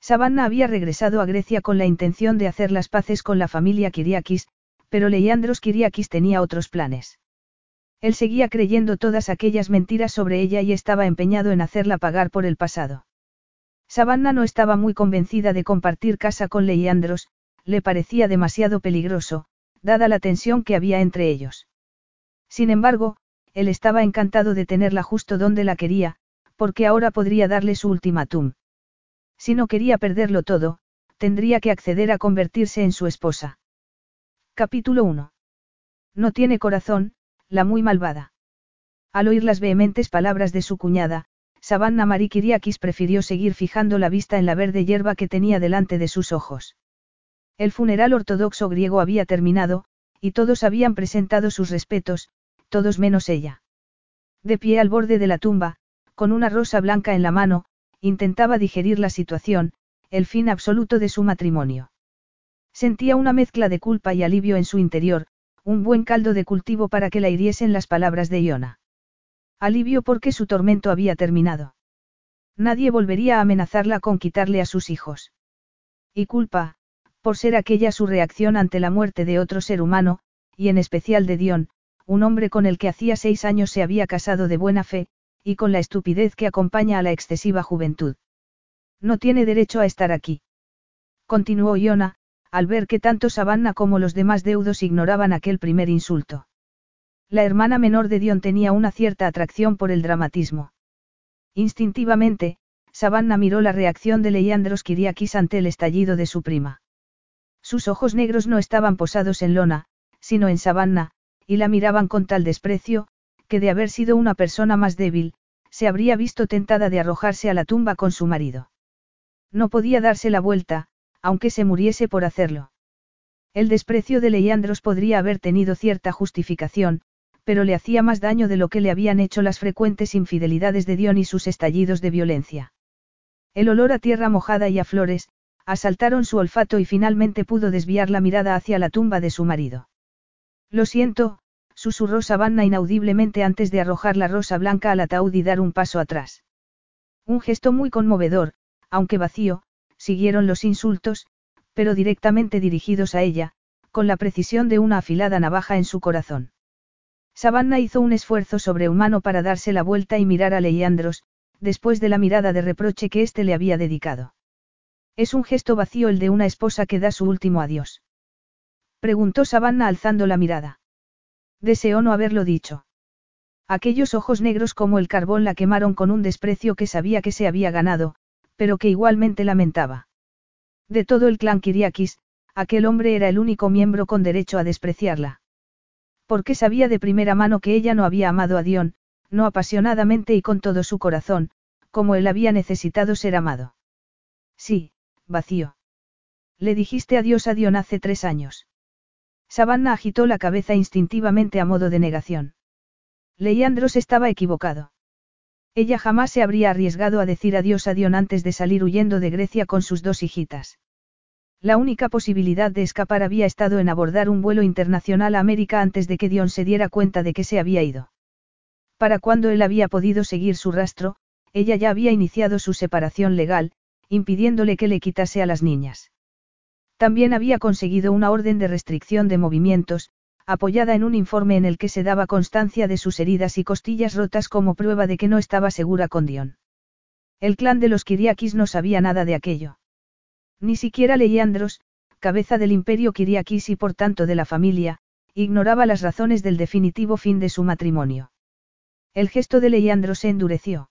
Savanna había regresado a Grecia con la intención de hacer las paces con la familia Kiriakis, pero Leiandros Kiriakis tenía otros planes. Él seguía creyendo todas aquellas mentiras sobre ella y estaba empeñado en hacerla pagar por el pasado. Savanna no estaba muy convencida de compartir casa con Leiandros, le parecía demasiado peligroso, dada la tensión que había entre ellos. Sin embargo, él estaba encantado de tenerla justo donde la quería, porque ahora podría darle su ultimátum. Si no quería perderlo todo, tendría que acceder a convertirse en su esposa. Capítulo 1. No tiene corazón, la muy malvada. Al oír las vehementes palabras de su cuñada, Savannah Marikiriakis prefirió seguir fijando la vista en la verde hierba que tenía delante de sus ojos. El funeral ortodoxo griego había terminado, y todos habían presentado sus respetos, todos menos ella. De pie al borde de la tumba, con una rosa blanca en la mano, intentaba digerir la situación, el fin absoluto de su matrimonio. Sentía una mezcla de culpa y alivio en su interior, un buen caldo de cultivo para que la hiriesen las palabras de Iona. Alivio porque su tormento había terminado. Nadie volvería a amenazarla con quitarle a sus hijos. Y culpa, por ser aquella su reacción ante la muerte de otro ser humano, y en especial de Dion, un hombre con el que hacía seis años se había casado de buena fe, y con la estupidez que acompaña a la excesiva juventud. No tiene derecho a estar aquí. Continuó Iona, al ver que tanto Savannah como los demás deudos ignoraban aquel primer insulto. La hermana menor de Dion tenía una cierta atracción por el dramatismo. Instintivamente, Savannah miró la reacción de Leandros Kiriakis ante el estallido de su prima. Sus ojos negros no estaban posados en Lona, sino en Savannah, y la miraban con tal desprecio, que de haber sido una persona más débil, se habría visto tentada de arrojarse a la tumba con su marido. No podía darse la vuelta, aunque se muriese por hacerlo. El desprecio de Leandros podría haber tenido cierta justificación, pero le hacía más daño de lo que le habían hecho las frecuentes infidelidades de Dion y sus estallidos de violencia. El olor a tierra mojada y a flores, asaltaron su olfato y finalmente pudo desviar la mirada hacia la tumba de su marido. Lo siento, susurró Savannah inaudiblemente antes de arrojar la rosa blanca al ataúd y dar un paso atrás. Un gesto muy conmovedor, aunque vacío, siguieron los insultos, pero directamente dirigidos a ella, con la precisión de una afilada navaja en su corazón. Savannah hizo un esfuerzo sobrehumano para darse la vuelta y mirar a Leandros, después de la mirada de reproche que éste le había dedicado. Es un gesto vacío el de una esposa que da su último adiós. Preguntó Savannah alzando la mirada. Deseó no haberlo dicho. Aquellos ojos negros como el carbón la quemaron con un desprecio que sabía que se había ganado, pero que igualmente lamentaba. De todo el clan Kiriakis, aquel hombre era el único miembro con derecho a despreciarla. Porque sabía de primera mano que ella no había amado a Dion, no apasionadamente y con todo su corazón, como él había necesitado ser amado. Sí, vacío. Le dijiste adiós a Dion hace tres años. Savannah agitó la cabeza instintivamente a modo de negación. Leandros estaba equivocado. Ella jamás se habría arriesgado a decir adiós a Dion antes de salir huyendo de Grecia con sus dos hijitas. La única posibilidad de escapar había estado en abordar un vuelo internacional a América antes de que Dion se diera cuenta de que se había ido. Para cuando él había podido seguir su rastro, ella ya había iniciado su separación legal, impidiéndole que le quitase a las niñas. También había conseguido una orden de restricción de movimientos, apoyada en un informe en el que se daba constancia de sus heridas y costillas rotas como prueba de que no estaba segura con Dion. El clan de los Kiriakis no sabía nada de aquello. Ni siquiera Leiandros, cabeza del imperio Kiriakis y por tanto de la familia, ignoraba las razones del definitivo fin de su matrimonio. El gesto de Leiandros se endureció.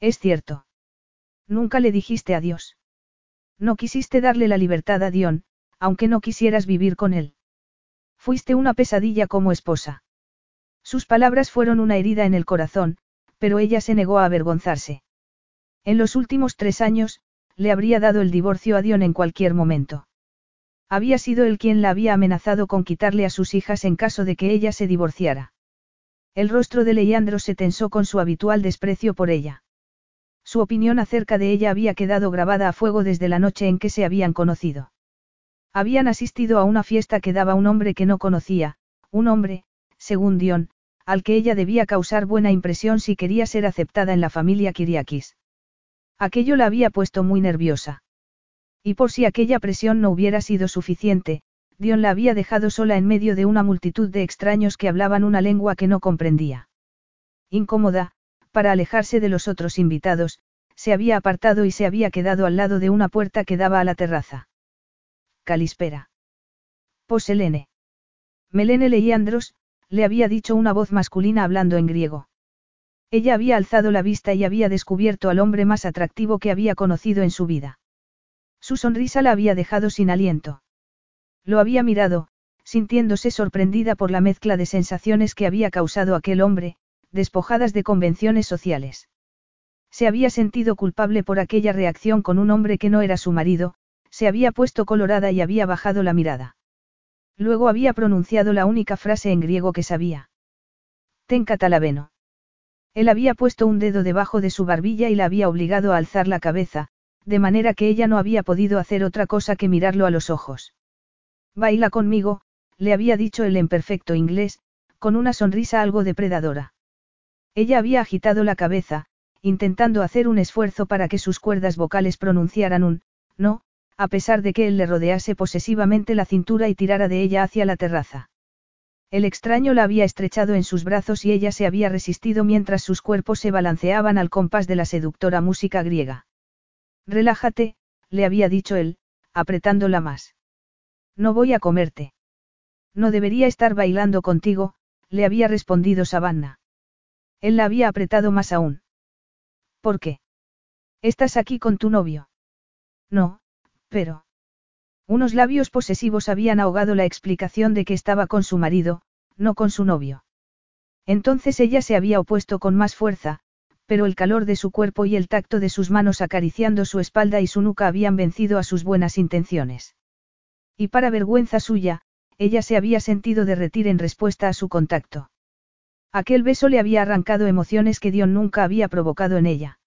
Es cierto. Nunca le dijiste adiós. No quisiste darle la libertad a Dion, aunque no quisieras vivir con él. Fuiste una pesadilla como esposa. Sus palabras fueron una herida en el corazón, pero ella se negó a avergonzarse. En los últimos tres años, le habría dado el divorcio a Dion en cualquier momento. Había sido él quien la había amenazado con quitarle a sus hijas en caso de que ella se divorciara. El rostro de Leandro se tensó con su habitual desprecio por ella. Su opinión acerca de ella había quedado grabada a fuego desde la noche en que se habían conocido. Habían asistido a una fiesta que daba un hombre que no conocía, un hombre, según Dion, al que ella debía causar buena impresión si quería ser aceptada en la familia Kiriakis. Aquello la había puesto muy nerviosa. Y por si aquella presión no hubiera sido suficiente, Dion la había dejado sola en medio de una multitud de extraños que hablaban una lengua que no comprendía. Incómoda, para alejarse de los otros invitados, se había apartado y se había quedado al lado de una puerta que daba a la terraza. Calispera. Poselene. Melene Leiandros, le había dicho una voz masculina hablando en griego. Ella había alzado la vista y había descubierto al hombre más atractivo que había conocido en su vida. Su sonrisa la había dejado sin aliento. Lo había mirado, sintiéndose sorprendida por la mezcla de sensaciones que había causado aquel hombre, despojadas de convenciones sociales. Se había sentido culpable por aquella reacción con un hombre que no era su marido, se había puesto colorada y había bajado la mirada. Luego había pronunciado la única frase en griego que sabía. Ten catalaveno. Él había puesto un dedo debajo de su barbilla y la había obligado a alzar la cabeza, de manera que ella no había podido hacer otra cosa que mirarlo a los ojos. Baila conmigo, le había dicho él en perfecto inglés, con una sonrisa algo depredadora. Ella había agitado la cabeza, intentando hacer un esfuerzo para que sus cuerdas vocales pronunciaran un, no, a pesar de que él le rodease posesivamente la cintura y tirara de ella hacia la terraza. El extraño la había estrechado en sus brazos y ella se había resistido mientras sus cuerpos se balanceaban al compás de la seductora música griega. Relájate, le había dicho él, apretándola más. No voy a comerte. No debería estar bailando contigo, le había respondido Savannah. Él la había apretado más aún. ¿Por qué? ¿Estás aquí con tu novio? No, pero... Unos labios posesivos habían ahogado la explicación de que estaba con su marido, no con su novio. Entonces ella se había opuesto con más fuerza, pero el calor de su cuerpo y el tacto de sus manos acariciando su espalda y su nuca habían vencido a sus buenas intenciones. Y para vergüenza suya, ella se había sentido derretir en respuesta a su contacto. Aquel beso le había arrancado emociones que Dion nunca había provocado en ella.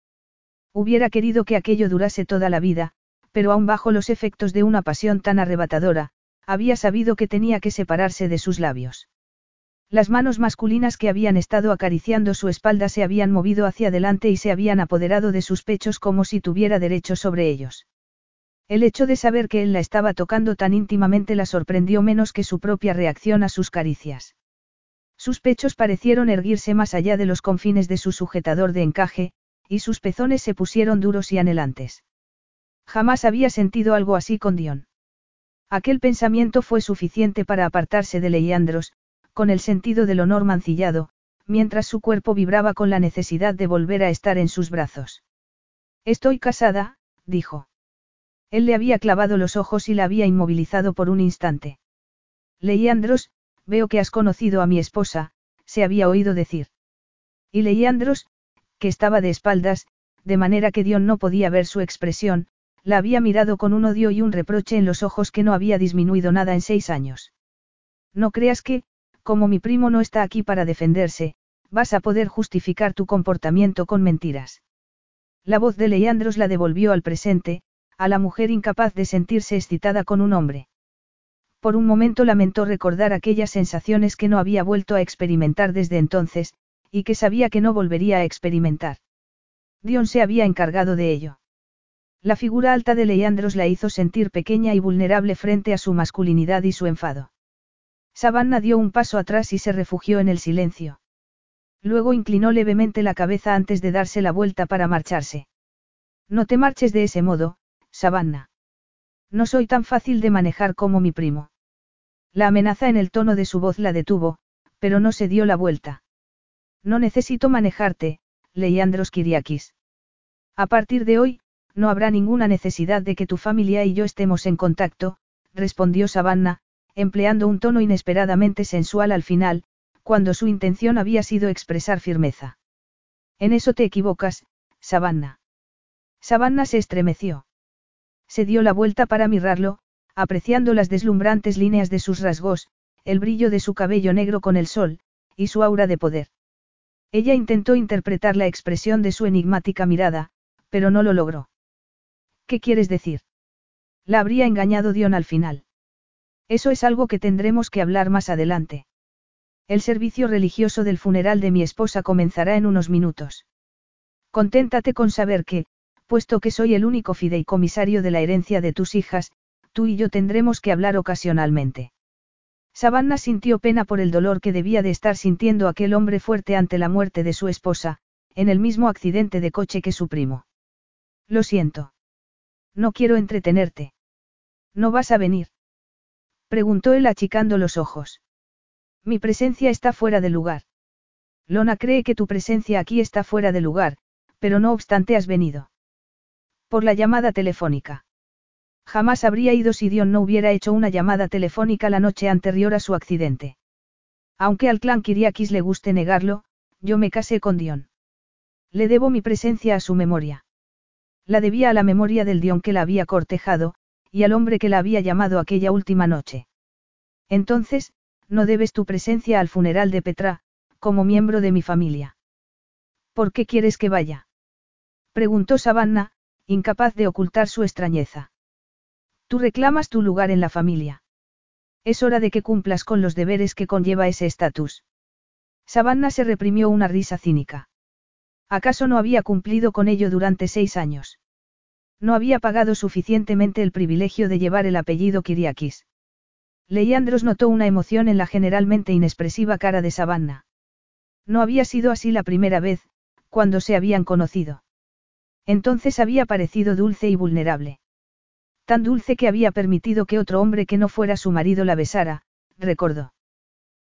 Hubiera querido que aquello durase toda la vida, pero aún bajo los efectos de una pasión tan arrebatadora, había sabido que tenía que separarse de sus labios. Las manos masculinas que habían estado acariciando su espalda se habían movido hacia adelante y se habían apoderado de sus pechos como si tuviera derecho sobre ellos. El hecho de saber que él la estaba tocando tan íntimamente la sorprendió menos que su propia reacción a sus caricias. Sus pechos parecieron erguirse más allá de los confines de su sujetador de encaje, y sus pezones se pusieron duros y anhelantes. Jamás había sentido algo así con Dion. Aquel pensamiento fue suficiente para apartarse de Leiandros, con el sentido del honor mancillado, mientras su cuerpo vibraba con la necesidad de volver a estar en sus brazos. Estoy casada, dijo. Él le había clavado los ojos y la había inmovilizado por un instante. Leiandros, Veo que has conocido a mi esposa, se había oído decir. Y Leandros, que estaba de espaldas, de manera que Dion no podía ver su expresión, la había mirado con un odio y un reproche en los ojos que no había disminuido nada en seis años. No creas que, como mi primo no está aquí para defenderse, vas a poder justificar tu comportamiento con mentiras. La voz de Leandros la devolvió al presente, a la mujer incapaz de sentirse excitada con un hombre. Por un momento lamentó recordar aquellas sensaciones que no había vuelto a experimentar desde entonces, y que sabía que no volvería a experimentar. Dion se había encargado de ello. La figura alta de Leandros la hizo sentir pequeña y vulnerable frente a su masculinidad y su enfado. Savannah dio un paso atrás y se refugió en el silencio. Luego inclinó levemente la cabeza antes de darse la vuelta para marcharse. No te marches de ese modo, Savannah. No soy tan fácil de manejar como mi primo. La amenaza en el tono de su voz la detuvo, pero no se dio la vuelta. No necesito manejarte, Leandros Kiriakis. A partir de hoy, no habrá ninguna necesidad de que tu familia y yo estemos en contacto, respondió Savannah, empleando un tono inesperadamente sensual al final, cuando su intención había sido expresar firmeza. En eso te equivocas, Savannah. Savannah se estremeció. Se dio la vuelta para mirarlo, apreciando las deslumbrantes líneas de sus rasgos, el brillo de su cabello negro con el sol, y su aura de poder. Ella intentó interpretar la expresión de su enigmática mirada, pero no lo logró. ¿Qué quieres decir? La habría engañado Dion al final. Eso es algo que tendremos que hablar más adelante. El servicio religioso del funeral de mi esposa comenzará en unos minutos. Conténtate con saber que, puesto que soy el único fideicomisario de la herencia de tus hijas, tú y yo tendremos que hablar ocasionalmente. Savannah sintió pena por el dolor que debía de estar sintiendo aquel hombre fuerte ante la muerte de su esposa, en el mismo accidente de coche que su primo. Lo siento. No quiero entretenerte. ¿No vas a venir? Preguntó él achicando los ojos. Mi presencia está fuera de lugar. Lona cree que tu presencia aquí está fuera de lugar, pero no obstante has venido. Por la llamada telefónica. Jamás habría ido si Dion no hubiera hecho una llamada telefónica la noche anterior a su accidente. Aunque al clan Kiriakis le guste negarlo, yo me casé con Dion. Le debo mi presencia a su memoria. La debía a la memoria del Dion que la había cortejado, y al hombre que la había llamado aquella última noche. Entonces, no debes tu presencia al funeral de Petra, como miembro de mi familia. ¿Por qué quieres que vaya? Preguntó Savannah, incapaz de ocultar su extrañeza. Tú reclamas tu lugar en la familia. Es hora de que cumplas con los deberes que conlleva ese estatus. Savannah se reprimió una risa cínica. ¿Acaso no había cumplido con ello durante seis años? No había pagado suficientemente el privilegio de llevar el apellido Kiriakis. Leandros notó una emoción en la generalmente inexpresiva cara de Savannah. No había sido así la primera vez, cuando se habían conocido. Entonces había parecido dulce y vulnerable. Tan dulce que había permitido que otro hombre que no fuera su marido la besara, recordó.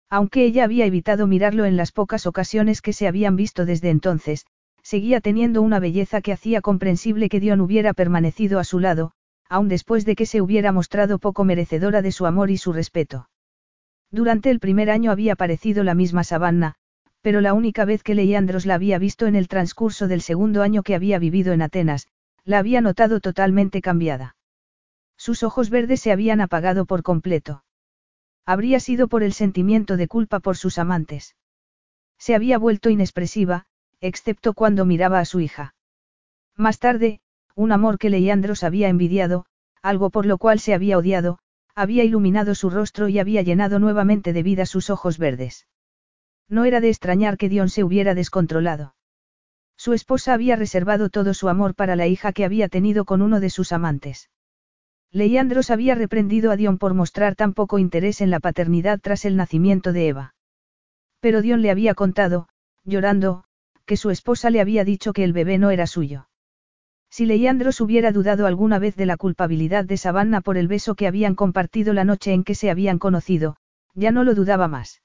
Aunque ella había evitado mirarlo en las pocas ocasiones que se habían visto desde entonces, seguía teniendo una belleza que hacía comprensible que Dion hubiera permanecido a su lado, aun después de que se hubiera mostrado poco merecedora de su amor y su respeto. Durante el primer año había parecido la misma Savanna, pero la única vez que Leandros la había visto en el transcurso del segundo año que había vivido en Atenas, la había notado totalmente cambiada. Sus ojos verdes se habían apagado por completo. Habría sido por el sentimiento de culpa por sus amantes. Se había vuelto inexpresiva, excepto cuando miraba a su hija. Más tarde, un amor que Leandros había envidiado, algo por lo cual se había odiado, había iluminado su rostro y había llenado nuevamente de vida sus ojos verdes. No era de extrañar que Dion se hubiera descontrolado. Su esposa había reservado todo su amor para la hija que había tenido con uno de sus amantes. Leandros había reprendido a Dion por mostrar tan poco interés en la paternidad tras el nacimiento de Eva. Pero Dion le había contado, llorando, que su esposa le había dicho que el bebé no era suyo. Si Leandros hubiera dudado alguna vez de la culpabilidad de Savannah por el beso que habían compartido la noche en que se habían conocido, ya no lo dudaba más.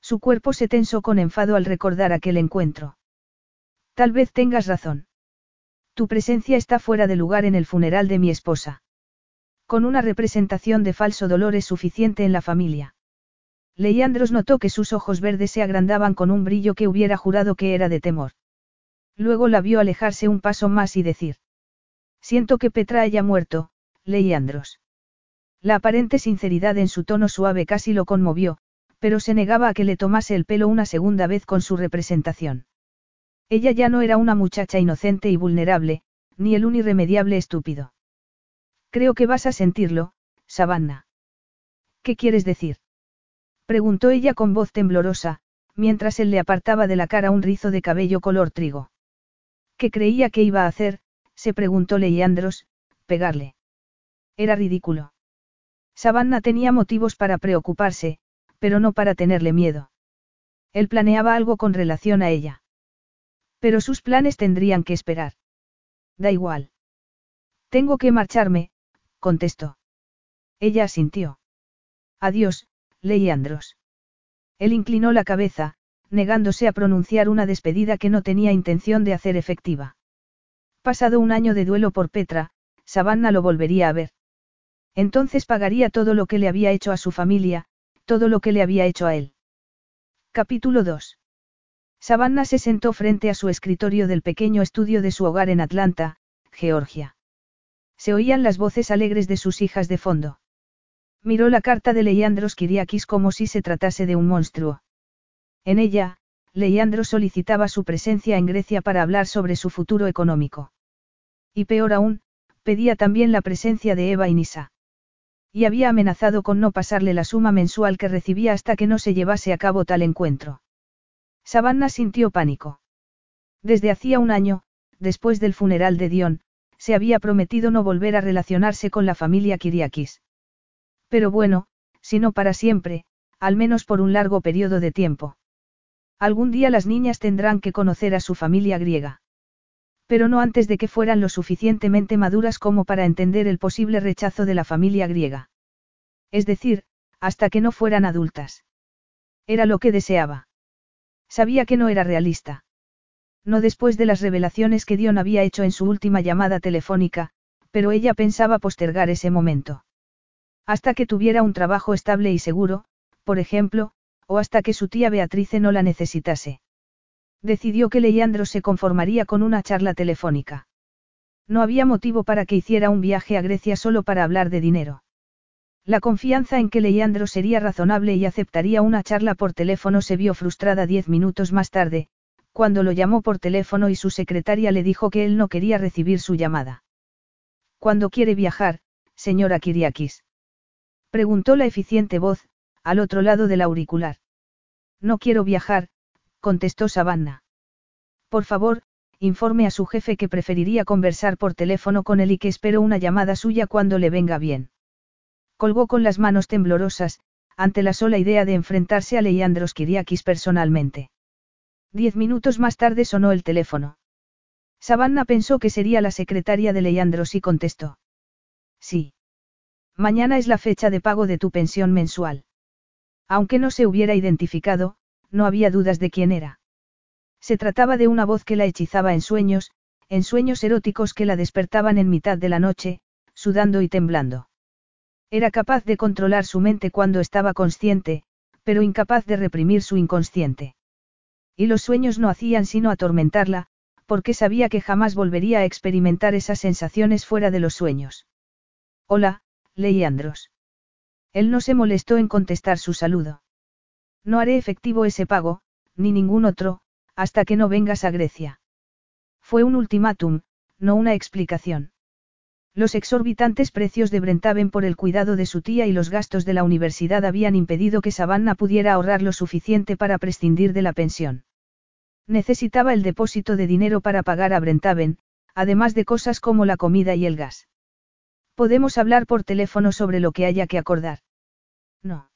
Su cuerpo se tensó con enfado al recordar aquel encuentro. Tal vez tengas razón. Tu presencia está fuera de lugar en el funeral de mi esposa. Con una representación de falso dolor es suficiente en la familia. Leandros notó que sus ojos verdes se agrandaban con un brillo que hubiera jurado que era de temor. Luego la vio alejarse un paso más y decir. Siento que Petra haya muerto, Leandros. La aparente sinceridad en su tono suave casi lo conmovió, pero se negaba a que le tomase el pelo una segunda vez con su representación. Ella ya no era una muchacha inocente y vulnerable, ni el un irremediable estúpido. Creo que vas a sentirlo, Savannah. ¿Qué quieres decir? Preguntó ella con voz temblorosa, mientras él le apartaba de la cara un rizo de cabello color trigo. ¿Qué creía que iba a hacer? se preguntó Leandros, pegarle. Era ridículo. Savannah tenía motivos para preocuparse, pero no para tenerle miedo. Él planeaba algo con relación a ella. Pero sus planes tendrían que esperar. Da igual. Tengo que marcharme, contestó. Ella asintió. Adiós, Leandros. Él inclinó la cabeza, negándose a pronunciar una despedida que no tenía intención de hacer efectiva. Pasado un año de duelo por Petra, Savannah lo volvería a ver. Entonces pagaría todo lo que le había hecho a su familia, todo lo que le había hecho a él. Capítulo 2. Savannah se sentó frente a su escritorio del pequeño estudio de su hogar en Atlanta, Georgia. Se oían las voces alegres de sus hijas de fondo. Miró la carta de Leiandros Kiriakis como si se tratase de un monstruo. En ella, Leiandros solicitaba su presencia en Grecia para hablar sobre su futuro económico. Y peor aún, pedía también la presencia de Eva y Nisa. Y había amenazado con no pasarle la suma mensual que recibía hasta que no se llevase a cabo tal encuentro. Savannah sintió pánico. Desde hacía un año, después del funeral de Dion, se había prometido no volver a relacionarse con la familia Kiriakis. Pero bueno, si no para siempre, al menos por un largo periodo de tiempo. Algún día las niñas tendrán que conocer a su familia griega. Pero no antes de que fueran lo suficientemente maduras como para entender el posible rechazo de la familia griega. Es decir, hasta que no fueran adultas. Era lo que deseaba. Sabía que no era realista. No después de las revelaciones que Dion había hecho en su última llamada telefónica, pero ella pensaba postergar ese momento. Hasta que tuviera un trabajo estable y seguro, por ejemplo, o hasta que su tía Beatrice no la necesitase. Decidió que Leandro se conformaría con una charla telefónica. No había motivo para que hiciera un viaje a Grecia solo para hablar de dinero. La confianza en que Leandro sería razonable y aceptaría una charla por teléfono se vio frustrada diez minutos más tarde, cuando lo llamó por teléfono y su secretaria le dijo que él no quería recibir su llamada. ¿Cuándo quiere viajar, señora Kiriakis? Preguntó la eficiente voz, al otro lado del auricular. No quiero viajar, contestó Savannah. Por favor, informe a su jefe que preferiría conversar por teléfono con él y que espero una llamada suya cuando le venga bien. Colgó con las manos temblorosas, ante la sola idea de enfrentarse a Leandros Kiriakis personalmente. Diez minutos más tarde sonó el teléfono. Savannah pensó que sería la secretaria de Leandros y contestó. Sí. Mañana es la fecha de pago de tu pensión mensual. Aunque no se hubiera identificado, no había dudas de quién era. Se trataba de una voz que la hechizaba en sueños, en sueños eróticos que la despertaban en mitad de la noche, sudando y temblando. Era capaz de controlar su mente cuando estaba consciente, pero incapaz de reprimir su inconsciente. Y los sueños no hacían sino atormentarla, porque sabía que jamás volvería a experimentar esas sensaciones fuera de los sueños. Hola, Leandros. Él no se molestó en contestar su saludo. No haré efectivo ese pago, ni ningún otro, hasta que no vengas a Grecia. Fue un ultimátum, no una explicación. Los exorbitantes precios de Brentaven por el cuidado de su tía y los gastos de la universidad habían impedido que Savannah pudiera ahorrar lo suficiente para prescindir de la pensión. Necesitaba el depósito de dinero para pagar a Brentaven, además de cosas como la comida y el gas. Podemos hablar por teléfono sobre lo que haya que acordar. No.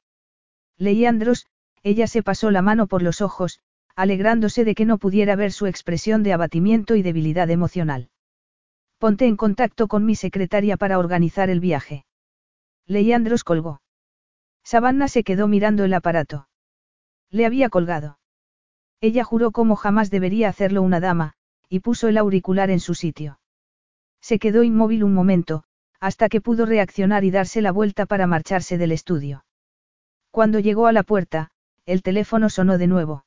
Leí Andros, ella se pasó la mano por los ojos, alegrándose de que no pudiera ver su expresión de abatimiento y debilidad emocional. Ponte en contacto con mi secretaria para organizar el viaje. Leandros colgó. Savannah se quedó mirando el aparato. Le había colgado. Ella juró como jamás debería hacerlo una dama, y puso el auricular en su sitio. Se quedó inmóvil un momento, hasta que pudo reaccionar y darse la vuelta para marcharse del estudio. Cuando llegó a la puerta, el teléfono sonó de nuevo.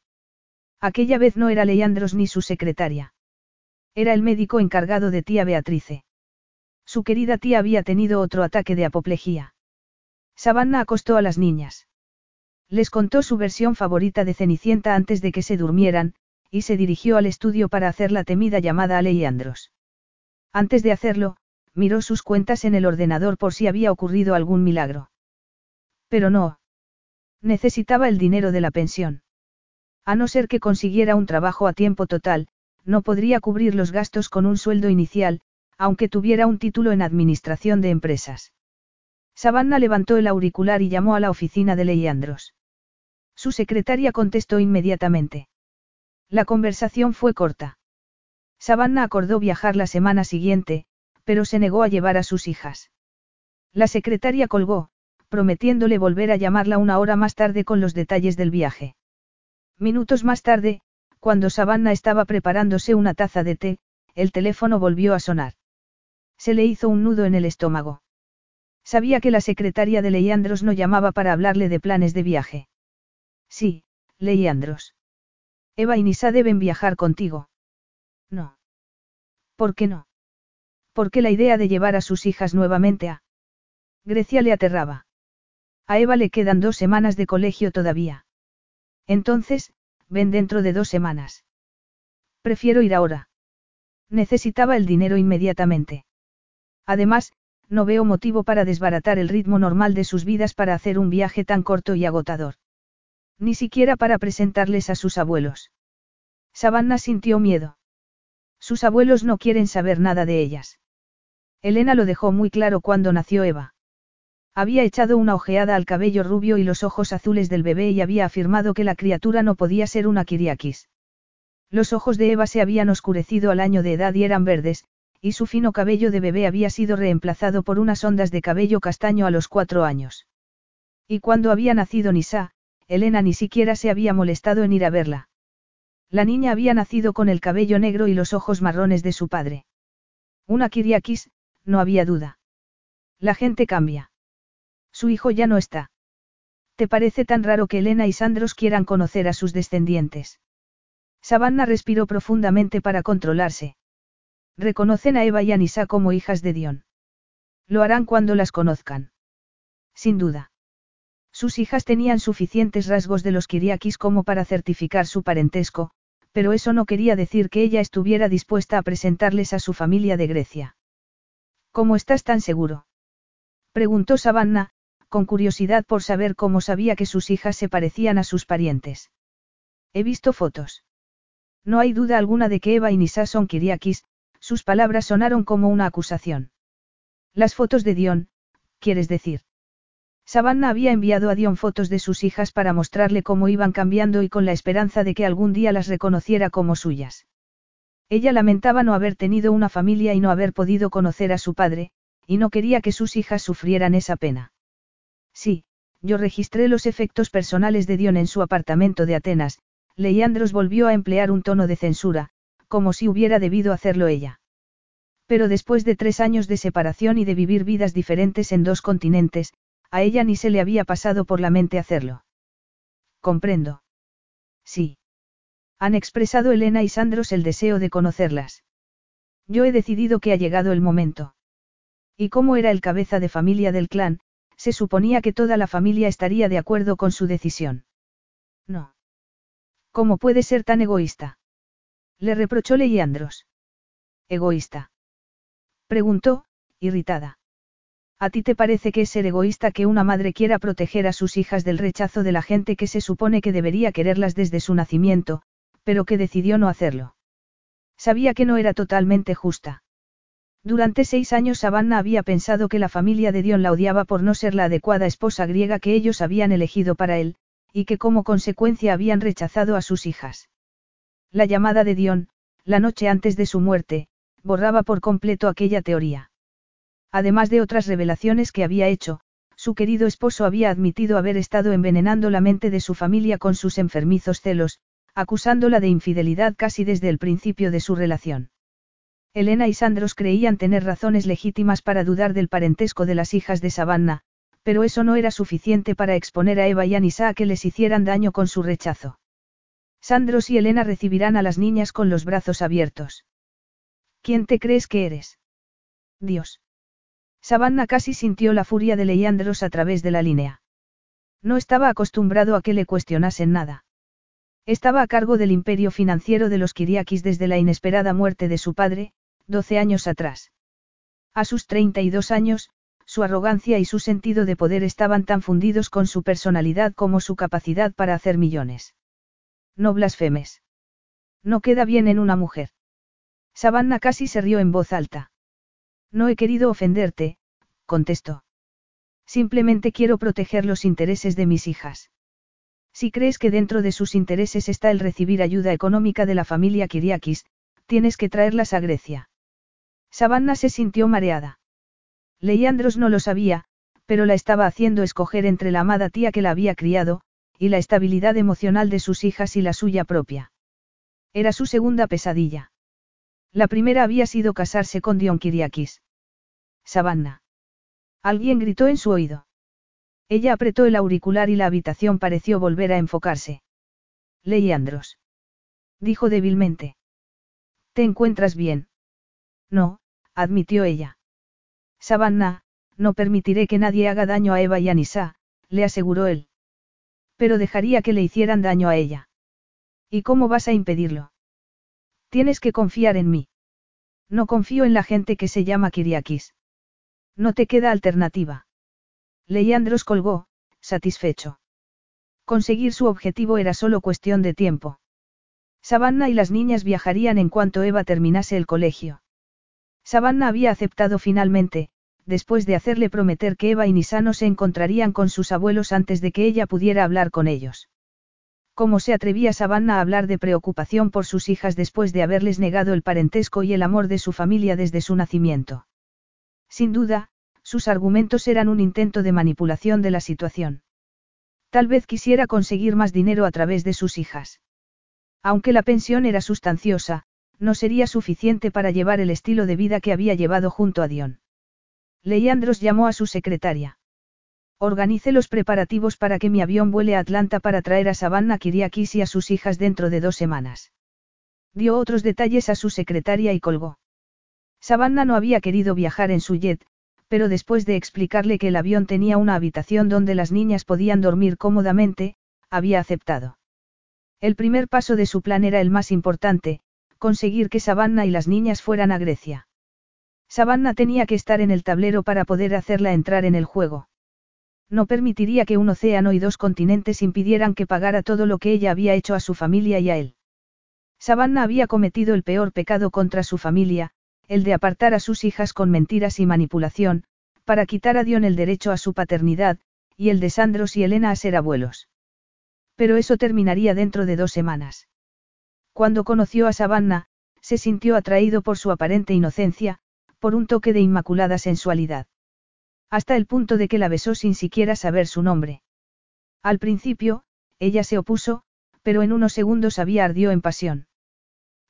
Aquella vez no era Leandros ni su secretaria. Era el médico encargado de tía Beatrice. Su querida tía había tenido otro ataque de apoplejía. Savannah acostó a las niñas. Les contó su versión favorita de Cenicienta antes de que se durmieran, y se dirigió al estudio para hacer la temida llamada a Leandros. Antes de hacerlo, miró sus cuentas en el ordenador por si había ocurrido algún milagro. Pero no. Necesitaba el dinero de la pensión. A no ser que consiguiera un trabajo a tiempo total, no podría cubrir los gastos con un sueldo inicial, aunque tuviera un título en administración de empresas. Savannah levantó el auricular y llamó a la oficina de Leandros. Su secretaria contestó inmediatamente. La conversación fue corta. Savannah acordó viajar la semana siguiente, pero se negó a llevar a sus hijas. La secretaria colgó, prometiéndole volver a llamarla una hora más tarde con los detalles del viaje. Minutos más tarde, cuando Savannah estaba preparándose una taza de té, el teléfono volvió a sonar. Se le hizo un nudo en el estómago. Sabía que la secretaria de Leandros no llamaba para hablarle de planes de viaje. Sí, Leandros. Eva y Nisa deben viajar contigo. No. ¿Por qué no? Porque la idea de llevar a sus hijas nuevamente a Grecia le aterraba. A Eva le quedan dos semanas de colegio todavía. Entonces, ven dentro de dos semanas. Prefiero ir ahora. Necesitaba el dinero inmediatamente. Además, no veo motivo para desbaratar el ritmo normal de sus vidas para hacer un viaje tan corto y agotador. Ni siquiera para presentarles a sus abuelos. Savannah sintió miedo. Sus abuelos no quieren saber nada de ellas. Elena lo dejó muy claro cuando nació Eva. Había echado una ojeada al cabello rubio y los ojos azules del bebé y había afirmado que la criatura no podía ser una Kiriakis. Los ojos de Eva se habían oscurecido al año de edad y eran verdes, y su fino cabello de bebé había sido reemplazado por unas ondas de cabello castaño a los cuatro años. Y cuando había nacido Nisa, Elena ni siquiera se había molestado en ir a verla. La niña había nacido con el cabello negro y los ojos marrones de su padre. Una Kiriakis, no había duda. La gente cambia. Su hijo ya no está. ¿Te parece tan raro que Elena y Sandros quieran conocer a sus descendientes? Savannah respiró profundamente para controlarse. Reconocen a Eva y a Nisa como hijas de Dion. Lo harán cuando las conozcan. Sin duda. Sus hijas tenían suficientes rasgos de los Kiriakis como para certificar su parentesco, pero eso no quería decir que ella estuviera dispuesta a presentarles a su familia de Grecia. ¿Cómo estás tan seguro? Preguntó Savannah, con curiosidad por saber cómo sabía que sus hijas se parecían a sus parientes. He visto fotos. No hay duda alguna de que Eva y Nisa son Kiriakis, sus palabras sonaron como una acusación. Las fotos de Dion, quieres decir. Savannah había enviado a Dion fotos de sus hijas para mostrarle cómo iban cambiando y con la esperanza de que algún día las reconociera como suyas. Ella lamentaba no haber tenido una familia y no haber podido conocer a su padre, y no quería que sus hijas sufrieran esa pena. Sí, yo registré los efectos personales de Dion en su apartamento de Atenas, Leandros volvió a emplear un tono de censura, como si hubiera debido hacerlo ella. Pero después de tres años de separación y de vivir vidas diferentes en dos continentes, a ella ni se le había pasado por la mente hacerlo. Comprendo. Sí. Han expresado Elena y Sandros el deseo de conocerlas. Yo he decidido que ha llegado el momento. Y como era el cabeza de familia del clan, se suponía que toda la familia estaría de acuerdo con su decisión. No. ¿Cómo puede ser tan egoísta? Le reprochó Leandros. ¿Egoísta? Preguntó, irritada. ¿A ti te parece que es ser egoísta que una madre quiera proteger a sus hijas del rechazo de la gente que se supone que debería quererlas desde su nacimiento, pero que decidió no hacerlo. Sabía que no era totalmente justa. Durante seis años Savannah había pensado que la familia de Dion la odiaba por no ser la adecuada esposa griega que ellos habían elegido para él, y que como consecuencia habían rechazado a sus hijas. La llamada de Dion, la noche antes de su muerte, borraba por completo aquella teoría. Además de otras revelaciones que había hecho, su querido esposo había admitido haber estado envenenando la mente de su familia con sus enfermizos celos, acusándola de infidelidad casi desde el principio de su relación. Elena y Sandros creían tener razones legítimas para dudar del parentesco de las hijas de Savannah, pero eso no era suficiente para exponer a Eva y a Nisa a que les hicieran daño con su rechazo. Sandros y Elena recibirán a las niñas con los brazos abiertos. ¿Quién te crees que eres? Dios. Savannah casi sintió la furia de Leandros a través de la línea. No estaba acostumbrado a que le cuestionasen nada. Estaba a cargo del imperio financiero de los Kiriakis desde la inesperada muerte de su padre, 12 años atrás. A sus 32 años, su arrogancia y su sentido de poder estaban tan fundidos con su personalidad como su capacidad para hacer millones. No blasfemes. No queda bien en una mujer. Savannah casi se rió en voz alta. No he querido ofenderte, contestó. Simplemente quiero proteger los intereses de mis hijas. Si crees que dentro de sus intereses está el recibir ayuda económica de la familia Kiriakis, tienes que traerlas a Grecia. Savannah se sintió mareada. Leandros no lo sabía, pero la estaba haciendo escoger entre la amada tía que la había criado, y la estabilidad emocional de sus hijas y la suya propia. Era su segunda pesadilla. La primera había sido casarse con Dion Kiriakis. Savannah. Alguien gritó en su oído. Ella apretó el auricular y la habitación pareció volver a enfocarse. Leandros. Dijo débilmente. ¿Te encuentras bien? No, admitió ella. Savannah, no permitiré que nadie haga daño a Eva y a Nisa, le aseguró él. Pero dejaría que le hicieran daño a ella. ¿Y cómo vas a impedirlo? Tienes que confiar en mí. No confío en la gente que se llama Kiriakis. No te queda alternativa. Leandros colgó, satisfecho. Conseguir su objetivo era solo cuestión de tiempo. Savannah y las niñas viajarían en cuanto Eva terminase el colegio. Savannah había aceptado finalmente, después de hacerle prometer que Eva y Nisano se encontrarían con sus abuelos antes de que ella pudiera hablar con ellos. ¿Cómo se atrevía Savannah a hablar de preocupación por sus hijas después de haberles negado el parentesco y el amor de su familia desde su nacimiento? Sin duda, sus argumentos eran un intento de manipulación de la situación. Tal vez quisiera conseguir más dinero a través de sus hijas. Aunque la pensión era sustanciosa, no sería suficiente para llevar el estilo de vida que había llevado junto a Dion. Leandros llamó a su secretaria. Organice los preparativos para que mi avión vuele a Atlanta para traer a Savannah Kiriakis y a sus hijas dentro de dos semanas. Dio otros detalles a su secretaria y colgó. Savannah no había querido viajar en su jet, pero después de explicarle que el avión tenía una habitación donde las niñas podían dormir cómodamente, había aceptado. El primer paso de su plan era el más importante, conseguir que Savannah y las niñas fueran a Grecia. Savannah tenía que estar en el tablero para poder hacerla entrar en el juego. No permitiría que un océano y dos continentes impidieran que pagara todo lo que ella había hecho a su familia y a él. Savannah había cometido el peor pecado contra su familia, el de apartar a sus hijas con mentiras y manipulación, para quitar a Dion el derecho a su paternidad, y el de Sandros y Elena a ser abuelos. Pero eso terminaría dentro de dos semanas. Cuando conoció a Savannah, se sintió atraído por su aparente inocencia, por un toque de inmaculada sensualidad. Hasta el punto de que la besó sin siquiera saber su nombre. Al principio, ella se opuso, pero en unos segundos había ardió en pasión.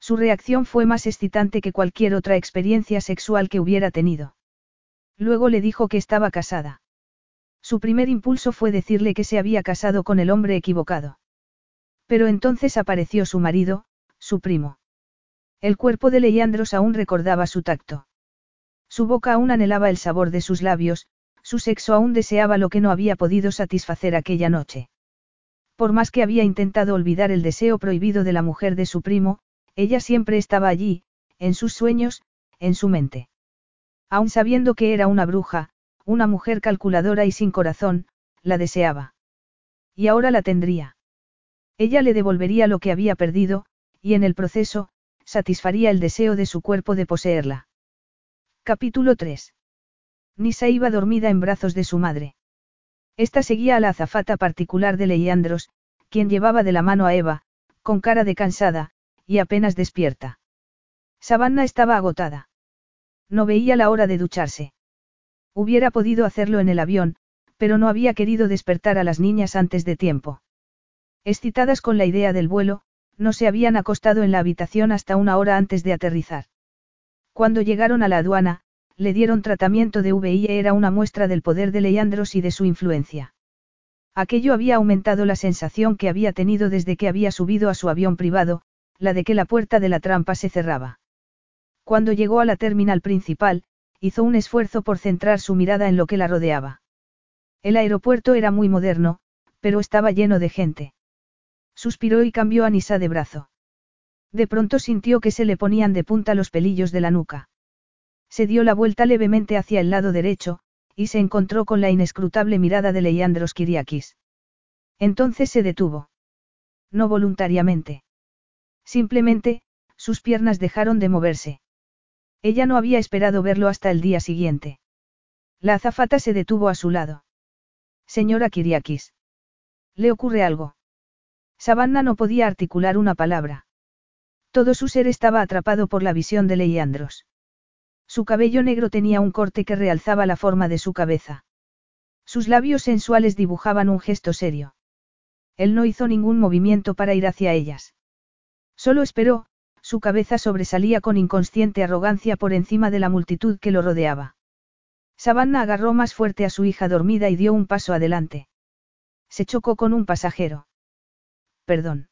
Su reacción fue más excitante que cualquier otra experiencia sexual que hubiera tenido. Luego le dijo que estaba casada. Su primer impulso fue decirle que se había casado con el hombre equivocado. Pero entonces apareció su marido, su primo. El cuerpo de Leandros aún recordaba su tacto. Su boca aún anhelaba el sabor de sus labios, su sexo aún deseaba lo que no había podido satisfacer aquella noche. Por más que había intentado olvidar el deseo prohibido de la mujer de su primo, ella siempre estaba allí, en sus sueños, en su mente. Aun sabiendo que era una bruja, una mujer calculadora y sin corazón, la deseaba. Y ahora la tendría. Ella le devolvería lo que había perdido, y en el proceso, satisfaría el deseo de su cuerpo de poseerla. Capítulo 3. Nisa iba dormida en brazos de su madre. Esta seguía a la azafata particular de Leandros, quien llevaba de la mano a Eva, con cara de cansada, y apenas despierta. Savannah estaba agotada. No veía la hora de ducharse. Hubiera podido hacerlo en el avión, pero no había querido despertar a las niñas antes de tiempo. Excitadas con la idea del vuelo, no se habían acostado en la habitación hasta una hora antes de aterrizar. Cuando llegaron a la aduana, le dieron tratamiento de VI e era una muestra del poder de Leandros y de su influencia. Aquello había aumentado la sensación que había tenido desde que había subido a su avión privado, la de que la puerta de la trampa se cerraba. Cuando llegó a la terminal principal, hizo un esfuerzo por centrar su mirada en lo que la rodeaba. El aeropuerto era muy moderno, pero estaba lleno de gente. Suspiró y cambió a Nisa de brazo. De pronto sintió que se le ponían de punta los pelillos de la nuca. Se dio la vuelta levemente hacia el lado derecho, y se encontró con la inescrutable mirada de Leiandros Kiriakis. Entonces se detuvo. No voluntariamente. Simplemente, sus piernas dejaron de moverse. Ella no había esperado verlo hasta el día siguiente. La azafata se detuvo a su lado. Señora Kiriakis. ¿Le ocurre algo? Savannah no podía articular una palabra. Todo su ser estaba atrapado por la visión de Leiandros. Su cabello negro tenía un corte que realzaba la forma de su cabeza. Sus labios sensuales dibujaban un gesto serio. Él no hizo ningún movimiento para ir hacia ellas. Solo esperó, su cabeza sobresalía con inconsciente arrogancia por encima de la multitud que lo rodeaba. Savannah agarró más fuerte a su hija dormida y dio un paso adelante. Se chocó con un pasajero. Perdón.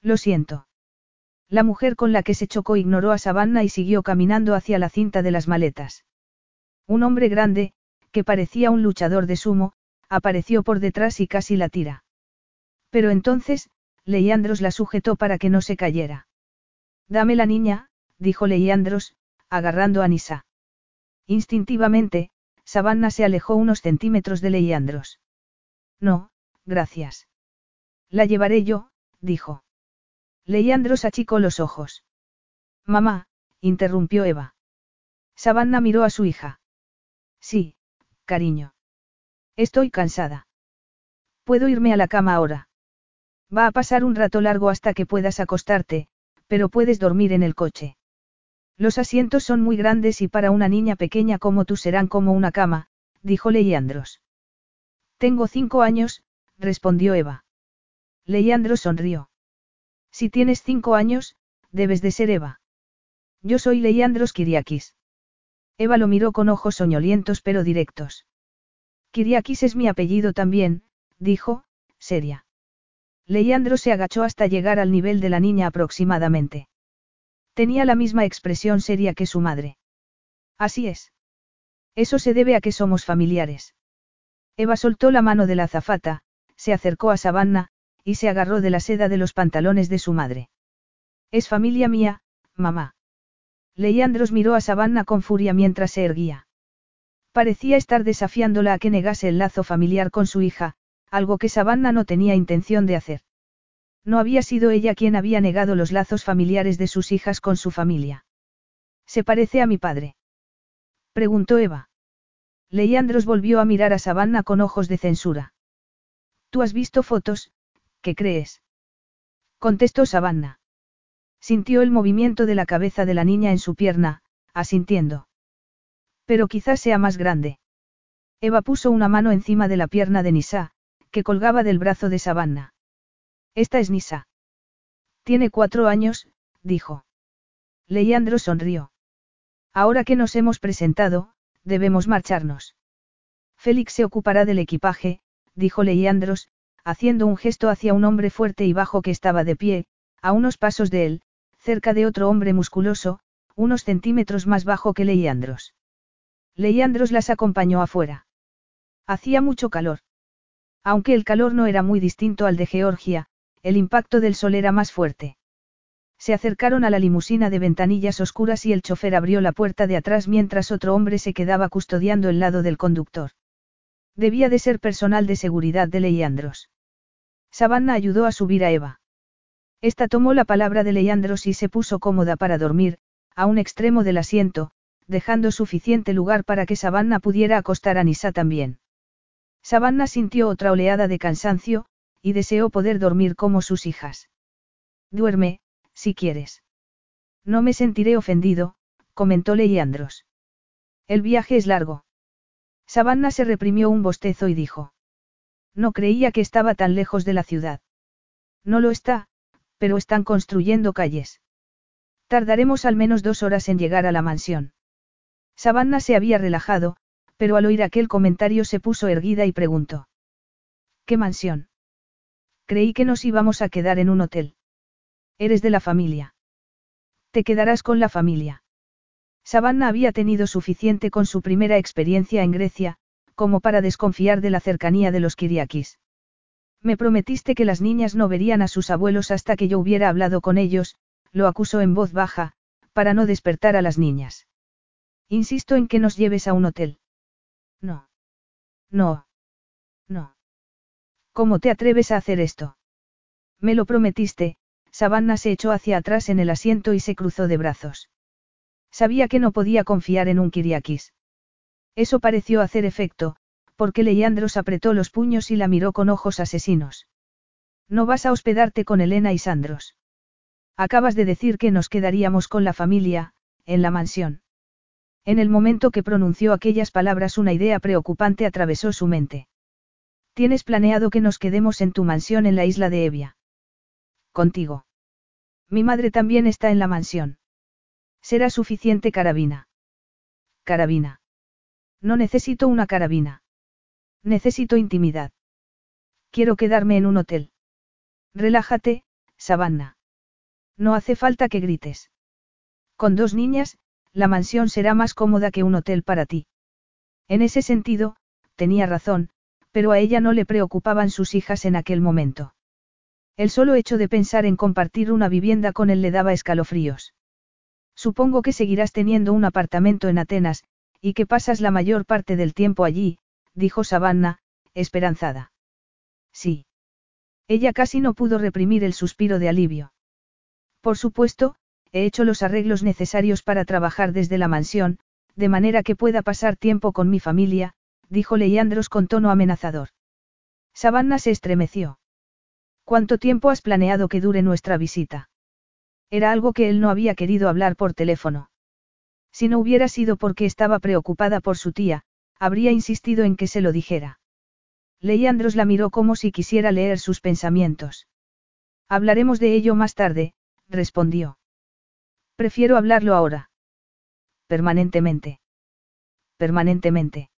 Lo siento. La mujer con la que se chocó ignoró a Savannah y siguió caminando hacia la cinta de las maletas. Un hombre grande, que parecía un luchador de sumo, apareció por detrás y casi la tira. Pero entonces, Leandros la sujetó para que no se cayera. Dame la niña, dijo Leandros, agarrando a Nisa. Instintivamente, Savannah se alejó unos centímetros de Leandros. No, gracias. La llevaré yo, dijo. Leandros achicó los ojos. Mamá, interrumpió Eva. Savannah miró a su hija. Sí, cariño. Estoy cansada. Puedo irme a la cama ahora. Va a pasar un rato largo hasta que puedas acostarte, pero puedes dormir en el coche. Los asientos son muy grandes y para una niña pequeña como tú serán como una cama, dijo Leandros. Tengo cinco años, respondió Eva. Leandro sonrió. Si tienes cinco años, debes de ser Eva. Yo soy Leandros Kiriakis. Eva lo miró con ojos soñolientos pero directos. Kiriakis es mi apellido también, dijo, seria. Leandro se agachó hasta llegar al nivel de la niña aproximadamente. Tenía la misma expresión seria que su madre. Así es. Eso se debe a que somos familiares. Eva soltó la mano de la azafata, se acercó a Savannah, y se agarró de la seda de los pantalones de su madre. Es familia mía, mamá. Leandros miró a Savannah con furia mientras se erguía. Parecía estar desafiándola a que negase el lazo familiar con su hija, algo que Savannah no tenía intención de hacer. No había sido ella quien había negado los lazos familiares de sus hijas con su familia. ¿Se parece a mi padre? Preguntó Eva. Leandros volvió a mirar a Savannah con ojos de censura. ¿Tú has visto fotos? ¿Qué crees? Contestó Savannah. Sintió el movimiento de la cabeza de la niña en su pierna, asintiendo. Pero quizás sea más grande. Eva puso una mano encima de la pierna de Nisa, que colgaba del brazo de Savannah. Esta es Nisa. Tiene cuatro años, dijo. Leandro sonrió. Ahora que nos hemos presentado, debemos marcharnos. Félix se ocupará del equipaje, dijo Leandros, haciendo un gesto hacia un hombre fuerte y bajo que estaba de pie, a unos pasos de él, cerca de otro hombre musculoso, unos centímetros más bajo que Leandros. Leandros las acompañó afuera. Hacía mucho calor. Aunque el calor no era muy distinto al de Georgia, el impacto del sol era más fuerte. Se acercaron a la limusina de ventanillas oscuras y el chofer abrió la puerta de atrás mientras otro hombre se quedaba custodiando el lado del conductor. Debía de ser personal de seguridad de Leandros. Savannah ayudó a subir a Eva. Esta tomó la palabra de Leandros y se puso cómoda para dormir, a un extremo del asiento, dejando suficiente lugar para que Savannah pudiera acostar a Nisa también. Savannah sintió otra oleada de cansancio, y deseó poder dormir como sus hijas. Duerme, si quieres. No me sentiré ofendido, comentó Leandros. El viaje es largo. Savannah se reprimió un bostezo y dijo. No creía que estaba tan lejos de la ciudad. No lo está, pero están construyendo calles. Tardaremos al menos dos horas en llegar a la mansión. Savannah se había relajado, pero al oír aquel comentario se puso erguida y preguntó. ¿Qué mansión? Creí que nos íbamos a quedar en un hotel. Eres de la familia. Te quedarás con la familia. Savannah había tenido suficiente con su primera experiencia en Grecia, como para desconfiar de la cercanía de los Kiriakis. Me prometiste que las niñas no verían a sus abuelos hasta que yo hubiera hablado con ellos, lo acusó en voz baja, para no despertar a las niñas. Insisto en que nos lleves a un hotel. No. No. No. ¿Cómo te atreves a hacer esto? Me lo prometiste, Savannah se echó hacia atrás en el asiento y se cruzó de brazos. Sabía que no podía confiar en un Kiriakis. Eso pareció hacer efecto, porque Leandros apretó los puños y la miró con ojos asesinos. No vas a hospedarte con Elena y Sandros. Acabas de decir que nos quedaríamos con la familia, en la mansión. En el momento que pronunció aquellas palabras una idea preocupante atravesó su mente. Tienes planeado que nos quedemos en tu mansión en la isla de Evia. Contigo. Mi madre también está en la mansión. Será suficiente carabina. Carabina. No necesito una carabina. Necesito intimidad. Quiero quedarme en un hotel. Relájate, Savannah. No hace falta que grites. Con dos niñas, la mansión será más cómoda que un hotel para ti. En ese sentido, tenía razón, pero a ella no le preocupaban sus hijas en aquel momento. El solo hecho de pensar en compartir una vivienda con él le daba escalofríos. Supongo que seguirás teniendo un apartamento en Atenas, y que pasas la mayor parte del tiempo allí, dijo Savannah, esperanzada. Sí. Ella casi no pudo reprimir el suspiro de alivio. Por supuesto, he hecho los arreglos necesarios para trabajar desde la mansión, de manera que pueda pasar tiempo con mi familia, dijo Leandros con tono amenazador. Savannah se estremeció. ¿Cuánto tiempo has planeado que dure nuestra visita? Era algo que él no había querido hablar por teléfono. Si no hubiera sido porque estaba preocupada por su tía, habría insistido en que se lo dijera. Leandros la miró como si quisiera leer sus pensamientos. Hablaremos de ello más tarde, respondió. Prefiero hablarlo ahora. Permanentemente. Permanentemente.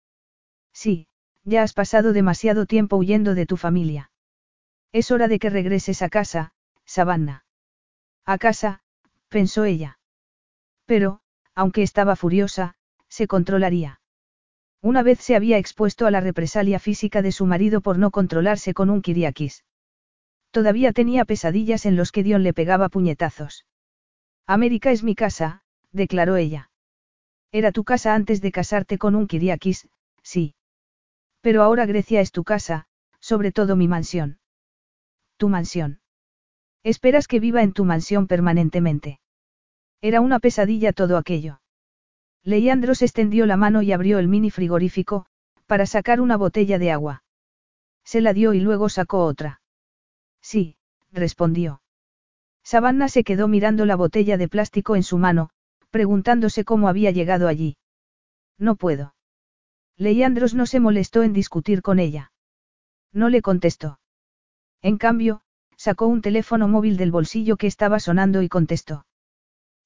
Sí, ya has pasado demasiado tiempo huyendo de tu familia. Es hora de que regreses a casa, Savannah. A casa, pensó ella. Pero, aunque estaba furiosa, se controlaría. Una vez se había expuesto a la represalia física de su marido por no controlarse con un kiriakis. Todavía tenía pesadillas en los que Dion le pegaba puñetazos. América es mi casa, declaró ella. Era tu casa antes de casarte con un kiriakis, sí. Pero ahora Grecia es tu casa, sobre todo mi mansión. Tu mansión. Esperas que viva en tu mansión permanentemente. Era una pesadilla todo aquello. Leandros extendió la mano y abrió el mini frigorífico, para sacar una botella de agua. Se la dio y luego sacó otra. Sí, respondió. Savannah se quedó mirando la botella de plástico en su mano, preguntándose cómo había llegado allí. No puedo. Leandros no se molestó en discutir con ella. No le contestó. En cambio, sacó un teléfono móvil del bolsillo que estaba sonando y contestó.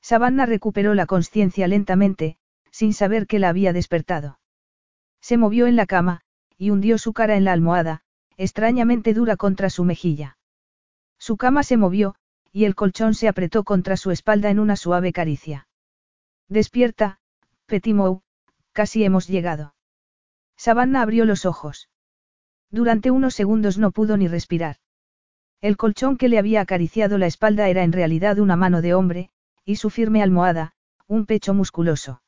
Savannah recuperó la conciencia lentamente, sin saber que la había despertado. Se movió en la cama, y hundió su cara en la almohada, extrañamente dura contra su mejilla. Su cama se movió, y el colchón se apretó contra su espalda en una suave caricia. Despierta, Petimou, casi hemos llegado. Savannah abrió los ojos. Durante unos segundos no pudo ni respirar. El colchón que le había acariciado la espalda era en realidad una mano de hombre, y su firme almohada, un pecho musculoso.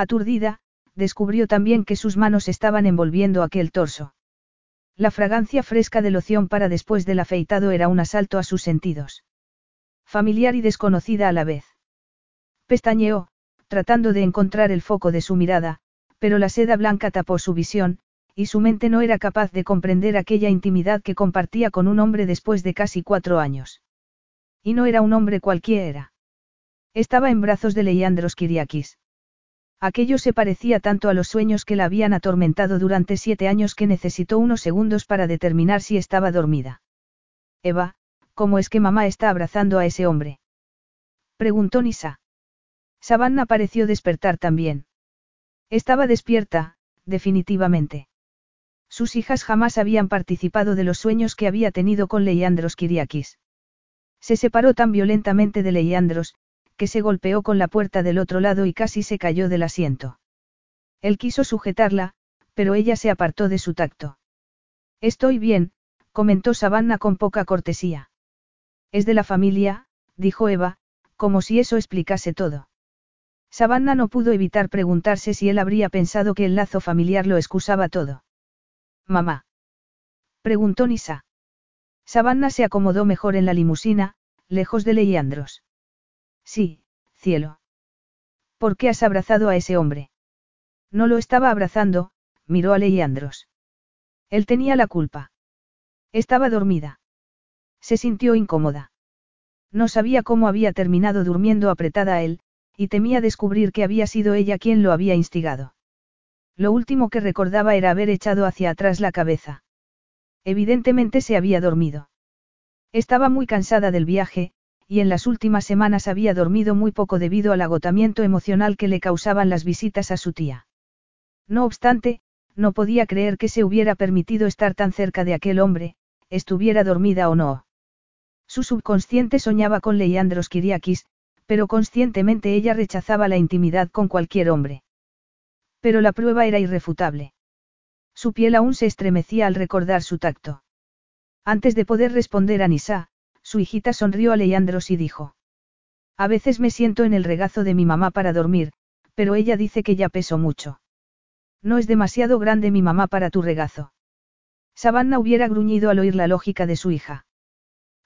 Aturdida, descubrió también que sus manos estaban envolviendo aquel torso. La fragancia fresca de loción para después del afeitado era un asalto a sus sentidos. Familiar y desconocida a la vez. Pestañeó, tratando de encontrar el foco de su mirada, pero la seda blanca tapó su visión, y su mente no era capaz de comprender aquella intimidad que compartía con un hombre después de casi cuatro años. Y no era un hombre cualquiera. Estaba en brazos de Leiandros Kiriakis. Aquello se parecía tanto a los sueños que la habían atormentado durante siete años que necesitó unos segundos para determinar si estaba dormida. Eva, ¿cómo es que mamá está abrazando a ese hombre? Preguntó Nisa. Savannah pareció despertar también. Estaba despierta, definitivamente. Sus hijas jamás habían participado de los sueños que había tenido con Leiandros Kiriakis. Se separó tan violentamente de Leiandros, que se golpeó con la puerta del otro lado y casi se cayó del asiento. Él quiso sujetarla, pero ella se apartó de su tacto. Estoy bien, comentó Savannah con poca cortesía. Es de la familia, dijo Eva, como si eso explicase todo. Savannah no pudo evitar preguntarse si él habría pensado que el lazo familiar lo excusaba todo. Mamá. Preguntó Nisa. Savannah se acomodó mejor en la limusina, lejos de Leandros. Sí, cielo. ¿Por qué has abrazado a ese hombre? No lo estaba abrazando, miró a Leandros. Él tenía la culpa. Estaba dormida. Se sintió incómoda. No sabía cómo había terminado durmiendo apretada a él, y temía descubrir que había sido ella quien lo había instigado. Lo último que recordaba era haber echado hacia atrás la cabeza. Evidentemente se había dormido. Estaba muy cansada del viaje, y en las últimas semanas había dormido muy poco debido al agotamiento emocional que le causaban las visitas a su tía. No obstante, no podía creer que se hubiera permitido estar tan cerca de aquel hombre, estuviera dormida o no. Su subconsciente soñaba con Leandros Kiriakis, pero conscientemente ella rechazaba la intimidad con cualquier hombre. Pero la prueba era irrefutable. Su piel aún se estremecía al recordar su tacto. Antes de poder responder a Nisa, su hijita sonrió a Leandros y dijo. A veces me siento en el regazo de mi mamá para dormir, pero ella dice que ya peso mucho. No es demasiado grande mi mamá para tu regazo. Savannah hubiera gruñido al oír la lógica de su hija.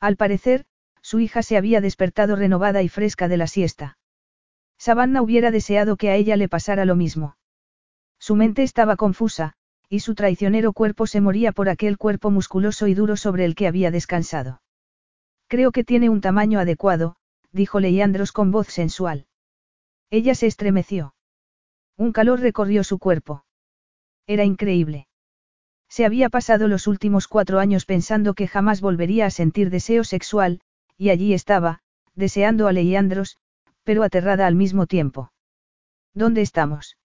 Al parecer, su hija se había despertado renovada y fresca de la siesta. Savannah hubiera deseado que a ella le pasara lo mismo. Su mente estaba confusa, y su traicionero cuerpo se moría por aquel cuerpo musculoso y duro sobre el que había descansado. Creo que tiene un tamaño adecuado, dijo Leandros con voz sensual. Ella se estremeció. Un calor recorrió su cuerpo. Era increíble. Se había pasado los últimos cuatro años pensando que jamás volvería a sentir deseo sexual, y allí estaba, deseando a Leandros, pero aterrada al mismo tiempo. ¿Dónde estamos?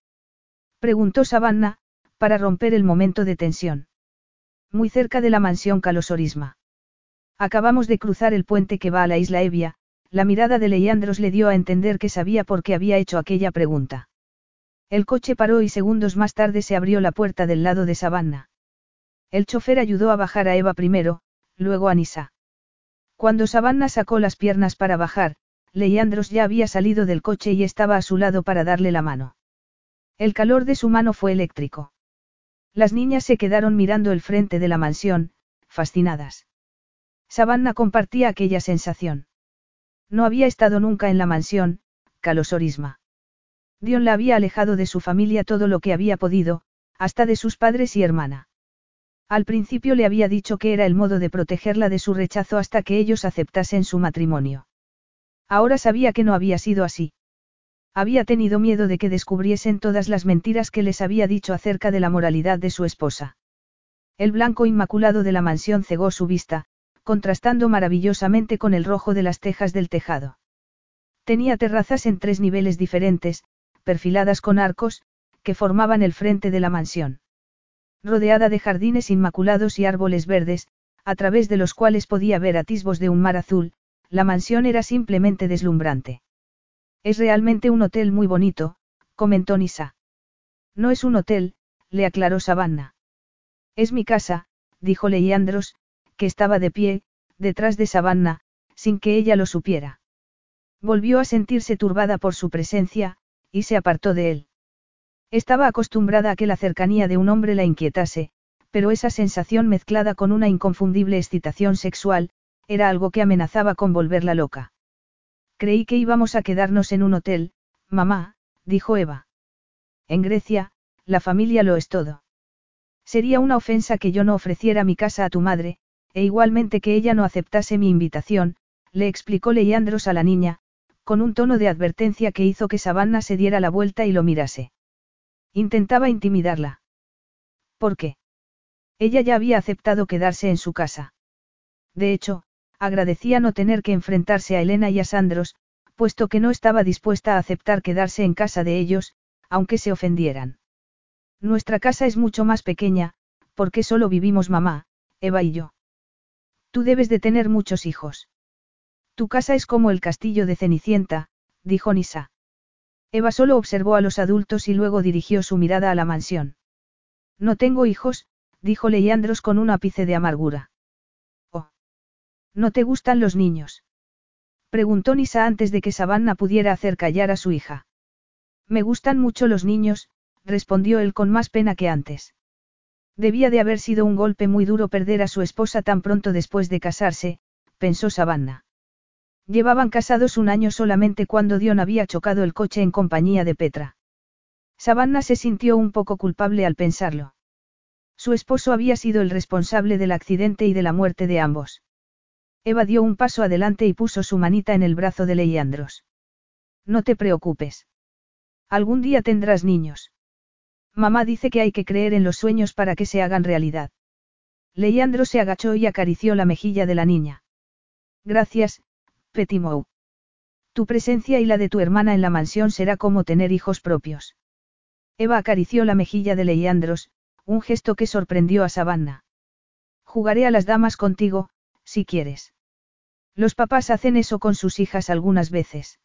Preguntó Savannah, para romper el momento de tensión. Muy cerca de la mansión Calosorisma. Acabamos de cruzar el puente que va a la isla Evia, la mirada de Leandros le dio a entender que sabía por qué había hecho aquella pregunta. El coche paró y segundos más tarde se abrió la puerta del lado de Savannah. El chofer ayudó a bajar a Eva primero, luego a Nisa. Cuando Savannah sacó las piernas para bajar, Leandros ya había salido del coche y estaba a su lado para darle la mano. El calor de su mano fue eléctrico. Las niñas se quedaron mirando el frente de la mansión, fascinadas. Savannah compartía aquella sensación. No había estado nunca en la mansión, Calosorisma. Dion la había alejado de su familia todo lo que había podido, hasta de sus padres y hermana. Al principio le había dicho que era el modo de protegerla de su rechazo hasta que ellos aceptasen su matrimonio. Ahora sabía que no había sido así. Había tenido miedo de que descubriesen todas las mentiras que les había dicho acerca de la moralidad de su esposa. El blanco inmaculado de la mansión cegó su vista, contrastando maravillosamente con el rojo de las tejas del tejado. Tenía terrazas en tres niveles diferentes, perfiladas con arcos, que formaban el frente de la mansión rodeada de jardines inmaculados y árboles verdes, a través de los cuales podía ver atisbos de un mar azul, la mansión era simplemente deslumbrante. Es realmente un hotel muy bonito, comentó Nisa. No es un hotel, le aclaró Savannah. Es mi casa, dijo Leandros, que estaba de pie, detrás de Savannah, sin que ella lo supiera. Volvió a sentirse turbada por su presencia, y se apartó de él. Estaba acostumbrada a que la cercanía de un hombre la inquietase, pero esa sensación mezclada con una inconfundible excitación sexual, era algo que amenazaba con volverla loca. Creí que íbamos a quedarnos en un hotel, mamá, dijo Eva. En Grecia, la familia lo es todo. Sería una ofensa que yo no ofreciera mi casa a tu madre, e igualmente que ella no aceptase mi invitación, le explicó Leandros a la niña, con un tono de advertencia que hizo que Savannah se diera la vuelta y lo mirase. Intentaba intimidarla. ¿Por qué? Ella ya había aceptado quedarse en su casa. De hecho, agradecía no tener que enfrentarse a Elena y a Sandros, puesto que no estaba dispuesta a aceptar quedarse en casa de ellos, aunque se ofendieran. Nuestra casa es mucho más pequeña, porque solo vivimos mamá, Eva y yo. Tú debes de tener muchos hijos. Tu casa es como el castillo de Cenicienta, dijo Nisa. Eva solo observó a los adultos y luego dirigió su mirada a la mansión. No tengo hijos, dijo Leandros con un ápice de amargura. Oh. ¿No te gustan los niños? Preguntó Nisa antes de que Savannah pudiera hacer callar a su hija. Me gustan mucho los niños, respondió él con más pena que antes. Debía de haber sido un golpe muy duro perder a su esposa tan pronto después de casarse, pensó Savannah. Llevaban casados un año solamente cuando Dion había chocado el coche en compañía de Petra. Savannah se sintió un poco culpable al pensarlo. Su esposo había sido el responsable del accidente y de la muerte de ambos. Eva dio un paso adelante y puso su manita en el brazo de Leandros. No te preocupes. Algún día tendrás niños. Mamá dice que hay que creer en los sueños para que se hagan realidad. Leandro se agachó y acarició la mejilla de la niña. Gracias, Petimou. Tu presencia y la de tu hermana en la mansión será como tener hijos propios. Eva acarició la mejilla de Leandros, un gesto que sorprendió a Savannah. Jugaré a las damas contigo, si quieres. Los papás hacen eso con sus hijas algunas veces.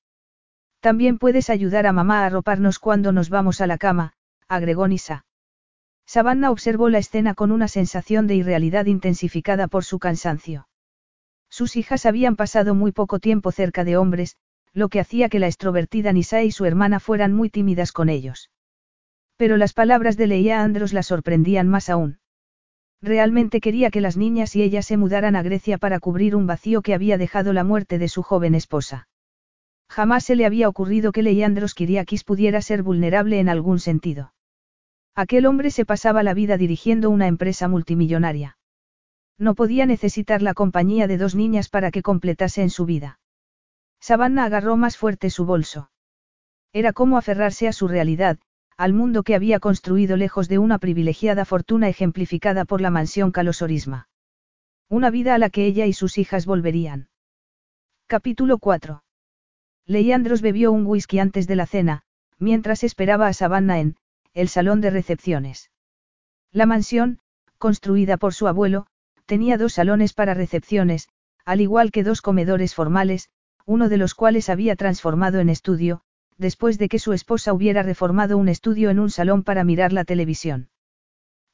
También puedes ayudar a mamá a arroparnos cuando nos vamos a la cama, agregó Nisa. Savannah observó la escena con una sensación de irrealidad intensificada por su cansancio. Sus hijas habían pasado muy poco tiempo cerca de hombres, lo que hacía que la extrovertida Nisa y su hermana fueran muy tímidas con ellos. Pero las palabras de Leia Andros la sorprendían más aún. Realmente quería que las niñas y ella se mudaran a Grecia para cubrir un vacío que había dejado la muerte de su joven esposa. Jamás se le había ocurrido que Leiandros Kiriakis pudiera ser vulnerable en algún sentido. Aquel hombre se pasaba la vida dirigiendo una empresa multimillonaria. No podía necesitar la compañía de dos niñas para que completase en su vida. Savannah agarró más fuerte su bolso. Era como aferrarse a su realidad, al mundo que había construido lejos de una privilegiada fortuna ejemplificada por la mansión Calosorisma. Una vida a la que ella y sus hijas volverían. Capítulo 4. Leiandros bebió un whisky antes de la cena, mientras esperaba a Savannah en, el salón de recepciones. La mansión, construida por su abuelo, tenía dos salones para recepciones, al igual que dos comedores formales, uno de los cuales había transformado en estudio, después de que su esposa hubiera reformado un estudio en un salón para mirar la televisión.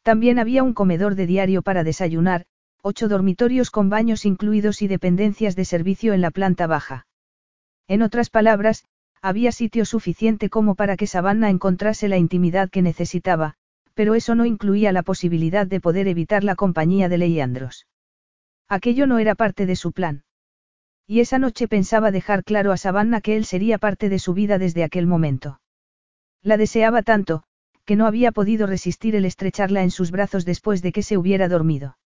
También había un comedor de diario para desayunar, ocho dormitorios con baños incluidos y dependencias de servicio en la planta baja. En otras palabras, había sitio suficiente como para que Savannah encontrase la intimidad que necesitaba, pero eso no incluía la posibilidad de poder evitar la compañía de Leiandros. Aquello no era parte de su plan. Y esa noche pensaba dejar claro a Savannah que él sería parte de su vida desde aquel momento. La deseaba tanto, que no había podido resistir el estrecharla en sus brazos después de que se hubiera dormido.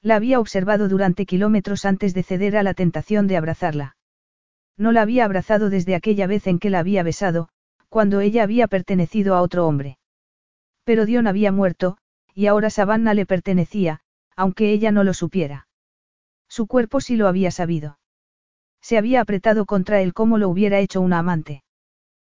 La había observado durante kilómetros antes de ceder a la tentación de abrazarla. No la había abrazado desde aquella vez en que la había besado, cuando ella había pertenecido a otro hombre. Pero Dion había muerto, y ahora Savannah le pertenecía, aunque ella no lo supiera. Su cuerpo sí lo había sabido. Se había apretado contra él como lo hubiera hecho una amante.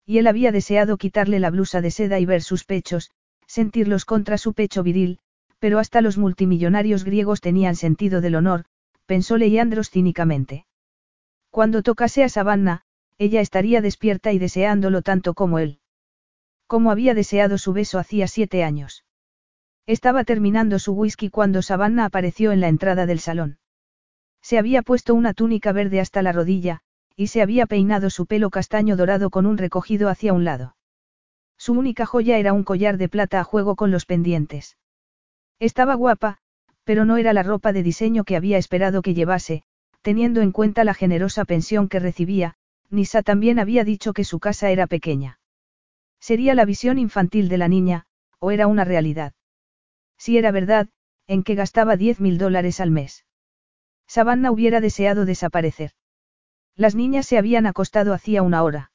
Y él había deseado quitarle la blusa de seda y ver sus pechos, sentirlos contra su pecho viril, pero hasta los multimillonarios griegos tenían sentido del honor, pensó Leiandros cínicamente. Cuando tocase a Savannah, ella estaría despierta y deseándolo tanto como él. Como había deseado su beso hacía siete años. Estaba terminando su whisky cuando Savannah apareció en la entrada del salón. Se había puesto una túnica verde hasta la rodilla, y se había peinado su pelo castaño dorado con un recogido hacia un lado. Su única joya era un collar de plata a juego con los pendientes. Estaba guapa, pero no era la ropa de diseño que había esperado que llevase, teniendo en cuenta la generosa pensión que recibía, Nisa también había dicho que su casa era pequeña. ¿Sería la visión infantil de la niña, o era una realidad? Si era verdad, en que gastaba 10 mil dólares al mes. Savannah hubiera deseado desaparecer. Las niñas se habían acostado hacía una hora.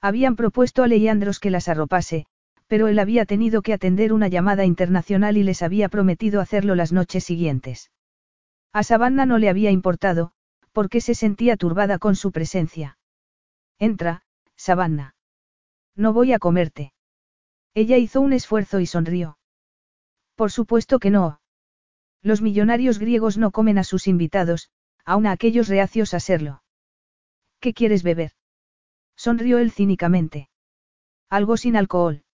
Habían propuesto a Leandros que las arropase, pero él había tenido que atender una llamada internacional y les había prometido hacerlo las noches siguientes. A Savannah no le había importado, porque se sentía turbada con su presencia. Entra, Savannah. No voy a comerte. Ella hizo un esfuerzo y sonrió. Por supuesto que no. Los millonarios griegos no comen a sus invitados, aun a aquellos reacios a serlo. ¿Qué quieres beber? Sonrió él cínicamente. Algo sin alcohol.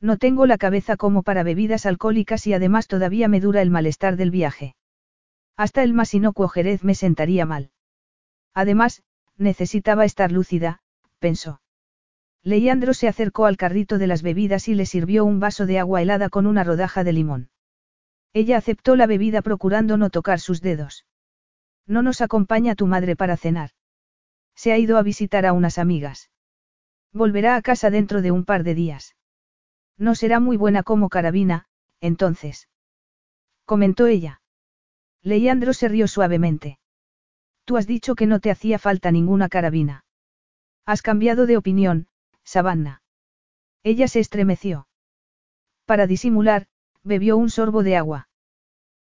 No tengo la cabeza como para bebidas alcohólicas y además todavía me dura el malestar del viaje. Hasta el más inocuo jerez me sentaría mal. Además, necesitaba estar lúcida, pensó. Leandro se acercó al carrito de las bebidas y le sirvió un vaso de agua helada con una rodaja de limón. Ella aceptó la bebida procurando no tocar sus dedos. No nos acompaña tu madre para cenar. Se ha ido a visitar a unas amigas. Volverá a casa dentro de un par de días. No será muy buena como carabina, entonces. Comentó ella. Leandro se rió suavemente. Tú has dicho que no te hacía falta ninguna carabina. Has cambiado de opinión, Savannah. Ella se estremeció. Para disimular, bebió un sorbo de agua.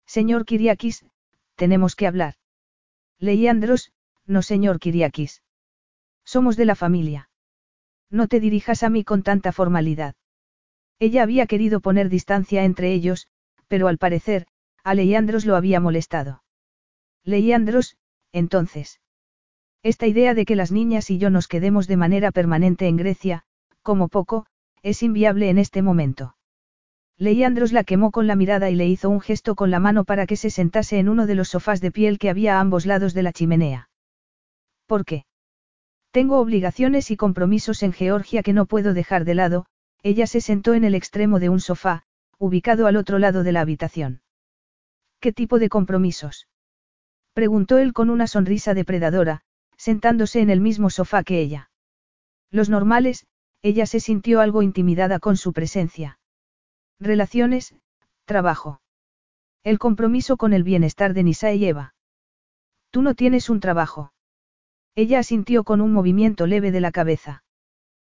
Señor Kiriakis, tenemos que hablar. Andros, no señor Kiriakis. Somos de la familia. No te dirijas a mí con tanta formalidad. Ella había querido poner distancia entre ellos, pero al parecer, a Leandros lo había molestado. Leandros, entonces. Esta idea de que las niñas y yo nos quedemos de manera permanente en Grecia, como poco, es inviable en este momento. Leandros la quemó con la mirada y le hizo un gesto con la mano para que se sentase en uno de los sofás de piel que había a ambos lados de la chimenea. ¿Por qué? Tengo obligaciones y compromisos en Georgia que no puedo dejar de lado, ella se sentó en el extremo de un sofá, ubicado al otro lado de la habitación. ¿Qué tipo de compromisos? Preguntó él con una sonrisa depredadora, sentándose en el mismo sofá que ella. Los normales, ella se sintió algo intimidada con su presencia. Relaciones, trabajo. El compromiso con el bienestar de Nisa y Eva. Tú no tienes un trabajo. Ella asintió con un movimiento leve de la cabeza.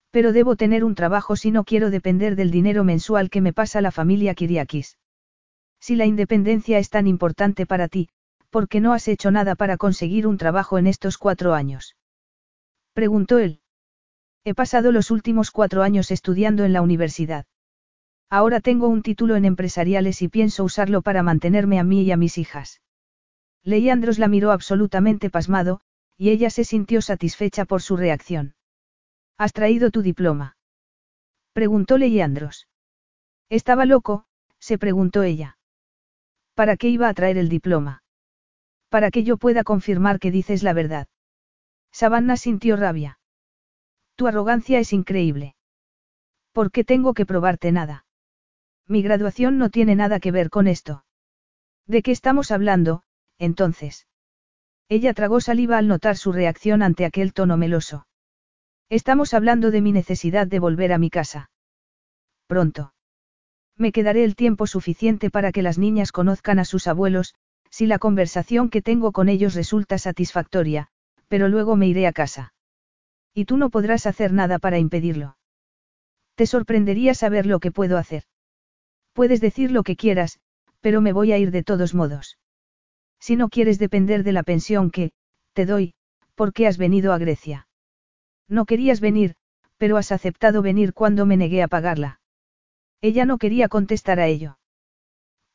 Pero debo tener un trabajo si no quiero depender del dinero mensual que me pasa la familia Kiriakis. Si la independencia es tan importante para ti, ¿por qué no has hecho nada para conseguir un trabajo en estos cuatro años? Preguntó él. He pasado los últimos cuatro años estudiando en la universidad. Ahora tengo un título en empresariales y pienso usarlo para mantenerme a mí y a mis hijas. Leandros la miró absolutamente pasmado, y ella se sintió satisfecha por su reacción. ¿Has traído tu diploma? Preguntó Leandros. Estaba loco, se preguntó ella. ¿Para qué iba a traer el diploma? Para que yo pueda confirmar que dices la verdad. Savannah sintió rabia. Tu arrogancia es increíble. ¿Por qué tengo que probarte nada? Mi graduación no tiene nada que ver con esto. ¿De qué estamos hablando, entonces? Ella tragó saliva al notar su reacción ante aquel tono meloso. Estamos hablando de mi necesidad de volver a mi casa. Pronto. Me quedaré el tiempo suficiente para que las niñas conozcan a sus abuelos, si la conversación que tengo con ellos resulta satisfactoria, pero luego me iré a casa. Y tú no podrás hacer nada para impedirlo. Te sorprendería saber lo que puedo hacer. Puedes decir lo que quieras, pero me voy a ir de todos modos. Si no quieres depender de la pensión que, te doy, ¿por qué has venido a Grecia? No querías venir, pero has aceptado venir cuando me negué a pagarla. Ella no quería contestar a ello.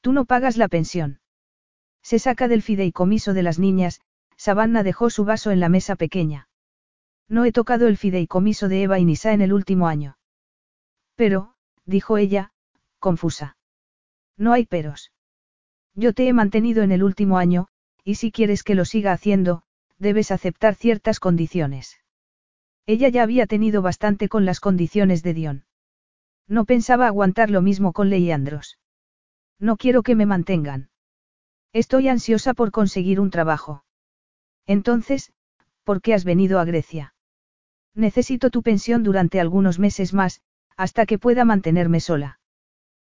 Tú no pagas la pensión. Se saca del fideicomiso de las niñas, Savannah dejó su vaso en la mesa pequeña. No he tocado el fideicomiso de Eva y Nisa en el último año. Pero, dijo ella, confusa. No hay peros. Yo te he mantenido en el último año, y si quieres que lo siga haciendo, debes aceptar ciertas condiciones. Ella ya había tenido bastante con las condiciones de Dion. No pensaba aguantar lo mismo con Leandros. No quiero que me mantengan. Estoy ansiosa por conseguir un trabajo. Entonces, ¿por qué has venido a Grecia? Necesito tu pensión durante algunos meses más, hasta que pueda mantenerme sola.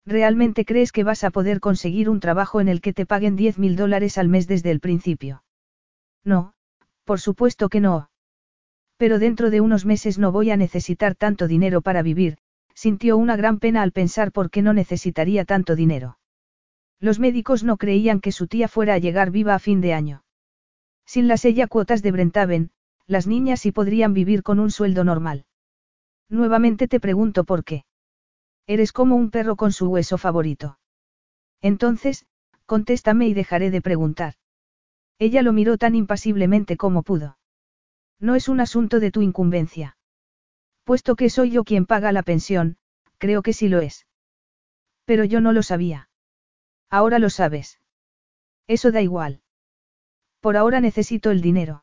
¿Realmente crees que vas a poder conseguir un trabajo en el que te paguen 10 mil dólares al mes desde el principio? No, por supuesto que no. Pero dentro de unos meses no voy a necesitar tanto dinero para vivir, sintió una gran pena al pensar por qué no necesitaría tanto dinero. Los médicos no creían que su tía fuera a llegar viva a fin de año. Sin las ella cuotas de Brentaven, las niñas sí podrían vivir con un sueldo normal. Nuevamente te pregunto por qué. Eres como un perro con su hueso favorito. Entonces, contéstame y dejaré de preguntar. Ella lo miró tan impasiblemente como pudo. No es un asunto de tu incumbencia. Puesto que soy yo quien paga la pensión, creo que sí lo es. Pero yo no lo sabía. Ahora lo sabes. Eso da igual. Por ahora necesito el dinero.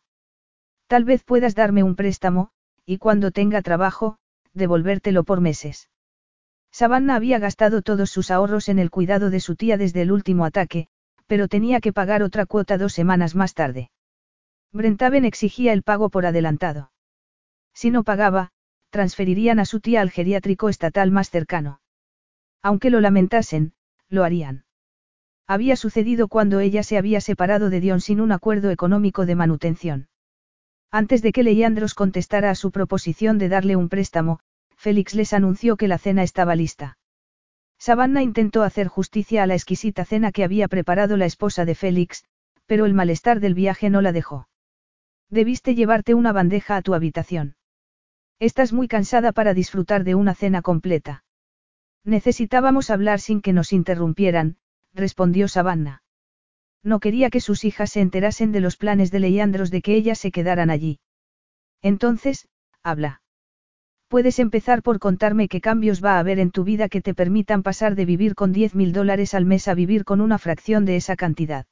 Tal vez puedas darme un préstamo, y cuando tenga trabajo, devolvértelo por meses. Savannah había gastado todos sus ahorros en el cuidado de su tía desde el último ataque, pero tenía que pagar otra cuota dos semanas más tarde. Brentaven exigía el pago por adelantado. Si no pagaba, transferirían a su tía al geriátrico estatal más cercano. Aunque lo lamentasen, lo harían. Había sucedido cuando ella se había separado de Dion sin un acuerdo económico de manutención. Antes de que Leandros contestara a su proposición de darle un préstamo, Félix les anunció que la cena estaba lista. Savannah intentó hacer justicia a la exquisita cena que había preparado la esposa de Félix, pero el malestar del viaje no la dejó. Debiste llevarte una bandeja a tu habitación. Estás muy cansada para disfrutar de una cena completa. Necesitábamos hablar sin que nos interrumpieran, respondió Savannah. No quería que sus hijas se enterasen de los planes de Leandros de que ellas se quedaran allí. Entonces, habla. Puedes empezar por contarme qué cambios va a haber en tu vida que te permitan pasar de vivir con 10 mil dólares al mes a vivir con una fracción de esa cantidad.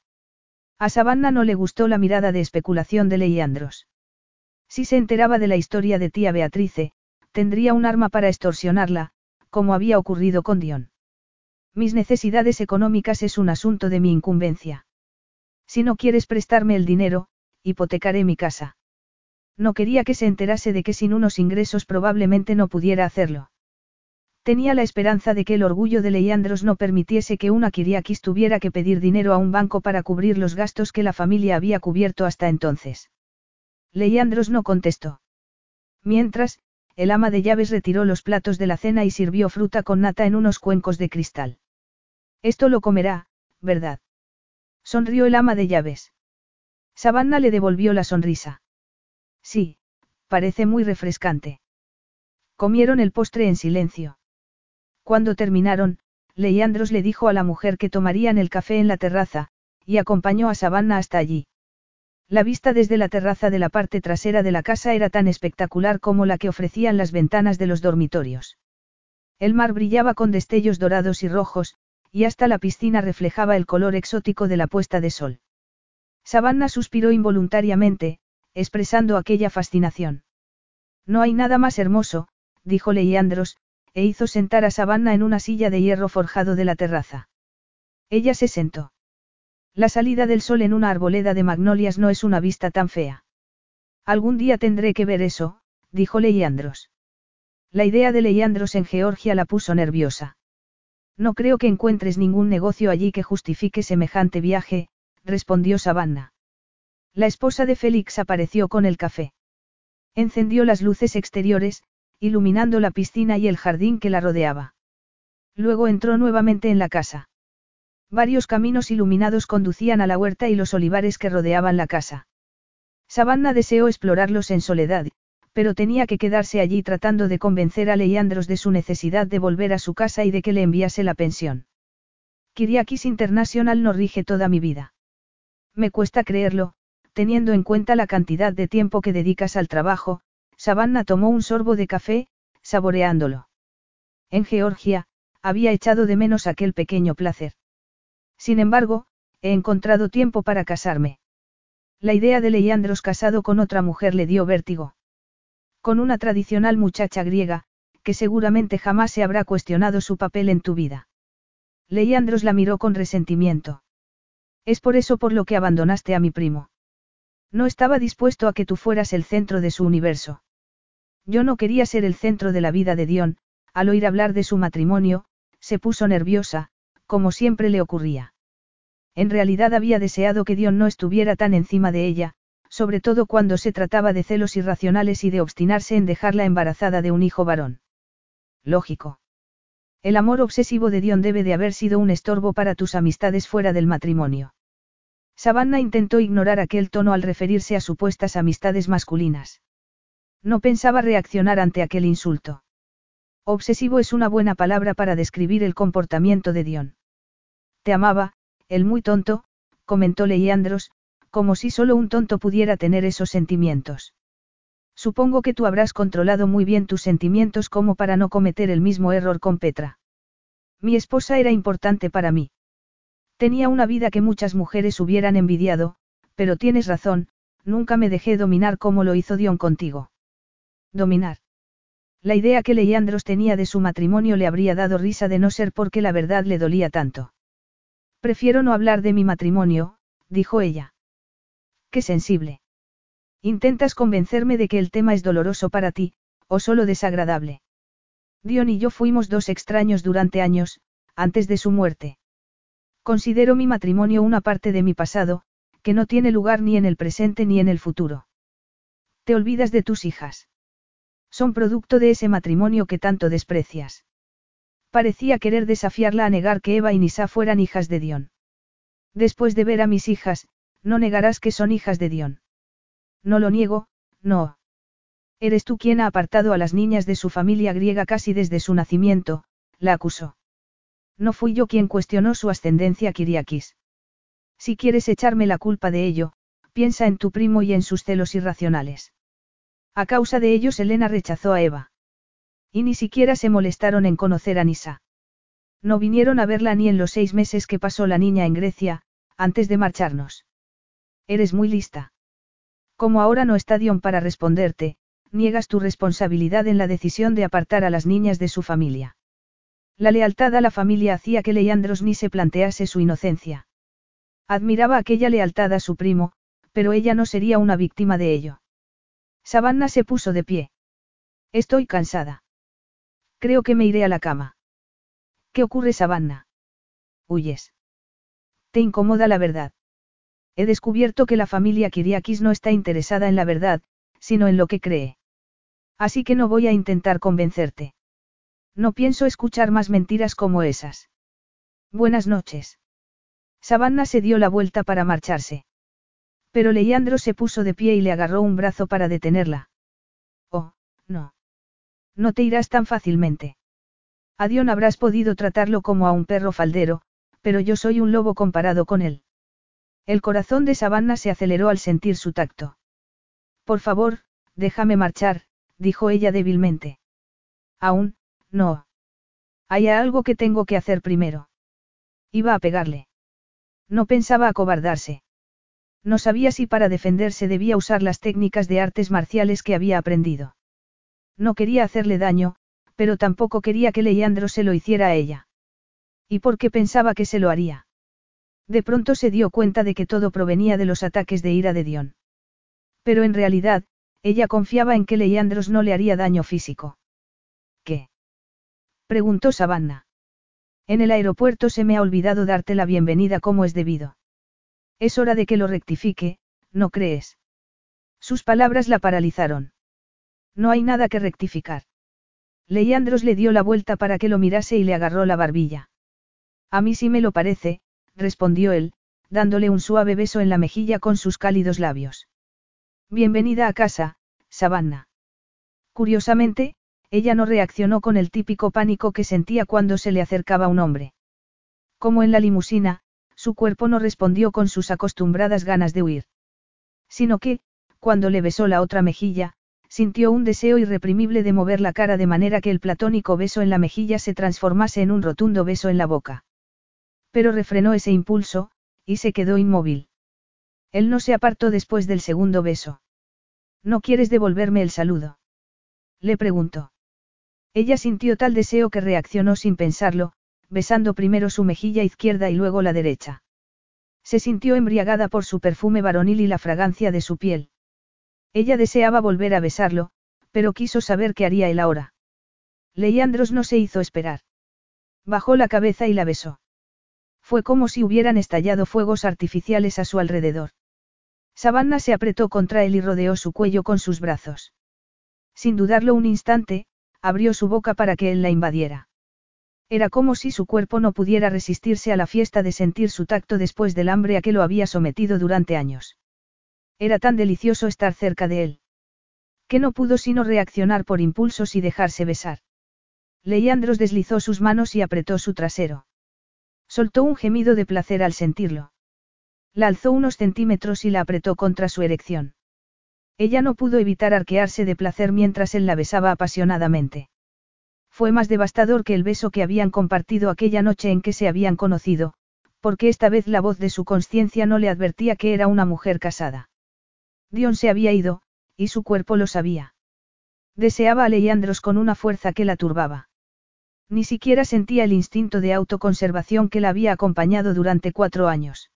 A Savannah no le gustó la mirada de especulación de Leandros. Si se enteraba de la historia de tía Beatrice, tendría un arma para extorsionarla, como había ocurrido con Dion. Mis necesidades económicas es un asunto de mi incumbencia. Si no quieres prestarme el dinero, hipotecaré mi casa. No quería que se enterase de que sin unos ingresos probablemente no pudiera hacerlo. Tenía la esperanza de que el orgullo de Leandros no permitiese que una Kiriakis tuviera que pedir dinero a un banco para cubrir los gastos que la familia había cubierto hasta entonces. Leandros no contestó. Mientras, el ama de llaves retiró los platos de la cena y sirvió fruta con nata en unos cuencos de cristal. Esto lo comerá, ¿verdad? Sonrió el ama de llaves. Savannah le devolvió la sonrisa. Sí, parece muy refrescante. Comieron el postre en silencio. Cuando terminaron, Leandros le dijo a la mujer que tomarían el café en la terraza, y acompañó a Savannah hasta allí. La vista desde la terraza de la parte trasera de la casa era tan espectacular como la que ofrecían las ventanas de los dormitorios. El mar brillaba con destellos dorados y rojos, y hasta la piscina reflejaba el color exótico de la puesta de sol. Savannah suspiró involuntariamente, expresando aquella fascinación. No hay nada más hermoso, dijo Leandros, e hizo sentar a Savannah en una silla de hierro forjado de la terraza. Ella se sentó. La salida del sol en una arboleda de magnolias no es una vista tan fea. Algún día tendré que ver eso, dijo Leandros. La idea de Leandros en Georgia la puso nerviosa. No creo que encuentres ningún negocio allí que justifique semejante viaje, respondió Savannah. La esposa de Félix apareció con el café. Encendió las luces exteriores, iluminando la piscina y el jardín que la rodeaba. Luego entró nuevamente en la casa. Varios caminos iluminados conducían a la huerta y los olivares que rodeaban la casa. Savannah deseó explorarlos en soledad, pero tenía que quedarse allí tratando de convencer a Leandros de su necesidad de volver a su casa y de que le enviase la pensión. Kiriakis International no rige toda mi vida. Me cuesta creerlo, teniendo en cuenta la cantidad de tiempo que dedicas al trabajo, Savannah tomó un sorbo de café, saboreándolo. En Georgia, había echado de menos aquel pequeño placer. Sin embargo, he encontrado tiempo para casarme. La idea de Leandros casado con otra mujer le dio vértigo. Con una tradicional muchacha griega, que seguramente jamás se habrá cuestionado su papel en tu vida. Leandros la miró con resentimiento. Es por eso por lo que abandonaste a mi primo. No estaba dispuesto a que tú fueras el centro de su universo. Yo no quería ser el centro de la vida de Dion, al oír hablar de su matrimonio, se puso nerviosa, como siempre le ocurría. En realidad había deseado que Dion no estuviera tan encima de ella, sobre todo cuando se trataba de celos irracionales y de obstinarse en dejarla embarazada de un hijo varón. Lógico. El amor obsesivo de Dion debe de haber sido un estorbo para tus amistades fuera del matrimonio. Savannah intentó ignorar aquel tono al referirse a supuestas amistades masculinas. No pensaba reaccionar ante aquel insulto. Obsesivo es una buena palabra para describir el comportamiento de Dion. Te amaba, el muy tonto, comentó Leandros, como si solo un tonto pudiera tener esos sentimientos. Supongo que tú habrás controlado muy bien tus sentimientos como para no cometer el mismo error con Petra. Mi esposa era importante para mí. Tenía una vida que muchas mujeres hubieran envidiado, pero tienes razón, nunca me dejé dominar como lo hizo Dion contigo. Dominar. La idea que Leandros tenía de su matrimonio le habría dado risa de no ser porque la verdad le dolía tanto. Prefiero no hablar de mi matrimonio, dijo ella. Qué sensible. Intentas convencerme de que el tema es doloroso para ti, o solo desagradable. Dion y yo fuimos dos extraños durante años, antes de su muerte. Considero mi matrimonio una parte de mi pasado, que no tiene lugar ni en el presente ni en el futuro. Te olvidas de tus hijas. Son producto de ese matrimonio que tanto desprecias. Parecía querer desafiarla a negar que Eva y Nisa fueran hijas de Dion. Después de ver a mis hijas, no negarás que son hijas de Dion. No lo niego, no. Eres tú quien ha apartado a las niñas de su familia griega casi desde su nacimiento, la acusó. No fui yo quien cuestionó su ascendencia Kiriakis. Si quieres echarme la culpa de ello, piensa en tu primo y en sus celos irracionales. A causa de ellos Elena rechazó a Eva. Y ni siquiera se molestaron en conocer a Nisa. No vinieron a verla ni en los seis meses que pasó la niña en Grecia, antes de marcharnos. Eres muy lista. Como ahora no está Dion para responderte, niegas tu responsabilidad en la decisión de apartar a las niñas de su familia. La lealtad a la familia hacía que Leandros ni se plantease su inocencia. Admiraba aquella lealtad a su primo, pero ella no sería una víctima de ello. Savannah se puso de pie. Estoy cansada. Creo que me iré a la cama. ¿Qué ocurre, Savannah? Huyes. Te incomoda la verdad. He descubierto que la familia Kiriakis no está interesada en la verdad, sino en lo que cree. Así que no voy a intentar convencerte. No pienso escuchar más mentiras como esas. Buenas noches. Savannah se dio la vuelta para marcharse. Pero Leandro se puso de pie y le agarró un brazo para detenerla. Oh, no. No te irás tan fácilmente. A Dion habrás podido tratarlo como a un perro faldero, pero yo soy un lobo comparado con él. El corazón de Savannah se aceleró al sentir su tacto. Por favor, déjame marchar, dijo ella débilmente. Aún, no. Hay algo que tengo que hacer primero. Iba a pegarle. No pensaba acobardarse. No sabía si para defenderse debía usar las técnicas de artes marciales que había aprendido. No quería hacerle daño, pero tampoco quería que Leandro se lo hiciera a ella. ¿Y por qué pensaba que se lo haría? De pronto se dio cuenta de que todo provenía de los ataques de ira de Dion. Pero en realidad, ella confiaba en que Leandros no le haría daño físico. ¿Qué? preguntó Savannah. En el aeropuerto se me ha olvidado darte la bienvenida como es debido. Es hora de que lo rectifique, ¿no crees? Sus palabras la paralizaron. No hay nada que rectificar. Leandros le dio la vuelta para que lo mirase y le agarró la barbilla. A mí sí me lo parece, respondió él, dándole un suave beso en la mejilla con sus cálidos labios. Bienvenida a casa, Savannah. Curiosamente, ella no reaccionó con el típico pánico que sentía cuando se le acercaba un hombre. Como en la limusina, su cuerpo no respondió con sus acostumbradas ganas de huir. Sino que, cuando le besó la otra mejilla, sintió un deseo irreprimible de mover la cara de manera que el platónico beso en la mejilla se transformase en un rotundo beso en la boca. Pero refrenó ese impulso, y se quedó inmóvil. Él no se apartó después del segundo beso. ¿No quieres devolverme el saludo? Le preguntó. Ella sintió tal deseo que reaccionó sin pensarlo, besando primero su mejilla izquierda y luego la derecha. Se sintió embriagada por su perfume varonil y la fragancia de su piel. Ella deseaba volver a besarlo, pero quiso saber qué haría él ahora. Leandros no se hizo esperar. Bajó la cabeza y la besó. Fue como si hubieran estallado fuegos artificiales a su alrededor. Savannah se apretó contra él y rodeó su cuello con sus brazos. Sin dudarlo un instante, abrió su boca para que él la invadiera. Era como si su cuerpo no pudiera resistirse a la fiesta de sentir su tacto después del hambre a que lo había sometido durante años. Era tan delicioso estar cerca de él. Que no pudo sino reaccionar por impulsos y dejarse besar. Leandros deslizó sus manos y apretó su trasero. Soltó un gemido de placer al sentirlo. La alzó unos centímetros y la apretó contra su erección. Ella no pudo evitar arquearse de placer mientras él la besaba apasionadamente. Fue más devastador que el beso que habían compartido aquella noche en que se habían conocido, porque esta vez la voz de su conciencia no le advertía que era una mujer casada. Dion se había ido, y su cuerpo lo sabía. Deseaba a Leandros con una fuerza que la turbaba. Ni siquiera sentía el instinto de autoconservación que la había acompañado durante cuatro años.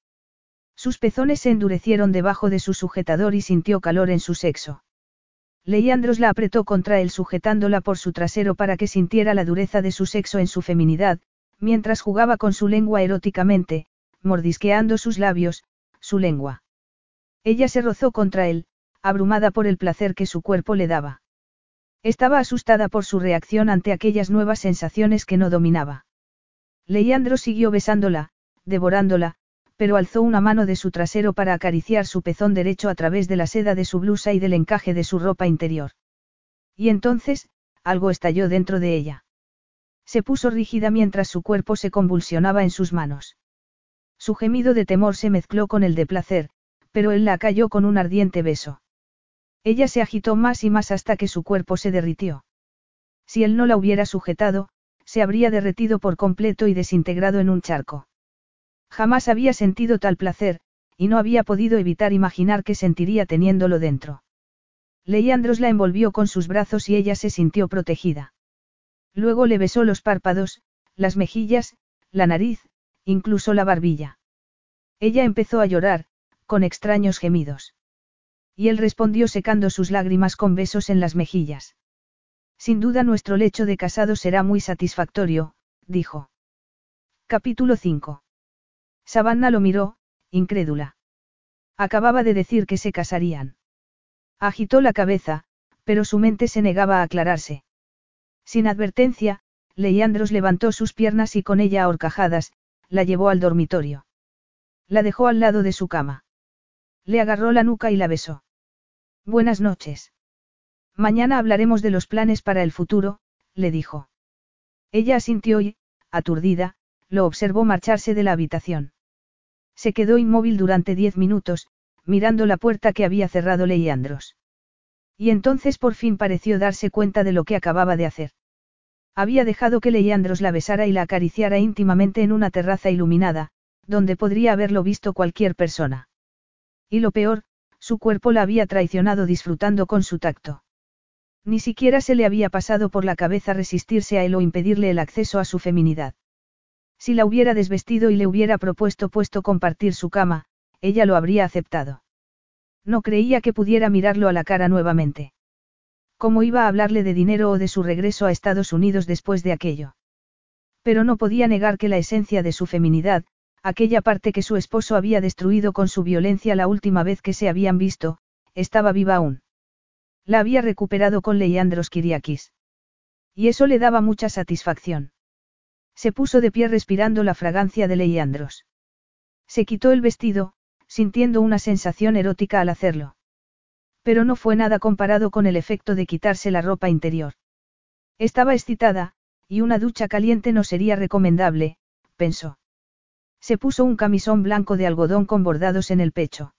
Sus pezones se endurecieron debajo de su sujetador y sintió calor en su sexo. Leandros la apretó contra él sujetándola por su trasero para que sintiera la dureza de su sexo en su feminidad, mientras jugaba con su lengua eróticamente, mordisqueando sus labios, su lengua. Ella se rozó contra él, abrumada por el placer que su cuerpo le daba. Estaba asustada por su reacción ante aquellas nuevas sensaciones que no dominaba. Leandro siguió besándola, devorándola, pero alzó una mano de su trasero para acariciar su pezón derecho a través de la seda de su blusa y del encaje de su ropa interior. Y entonces, algo estalló dentro de ella. Se puso rígida mientras su cuerpo se convulsionaba en sus manos. Su gemido de temor se mezcló con el de placer, pero él la acalló con un ardiente beso. Ella se agitó más y más hasta que su cuerpo se derritió. Si él no la hubiera sujetado, se habría derretido por completo y desintegrado en un charco. Jamás había sentido tal placer, y no había podido evitar imaginar que sentiría teniéndolo dentro. Leandros la envolvió con sus brazos y ella se sintió protegida. Luego le besó los párpados, las mejillas, la nariz, incluso la barbilla. Ella empezó a llorar, con extraños gemidos. Y él respondió secando sus lágrimas con besos en las mejillas. Sin duda nuestro lecho de casado será muy satisfactorio, dijo. Capítulo 5. Savannah lo miró, incrédula. Acababa de decir que se casarían. Agitó la cabeza, pero su mente se negaba a aclararse. Sin advertencia, Leandros levantó sus piernas y con ella a horcajadas, la llevó al dormitorio. La dejó al lado de su cama. Le agarró la nuca y la besó. Buenas noches. Mañana hablaremos de los planes para el futuro, le dijo. Ella asintió y, aturdida, lo observó marcharse de la habitación. Se quedó inmóvil durante diez minutos, mirando la puerta que había cerrado Leandros. Y entonces por fin pareció darse cuenta de lo que acababa de hacer. Había dejado que Leandros la besara y la acariciara íntimamente en una terraza iluminada, donde podría haberlo visto cualquier persona. Y lo peor, su cuerpo la había traicionado disfrutando con su tacto. Ni siquiera se le había pasado por la cabeza resistirse a él o impedirle el acceso a su feminidad. Si la hubiera desvestido y le hubiera propuesto puesto compartir su cama, ella lo habría aceptado. No creía que pudiera mirarlo a la cara nuevamente. ¿Cómo iba a hablarle de dinero o de su regreso a Estados Unidos después de aquello? Pero no podía negar que la esencia de su feminidad, aquella parte que su esposo había destruido con su violencia la última vez que se habían visto, estaba viva aún. La había recuperado con Leandros Kiriakis. Y eso le daba mucha satisfacción. Se puso de pie respirando la fragancia de Leandros. Se quitó el vestido, sintiendo una sensación erótica al hacerlo. Pero no fue nada comparado con el efecto de quitarse la ropa interior. Estaba excitada, y una ducha caliente no sería recomendable, pensó. Se puso un camisón blanco de algodón con bordados en el pecho.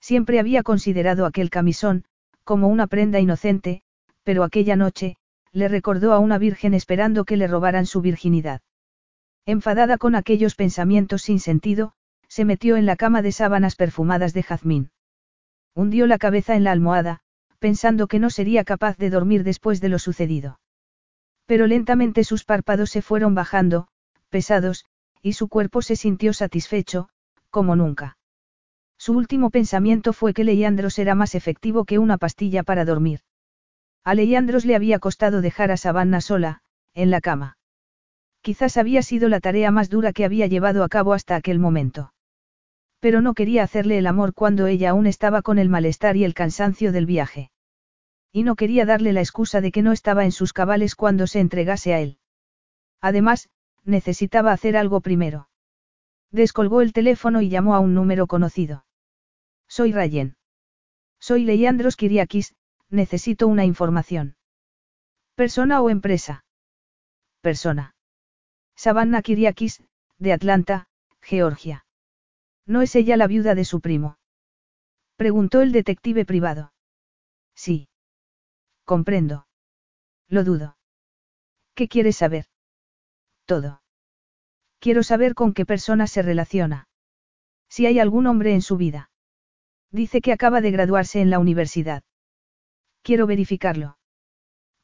Siempre había considerado aquel camisón, como una prenda inocente, pero aquella noche, le recordó a una virgen esperando que le robaran su virginidad. Enfadada con aquellos pensamientos sin sentido, se metió en la cama de sábanas perfumadas de jazmín. Hundió la cabeza en la almohada, pensando que no sería capaz de dormir después de lo sucedido. Pero lentamente sus párpados se fueron bajando, pesados, y su cuerpo se sintió satisfecho, como nunca. Su último pensamiento fue que Leandros era más efectivo que una pastilla para dormir. A Leandros le había costado dejar a Savannah sola, en la cama. Quizás había sido la tarea más dura que había llevado a cabo hasta aquel momento. Pero no quería hacerle el amor cuando ella aún estaba con el malestar y el cansancio del viaje. Y no quería darle la excusa de que no estaba en sus cabales cuando se entregase a él. Además, necesitaba hacer algo primero. Descolgó el teléfono y llamó a un número conocido. Soy Rayen. Soy Leandros Kiriakis, necesito una información. ¿Persona o empresa? Persona. Savannah Kiriakis, de Atlanta, Georgia. ¿No es ella la viuda de su primo? Preguntó el detective privado. Sí. Comprendo. Lo dudo. ¿Qué quieres saber? todo. Quiero saber con qué persona se relaciona. Si hay algún hombre en su vida. Dice que acaba de graduarse en la universidad. Quiero verificarlo.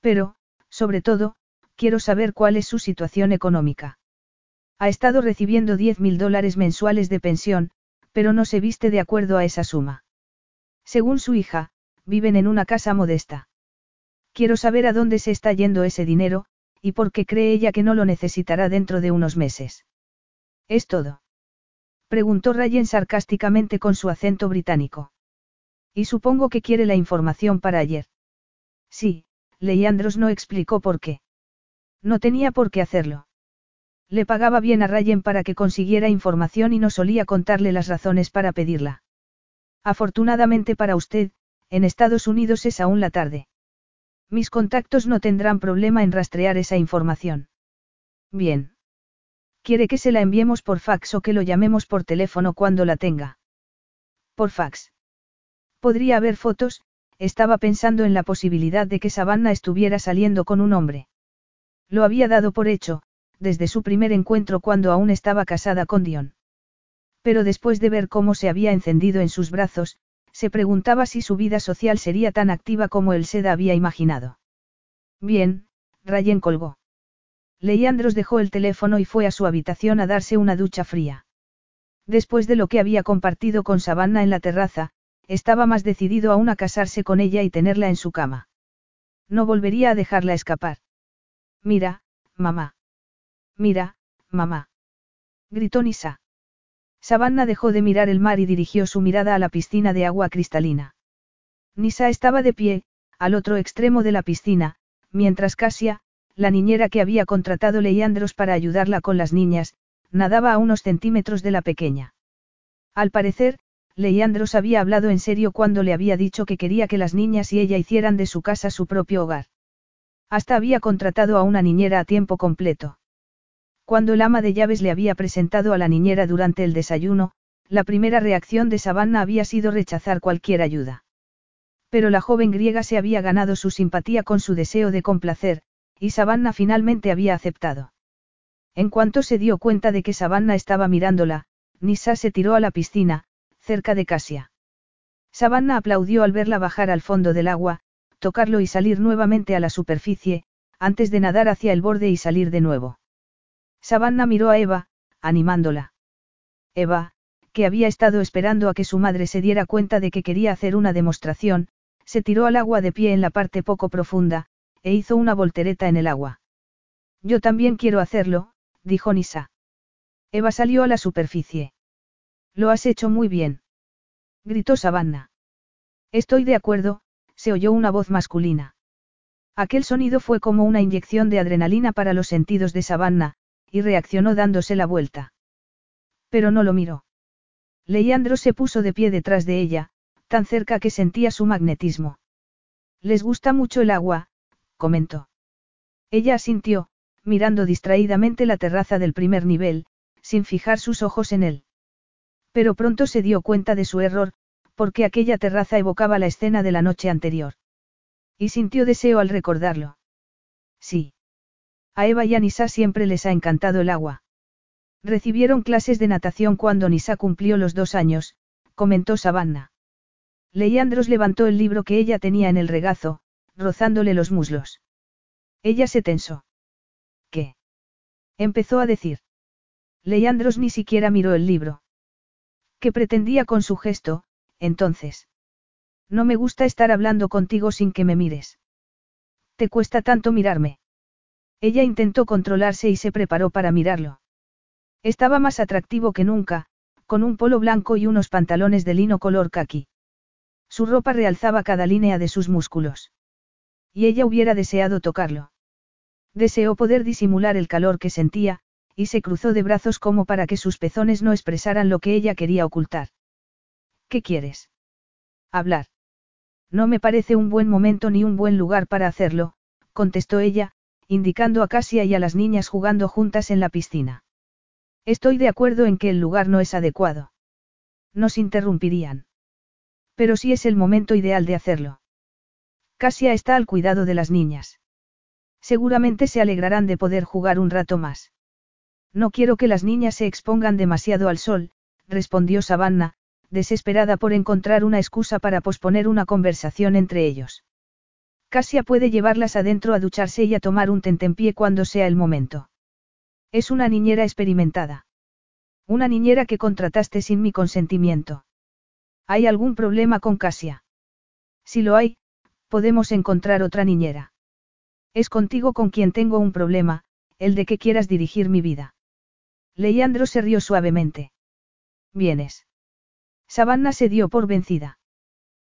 Pero, sobre todo, quiero saber cuál es su situación económica. Ha estado recibiendo 10 mil dólares mensuales de pensión, pero no se viste de acuerdo a esa suma. Según su hija, viven en una casa modesta. Quiero saber a dónde se está yendo ese dinero, y porque cree ella que no lo necesitará dentro de unos meses. ¿Es todo? Preguntó Ryan sarcásticamente con su acento británico. Y supongo que quiere la información para ayer. Sí, Leandros no explicó por qué. No tenía por qué hacerlo. Le pagaba bien a Ryan para que consiguiera información y no solía contarle las razones para pedirla. Afortunadamente para usted, en Estados Unidos es aún la tarde. Mis contactos no tendrán problema en rastrear esa información. Bien. Quiere que se la enviemos por fax o que lo llamemos por teléfono cuando la tenga. Por fax. Podría haber fotos, estaba pensando en la posibilidad de que Savannah estuviera saliendo con un hombre. Lo había dado por hecho, desde su primer encuentro cuando aún estaba casada con Dion. Pero después de ver cómo se había encendido en sus brazos, se preguntaba si su vida social sería tan activa como él se había imaginado. Bien, Rayen colgó. Leandros dejó el teléfono y fue a su habitación a darse una ducha fría. Después de lo que había compartido con Savannah en la terraza, estaba más decidido aún a casarse con ella y tenerla en su cama. No volvería a dejarla escapar. Mira, mamá. Mira, mamá. Gritó Nisa. Savannah dejó de mirar el mar y dirigió su mirada a la piscina de agua cristalina. Nisa estaba de pie, al otro extremo de la piscina, mientras Casia, la niñera que había contratado Leandros para ayudarla con las niñas, nadaba a unos centímetros de la pequeña. Al parecer, Leandros había hablado en serio cuando le había dicho que quería que las niñas y ella hicieran de su casa su propio hogar. Hasta había contratado a una niñera a tiempo completo. Cuando el ama de llaves le había presentado a la niñera durante el desayuno, la primera reacción de Savannah había sido rechazar cualquier ayuda. Pero la joven griega se había ganado su simpatía con su deseo de complacer, y Savannah finalmente había aceptado. En cuanto se dio cuenta de que Savannah estaba mirándola, Nisa se tiró a la piscina, cerca de Casia. Savannah aplaudió al verla bajar al fondo del agua, tocarlo y salir nuevamente a la superficie, antes de nadar hacia el borde y salir de nuevo. Savannah miró a Eva, animándola. Eva, que había estado esperando a que su madre se diera cuenta de que quería hacer una demostración, se tiró al agua de pie en la parte poco profunda, e hizo una voltereta en el agua. Yo también quiero hacerlo, dijo Nisa. Eva salió a la superficie. Lo has hecho muy bien. Gritó Savannah. Estoy de acuerdo, se oyó una voz masculina. Aquel sonido fue como una inyección de adrenalina para los sentidos de Savannah, y reaccionó dándose la vuelta. Pero no lo miró. Leandro se puso de pie detrás de ella, tan cerca que sentía su magnetismo. Les gusta mucho el agua, comentó. Ella asintió, mirando distraídamente la terraza del primer nivel, sin fijar sus ojos en él. Pero pronto se dio cuenta de su error, porque aquella terraza evocaba la escena de la noche anterior. Y sintió deseo al recordarlo. Sí. A Eva y a Nisa siempre les ha encantado el agua. Recibieron clases de natación cuando Nisa cumplió los dos años, comentó Savannah. Leandros levantó el libro que ella tenía en el regazo, rozándole los muslos. Ella se tensó. ¿Qué? Empezó a decir. Leandros ni siquiera miró el libro. ¿Qué pretendía con su gesto, entonces? No me gusta estar hablando contigo sin que me mires. ¿Te cuesta tanto mirarme? Ella intentó controlarse y se preparó para mirarlo. Estaba más atractivo que nunca, con un polo blanco y unos pantalones de lino color caqui. Su ropa realzaba cada línea de sus músculos. Y ella hubiera deseado tocarlo. Deseó poder disimular el calor que sentía, y se cruzó de brazos como para que sus pezones no expresaran lo que ella quería ocultar. ¿Qué quieres? Hablar. No me parece un buen momento ni un buen lugar para hacerlo, contestó ella, indicando a Casia y a las niñas jugando juntas en la piscina. Estoy de acuerdo en que el lugar no es adecuado. Nos interrumpirían. Pero sí es el momento ideal de hacerlo. Casia está al cuidado de las niñas. Seguramente se alegrarán de poder jugar un rato más. No quiero que las niñas se expongan demasiado al sol, respondió Savannah, desesperada por encontrar una excusa para posponer una conversación entre ellos. Casia puede llevarlas adentro a ducharse y a tomar un tentempié cuando sea el momento. Es una niñera experimentada. Una niñera que contrataste sin mi consentimiento. ¿Hay algún problema con Casia? Si lo hay, podemos encontrar otra niñera. Es contigo con quien tengo un problema, el de que quieras dirigir mi vida. Leandro se rió suavemente. Vienes. Savannah se dio por vencida.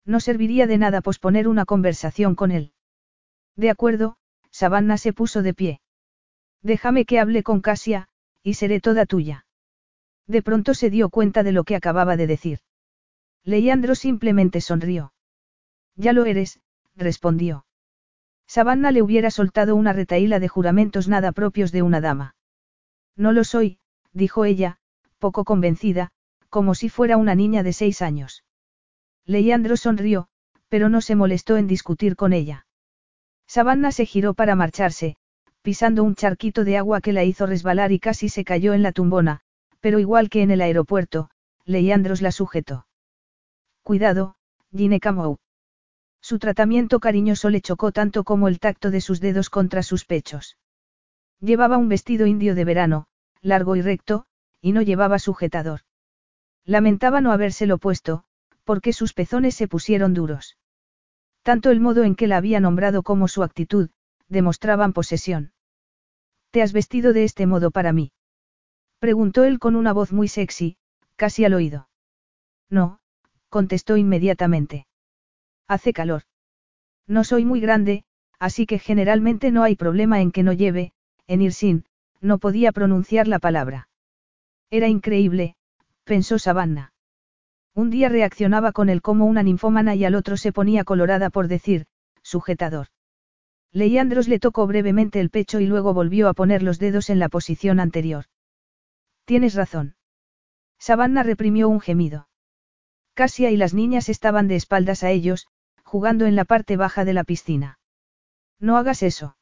No serviría de nada posponer una conversación con él. De acuerdo, Savannah se puso de pie. Déjame que hable con Casia, y seré toda tuya. De pronto se dio cuenta de lo que acababa de decir. Leandro simplemente sonrió. Ya lo eres, respondió. Savannah le hubiera soltado una retaíla de juramentos nada propios de una dama. No lo soy, dijo ella, poco convencida, como si fuera una niña de seis años. Leandro sonrió, pero no se molestó en discutir con ella. Savannah se giró para marcharse, pisando un charquito de agua que la hizo resbalar y casi se cayó en la tumbona, pero igual que en el aeropuerto, Leandros la sujetó. Cuidado, Gine Camou. Su tratamiento cariñoso le chocó tanto como el tacto de sus dedos contra sus pechos. Llevaba un vestido indio de verano, largo y recto, y no llevaba sujetador. Lamentaba no habérselo puesto, porque sus pezones se pusieron duros. Tanto el modo en que la había nombrado como su actitud, demostraban posesión. ¿Te has vestido de este modo para mí? Preguntó él con una voz muy sexy, casi al oído. No, contestó inmediatamente. Hace calor. No soy muy grande, así que generalmente no hay problema en que no lleve, en ir sin, no podía pronunciar la palabra. Era increíble, pensó Savannah. Un día reaccionaba con él como una ninfómana y al otro se ponía colorada por decir, sujetador. Leandros le tocó brevemente el pecho y luego volvió a poner los dedos en la posición anterior. Tienes razón. Savannah reprimió un gemido. Casia y las niñas estaban de espaldas a ellos, jugando en la parte baja de la piscina. No hagas eso.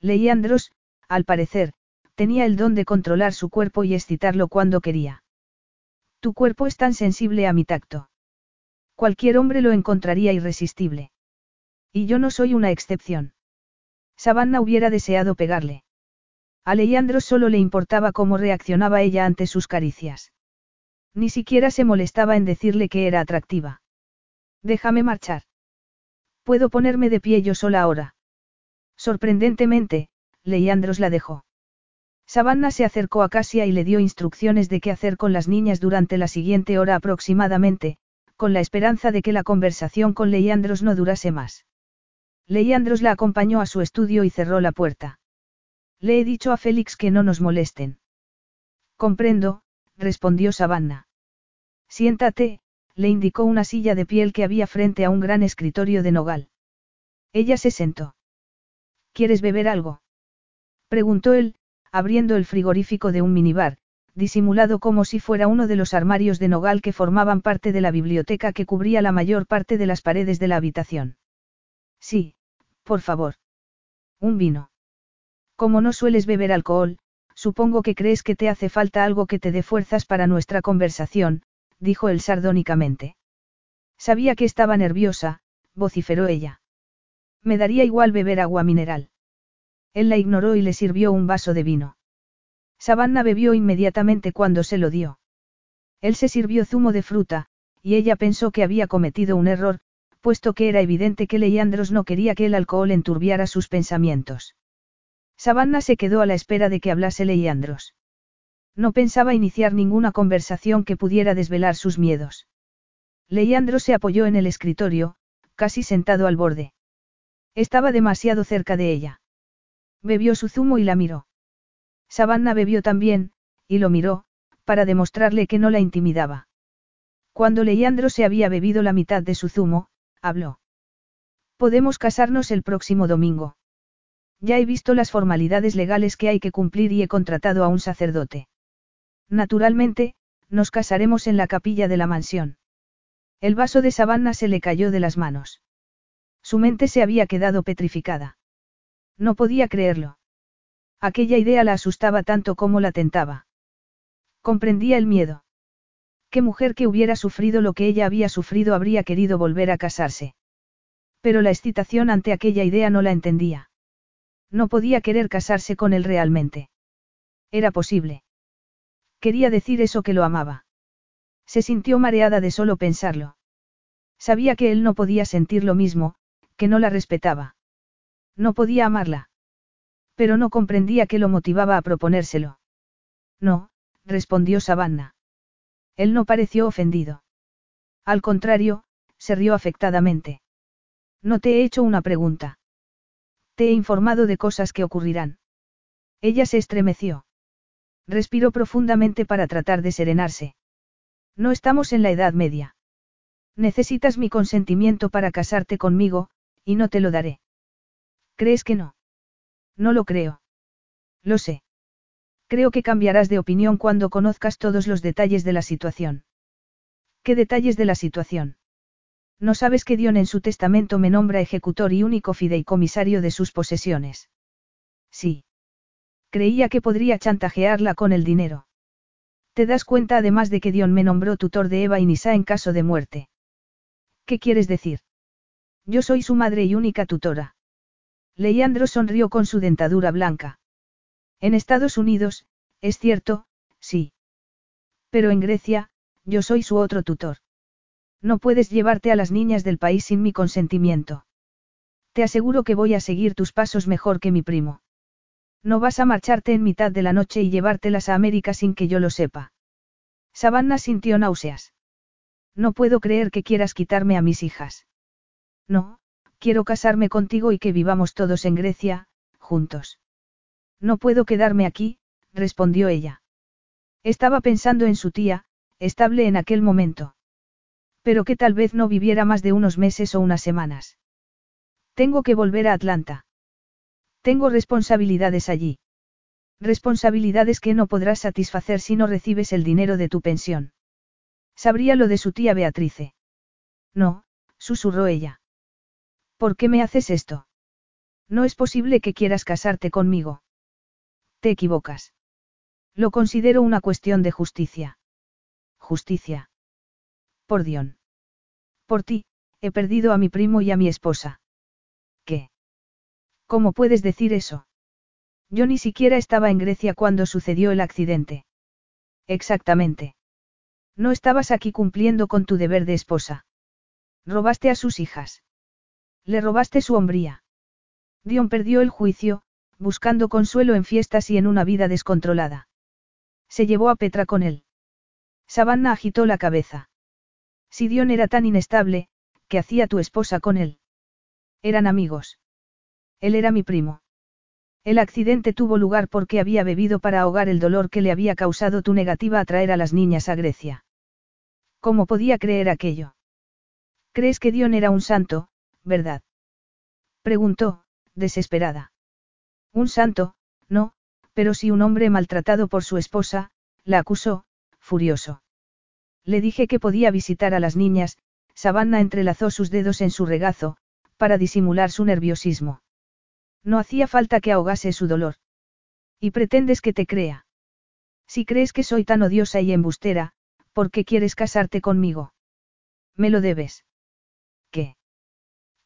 Leandros, al parecer, tenía el don de controlar su cuerpo y excitarlo cuando quería. Tu cuerpo es tan sensible a mi tacto. Cualquier hombre lo encontraría irresistible. Y yo no soy una excepción. Savannah hubiera deseado pegarle. A Leandro solo le importaba cómo reaccionaba ella ante sus caricias. Ni siquiera se molestaba en decirle que era atractiva. Déjame marchar. Puedo ponerme de pie yo sola ahora. Sorprendentemente, Leandros la dejó. Savannah se acercó a Casia y le dio instrucciones de qué hacer con las niñas durante la siguiente hora aproximadamente, con la esperanza de que la conversación con Leandros no durase más. Leandros la acompañó a su estudio y cerró la puerta. Le he dicho a Félix que no nos molesten. Comprendo, respondió Savannah. Siéntate, le indicó una silla de piel que había frente a un gran escritorio de nogal. Ella se sentó. ¿Quieres beber algo? preguntó él, abriendo el frigorífico de un minibar, disimulado como si fuera uno de los armarios de nogal que formaban parte de la biblioteca que cubría la mayor parte de las paredes de la habitación. Sí, por favor. Un vino. Como no sueles beber alcohol, supongo que crees que te hace falta algo que te dé fuerzas para nuestra conversación, dijo él sardónicamente. Sabía que estaba nerviosa, vociferó ella. Me daría igual beber agua mineral. Él la ignoró y le sirvió un vaso de vino. Savannah bebió inmediatamente cuando se lo dio. Él se sirvió zumo de fruta, y ella pensó que había cometido un error, puesto que era evidente que Leandros no quería que el alcohol enturbiara sus pensamientos. Savannah se quedó a la espera de que hablase Leandros. No pensaba iniciar ninguna conversación que pudiera desvelar sus miedos. Leandro se apoyó en el escritorio, casi sentado al borde. Estaba demasiado cerca de ella. Bebió su zumo y la miró. Savannah bebió también, y lo miró, para demostrarle que no la intimidaba. Cuando Leandro se había bebido la mitad de su zumo, habló. Podemos casarnos el próximo domingo. Ya he visto las formalidades legales que hay que cumplir y he contratado a un sacerdote. Naturalmente, nos casaremos en la capilla de la mansión. El vaso de Savannah se le cayó de las manos. Su mente se había quedado petrificada. No podía creerlo. Aquella idea la asustaba tanto como la tentaba. Comprendía el miedo. ¿Qué mujer que hubiera sufrido lo que ella había sufrido habría querido volver a casarse? Pero la excitación ante aquella idea no la entendía. No podía querer casarse con él realmente. Era posible. Quería decir eso que lo amaba. Se sintió mareada de solo pensarlo. Sabía que él no podía sentir lo mismo, que no la respetaba. No podía amarla. Pero no comprendía qué lo motivaba a proponérselo. No, respondió Savannah. Él no pareció ofendido. Al contrario, se rió afectadamente. No te he hecho una pregunta. Te he informado de cosas que ocurrirán. Ella se estremeció. Respiró profundamente para tratar de serenarse. No estamos en la Edad Media. Necesitas mi consentimiento para casarte conmigo, y no te lo daré. ¿Crees que no? No lo creo. Lo sé. Creo que cambiarás de opinión cuando conozcas todos los detalles de la situación. ¿Qué detalles de la situación? No sabes que Dion en su testamento me nombra ejecutor y único fideicomisario de sus posesiones. Sí. Creía que podría chantajearla con el dinero. Te das cuenta además de que Dion me nombró tutor de Eva y Nisa en caso de muerte. ¿Qué quieres decir? Yo soy su madre y única tutora. Leandro sonrió con su dentadura blanca. En Estados Unidos, es cierto, sí. Pero en Grecia, yo soy su otro tutor. No puedes llevarte a las niñas del país sin mi consentimiento. Te aseguro que voy a seguir tus pasos mejor que mi primo. No vas a marcharte en mitad de la noche y llevártelas a América sin que yo lo sepa. Savannah sintió náuseas. No puedo creer que quieras quitarme a mis hijas. No, quiero casarme contigo y que vivamos todos en Grecia, juntos. No puedo quedarme aquí, respondió ella. Estaba pensando en su tía, estable en aquel momento. Pero que tal vez no viviera más de unos meses o unas semanas. Tengo que volver a Atlanta. Tengo responsabilidades allí. Responsabilidades que no podrás satisfacer si no recibes el dinero de tu pensión. Sabría lo de su tía Beatrice. No, susurró ella. ¿Por qué me haces esto? No es posible que quieras casarte conmigo. Te equivocas. Lo considero una cuestión de justicia. Justicia. Por Dion. Por ti, he perdido a mi primo y a mi esposa. ¿Qué? ¿Cómo puedes decir eso? Yo ni siquiera estaba en Grecia cuando sucedió el accidente. Exactamente. No estabas aquí cumpliendo con tu deber de esposa. Robaste a sus hijas. Le robaste su hombría. Dion perdió el juicio, buscando consuelo en fiestas y en una vida descontrolada. Se llevó a Petra con él. Savannah agitó la cabeza. Si Dion era tan inestable, ¿qué hacía tu esposa con él? Eran amigos. Él era mi primo. El accidente tuvo lugar porque había bebido para ahogar el dolor que le había causado tu negativa a traer a las niñas a Grecia. ¿Cómo podía creer aquello? ¿Crees que Dion era un santo, verdad? Preguntó, desesperada. Un santo, no, pero sí un hombre maltratado por su esposa, la acusó, furioso. Le dije que podía visitar a las niñas, Savannah entrelazó sus dedos en su regazo, para disimular su nerviosismo. No hacía falta que ahogase su dolor. ¿Y pretendes que te crea? Si crees que soy tan odiosa y embustera, ¿por qué quieres casarte conmigo? Me lo debes.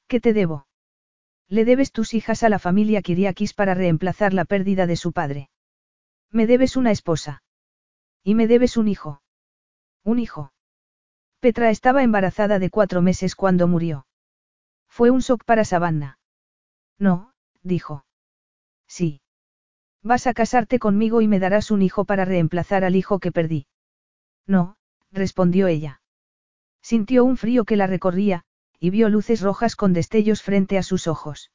¿Qué? ¿Qué te debo? Le debes tus hijas a la familia Kiriakis para reemplazar la pérdida de su padre. Me debes una esposa. Y me debes un hijo. Un hijo. Petra estaba embarazada de cuatro meses cuando murió. Fue un shock para Savannah. No, dijo. Sí. Vas a casarte conmigo y me darás un hijo para reemplazar al hijo que perdí. No, respondió ella. Sintió un frío que la recorría, y vio luces rojas con destellos frente a sus ojos.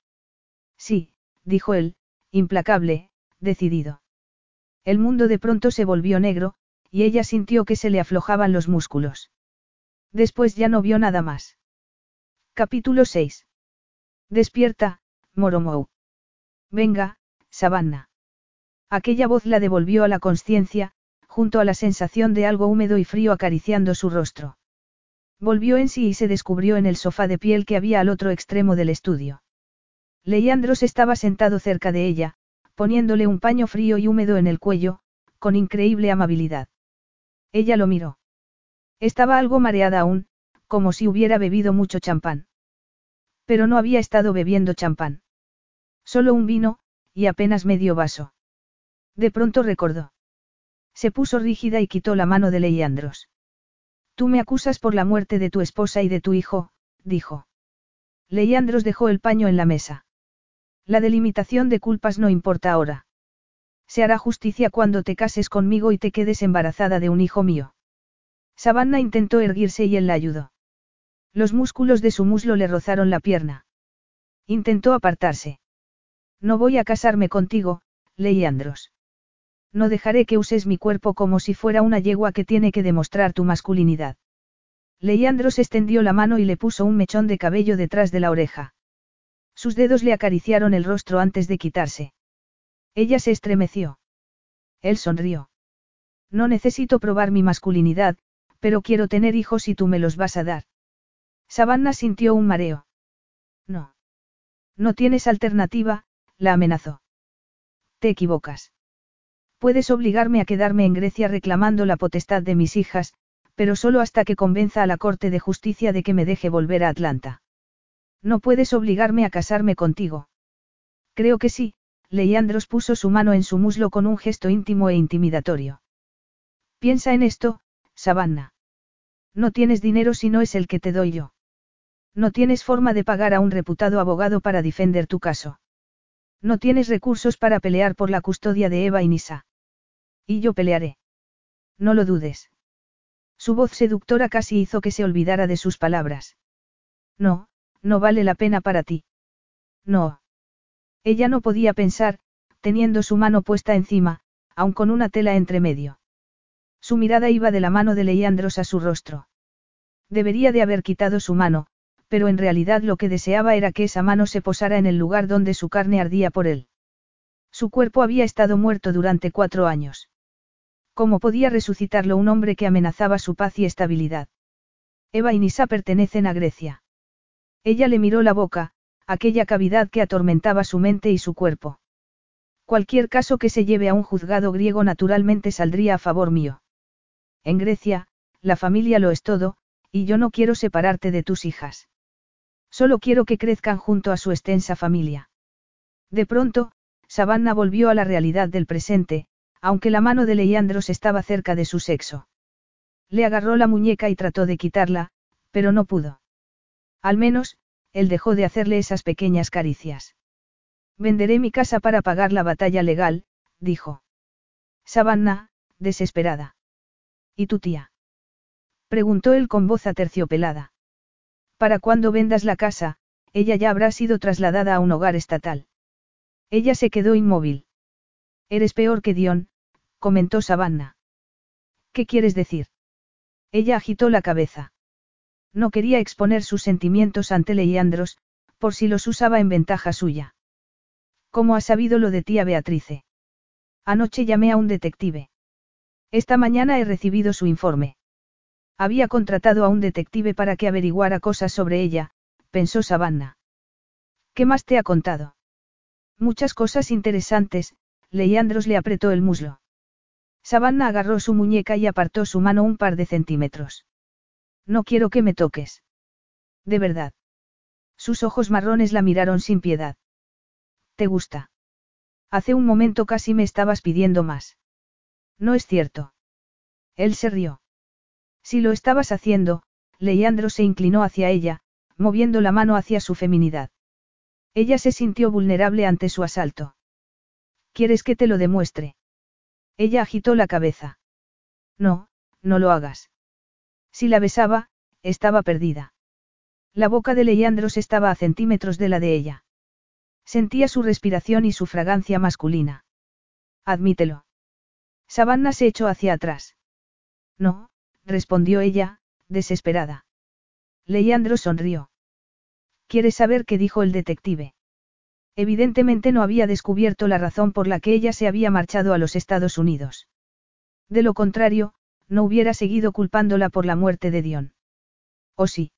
Sí, dijo él, implacable, decidido. El mundo de pronto se volvió negro, y ella sintió que se le aflojaban los músculos. Después ya no vio nada más. Capítulo 6. Despierta, Moromou. Venga, Savannah. Aquella voz la devolvió a la conciencia, junto a la sensación de algo húmedo y frío acariciando su rostro. Volvió en sí y se descubrió en el sofá de piel que había al otro extremo del estudio. Leandros estaba sentado cerca de ella, poniéndole un paño frío y húmedo en el cuello, con increíble amabilidad. Ella lo miró. Estaba algo mareada aún, como si hubiera bebido mucho champán. Pero no había estado bebiendo champán. Solo un vino, y apenas medio vaso. De pronto recordó. Se puso rígida y quitó la mano de Leiandros. Tú me acusas por la muerte de tu esposa y de tu hijo, dijo. Leiandros dejó el paño en la mesa. La delimitación de culpas no importa ahora. Se hará justicia cuando te cases conmigo y te quedes embarazada de un hijo mío. Savannah intentó erguirse y él la ayudó. Los músculos de su muslo le rozaron la pierna. Intentó apartarse. No voy a casarme contigo, Leandros. No dejaré que uses mi cuerpo como si fuera una yegua que tiene que demostrar tu masculinidad. Leandros extendió la mano y le puso un mechón de cabello detrás de la oreja. Sus dedos le acariciaron el rostro antes de quitarse. Ella se estremeció. Él sonrió. No necesito probar mi masculinidad, pero quiero tener hijos y tú me los vas a dar. Savannah sintió un mareo. No. No tienes alternativa, la amenazó. Te equivocas. Puedes obligarme a quedarme en Grecia reclamando la potestad de mis hijas, pero solo hasta que convenza a la Corte de Justicia de que me deje volver a Atlanta. No puedes obligarme a casarme contigo. Creo que sí, Leandros puso su mano en su muslo con un gesto íntimo e intimidatorio. Piensa en esto, Savannah. No tienes dinero si no es el que te doy yo. No tienes forma de pagar a un reputado abogado para defender tu caso. No tienes recursos para pelear por la custodia de Eva y Nisa. Y yo pelearé. No lo dudes. Su voz seductora casi hizo que se olvidara de sus palabras. No, no vale la pena para ti. No. Ella no podía pensar, teniendo su mano puesta encima, aun con una tela entre medio. Su mirada iba de la mano de Leandros a su rostro. Debería de haber quitado su mano, pero en realidad lo que deseaba era que esa mano se posara en el lugar donde su carne ardía por él. Su cuerpo había estado muerto durante cuatro años. ¿Cómo podía resucitarlo un hombre que amenazaba su paz y estabilidad? Eva y Nisa pertenecen a Grecia. Ella le miró la boca, aquella cavidad que atormentaba su mente y su cuerpo. Cualquier caso que se lleve a un juzgado griego naturalmente saldría a favor mío. En Grecia, la familia lo es todo, y yo no quiero separarte de tus hijas. Solo quiero que crezcan junto a su extensa familia. De pronto, Savannah volvió a la realidad del presente, aunque la mano de Leandros estaba cerca de su sexo. Le agarró la muñeca y trató de quitarla, pero no pudo. Al menos, él dejó de hacerle esas pequeñas caricias. Venderé mi casa para pagar la batalla legal, dijo. Savannah, desesperada. ¿Y tu tía? Preguntó él con voz aterciopelada. Para cuando vendas la casa, ella ya habrá sido trasladada a un hogar estatal. Ella se quedó inmóvil. Eres peor que Dion, comentó Savannah. ¿Qué quieres decir? Ella agitó la cabeza. No quería exponer sus sentimientos ante Leandros, por si los usaba en ventaja suya. ¿Cómo ha sabido lo de tía Beatrice? Anoche llamé a un detective. Esta mañana he recibido su informe. Había contratado a un detective para que averiguara cosas sobre ella, pensó Savannah. ¿Qué más te ha contado? Muchas cosas interesantes, Leandros le apretó el muslo. Savannah agarró su muñeca y apartó su mano un par de centímetros. No quiero que me toques. De verdad. Sus ojos marrones la miraron sin piedad. ¿Te gusta? Hace un momento casi me estabas pidiendo más. No es cierto. Él se rió. Si lo estabas haciendo, Leandro se inclinó hacia ella, moviendo la mano hacia su feminidad. Ella se sintió vulnerable ante su asalto. ¿Quieres que te lo demuestre? Ella agitó la cabeza. No, no lo hagas. Si la besaba, estaba perdida. La boca de Leandros estaba a centímetros de la de ella. Sentía su respiración y su fragancia masculina. Admítelo. Savannah se echó hacia atrás. No, respondió ella, desesperada. Leandro sonrió. ¿Quieres saber qué dijo el detective? Evidentemente no había descubierto la razón por la que ella se había marchado a los Estados Unidos. De lo contrario, no hubiera seguido culpándola por la muerte de Dion. ¿O sí?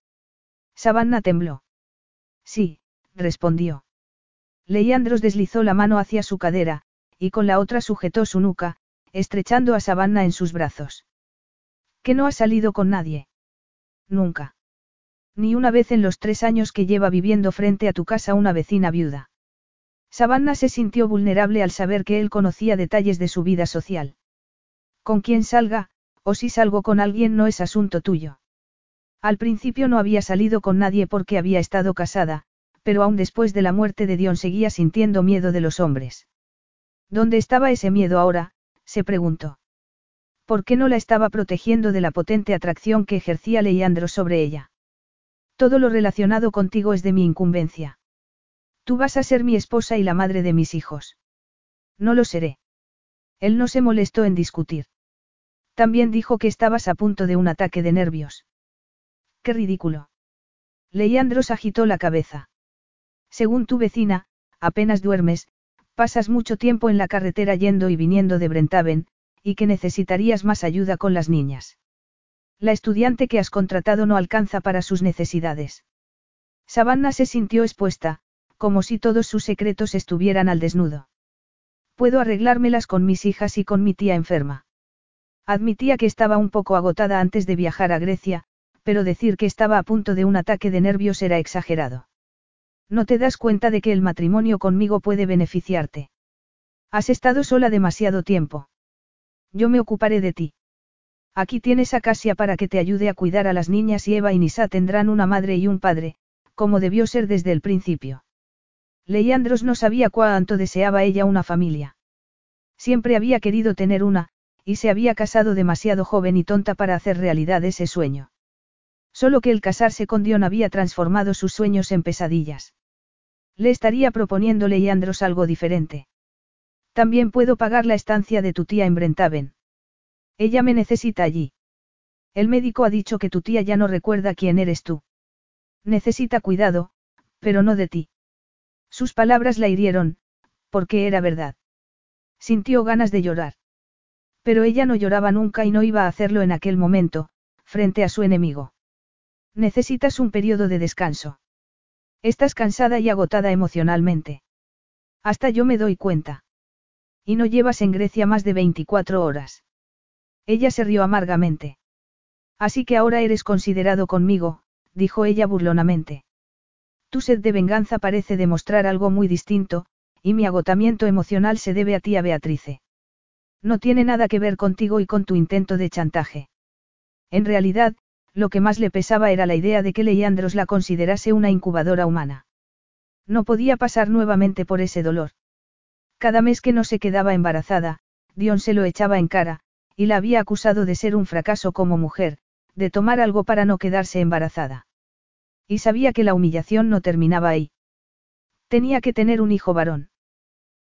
Savannah tembló. Sí, respondió. Leandros deslizó la mano hacia su cadera, y con la otra sujetó su nuca, estrechando a Savannah en sus brazos. Que no ha salido con nadie. Nunca. Ni una vez en los tres años que lleva viviendo frente a tu casa una vecina viuda. Savannah se sintió vulnerable al saber que él conocía detalles de su vida social. Con quien salga, o si salgo con alguien no es asunto tuyo. Al principio no había salido con nadie porque había estado casada, pero aún después de la muerte de Dion seguía sintiendo miedo de los hombres. ¿Dónde estaba ese miedo ahora? se preguntó. ¿Por qué no la estaba protegiendo de la potente atracción que ejercía Leandro sobre ella? Todo lo relacionado contigo es de mi incumbencia. Tú vas a ser mi esposa y la madre de mis hijos. No lo seré. Él no se molestó en discutir. También dijo que estabas a punto de un ataque de nervios. Qué ridículo. Leandros agitó la cabeza. Según tu vecina, apenas duermes, Pasas mucho tiempo en la carretera yendo y viniendo de Brentaven, y que necesitarías más ayuda con las niñas. La estudiante que has contratado no alcanza para sus necesidades. Savannah se sintió expuesta, como si todos sus secretos estuvieran al desnudo. Puedo arreglármelas con mis hijas y con mi tía enferma. Admitía que estaba un poco agotada antes de viajar a Grecia, pero decir que estaba a punto de un ataque de nervios era exagerado. No te das cuenta de que el matrimonio conmigo puede beneficiarte. Has estado sola demasiado tiempo. Yo me ocuparé de ti. Aquí tienes a Casia para que te ayude a cuidar a las niñas y Eva y Nisa tendrán una madre y un padre, como debió ser desde el principio. Leandros no sabía cuánto deseaba ella una familia. Siempre había querido tener una, y se había casado demasiado joven y tonta para hacer realidad ese sueño. Solo que el casarse con Dion había transformado sus sueños en pesadillas. Le estaría proponiendo Leandros algo diferente. También puedo pagar la estancia de tu tía en Brentaven. Ella me necesita allí. El médico ha dicho que tu tía ya no recuerda quién eres tú. Necesita cuidado, pero no de ti. Sus palabras la hirieron, porque era verdad. Sintió ganas de llorar. Pero ella no lloraba nunca y no iba a hacerlo en aquel momento, frente a su enemigo. Necesitas un periodo de descanso. Estás cansada y agotada emocionalmente. Hasta yo me doy cuenta. Y no llevas en Grecia más de 24 horas. Ella se rió amargamente. Así que ahora eres considerado conmigo, dijo ella burlonamente. Tu sed de venganza parece demostrar algo muy distinto, y mi agotamiento emocional se debe a ti a Beatrice. No tiene nada que ver contigo y con tu intento de chantaje. En realidad, lo que más le pesaba era la idea de que Leandros la considerase una incubadora humana. No podía pasar nuevamente por ese dolor. Cada mes que no se quedaba embarazada, Dion se lo echaba en cara, y la había acusado de ser un fracaso como mujer, de tomar algo para no quedarse embarazada. Y sabía que la humillación no terminaba ahí. Tenía que tener un hijo varón.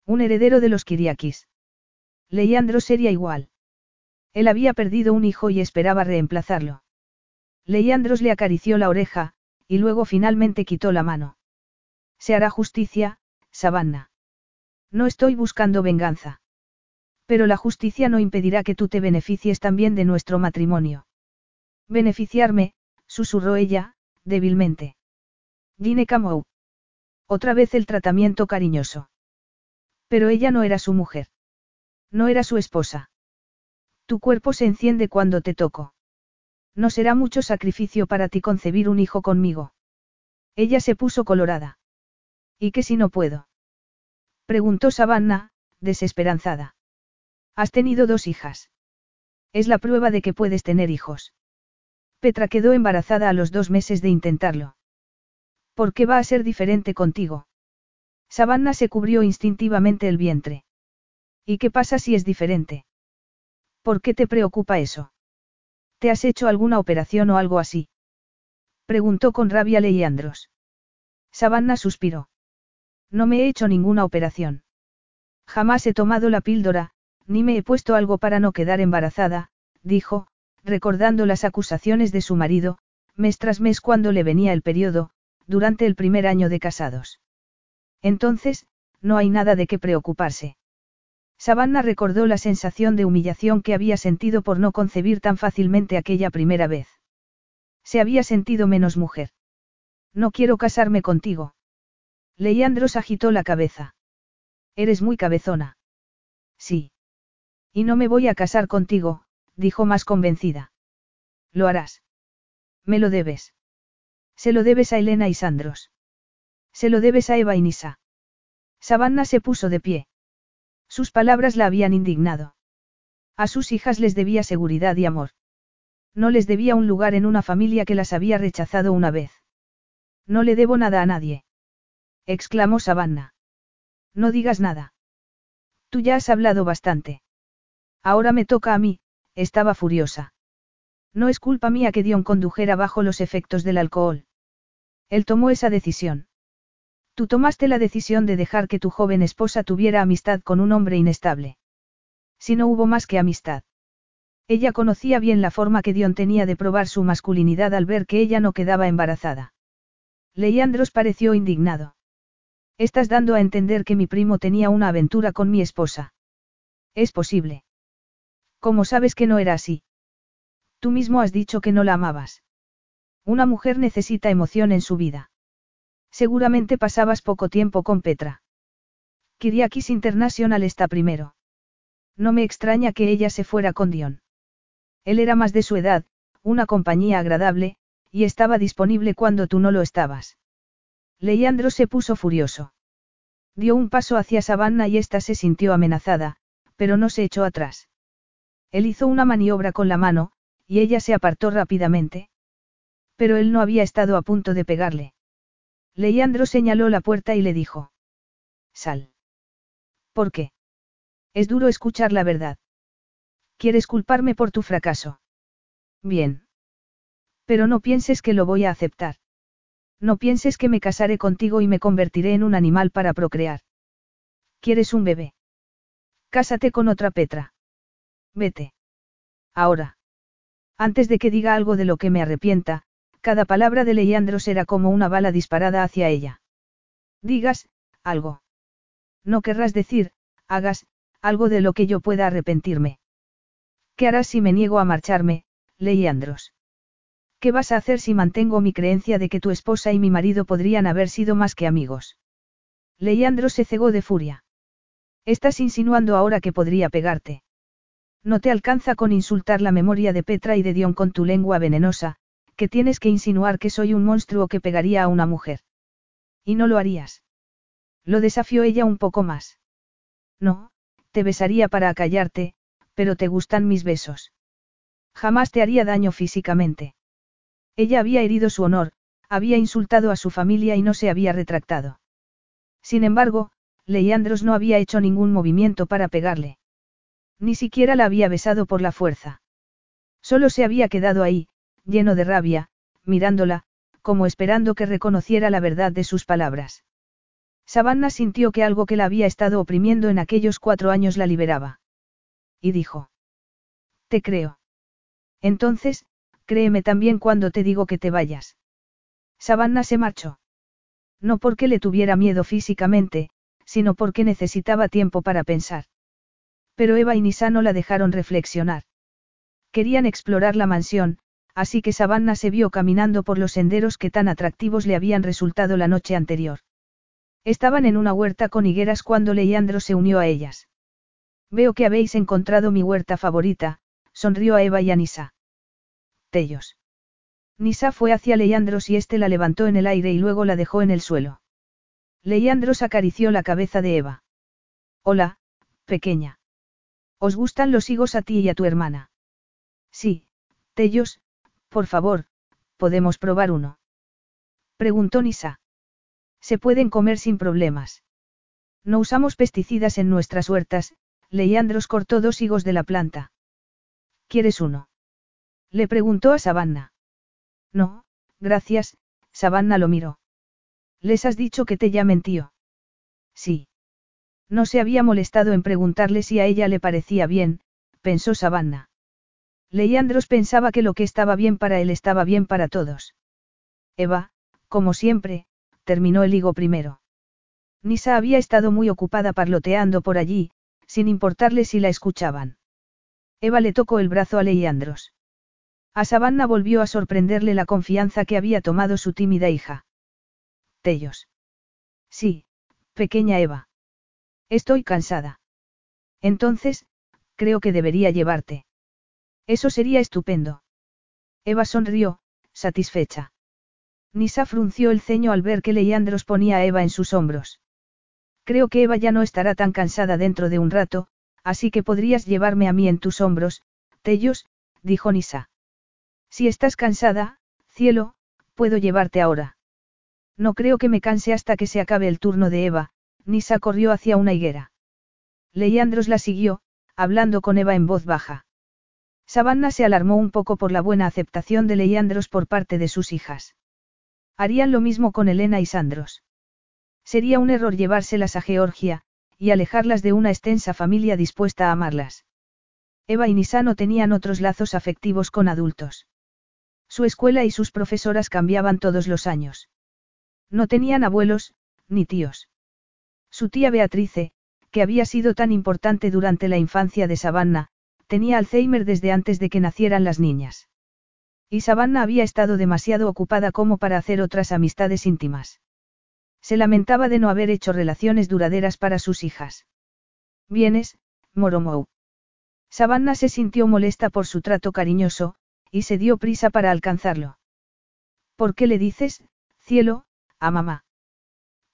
Un heredero de los Kiriakis. Leandro sería igual. Él había perdido un hijo y esperaba reemplazarlo. Leandros le acarició la oreja, y luego finalmente quitó la mano. Se hará justicia, Savannah. No estoy buscando venganza. Pero la justicia no impedirá que tú te beneficies también de nuestro matrimonio. Beneficiarme, susurró ella, débilmente. Gine Camou. Otra vez el tratamiento cariñoso. Pero ella no era su mujer. No era su esposa. Tu cuerpo se enciende cuando te toco. No será mucho sacrificio para ti concebir un hijo conmigo. Ella se puso colorada. ¿Y qué si no puedo? Preguntó Savannah, desesperanzada. Has tenido dos hijas. Es la prueba de que puedes tener hijos. Petra quedó embarazada a los dos meses de intentarlo. ¿Por qué va a ser diferente contigo? Savannah se cubrió instintivamente el vientre. ¿Y qué pasa si es diferente? ¿Por qué te preocupa eso? ¿Te has hecho alguna operación o algo así? Preguntó con rabia Leandros. Savannah suspiró. No me he hecho ninguna operación. Jamás he tomado la píldora, ni me he puesto algo para no quedar embarazada, dijo, recordando las acusaciones de su marido, mes tras mes cuando le venía el periodo, durante el primer año de casados. Entonces, no hay nada de qué preocuparse. Savannah recordó la sensación de humillación que había sentido por no concebir tan fácilmente aquella primera vez. Se había sentido menos mujer. No quiero casarme contigo. Leandros agitó la cabeza. Eres muy cabezona. Sí. Y no me voy a casar contigo, dijo más convencida. Lo harás. Me lo debes. Se lo debes a Elena y Sandros. Se lo debes a Eva y Nisa. Savannah se puso de pie. Sus palabras la habían indignado. A sus hijas les debía seguridad y amor. No les debía un lugar en una familia que las había rechazado una vez. No le debo nada a nadie. exclamó Savannah. No digas nada. Tú ya has hablado bastante. Ahora me toca a mí, estaba furiosa. No es culpa mía que Dion condujera bajo los efectos del alcohol. Él tomó esa decisión. Tú tomaste la decisión de dejar que tu joven esposa tuviera amistad con un hombre inestable. Si no hubo más que amistad. Ella conocía bien la forma que Dion tenía de probar su masculinidad al ver que ella no quedaba embarazada. Leandros pareció indignado. Estás dando a entender que mi primo tenía una aventura con mi esposa. Es posible. ¿Cómo sabes que no era así? Tú mismo has dicho que no la amabas. Una mujer necesita emoción en su vida. Seguramente pasabas poco tiempo con Petra. Kiriakis International está primero. No me extraña que ella se fuera con Dion. Él era más de su edad, una compañía agradable, y estaba disponible cuando tú no lo estabas. Leandro se puso furioso. Dio un paso hacia Savannah y ésta se sintió amenazada, pero no se echó atrás. Él hizo una maniobra con la mano, y ella se apartó rápidamente. Pero él no había estado a punto de pegarle. Leandro señaló la puerta y le dijo. Sal. ¿Por qué? Es duro escuchar la verdad. ¿Quieres culparme por tu fracaso? Bien. Pero no pienses que lo voy a aceptar. No pienses que me casaré contigo y me convertiré en un animal para procrear. ¿Quieres un bebé? Cásate con otra Petra. Vete. Ahora. Antes de que diga algo de lo que me arrepienta, cada palabra de Leandro será como una bala disparada hacia ella. Digas, algo. No querrás decir, hagas, algo de lo que yo pueda arrepentirme. ¿Qué harás si me niego a marcharme, Leandros? ¿Qué vas a hacer si mantengo mi creencia de que tu esposa y mi marido podrían haber sido más que amigos? Leandro se cegó de furia. Estás insinuando ahora que podría pegarte. No te alcanza con insultar la memoria de Petra y de Dion con tu lengua venenosa, que tienes que insinuar que soy un monstruo que pegaría a una mujer. Y no lo harías. Lo desafió ella un poco más. No, te besaría para acallarte, pero te gustan mis besos. Jamás te haría daño físicamente. Ella había herido su honor, había insultado a su familia y no se había retractado. Sin embargo, Leandros no había hecho ningún movimiento para pegarle. Ni siquiera la había besado por la fuerza. Solo se había quedado ahí, lleno de rabia, mirándola, como esperando que reconociera la verdad de sus palabras. Savannah sintió que algo que la había estado oprimiendo en aquellos cuatro años la liberaba. Y dijo. Te creo. Entonces, créeme también cuando te digo que te vayas. Savannah se marchó. No porque le tuviera miedo físicamente, sino porque necesitaba tiempo para pensar. Pero Eva y Nisa no la dejaron reflexionar. Querían explorar la mansión, así que Savannah se vio caminando por los senderos que tan atractivos le habían resultado la noche anterior. Estaban en una huerta con higueras cuando Leandro se unió a ellas. Veo que habéis encontrado mi huerta favorita, sonrió a Eva y a Nisa. Tellos. Nisa fue hacia Leandros y éste la levantó en el aire y luego la dejó en el suelo. Leandros acarició la cabeza de Eva. Hola, pequeña. ¿Os gustan los higos a ti y a tu hermana? Sí, Tellos, por favor, ¿podemos probar uno? Preguntó Nisa. Se pueden comer sin problemas. No usamos pesticidas en nuestras huertas, Leandros cortó dos higos de la planta. ¿Quieres uno? Le preguntó a Savannah. No, gracias, Savannah lo miró. ¿Les has dicho que te llamen tío? Sí. No se había molestado en preguntarle si a ella le parecía bien, pensó Savannah. Leandros pensaba que lo que estaba bien para él estaba bien para todos. Eva, como siempre, terminó el higo primero. Nisa había estado muy ocupada parloteando por allí, sin importarle si la escuchaban. Eva le tocó el brazo a Leandros. A Savannah volvió a sorprenderle la confianza que había tomado su tímida hija. Tellos. Sí, pequeña Eva. Estoy cansada. Entonces, creo que debería llevarte. Eso sería estupendo. Eva sonrió, satisfecha. Nisa frunció el ceño al ver que Leandros ponía a Eva en sus hombros. Creo que Eva ya no estará tan cansada dentro de un rato, así que podrías llevarme a mí en tus hombros, Tellos, dijo Nisa. Si estás cansada, cielo, puedo llevarte ahora. No creo que me canse hasta que se acabe el turno de Eva, Nisa corrió hacia una higuera. Leandros la siguió, hablando con Eva en voz baja. Savannah se alarmó un poco por la buena aceptación de Leandros por parte de sus hijas. Harían lo mismo con Elena y Sandros. Sería un error llevárselas a Georgia, y alejarlas de una extensa familia dispuesta a amarlas. Eva y Nisa no tenían otros lazos afectivos con adultos. Su escuela y sus profesoras cambiaban todos los años. No tenían abuelos, ni tíos. Su tía Beatrice, que había sido tan importante durante la infancia de Savannah, tenía Alzheimer desde antes de que nacieran las niñas. Y Savannah había estado demasiado ocupada como para hacer otras amistades íntimas. Se lamentaba de no haber hecho relaciones duraderas para sus hijas. Vienes, Moromou. Savannah se sintió molesta por su trato cariñoso, y se dio prisa para alcanzarlo. ¿Por qué le dices, cielo, a mamá?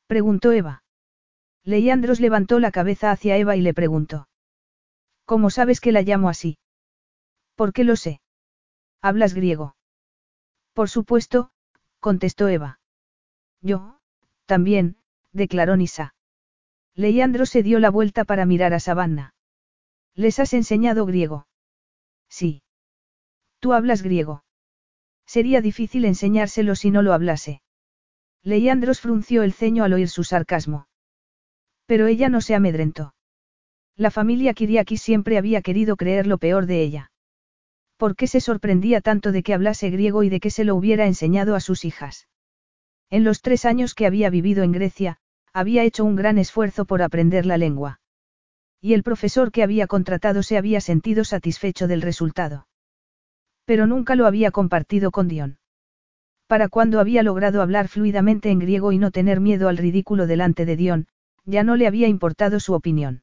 preguntó Eva. Leandros levantó la cabeza hacia Eva y le preguntó. ¿Cómo sabes que la llamo así? ¿Por qué lo sé? ¿Hablas griego? Por supuesto, contestó Eva. Yo, también, declaró Nisa. Leandro se dio la vuelta para mirar a Savannah. ¿Les has enseñado griego? Sí. Tú hablas griego. Sería difícil enseñárselo si no lo hablase. Leandros frunció el ceño al oír su sarcasmo. Pero ella no se amedrentó. La familia Kiriaki siempre había querido creer lo peor de ella. ¿Por qué se sorprendía tanto de que hablase griego y de que se lo hubiera enseñado a sus hijas? En los tres años que había vivido en Grecia, había hecho un gran esfuerzo por aprender la lengua. Y el profesor que había contratado se había sentido satisfecho del resultado. Pero nunca lo había compartido con Dion. Para cuando había logrado hablar fluidamente en griego y no tener miedo al ridículo delante de Dion, ya no le había importado su opinión.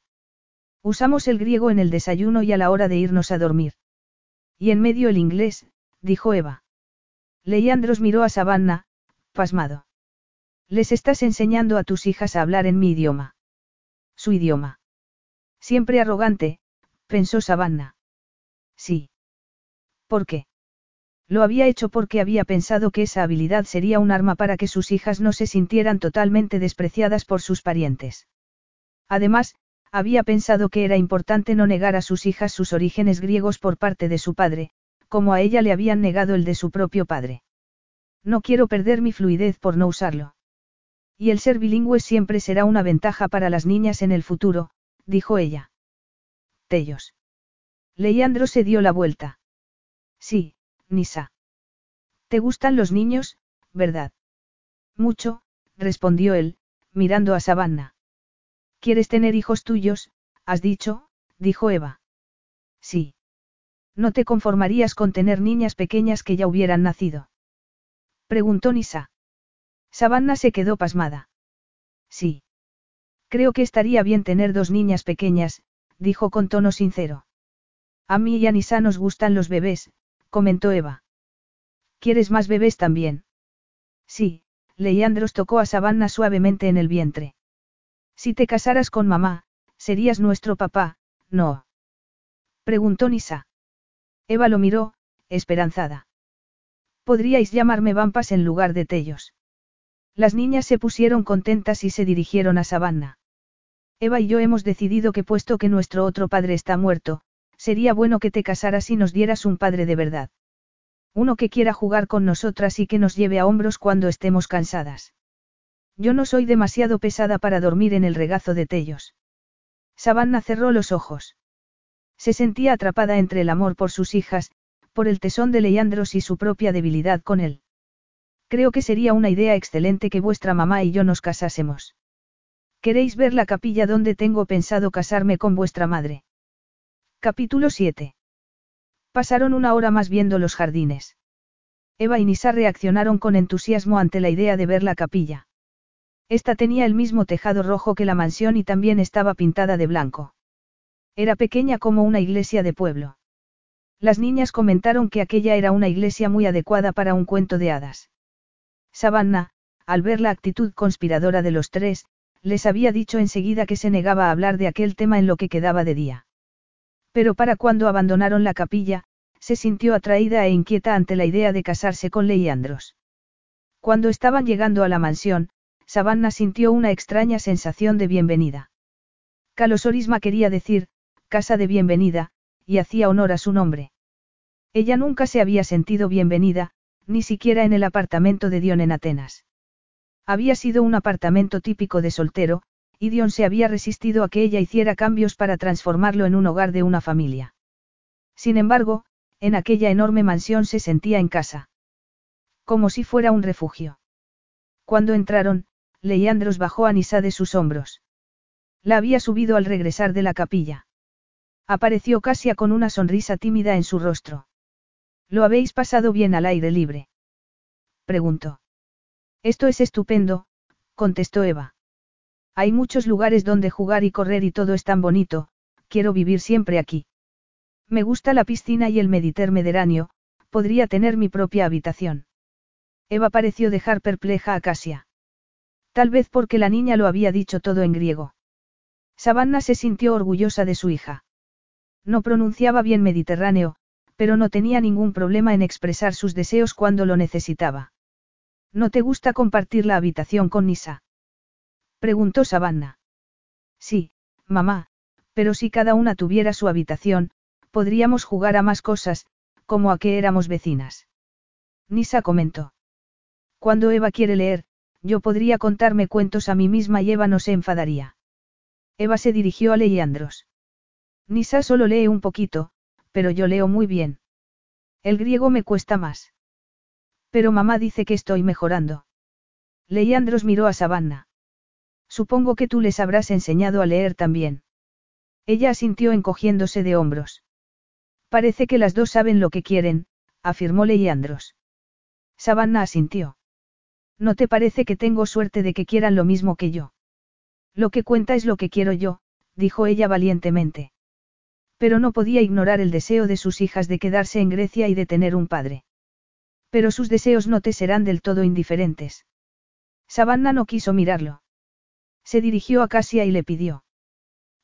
Usamos el griego en el desayuno y a la hora de irnos a dormir. Y en medio el inglés, dijo Eva. Leandros miró a Savannah, pasmado. Les estás enseñando a tus hijas a hablar en mi idioma. Su idioma. Siempre arrogante, pensó Savannah. Sí. ¿Por qué? Lo había hecho porque había pensado que esa habilidad sería un arma para que sus hijas no se sintieran totalmente despreciadas por sus parientes. Además, había pensado que era importante no negar a sus hijas sus orígenes griegos por parte de su padre, como a ella le habían negado el de su propio padre. No quiero perder mi fluidez por no usarlo. Y el ser bilingüe siempre será una ventaja para las niñas en el futuro, dijo ella. Tellos. Leandro se dio la vuelta. Sí, Nisa. ¿Te gustan los niños, verdad? Mucho, respondió él, mirando a Savannah. ¿Quieres tener hijos tuyos, has dicho? dijo Eva. Sí. ¿No te conformarías con tener niñas pequeñas que ya hubieran nacido? Preguntó Nisa. Savannah se quedó pasmada. Sí. Creo que estaría bien tener dos niñas pequeñas, dijo con tono sincero. A mí y a Nisa nos gustan los bebés, comentó Eva. ¿Quieres más bebés también? Sí, Leandros tocó a Savannah suavemente en el vientre. Si te casaras con mamá, serías nuestro papá, ¿no? Preguntó Nisa. Eva lo miró, esperanzada. Podríais llamarme Vampas en lugar de Tellos. Las niñas se pusieron contentas y se dirigieron a Savannah. Eva y yo hemos decidido que puesto que nuestro otro padre está muerto, sería bueno que te casaras y nos dieras un padre de verdad. Uno que quiera jugar con nosotras y que nos lleve a hombros cuando estemos cansadas. Yo no soy demasiado pesada para dormir en el regazo de Tellos. Savannah cerró los ojos. Se sentía atrapada entre el amor por sus hijas, por el tesón de Leandros y su propia debilidad con él. Creo que sería una idea excelente que vuestra mamá y yo nos casásemos. ¿Queréis ver la capilla donde tengo pensado casarme con vuestra madre? Capítulo 7. Pasaron una hora más viendo los jardines. Eva y Nisa reaccionaron con entusiasmo ante la idea de ver la capilla. Esta tenía el mismo tejado rojo que la mansión y también estaba pintada de blanco. Era pequeña como una iglesia de pueblo. Las niñas comentaron que aquella era una iglesia muy adecuada para un cuento de hadas. Savannah, al ver la actitud conspiradora de los tres, les había dicho enseguida que se negaba a hablar de aquel tema en lo que quedaba de día. Pero para cuando abandonaron la capilla, se sintió atraída e inquieta ante la idea de casarse con Leandros. Cuando estaban llegando a la mansión, Savannah sintió una extraña sensación de bienvenida. Calosorisma quería decir, casa de bienvenida, y hacía honor a su nombre. Ella nunca se había sentido bienvenida, ni siquiera en el apartamento de Dion en Atenas. Había sido un apartamento típico de soltero, y Dion se había resistido a que ella hiciera cambios para transformarlo en un hogar de una familia. Sin embargo, en aquella enorme mansión se sentía en casa. Como si fuera un refugio. Cuando entraron, Leandros bajó a de sus hombros. La había subido al regresar de la capilla. Apareció Casia con una sonrisa tímida en su rostro. ¿Lo habéis pasado bien al aire libre? Preguntó. Esto es estupendo, contestó Eva. Hay muchos lugares donde jugar y correr y todo es tan bonito, quiero vivir siempre aquí. Me gusta la piscina y el Mediterráneo, podría tener mi propia habitación. Eva pareció dejar perpleja a Casia. Tal vez porque la niña lo había dicho todo en griego. Savannah se sintió orgullosa de su hija. No pronunciaba bien Mediterráneo, pero no tenía ningún problema en expresar sus deseos cuando lo necesitaba. ¿No te gusta compartir la habitación con Nisa? Preguntó Savannah. Sí, mamá, pero si cada una tuviera su habitación, podríamos jugar a más cosas, como a que éramos vecinas. Nisa comentó. Cuando Eva quiere leer, yo podría contarme cuentos a mí misma y Eva no se enfadaría. Eva se dirigió a Leandros. Nisa solo lee un poquito, pero yo leo muy bien. El griego me cuesta más. Pero mamá dice que estoy mejorando. Leandros miró a Savannah. Supongo que tú les habrás enseñado a leer también. Ella asintió encogiéndose de hombros. Parece que las dos saben lo que quieren, afirmó Leandros. Savannah asintió. ¿No te parece que tengo suerte de que quieran lo mismo que yo? Lo que cuenta es lo que quiero yo, dijo ella valientemente. Pero no podía ignorar el deseo de sus hijas de quedarse en Grecia y de tener un padre. Pero sus deseos no te serán del todo indiferentes. Savannah no quiso mirarlo. Se dirigió a Casia y le pidió.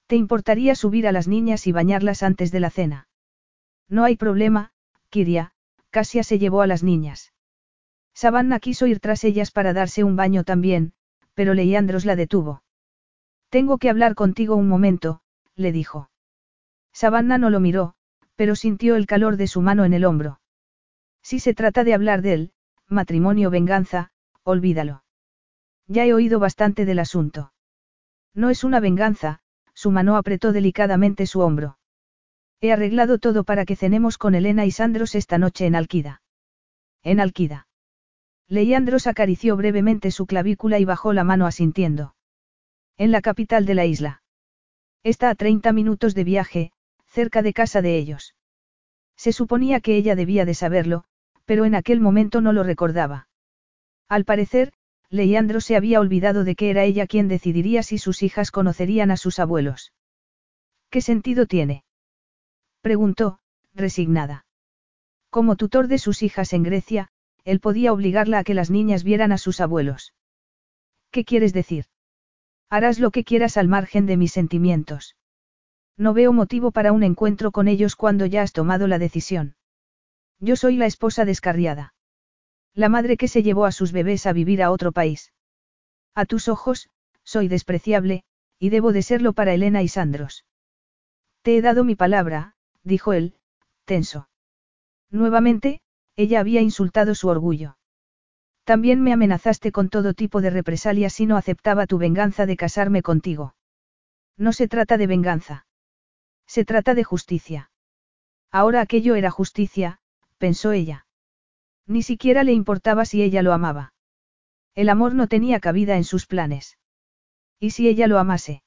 ¿Te importaría subir a las niñas y bañarlas antes de la cena? No hay problema, Kiria, Casia se llevó a las niñas. Savannah quiso ir tras ellas para darse un baño también, pero Leandros la detuvo. Tengo que hablar contigo un momento, le dijo. Savannah no lo miró, pero sintió el calor de su mano en el hombro. Si se trata de hablar de él, matrimonio venganza, olvídalo. Ya he oído bastante del asunto. No es una venganza, su mano apretó delicadamente su hombro. He arreglado todo para que cenemos con Elena y Sandros esta noche en Alquida. En Alquida. Leandros acarició brevemente su clavícula y bajó la mano asintiendo. En la capital de la isla. Está a 30 minutos de viaje, cerca de casa de ellos. Se suponía que ella debía de saberlo, pero en aquel momento no lo recordaba. Al parecer, Leandro se había olvidado de que era ella quien decidiría si sus hijas conocerían a sus abuelos. ¿Qué sentido tiene? preguntó, resignada. Como tutor de sus hijas en Grecia, él podía obligarla a que las niñas vieran a sus abuelos. ¿Qué quieres decir? Harás lo que quieras al margen de mis sentimientos. No veo motivo para un encuentro con ellos cuando ya has tomado la decisión. Yo soy la esposa descarriada. La madre que se llevó a sus bebés a vivir a otro país. A tus ojos, soy despreciable, y debo de serlo para Elena y Sandros. Te he dado mi palabra, dijo él, tenso. Nuevamente, ella había insultado su orgullo. También me amenazaste con todo tipo de represalias si no aceptaba tu venganza de casarme contigo. No se trata de venganza. Se trata de justicia. Ahora aquello era justicia, pensó ella. Ni siquiera le importaba si ella lo amaba. El amor no tenía cabida en sus planes. ¿Y si ella lo amase?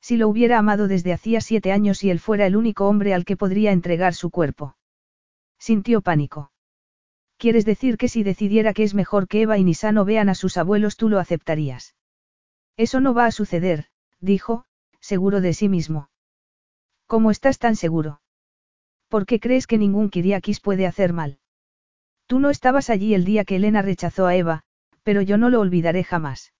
Si lo hubiera amado desde hacía siete años y él fuera el único hombre al que podría entregar su cuerpo. Sintió pánico. ¿Quieres decir que si decidiera que es mejor que Eva y Nisa no vean a sus abuelos tú lo aceptarías? Eso no va a suceder, dijo, seguro de sí mismo. ¿Cómo estás tan seguro? ¿Por qué crees que ningún Kiriakis puede hacer mal? Tú no estabas allí el día que Elena rechazó a Eva, pero yo no lo olvidaré jamás.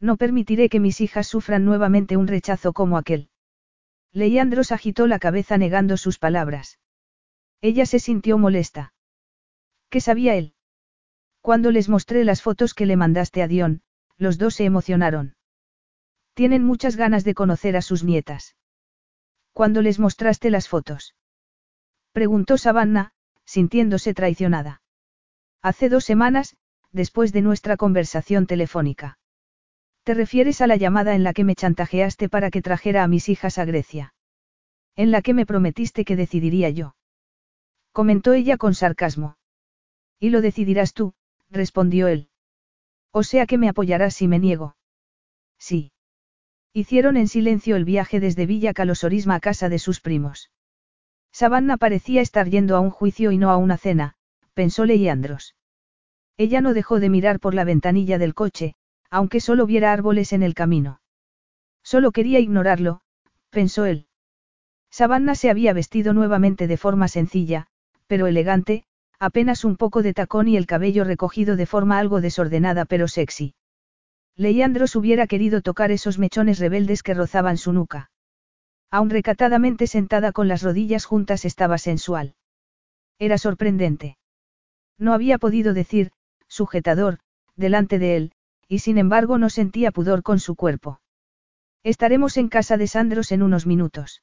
No permitiré que mis hijas sufran nuevamente un rechazo como aquel. Leandros agitó la cabeza negando sus palabras. Ella se sintió molesta. ¿Qué sabía él? Cuando les mostré las fotos que le mandaste a Dion, los dos se emocionaron. Tienen muchas ganas de conocer a sus nietas. ¿Cuándo les mostraste las fotos? Preguntó Savannah, sintiéndose traicionada. Hace dos semanas, después de nuestra conversación telefónica. ¿Te refieres a la llamada en la que me chantajeaste para que trajera a mis hijas a Grecia? En la que me prometiste que decidiría yo. Comentó ella con sarcasmo. Y lo decidirás tú, respondió él. O sea que me apoyarás si me niego. Sí. Hicieron en silencio el viaje desde Villa Calosorisma a casa de sus primos. Savannah parecía estar yendo a un juicio y no a una cena, pensó Leandros. Ella no dejó de mirar por la ventanilla del coche, aunque solo viera árboles en el camino. Solo quería ignorarlo, pensó él. Savannah se había vestido nuevamente de forma sencilla, pero elegante, apenas un poco de tacón y el cabello recogido de forma algo desordenada pero sexy. Leandros hubiera querido tocar esos mechones rebeldes que rozaban su nuca. Aun recatadamente sentada con las rodillas juntas estaba sensual. Era sorprendente. No había podido decir, sujetador, delante de él, y sin embargo no sentía pudor con su cuerpo. Estaremos en casa de Sandros en unos minutos.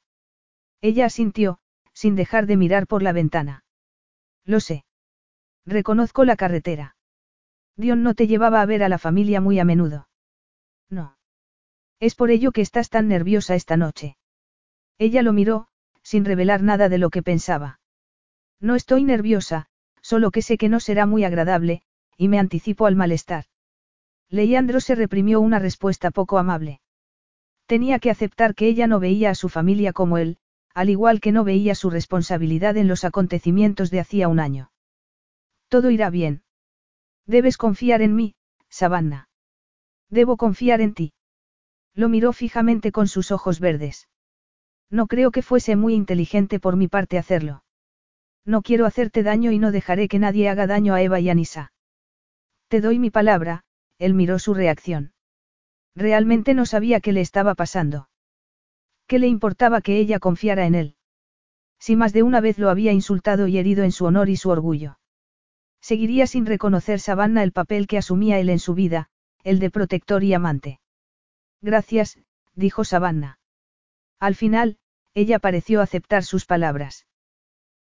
Ella asintió, sin dejar de mirar por la ventana. Lo sé. Reconozco la carretera. Dion no te llevaba a ver a la familia muy a menudo. No. Es por ello que estás tan nerviosa esta noche. Ella lo miró, sin revelar nada de lo que pensaba. No estoy nerviosa, solo que sé que no será muy agradable, y me anticipo al malestar. Leandro se reprimió una respuesta poco amable. Tenía que aceptar que ella no veía a su familia como él, al igual que no veía su responsabilidad en los acontecimientos de hacía un año. Todo irá bien. Debes confiar en mí, Savannah. Debo confiar en ti. Lo miró fijamente con sus ojos verdes. No creo que fuese muy inteligente por mi parte hacerlo. No quiero hacerte daño y no dejaré que nadie haga daño a Eva y a Nisa. Te doy mi palabra, él miró su reacción. Realmente no sabía qué le estaba pasando. ¿Qué le importaba que ella confiara en él? Si más de una vez lo había insultado y herido en su honor y su orgullo. Seguiría sin reconocer Savannah el papel que asumía él en su vida, el de protector y amante. Gracias, dijo Savannah. Al final, ella pareció aceptar sus palabras.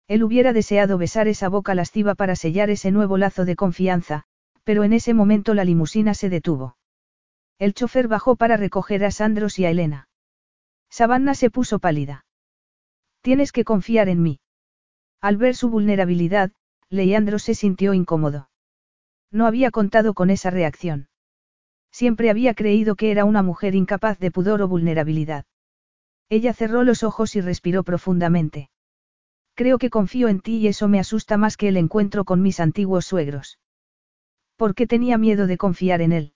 Él hubiera deseado besar esa boca lasciva para sellar ese nuevo lazo de confianza, pero en ese momento la limusina se detuvo. El chofer bajó para recoger a Sandros y a Elena. Savannah se puso pálida. Tienes que confiar en mí. Al ver su vulnerabilidad, Leandro se sintió incómodo. No había contado con esa reacción. Siempre había creído que era una mujer incapaz de pudor o vulnerabilidad. Ella cerró los ojos y respiró profundamente. Creo que confío en ti y eso me asusta más que el encuentro con mis antiguos suegros. ¿Por qué tenía miedo de confiar en él?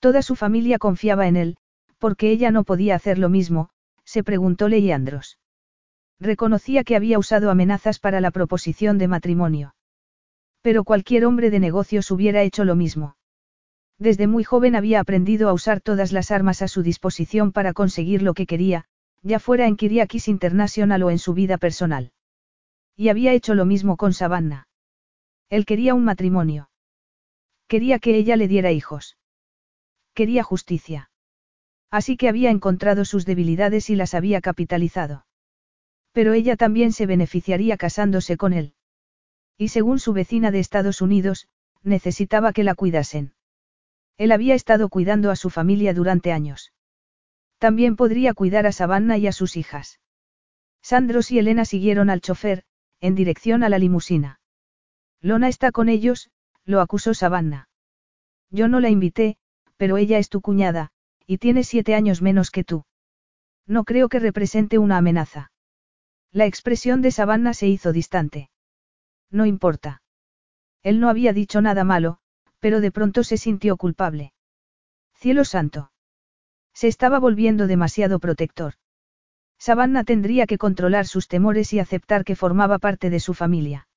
Toda su familia confiaba en él, porque ella no podía hacer lo mismo, se preguntó Leandros. Reconocía que había usado amenazas para la proposición de matrimonio. Pero cualquier hombre de negocios hubiera hecho lo mismo. Desde muy joven había aprendido a usar todas las armas a su disposición para conseguir lo que quería, ya fuera en Kiriakis International o en su vida personal. Y había hecho lo mismo con Savannah. Él quería un matrimonio. Quería que ella le diera hijos. Quería justicia. Así que había encontrado sus debilidades y las había capitalizado. Pero ella también se beneficiaría casándose con él. Y según su vecina de Estados Unidos, necesitaba que la cuidasen. Él había estado cuidando a su familia durante años. También podría cuidar a Savannah y a sus hijas. Sandros y Elena siguieron al chofer, en dirección a la limusina. Lona está con ellos, lo acusó Savannah. Yo no la invité, pero ella es tu cuñada, y tiene siete años menos que tú. No creo que represente una amenaza. La expresión de Savannah se hizo distante. No importa. Él no había dicho nada malo, pero de pronto se sintió culpable. Cielo santo. Se estaba volviendo demasiado protector. Savannah tendría que controlar sus temores y aceptar que formaba parte de su familia.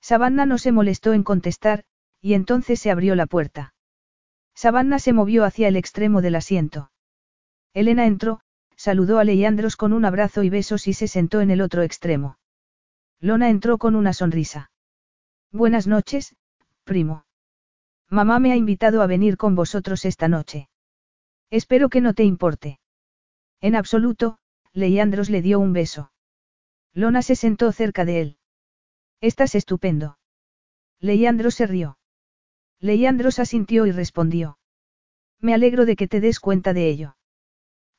Savannah no se molestó en contestar, y entonces se abrió la puerta. Savannah se movió hacia el extremo del asiento. Elena entró, saludó a Leandros con un abrazo y besos y se sentó en el otro extremo. Lona entró con una sonrisa. Buenas noches, primo. Mamá me ha invitado a venir con vosotros esta noche. Espero que no te importe. En absoluto, Leandros le dio un beso. Lona se sentó cerca de él. Estás estupendo. Leandros se rió. Leandros asintió y respondió. Me alegro de que te des cuenta de ello.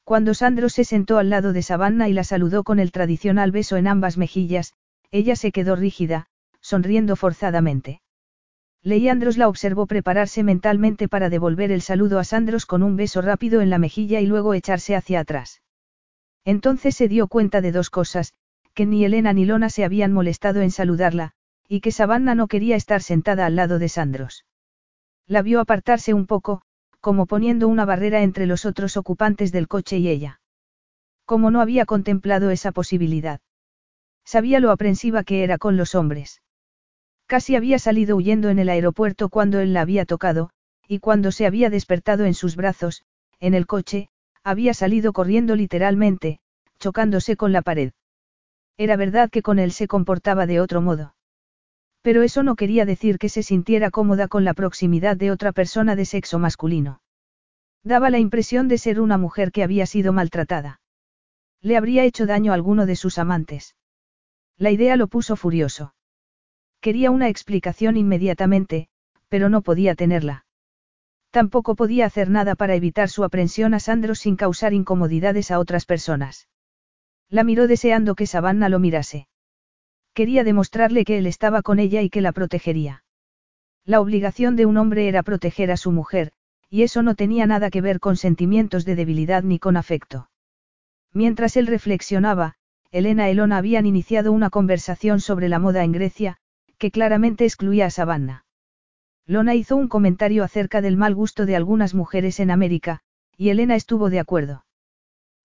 Cuando Sandro se sentó al lado de Savannah y la saludó con el tradicional beso en ambas mejillas, ella se quedó rígida, sonriendo forzadamente. Leandros la observó prepararse mentalmente para devolver el saludo a Sandros con un beso rápido en la mejilla y luego echarse hacia atrás. Entonces se dio cuenta de dos cosas, que ni Elena ni Lona se habían molestado en saludarla, y que Savannah no quería estar sentada al lado de Sandros. La vio apartarse un poco, como poniendo una barrera entre los otros ocupantes del coche y ella. Como no había contemplado esa posibilidad. Sabía lo aprensiva que era con los hombres. Casi había salido huyendo en el aeropuerto cuando él la había tocado, y cuando se había despertado en sus brazos, en el coche, había salido corriendo literalmente, chocándose con la pared. Era verdad que con él se comportaba de otro modo. Pero eso no quería decir que se sintiera cómoda con la proximidad de otra persona de sexo masculino. Daba la impresión de ser una mujer que había sido maltratada. Le habría hecho daño a alguno de sus amantes. La idea lo puso furioso. Quería una explicación inmediatamente, pero no podía tenerla. Tampoco podía hacer nada para evitar su aprensión a Sandro sin causar incomodidades a otras personas. La miró deseando que Savannah lo mirase. Quería demostrarle que él estaba con ella y que la protegería. La obligación de un hombre era proteger a su mujer, y eso no tenía nada que ver con sentimientos de debilidad ni con afecto. Mientras él reflexionaba, Elena y Elona habían iniciado una conversación sobre la moda en Grecia, que claramente excluía a Savannah. Lona hizo un comentario acerca del mal gusto de algunas mujeres en América, y Elena estuvo de acuerdo.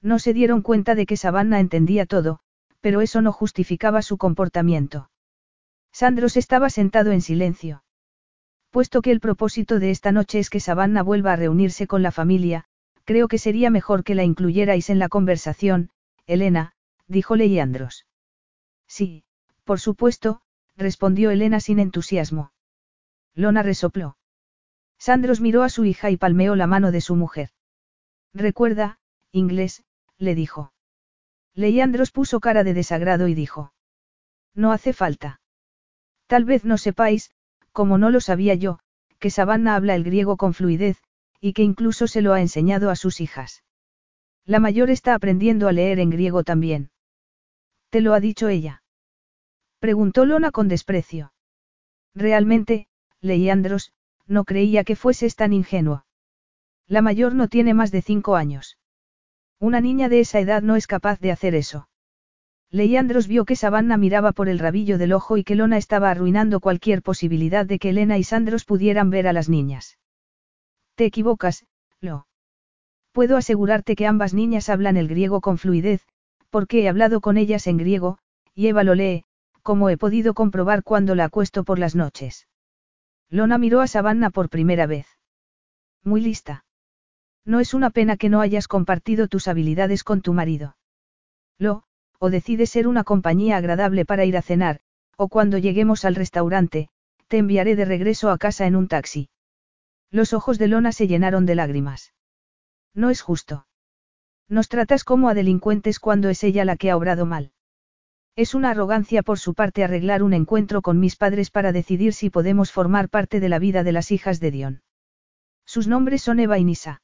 No se dieron cuenta de que Savannah entendía todo, pero eso no justificaba su comportamiento. Sandros estaba sentado en silencio. Puesto que el propósito de esta noche es que Savannah vuelva a reunirse con la familia, creo que sería mejor que la incluyerais en la conversación, Elena, dijo Leandros. Sí, por supuesto, respondió Elena sin entusiasmo. Lona resopló. Sandros miró a su hija y palmeó la mano de su mujer. Recuerda, inglés, le dijo. Leandros puso cara de desagrado y dijo. No hace falta. Tal vez no sepáis, como no lo sabía yo, que Savannah habla el griego con fluidez, y que incluso se lo ha enseñado a sus hijas. La mayor está aprendiendo a leer en griego también. ¿Te lo ha dicho ella? Preguntó Lona con desprecio. Realmente, Leandros, no creía que fueses tan ingenuo. La mayor no tiene más de cinco años. Una niña de esa edad no es capaz de hacer eso. Leandros vio que Savannah miraba por el rabillo del ojo y que Lona estaba arruinando cualquier posibilidad de que Elena y Sandros pudieran ver a las niñas. Te equivocas, Lo. Puedo asegurarte que ambas niñas hablan el griego con fluidez, porque he hablado con ellas en griego, y Eva lo lee, como he podido comprobar cuando la acuesto por las noches. Lona miró a Savannah por primera vez. Muy lista. No es una pena que no hayas compartido tus habilidades con tu marido. Lo, o decides ser una compañía agradable para ir a cenar, o cuando lleguemos al restaurante, te enviaré de regreso a casa en un taxi. Los ojos de Lona se llenaron de lágrimas. No es justo. Nos tratas como a delincuentes cuando es ella la que ha obrado mal. Es una arrogancia por su parte arreglar un encuentro con mis padres para decidir si podemos formar parte de la vida de las hijas de Dion. Sus nombres son Eva y Nisa.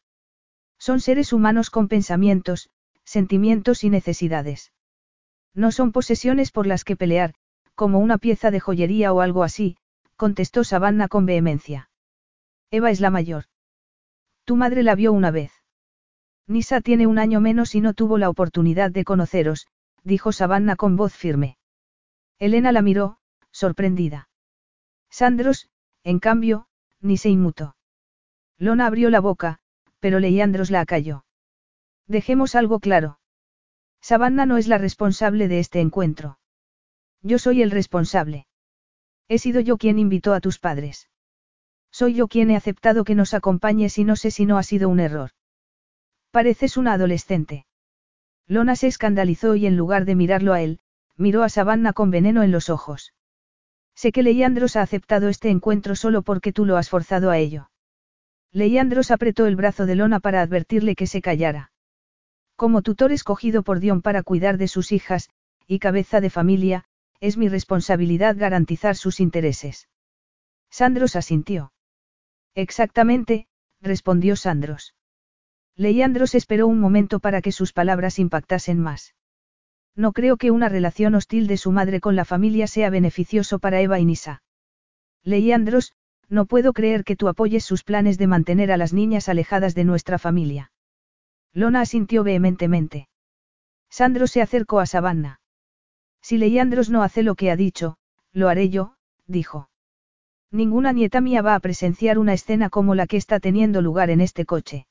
Son seres humanos con pensamientos, sentimientos y necesidades. No son posesiones por las que pelear, como una pieza de joyería o algo así, contestó Savannah con vehemencia. Eva es la mayor. Tu madre la vio una vez. Nisa tiene un año menos y no tuvo la oportunidad de conoceros, dijo Savannah con voz firme. Elena la miró, sorprendida. Sandros, en cambio, ni se inmutó. Lona abrió la boca, pero Leandros la acalló. Dejemos algo claro. Savannah no es la responsable de este encuentro. Yo soy el responsable. He sido yo quien invitó a tus padres. Soy yo quien he aceptado que nos acompañes y no sé si no ha sido un error. Pareces una adolescente. Lona se escandalizó y en lugar de mirarlo a él, miró a Savannah con veneno en los ojos. Sé que Leandros ha aceptado este encuentro solo porque tú lo has forzado a ello. Leandros apretó el brazo de Lona para advertirle que se callara. Como tutor escogido por Dion para cuidar de sus hijas, y cabeza de familia, es mi responsabilidad garantizar sus intereses. Sandros asintió. Exactamente, respondió Sandros. Leandros esperó un momento para que sus palabras impactasen más. No creo que una relación hostil de su madre con la familia sea beneficioso para Eva y Nisa. Leandros, no puedo creer que tú apoyes sus planes de mantener a las niñas alejadas de nuestra familia. Lona asintió vehementemente. Sandro se acercó a Savannah. Si Leandros no hace lo que ha dicho, lo haré yo, dijo. Ninguna nieta mía va a presenciar una escena como la que está teniendo lugar en este coche.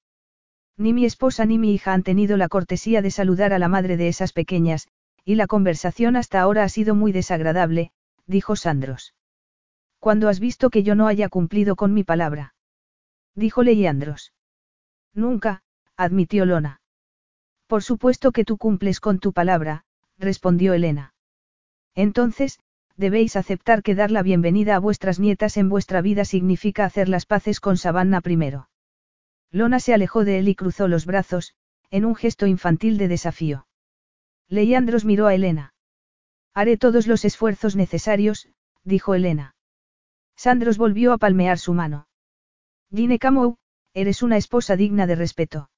Ni mi esposa ni mi hija han tenido la cortesía de saludar a la madre de esas pequeñas, y la conversación hasta ahora ha sido muy desagradable, dijo Sandros. Cuando has visto que yo no haya cumplido con mi palabra? Dijo Leandros. Nunca, admitió Lona. Por supuesto que tú cumples con tu palabra, respondió Elena. Entonces, debéis aceptar que dar la bienvenida a vuestras nietas en vuestra vida significa hacer las paces con Savannah primero. Lona se alejó de él y cruzó los brazos, en un gesto infantil de desafío. Leandros miró a Elena. Haré todos los esfuerzos necesarios, dijo Elena. Sandros volvió a palmear su mano. Gine Camou, eres una esposa digna de respeto.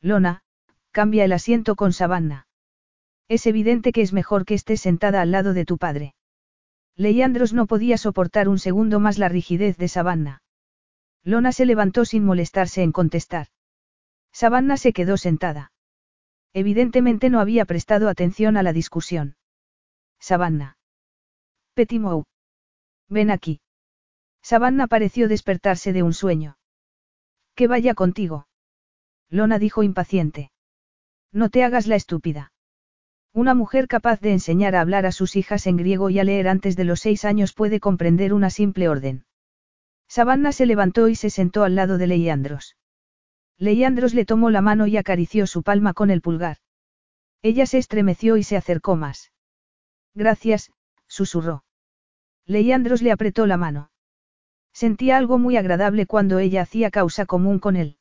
Lona, cambia el asiento con Savannah. Es evidente que es mejor que estés sentada al lado de tu padre. Leandros no podía soportar un segundo más la rigidez de Savannah. Lona se levantó sin molestarse en contestar. Savannah se quedó sentada. Evidentemente no había prestado atención a la discusión. Savannah. Petimou. Ven aquí. Savannah pareció despertarse de un sueño. Que vaya contigo. Lona dijo impaciente. No te hagas la estúpida. Una mujer capaz de enseñar a hablar a sus hijas en griego y a leer antes de los seis años puede comprender una simple orden. Savannah se levantó y se sentó al lado de Leiandros. Leiandros le tomó la mano y acarició su palma con el pulgar. Ella se estremeció y se acercó más. Gracias, susurró. Leiandros le apretó la mano. Sentía algo muy agradable cuando ella hacía causa común con él.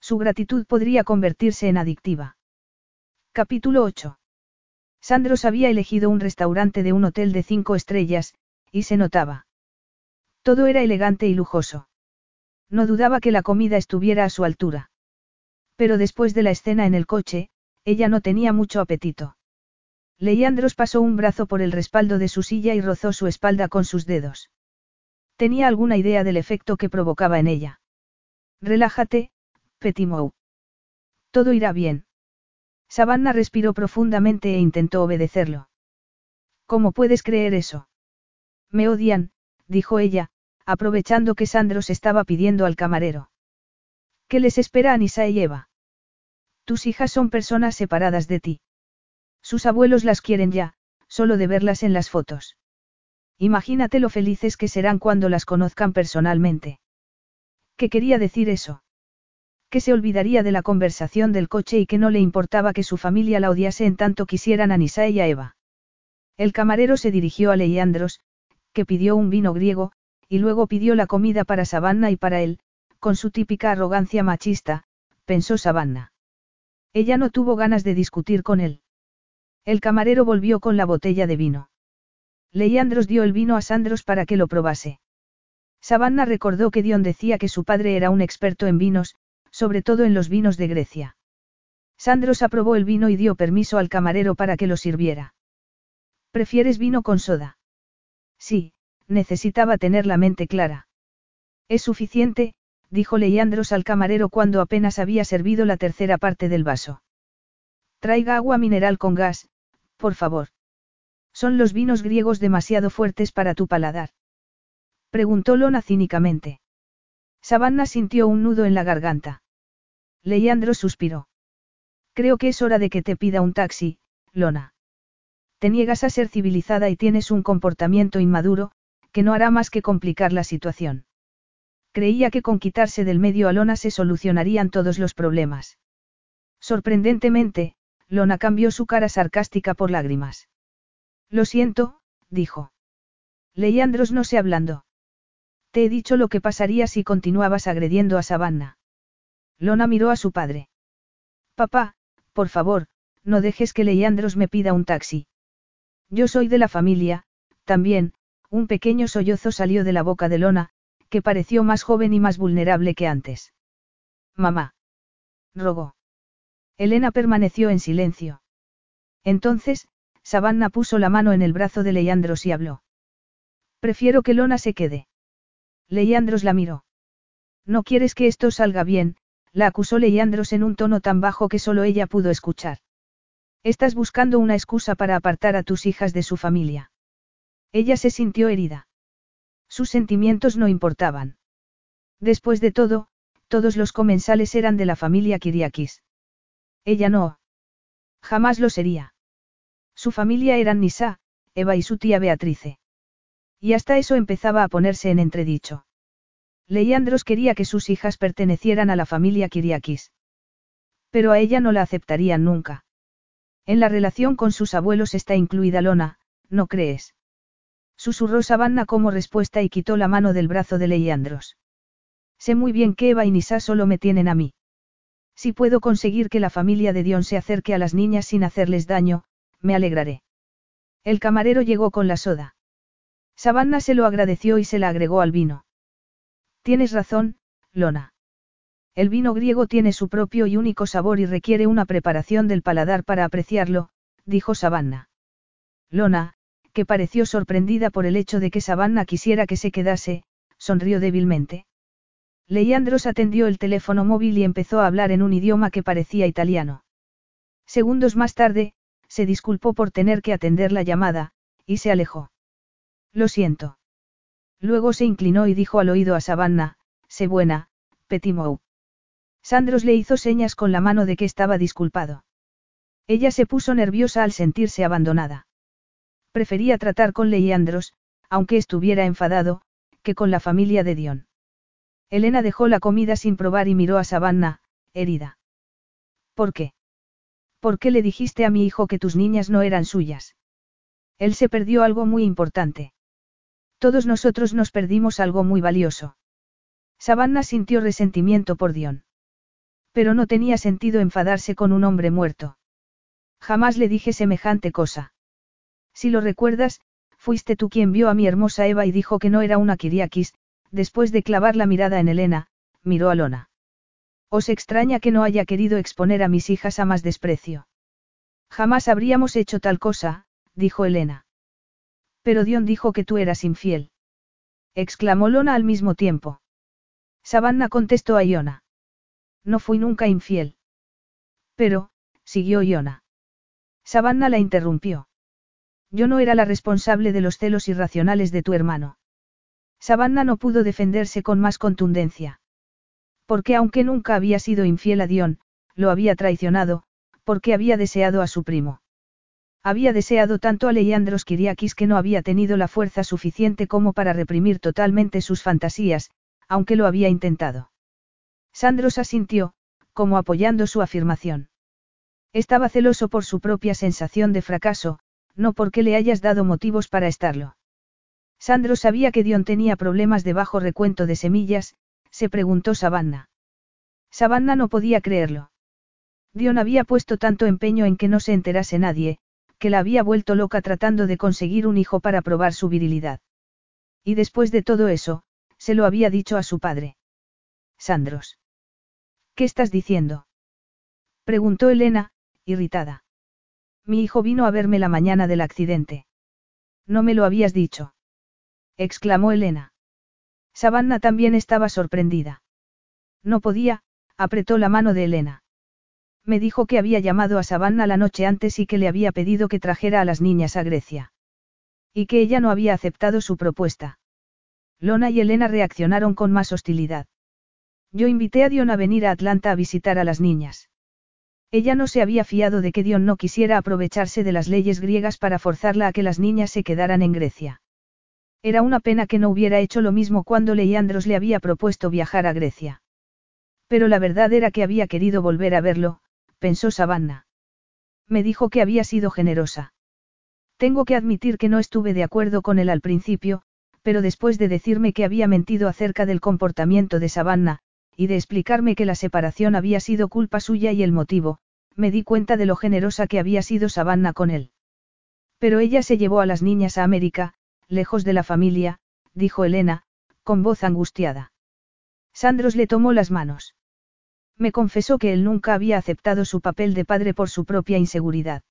Su gratitud podría convertirse en adictiva. Capítulo 8. Sandros había elegido un restaurante de un hotel de cinco estrellas, y se notaba. Todo era elegante y lujoso. No dudaba que la comida estuviera a su altura. Pero después de la escena en el coche, ella no tenía mucho apetito. Leandros pasó un brazo por el respaldo de su silla y rozó su espalda con sus dedos. Tenía alguna idea del efecto que provocaba en ella. Relájate, Petimou. Todo irá bien. Savannah respiró profundamente e intentó obedecerlo. ¿Cómo puedes creer eso? Me odian, dijo ella, aprovechando que Sandros estaba pidiendo al camarero. ¿Qué les espera a Nisa y Eva? Tus hijas son personas separadas de ti. Sus abuelos las quieren ya, solo de verlas en las fotos. Imagínate lo felices que serán cuando las conozcan personalmente. ¿Qué quería decir eso? que se olvidaría de la conversación del coche y que no le importaba que su familia la odiase en tanto quisieran a Nisa y a Eva. El camarero se dirigió a Leandros, que pidió un vino griego, y luego pidió la comida para Savannah y para él, con su típica arrogancia machista, pensó Savannah. Ella no tuvo ganas de discutir con él. El camarero volvió con la botella de vino. Leandros dio el vino a Sandros para que lo probase. Savannah recordó que Dion decía que su padre era un experto en vinos, sobre todo en los vinos de Grecia. Sandros aprobó el vino y dio permiso al camarero para que lo sirviera. ¿Prefieres vino con soda? Sí, necesitaba tener la mente clara. Es suficiente, dijo Leandros al camarero cuando apenas había servido la tercera parte del vaso. Traiga agua mineral con gas, por favor. ¿Son los vinos griegos demasiado fuertes para tu paladar? Preguntó Lona cínicamente. Savannah sintió un nudo en la garganta. Leandro suspiró. Creo que es hora de que te pida un taxi, Lona. Te niegas a ser civilizada y tienes un comportamiento inmaduro, que no hará más que complicar la situación. Creía que con quitarse del medio a Lona se solucionarían todos los problemas. Sorprendentemente, Lona cambió su cara sarcástica por lágrimas. Lo siento, dijo. Leandros no se ablandó. Te he dicho lo que pasaría si continuabas agrediendo a Savannah. Lona miró a su padre. Papá, por favor, no dejes que Leandros me pida un taxi. Yo soy de la familia, también, un pequeño sollozo salió de la boca de Lona, que pareció más joven y más vulnerable que antes. Mamá. Rogó. Elena permaneció en silencio. Entonces, Savannah puso la mano en el brazo de Leandros y habló. Prefiero que Lona se quede. Leandros la miró. No quieres que esto salga bien, la acusó Leandros en un tono tan bajo que solo ella pudo escuchar. Estás buscando una excusa para apartar a tus hijas de su familia. Ella se sintió herida. Sus sentimientos no importaban. Después de todo, todos los comensales eran de la familia Kiriakis. Ella no. Jamás lo sería. Su familia eran Nisa, Eva y su tía Beatrice. Y hasta eso empezaba a ponerse en entredicho. Leandros quería que sus hijas pertenecieran a la familia Kiriakis. Pero a ella no la aceptarían nunca. En la relación con sus abuelos está incluida Lona, ¿no crees? Susurró Savanna como respuesta y quitó la mano del brazo de Leandros. Sé muy bien que Eva y Nisa solo me tienen a mí. Si puedo conseguir que la familia de Dion se acerque a las niñas sin hacerles daño, me alegraré. El camarero llegó con la soda. Savanna se lo agradeció y se la agregó al vino. Tienes razón, Lona. El vino griego tiene su propio y único sabor y requiere una preparación del paladar para apreciarlo, dijo Savanna. Lona, que pareció sorprendida por el hecho de que Savanna quisiera que se quedase, sonrió débilmente. Leandros atendió el teléfono móvil y empezó a hablar en un idioma que parecía italiano. Segundos más tarde, se disculpó por tener que atender la llamada, y se alejó. Lo siento. Luego se inclinó y dijo al oído a Savanna, sé buena, Petimou. Sandros le hizo señas con la mano de que estaba disculpado. Ella se puso nerviosa al sentirse abandonada. Prefería tratar con Leandros, aunque estuviera enfadado, que con la familia de Dion. Elena dejó la comida sin probar y miró a Savannah, herida. ¿Por qué? ¿Por qué le dijiste a mi hijo que tus niñas no eran suyas? Él se perdió algo muy importante. Todos nosotros nos perdimos algo muy valioso. Savannah sintió resentimiento por Dion. Pero no tenía sentido enfadarse con un hombre muerto. Jamás le dije semejante cosa. Si lo recuerdas, fuiste tú quien vio a mi hermosa Eva y dijo que no era una Kiriakis, después de clavar la mirada en Elena, miró a Lona. Os extraña que no haya querido exponer a mis hijas a más desprecio. Jamás habríamos hecho tal cosa, dijo Elena. Pero Dion dijo que tú eras infiel. Exclamó Lona al mismo tiempo. Savanna contestó a Iona. No fui nunca infiel. Pero, siguió Iona. Savanna la interrumpió. Yo no era la responsable de los celos irracionales de tu hermano. Savannah no pudo defenderse con más contundencia. Porque aunque nunca había sido infiel a Dion, lo había traicionado, porque había deseado a su primo. Había deseado tanto a Leandros Kiriakis que no había tenido la fuerza suficiente como para reprimir totalmente sus fantasías, aunque lo había intentado. Sandros asintió, como apoyando su afirmación. Estaba celoso por su propia sensación de fracaso, no porque le hayas dado motivos para estarlo. Sandro sabía que Dion tenía problemas de bajo recuento de semillas, se preguntó Savannah. Savannah no podía creerlo. Dion había puesto tanto empeño en que no se enterase nadie, que la había vuelto loca tratando de conseguir un hijo para probar su virilidad. Y después de todo eso, se lo había dicho a su padre. Sandros. ¿Qué estás diciendo? preguntó Elena, irritada. Mi hijo vino a verme la mañana del accidente. No me lo habías dicho. exclamó Elena. Savannah también estaba sorprendida. No podía, apretó la mano de Elena. Me dijo que había llamado a Savannah la noche antes y que le había pedido que trajera a las niñas a Grecia. Y que ella no había aceptado su propuesta. Lona y Elena reaccionaron con más hostilidad. Yo invité a Dion a venir a Atlanta a visitar a las niñas. Ella no se había fiado de que Dion no quisiera aprovecharse de las leyes griegas para forzarla a que las niñas se quedaran en Grecia. Era una pena que no hubiera hecho lo mismo cuando Leandros le había propuesto viajar a Grecia. Pero la verdad era que había querido volver a verlo, pensó Savannah. Me dijo que había sido generosa. Tengo que admitir que no estuve de acuerdo con él al principio, pero después de decirme que había mentido acerca del comportamiento de Savannah, y de explicarme que la separación había sido culpa suya y el motivo, me di cuenta de lo generosa que había sido Savannah con él. Pero ella se llevó a las niñas a América, lejos de la familia, dijo Elena, con voz angustiada. Sandros le tomó las manos. Me confesó que él nunca había aceptado su papel de padre por su propia inseguridad.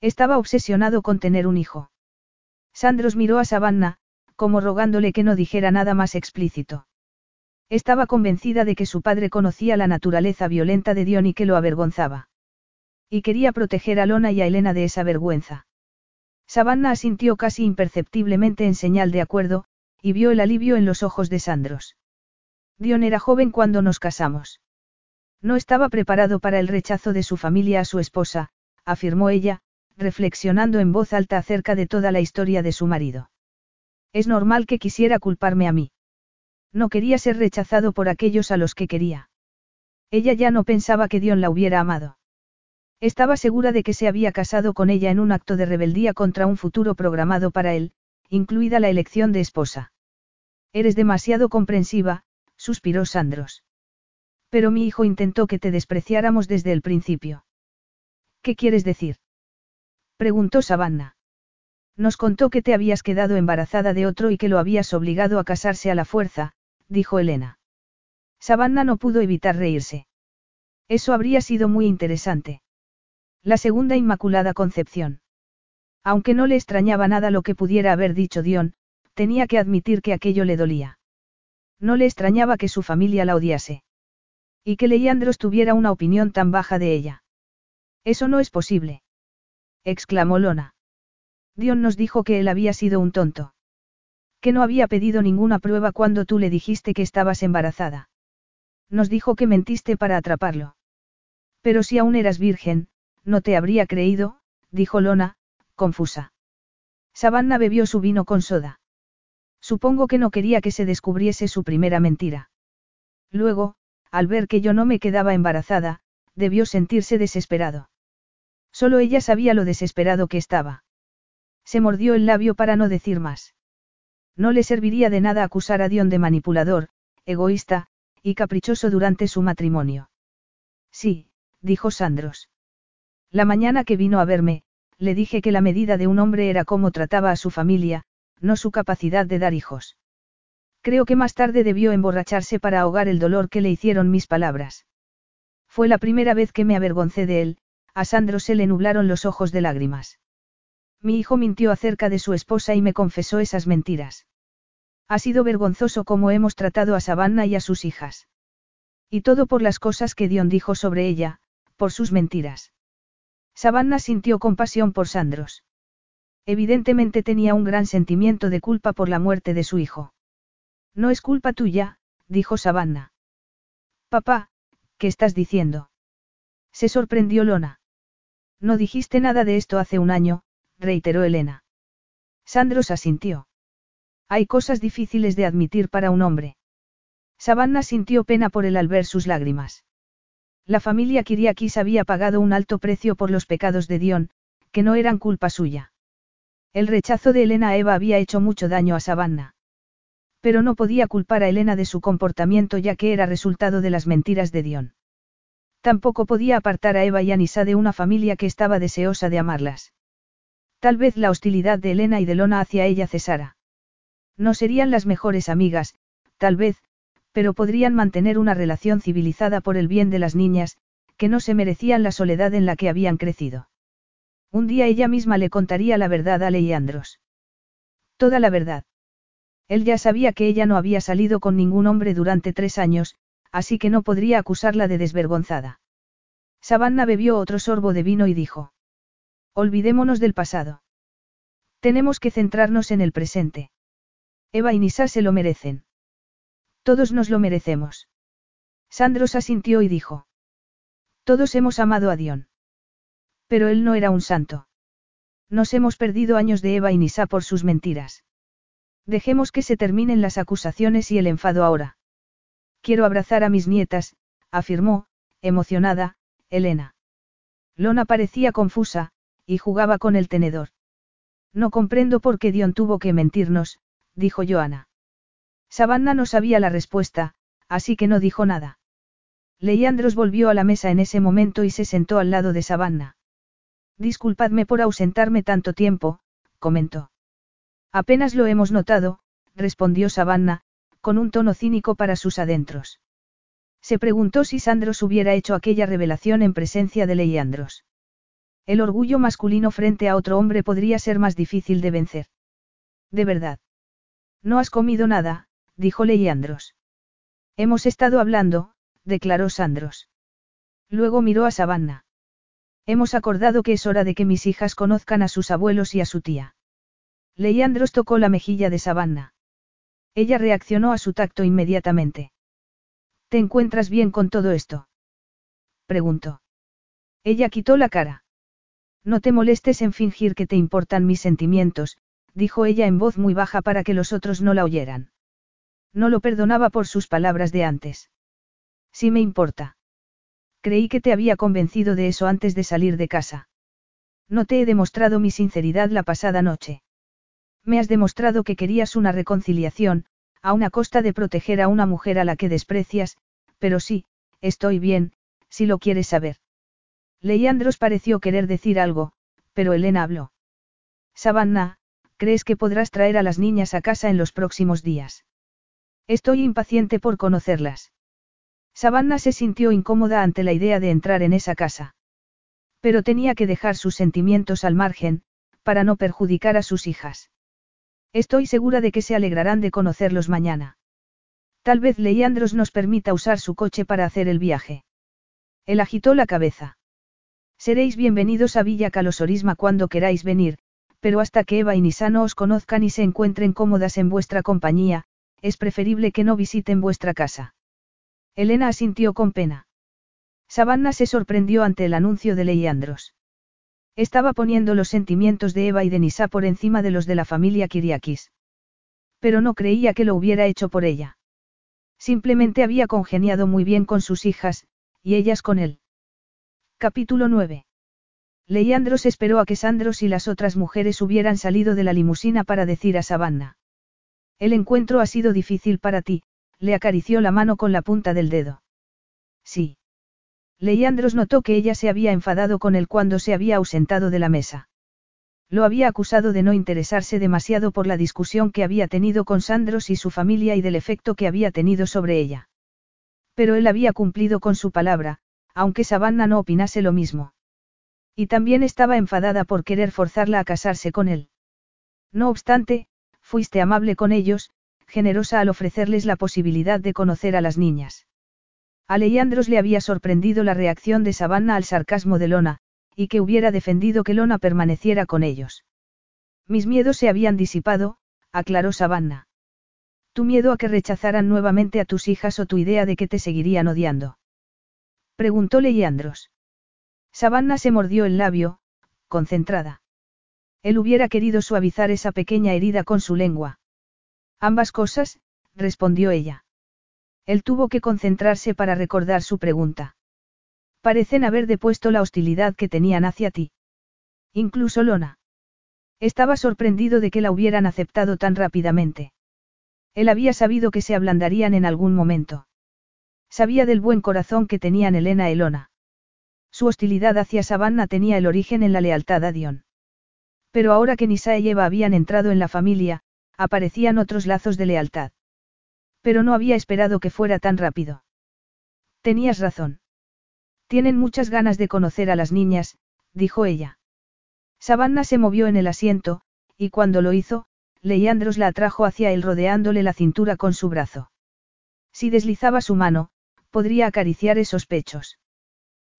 Estaba obsesionado con tener un hijo. Sandros miró a Savannah, como rogándole que no dijera nada más explícito. Estaba convencida de que su padre conocía la naturaleza violenta de Dion y que lo avergonzaba. Y quería proteger a Lona y a Elena de esa vergüenza. Savannah asintió casi imperceptiblemente en señal de acuerdo, y vio el alivio en los ojos de Sandros. Dion era joven cuando nos casamos. No estaba preparado para el rechazo de su familia a su esposa, afirmó ella, reflexionando en voz alta acerca de toda la historia de su marido. Es normal que quisiera culparme a mí. No quería ser rechazado por aquellos a los que quería. Ella ya no pensaba que Dion la hubiera amado. Estaba segura de que se había casado con ella en un acto de rebeldía contra un futuro programado para él, incluida la elección de esposa. Eres demasiado comprensiva, suspiró Sandros. Pero mi hijo intentó que te despreciáramos desde el principio. ¿Qué quieres decir? preguntó Savannah. Nos contó que te habías quedado embarazada de otro y que lo habías obligado a casarse a la fuerza, dijo Elena. Savannah no pudo evitar reírse. Eso habría sido muy interesante. La segunda Inmaculada Concepción. Aunque no le extrañaba nada lo que pudiera haber dicho Dion, tenía que admitir que aquello le dolía. No le extrañaba que su familia la odiase. Y que Leandros tuviera una opinión tan baja de ella. Eso no es posible. exclamó Lona. Dion nos dijo que él había sido un tonto. Que no había pedido ninguna prueba cuando tú le dijiste que estabas embarazada. Nos dijo que mentiste para atraparlo. Pero si aún eras virgen, no te habría creído, dijo Lona, confusa. Savannah bebió su vino con soda. Supongo que no quería que se descubriese su primera mentira. Luego, al ver que yo no me quedaba embarazada, debió sentirse desesperado. Solo ella sabía lo desesperado que estaba. Se mordió el labio para no decir más. No le serviría de nada acusar a Dion de manipulador, egoísta, y caprichoso durante su matrimonio. Sí, dijo Sandros. La mañana que vino a verme, le dije que la medida de un hombre era cómo trataba a su familia, no su capacidad de dar hijos. Creo que más tarde debió emborracharse para ahogar el dolor que le hicieron mis palabras. Fue la primera vez que me avergoncé de él, a Sandro se le nublaron los ojos de lágrimas. Mi hijo mintió acerca de su esposa y me confesó esas mentiras. Ha sido vergonzoso cómo hemos tratado a Savannah y a sus hijas. Y todo por las cosas que Dion dijo sobre ella, por sus mentiras. Savannah sintió compasión por Sandros. Evidentemente tenía un gran sentimiento de culpa por la muerte de su hijo. No es culpa tuya, dijo Savannah. Papá, ¿qué estás diciendo? Se sorprendió Lona. No dijiste nada de esto hace un año, reiteró Elena. Sandros asintió. Hay cosas difíciles de admitir para un hombre. Savannah sintió pena por él al ver sus lágrimas. La familia Kiriakis había pagado un alto precio por los pecados de Dion, que no eran culpa suya. El rechazo de Elena a Eva había hecho mucho daño a Savannah. Pero no podía culpar a Elena de su comportamiento ya que era resultado de las mentiras de Dion. Tampoco podía apartar a Eva y a Nisa de una familia que estaba deseosa de amarlas. Tal vez la hostilidad de Elena y de Lona hacia ella cesara. No serían las mejores amigas, tal vez, pero podrían mantener una relación civilizada por el bien de las niñas, que no se merecían la soledad en la que habían crecido. Un día ella misma le contaría la verdad a Leandros. Toda la verdad. Él ya sabía que ella no había salido con ningún hombre durante tres años, así que no podría acusarla de desvergonzada. Savannah bebió otro sorbo de vino y dijo. Olvidémonos del pasado. Tenemos que centrarnos en el presente. Eva y Nisa se lo merecen. Todos nos lo merecemos. Sandros asintió y dijo. Todos hemos amado a Dion. Pero él no era un santo. Nos hemos perdido años de Eva y Nisa por sus mentiras. Dejemos que se terminen las acusaciones y el enfado ahora. Quiero abrazar a mis nietas, afirmó, emocionada, Elena. Lona parecía confusa, y jugaba con el tenedor. No comprendo por qué Dion tuvo que mentirnos, dijo Joana. Savannah no sabía la respuesta, así que no dijo nada. Leandros volvió a la mesa en ese momento y se sentó al lado de Savannah. Disculpadme por ausentarme tanto tiempo, comentó. Apenas lo hemos notado, respondió Savannah, con un tono cínico para sus adentros. Se preguntó si Sandros hubiera hecho aquella revelación en presencia de Leandros. El orgullo masculino frente a otro hombre podría ser más difícil de vencer. De verdad. No has comido nada, dijo Leandros. Hemos estado hablando, declaró Sandros. Luego miró a Savannah. Hemos acordado que es hora de que mis hijas conozcan a sus abuelos y a su tía. Leandros tocó la mejilla de Savannah. Ella reaccionó a su tacto inmediatamente. ¿Te encuentras bien con todo esto? preguntó. Ella quitó la cara. No te molestes en fingir que te importan mis sentimientos, dijo ella en voz muy baja para que los otros no la oyeran. No lo perdonaba por sus palabras de antes. Sí me importa. Creí que te había convencido de eso antes de salir de casa. No te he demostrado mi sinceridad la pasada noche. Me has demostrado que querías una reconciliación, a una costa de proteger a una mujer a la que desprecias, pero sí, estoy bien, si lo quieres saber. Leandros pareció querer decir algo, pero Elena habló. Savannah, ¿crees que podrás traer a las niñas a casa en los próximos días? Estoy impaciente por conocerlas. Savannah se sintió incómoda ante la idea de entrar en esa casa. Pero tenía que dejar sus sentimientos al margen, para no perjudicar a sus hijas. Estoy segura de que se alegrarán de conocerlos mañana. Tal vez Leandros nos permita usar su coche para hacer el viaje. Él agitó la cabeza. Seréis bienvenidos a Villa Calosorisma cuando queráis venir, pero hasta que Eva y Nisa no os conozcan y se encuentren cómodas en vuestra compañía, es preferible que no visiten vuestra casa. Elena asintió con pena. Savannah se sorprendió ante el anuncio de Leandros. Estaba poniendo los sentimientos de Eva y de Nisa por encima de los de la familia Kiriakis. Pero no creía que lo hubiera hecho por ella. Simplemente había congeniado muy bien con sus hijas, y ellas con él. Capítulo 9. Leandros esperó a que Sandros y las otras mujeres hubieran salido de la limusina para decir a Savannah. El encuentro ha sido difícil para ti, le acarició la mano con la punta del dedo. Sí. Leandros notó que ella se había enfadado con él cuando se había ausentado de la mesa. Lo había acusado de no interesarse demasiado por la discusión que había tenido con Sandros y su familia y del efecto que había tenido sobre ella. Pero él había cumplido con su palabra, aunque Savannah no opinase lo mismo. Y también estaba enfadada por querer forzarla a casarse con él. No obstante, fuiste amable con ellos, generosa al ofrecerles la posibilidad de conocer a las niñas. A Leandros le había sorprendido la reacción de Savannah al sarcasmo de Lona, y que hubiera defendido que Lona permaneciera con ellos. Mis miedos se habían disipado, aclaró Savannah. Tu miedo a que rechazaran nuevamente a tus hijas o tu idea de que te seguirían odiando. Preguntó Leandros. Savannah se mordió el labio, concentrada. Él hubiera querido suavizar esa pequeña herida con su lengua. Ambas cosas, respondió ella. Él tuvo que concentrarse para recordar su pregunta. Parecen haber depuesto la hostilidad que tenían hacia ti. Incluso Lona. Estaba sorprendido de que la hubieran aceptado tan rápidamente. Él había sabido que se ablandarían en algún momento. Sabía del buen corazón que tenían Elena y Lona. Su hostilidad hacia Savannah tenía el origen en la lealtad a Dion. Pero ahora que Nisa y Eva habían entrado en la familia, aparecían otros lazos de lealtad. Pero no había esperado que fuera tan rápido. Tenías razón. Tienen muchas ganas de conocer a las niñas, dijo ella. Savannah se movió en el asiento, y cuando lo hizo, Leandros la atrajo hacia él rodeándole la cintura con su brazo. Si deslizaba su mano, podría acariciar esos pechos.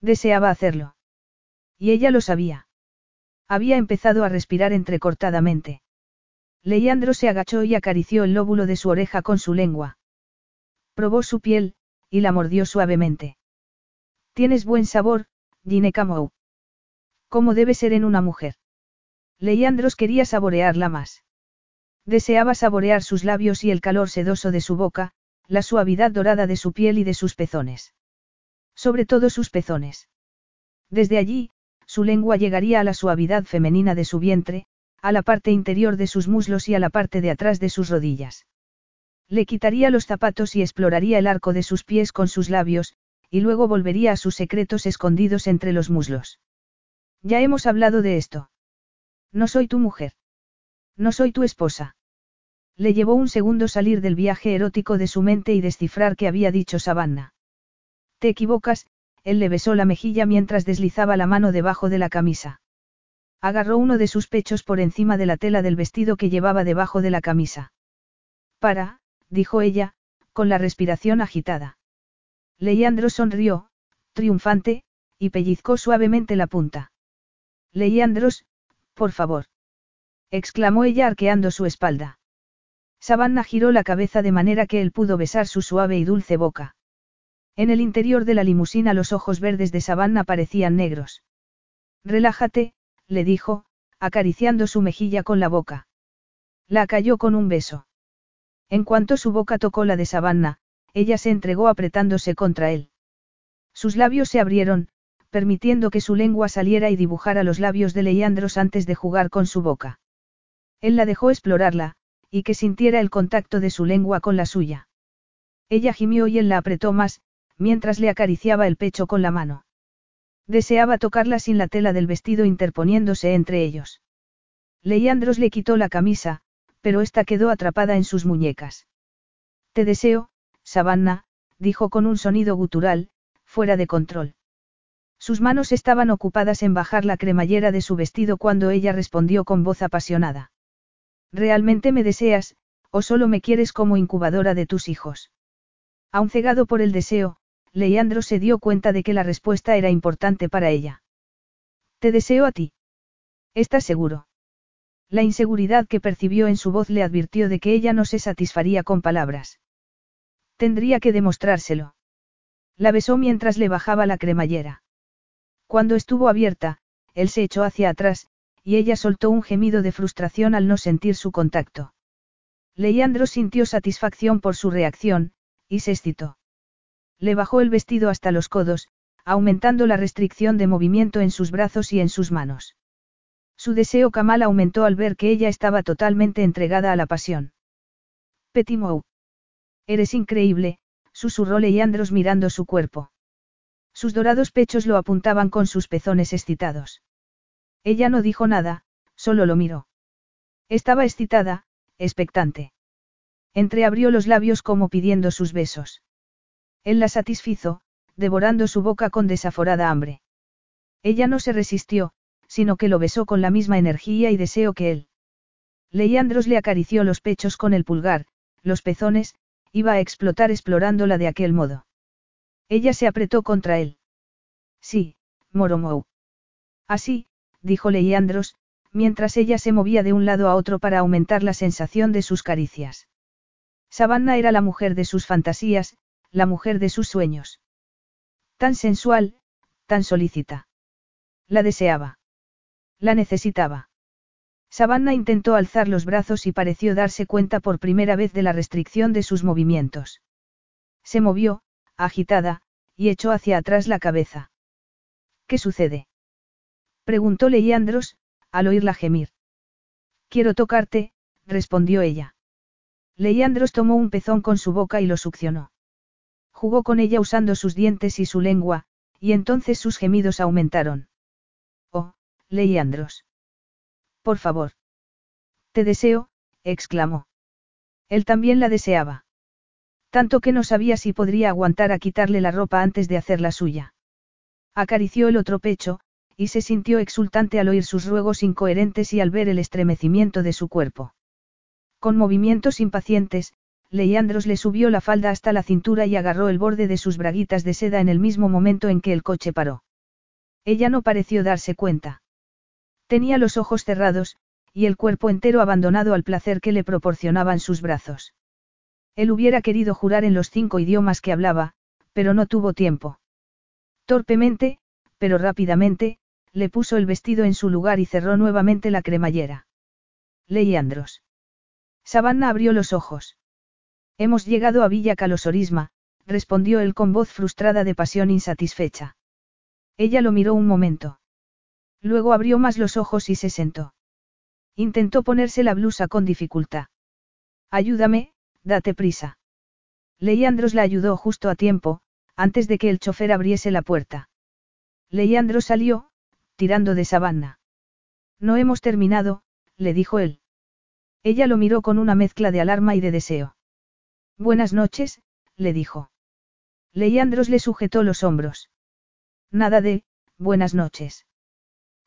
Deseaba hacerlo. Y ella lo sabía. Había empezado a respirar entrecortadamente. Leandro se agachó y acarició el lóbulo de su oreja con su lengua. Probó su piel, y la mordió suavemente. Tienes buen sabor, Gine Camou. ¿Cómo debe ser en una mujer? Leandros quería saborearla más. Deseaba saborear sus labios y el calor sedoso de su boca, la suavidad dorada de su piel y de sus pezones. Sobre todo sus pezones. Desde allí, su lengua llegaría a la suavidad femenina de su vientre, a la parte interior de sus muslos y a la parte de atrás de sus rodillas. Le quitaría los zapatos y exploraría el arco de sus pies con sus labios, y luego volvería a sus secretos escondidos entre los muslos. Ya hemos hablado de esto. No soy tu mujer. No soy tu esposa. Le llevó un segundo salir del viaje erótico de su mente y descifrar qué había dicho Savannah. Te equivocas, él le besó la mejilla mientras deslizaba la mano debajo de la camisa. Agarró uno de sus pechos por encima de la tela del vestido que llevaba debajo de la camisa. Para, dijo ella, con la respiración agitada. Leandros sonrió, triunfante, y pellizcó suavemente la punta. Leandros, por favor. exclamó ella arqueando su espalda. Savannah giró la cabeza de manera que él pudo besar su suave y dulce boca. En el interior de la limusina los ojos verdes de Savannah parecían negros. Relájate, le dijo, acariciando su mejilla con la boca. La cayó con un beso. En cuanto su boca tocó la de Savannah, ella se entregó apretándose contra él. Sus labios se abrieron, permitiendo que su lengua saliera y dibujara los labios de Leandros antes de jugar con su boca. Él la dejó explorarla, y que sintiera el contacto de su lengua con la suya. Ella gimió y él la apretó más, mientras le acariciaba el pecho con la mano. Deseaba tocarla sin la tela del vestido interponiéndose entre ellos. Leandros le quitó la camisa, pero ésta quedó atrapada en sus muñecas. Te deseo, Savannah, dijo con un sonido gutural, fuera de control. Sus manos estaban ocupadas en bajar la cremallera de su vestido cuando ella respondió con voz apasionada. ¿Realmente me deseas, o solo me quieres como incubadora de tus hijos? Aun cegado por el deseo, Leandro se dio cuenta de que la respuesta era importante para ella. Te deseo a ti. ¿Estás seguro? La inseguridad que percibió en su voz le advirtió de que ella no se satisfaría con palabras. Tendría que demostrárselo. La besó mientras le bajaba la cremallera. Cuando estuvo abierta, él se echó hacia atrás, y ella soltó un gemido de frustración al no sentir su contacto. Leandro sintió satisfacción por su reacción, y se excitó. Le bajó el vestido hasta los codos, aumentando la restricción de movimiento en sus brazos y en sus manos. Su deseo camal aumentó al ver que ella estaba totalmente entregada a la pasión. Petimou. Eres increíble, susurró Leandros mirando su cuerpo. Sus dorados pechos lo apuntaban con sus pezones excitados. Ella no dijo nada, solo lo miró. Estaba excitada, expectante. Entreabrió los labios como pidiendo sus besos. Él la satisfizo, devorando su boca con desaforada hambre. Ella no se resistió, sino que lo besó con la misma energía y deseo que él. Leandros le acarició los pechos con el pulgar, los pezones, iba a explotar explorándola de aquel modo. Ella se apretó contra él. Sí, Moromou. Así, dijo Leandros, mientras ella se movía de un lado a otro para aumentar la sensación de sus caricias. Savannah era la mujer de sus fantasías, la mujer de sus sueños. Tan sensual, tan solícita. La deseaba. La necesitaba. Savannah intentó alzar los brazos y pareció darse cuenta por primera vez de la restricción de sus movimientos. Se movió, agitada, y echó hacia atrás la cabeza. ¿Qué sucede? Preguntó Leandros, al oírla gemir. Quiero tocarte, respondió ella. Leandros tomó un pezón con su boca y lo succionó. Jugó con ella usando sus dientes y su lengua, y entonces sus gemidos aumentaron. Oh, Leandros. Por favor. Te deseo, exclamó. Él también la deseaba. Tanto que no sabía si podría aguantar a quitarle la ropa antes de hacer la suya. Acarició el otro pecho, y se sintió exultante al oír sus ruegos incoherentes y al ver el estremecimiento de su cuerpo. Con movimientos impacientes, Leandros le subió la falda hasta la cintura y agarró el borde de sus braguitas de seda en el mismo momento en que el coche paró. Ella no pareció darse cuenta. Tenía los ojos cerrados, y el cuerpo entero abandonado al placer que le proporcionaban sus brazos. Él hubiera querido jurar en los cinco idiomas que hablaba, pero no tuvo tiempo. Torpemente, pero rápidamente, le puso el vestido en su lugar y cerró nuevamente la cremallera. Leandros. Savannah abrió los ojos. Hemos llegado a Villa Calosorisma, respondió él con voz frustrada de pasión insatisfecha. Ella lo miró un momento. Luego abrió más los ojos y se sentó. Intentó ponerse la blusa con dificultad. Ayúdame, Date prisa. Leandros la ayudó justo a tiempo, antes de que el chofer abriese la puerta. Leandro salió, tirando de sabana. No hemos terminado, le dijo él. Ella lo miró con una mezcla de alarma y de deseo. Buenas noches, le dijo. Leandros le sujetó los hombros. Nada de, buenas noches.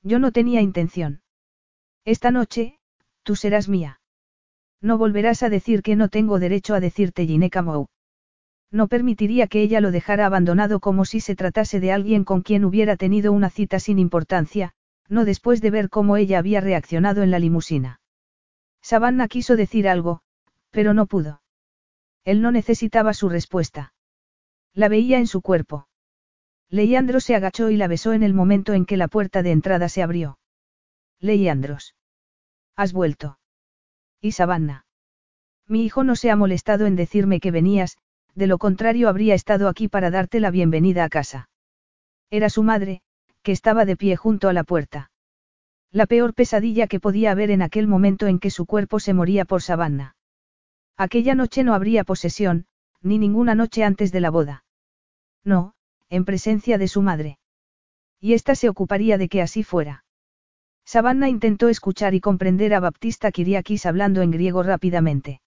Yo no tenía intención. Esta noche, tú serás mía. No volverás a decir que no tengo derecho a decirte Gineca Mou. No permitiría que ella lo dejara abandonado como si se tratase de alguien con quien hubiera tenido una cita sin importancia, no después de ver cómo ella había reaccionado en la limusina. Savannah quiso decir algo, pero no pudo. Él no necesitaba su respuesta. La veía en su cuerpo. Leiandros se agachó y la besó en el momento en que la puerta de entrada se abrió. Leiandros. Has vuelto. Y Savannah. Mi hijo no se ha molestado en decirme que venías, de lo contrario habría estado aquí para darte la bienvenida a casa. Era su madre, que estaba de pie junto a la puerta. La peor pesadilla que podía haber en aquel momento en que su cuerpo se moría por Savannah. Aquella noche no habría posesión, ni ninguna noche antes de la boda. No, en presencia de su madre. Y ésta se ocuparía de que así fuera. Savannah intentó escuchar y comprender a Baptista Kiriakis hablando en griego rápidamente.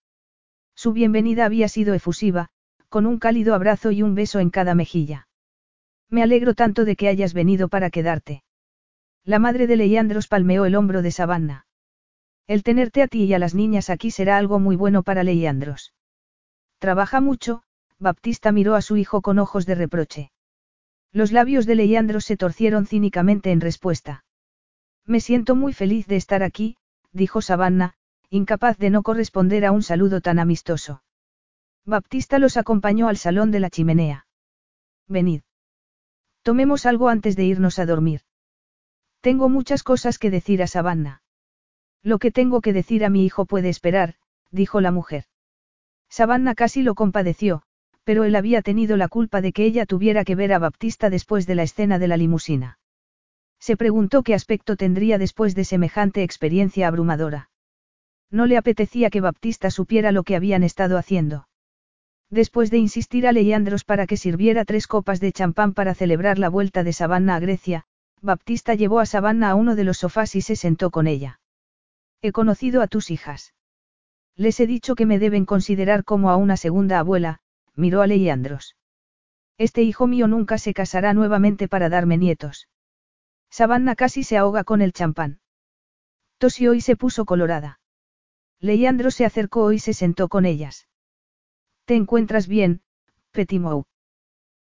Su bienvenida había sido efusiva, con un cálido abrazo y un beso en cada mejilla. Me alegro tanto de que hayas venido para quedarte. La madre de Leandros palmeó el hombro de Savannah. El tenerte a ti y a las niñas aquí será algo muy bueno para Leandros. Trabaja mucho, Baptista miró a su hijo con ojos de reproche. Los labios de Leandros se torcieron cínicamente en respuesta. Me siento muy feliz de estar aquí, dijo Savannah, incapaz de no corresponder a un saludo tan amistoso. Baptista los acompañó al salón de la chimenea. Venid. Tomemos algo antes de irnos a dormir. Tengo muchas cosas que decir a Savannah. Lo que tengo que decir a mi hijo puede esperar, dijo la mujer. Savannah casi lo compadeció, pero él había tenido la culpa de que ella tuviera que ver a Baptista después de la escena de la limusina. Se preguntó qué aspecto tendría después de semejante experiencia abrumadora. No le apetecía que Baptista supiera lo que habían estado haciendo. Después de insistir a Leandros para que sirviera tres copas de champán para celebrar la vuelta de Savannah a Grecia, Baptista llevó a Savannah a uno de los sofás y se sentó con ella. He conocido a tus hijas. Les he dicho que me deben considerar como a una segunda abuela, miró a Leandros. Este hijo mío nunca se casará nuevamente para darme nietos. Savannah casi se ahoga con el champán. Tosió y se puso colorada. Leandro se acercó y se sentó con ellas. ¿Te encuentras bien, Petimou?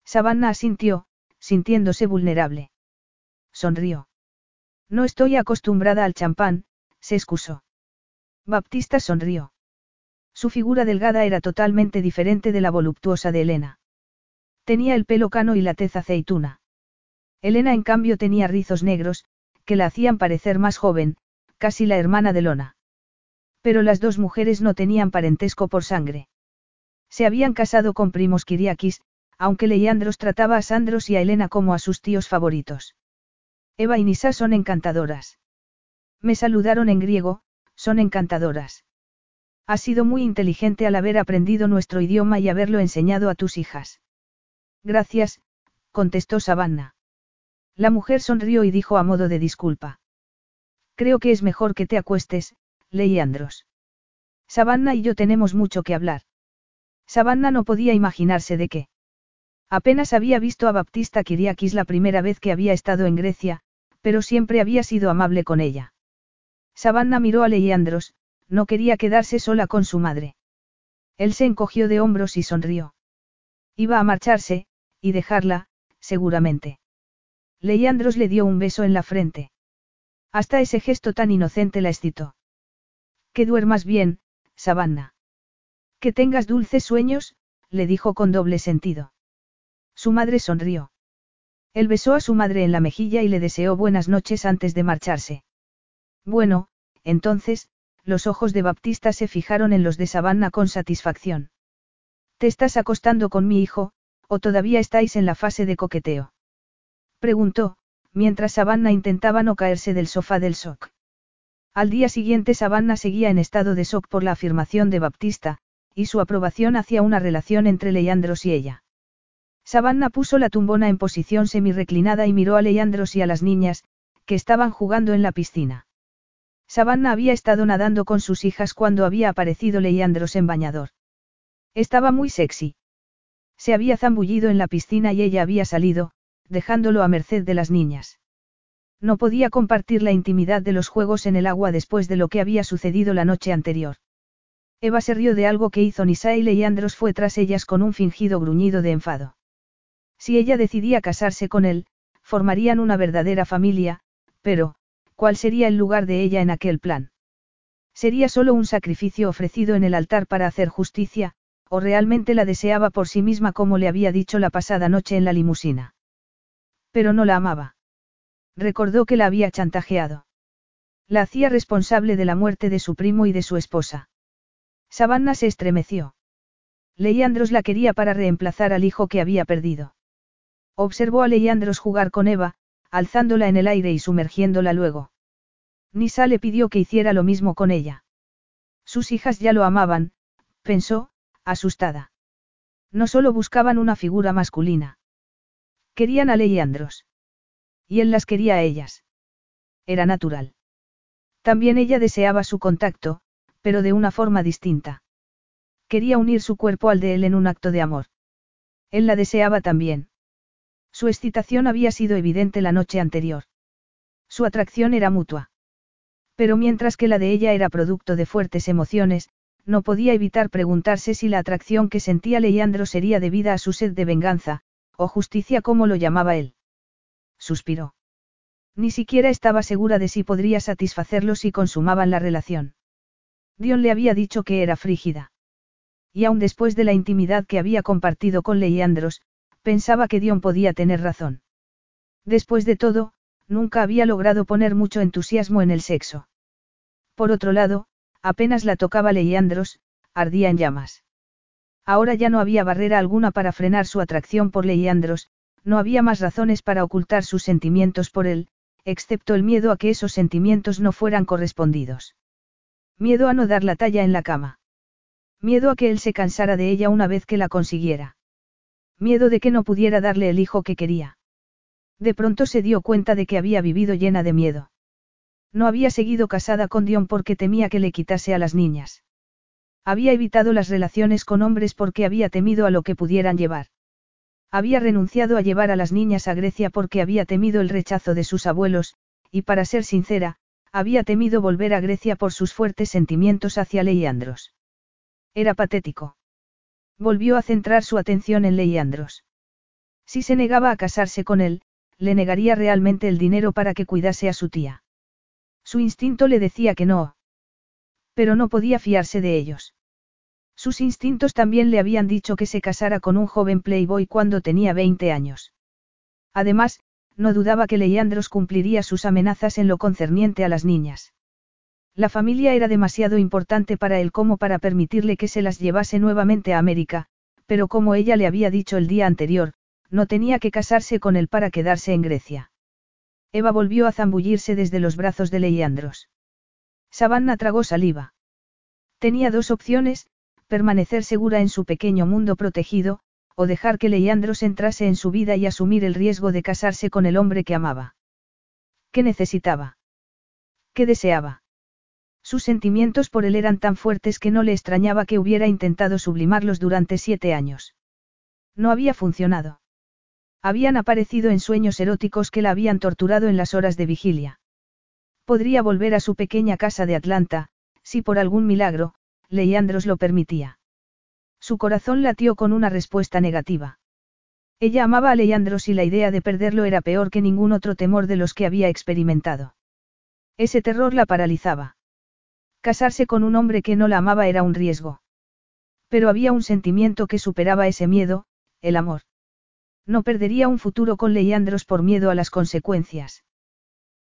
Savannah asintió, sintiéndose vulnerable. Sonrió. No estoy acostumbrada al champán, se excusó. Baptista sonrió. Su figura delgada era totalmente diferente de la voluptuosa de Elena. Tenía el pelo cano y la tez aceituna. Elena en cambio tenía rizos negros, que la hacían parecer más joven, casi la hermana de Lona. Pero las dos mujeres no tenían parentesco por sangre. Se habían casado con primos Kiriakis, aunque Leandros trataba a Sandros y a Elena como a sus tíos favoritos. Eva y Nisa son encantadoras. Me saludaron en griego, son encantadoras. Has sido muy inteligente al haber aprendido nuestro idioma y haberlo enseñado a tus hijas. Gracias, contestó Savannah. La mujer sonrió y dijo a modo de disculpa. Creo que es mejor que te acuestes, Leandros. Savannah y yo tenemos mucho que hablar. Savannah no podía imaginarse de qué. Apenas había visto a Baptista Kiriakis la primera vez que había estado en Grecia, pero siempre había sido amable con ella. Savannah miró a Leandros, no quería quedarse sola con su madre. Él se encogió de hombros y sonrió. Iba a marcharse, y dejarla, seguramente. Leandros le dio un beso en la frente. Hasta ese gesto tan inocente la excitó. Que duermas bien, Savannah. Que tengas dulces sueños, le dijo con doble sentido. Su madre sonrió. Él besó a su madre en la mejilla y le deseó buenas noches antes de marcharse. Bueno, entonces, los ojos de Baptista se fijaron en los de Savannah con satisfacción. ¿Te estás acostando con mi hijo, o todavía estáis en la fase de coqueteo? Preguntó, mientras Savannah intentaba no caerse del sofá del shock. Al día siguiente Savannah seguía en estado de shock por la afirmación de Baptista, y su aprobación hacia una relación entre Leandros y ella. Savannah puso la tumbona en posición semi-reclinada y miró a Leandros y a las niñas, que estaban jugando en la piscina. Savannah había estado nadando con sus hijas cuando había aparecido Leandros en bañador. Estaba muy sexy. Se había zambullido en la piscina y ella había salido, dejándolo a merced de las niñas. No podía compartir la intimidad de los juegos en el agua después de lo que había sucedido la noche anterior. Eva se rió de algo que hizo Nisa y Leandros fue tras ellas con un fingido gruñido de enfado. Si ella decidía casarse con él, formarían una verdadera familia, pero, ¿cuál sería el lugar de ella en aquel plan? Sería solo un sacrificio ofrecido en el altar para hacer justicia, o realmente la deseaba por sí misma como le había dicho la pasada noche en la limusina. Pero no la amaba. Recordó que la había chantajeado. La hacía responsable de la muerte de su primo y de su esposa. Savannah se estremeció. Leandros la quería para reemplazar al hijo que había perdido. Observó a Leandros jugar con Eva, alzándola en el aire y sumergiéndola luego. Nisa le pidió que hiciera lo mismo con ella. Sus hijas ya lo amaban, pensó, asustada. No solo buscaban una figura masculina. Querían a Leandros. Y él las quería a ellas. Era natural. También ella deseaba su contacto, pero de una forma distinta. Quería unir su cuerpo al de él en un acto de amor. Él la deseaba también. Su excitación había sido evidente la noche anterior. Su atracción era mutua. Pero mientras que la de ella era producto de fuertes emociones, no podía evitar preguntarse si la atracción que sentía Leandro sería debida a su sed de venganza, o justicia como lo llamaba él. Suspiró. Ni siquiera estaba segura de si podría satisfacerlo si consumaban la relación. Dion le había dicho que era frígida. Y aun después de la intimidad que había compartido con Leandros, pensaba que Dion podía tener razón. Después de todo, nunca había logrado poner mucho entusiasmo en el sexo. Por otro lado, apenas la tocaba Leandros, ardía en llamas. Ahora ya no había barrera alguna para frenar su atracción por Leandros, no había más razones para ocultar sus sentimientos por él, excepto el miedo a que esos sentimientos no fueran correspondidos. Miedo a no dar la talla en la cama. Miedo a que él se cansara de ella una vez que la consiguiera. Miedo de que no pudiera darle el hijo que quería. De pronto se dio cuenta de que había vivido llena de miedo. No había seguido casada con Dion porque temía que le quitase a las niñas. Había evitado las relaciones con hombres porque había temido a lo que pudieran llevar. Había renunciado a llevar a las niñas a Grecia porque había temido el rechazo de sus abuelos, y para ser sincera, había temido volver a Grecia por sus fuertes sentimientos hacia Leiandros. Era patético. Volvió a centrar su atención en Leiandros. Si se negaba a casarse con él, le negaría realmente el dinero para que cuidase a su tía. Su instinto le decía que no. Pero no podía fiarse de ellos. Sus instintos también le habían dicho que se casara con un joven playboy cuando tenía 20 años. Además, no dudaba que Leandros cumpliría sus amenazas en lo concerniente a las niñas. La familia era demasiado importante para él como para permitirle que se las llevase nuevamente a América, pero como ella le había dicho el día anterior, no tenía que casarse con él para quedarse en Grecia. Eva volvió a zambullirse desde los brazos de Leandros. Savannah tragó saliva. Tenía dos opciones, permanecer segura en su pequeño mundo protegido, o dejar que Leandros entrase en su vida y asumir el riesgo de casarse con el hombre que amaba. ¿Qué necesitaba? ¿Qué deseaba? Sus sentimientos por él eran tan fuertes que no le extrañaba que hubiera intentado sublimarlos durante siete años. No había funcionado. Habían aparecido en sueños eróticos que la habían torturado en las horas de vigilia. Podría volver a su pequeña casa de Atlanta, si por algún milagro, Leandros lo permitía. Su corazón latió con una respuesta negativa. Ella amaba a Leandros y la idea de perderlo era peor que ningún otro temor de los que había experimentado. Ese terror la paralizaba. Casarse con un hombre que no la amaba era un riesgo. Pero había un sentimiento que superaba ese miedo, el amor. No perdería un futuro con Leandros por miedo a las consecuencias.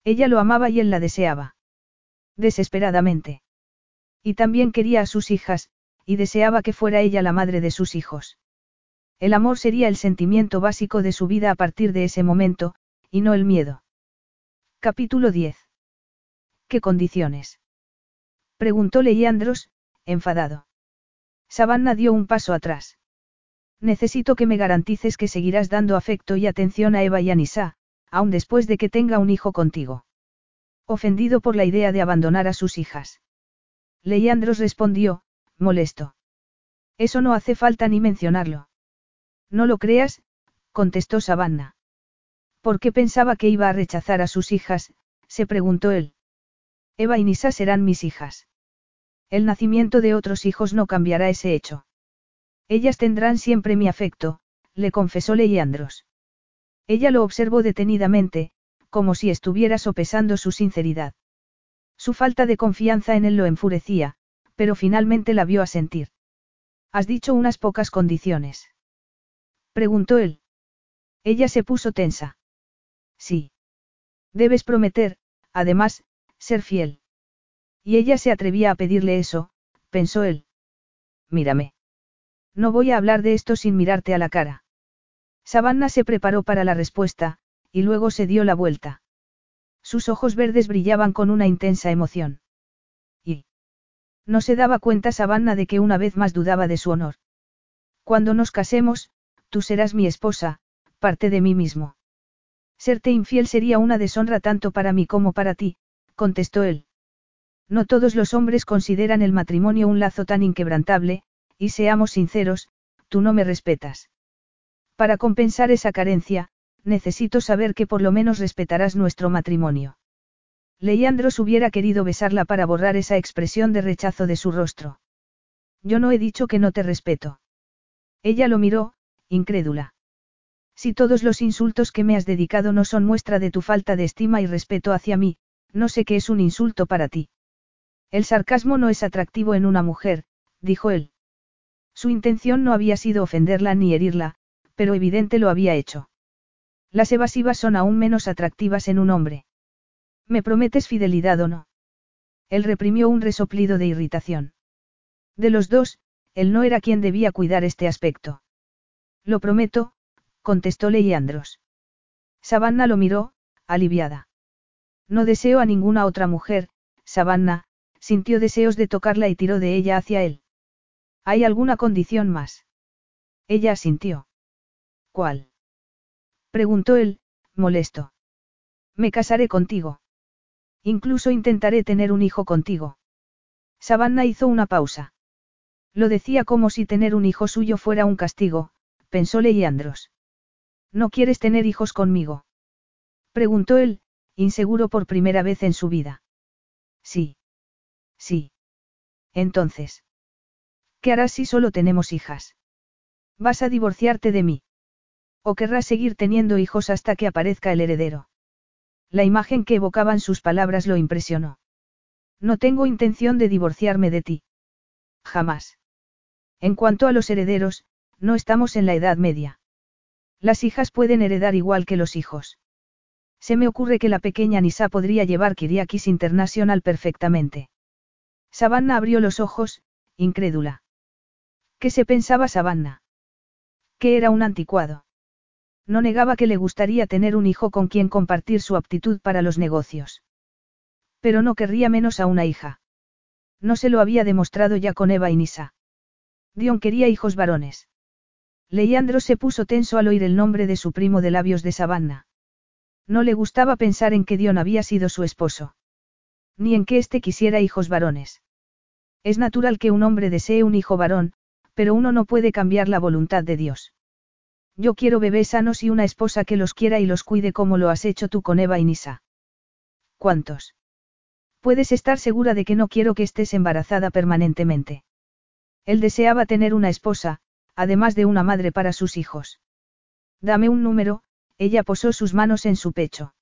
Ella lo amaba y él la deseaba. Desesperadamente. Y también quería a sus hijas, y deseaba que fuera ella la madre de sus hijos. El amor sería el sentimiento básico de su vida a partir de ese momento, y no el miedo. Capítulo 10. ¿Qué condiciones? Preguntó Leandros, enfadado. Savannah dio un paso atrás. Necesito que me garantices que seguirás dando afecto y atención a Eva y a Nisa, aun después de que tenga un hijo contigo. Ofendido por la idea de abandonar a sus hijas. Leandros respondió, molesto. Eso no hace falta ni mencionarlo. No lo creas, contestó Savannah. ¿Por qué pensaba que iba a rechazar a sus hijas? se preguntó él. Eva y Nisa serán mis hijas. El nacimiento de otros hijos no cambiará ese hecho. Ellas tendrán siempre mi afecto, le confesó Leandros. Ella lo observó detenidamente, como si estuviera sopesando su sinceridad. Su falta de confianza en él lo enfurecía, pero finalmente la vio asentir. Has dicho unas pocas condiciones. Preguntó él. Ella se puso tensa. Sí. Debes prometer, además, ser fiel. Y ella se atrevía a pedirle eso, pensó él. Mírame. No voy a hablar de esto sin mirarte a la cara. Savannah se preparó para la respuesta, y luego se dio la vuelta. Sus ojos verdes brillaban con una intensa emoción. No se daba cuenta Savannah de que una vez más dudaba de su honor. Cuando nos casemos, tú serás mi esposa, parte de mí mismo. Serte infiel sería una deshonra tanto para mí como para ti, contestó él. No todos los hombres consideran el matrimonio un lazo tan inquebrantable, y seamos sinceros, tú no me respetas. Para compensar esa carencia, necesito saber que por lo menos respetarás nuestro matrimonio. Leandros hubiera querido besarla para borrar esa expresión de rechazo de su rostro. Yo no he dicho que no te respeto. Ella lo miró, incrédula. Si todos los insultos que me has dedicado no son muestra de tu falta de estima y respeto hacia mí, no sé qué es un insulto para ti. El sarcasmo no es atractivo en una mujer, dijo él. Su intención no había sido ofenderla ni herirla, pero evidente lo había hecho. Las evasivas son aún menos atractivas en un hombre. ¿Me prometes fidelidad o no? Él reprimió un resoplido de irritación. De los dos, él no era quien debía cuidar este aspecto. Lo prometo, contestó Leandros. Savannah lo miró, aliviada. No deseo a ninguna otra mujer, Savannah, sintió deseos de tocarla y tiró de ella hacia él. ¿Hay alguna condición más? Ella asintió. ¿Cuál? Preguntó él, molesto. Me casaré contigo. Incluso intentaré tener un hijo contigo. Savannah hizo una pausa. Lo decía como si tener un hijo suyo fuera un castigo, pensó Leandros. ¿No quieres tener hijos conmigo? Preguntó él, inseguro por primera vez en su vida. Sí. Sí. Entonces. ¿Qué harás si solo tenemos hijas? ¿Vas a divorciarte de mí? ¿O querrás seguir teniendo hijos hasta que aparezca el heredero? La imagen que evocaban sus palabras lo impresionó. No tengo intención de divorciarme de ti. Jamás. En cuanto a los herederos, no estamos en la Edad Media. Las hijas pueden heredar igual que los hijos. Se me ocurre que la pequeña Nisa podría llevar Kiriakis International perfectamente. Savannah abrió los ojos, incrédula. ¿Qué se pensaba Savannah? Que era un anticuado. No negaba que le gustaría tener un hijo con quien compartir su aptitud para los negocios. Pero no querría menos a una hija. No se lo había demostrado ya con Eva y Nisa. Dion quería hijos varones. Leandro se puso tenso al oír el nombre de su primo de labios de Savannah. No le gustaba pensar en que Dion había sido su esposo. Ni en que éste quisiera hijos varones. Es natural que un hombre desee un hijo varón, pero uno no puede cambiar la voluntad de Dios. Yo quiero bebés sanos y una esposa que los quiera y los cuide como lo has hecho tú con Eva y Nisa. ¿Cuántos? Puedes estar segura de que no quiero que estés embarazada permanentemente. Él deseaba tener una esposa, además de una madre para sus hijos. Dame un número, ella posó sus manos en su pecho.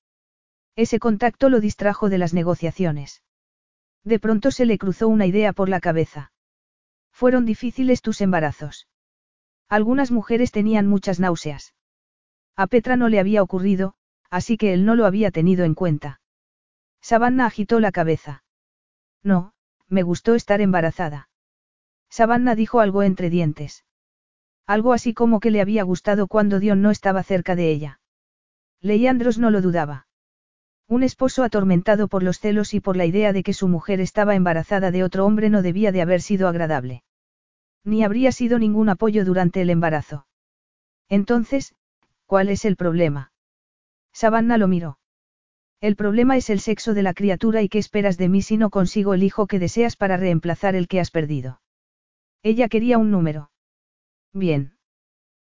Ese contacto lo distrajo de las negociaciones. De pronto se le cruzó una idea por la cabeza. Fueron difíciles tus embarazos. Algunas mujeres tenían muchas náuseas. A Petra no le había ocurrido, así que él no lo había tenido en cuenta. Savannah agitó la cabeza. No, me gustó estar embarazada. Savannah dijo algo entre dientes. Algo así como que le había gustado cuando Dion no estaba cerca de ella. Leandros no lo dudaba. Un esposo atormentado por los celos y por la idea de que su mujer estaba embarazada de otro hombre no debía de haber sido agradable. Ni habría sido ningún apoyo durante el embarazo. Entonces, ¿cuál es el problema? Savannah lo miró. El problema es el sexo de la criatura y qué esperas de mí si no consigo el hijo que deseas para reemplazar el que has perdido. Ella quería un número. Bien.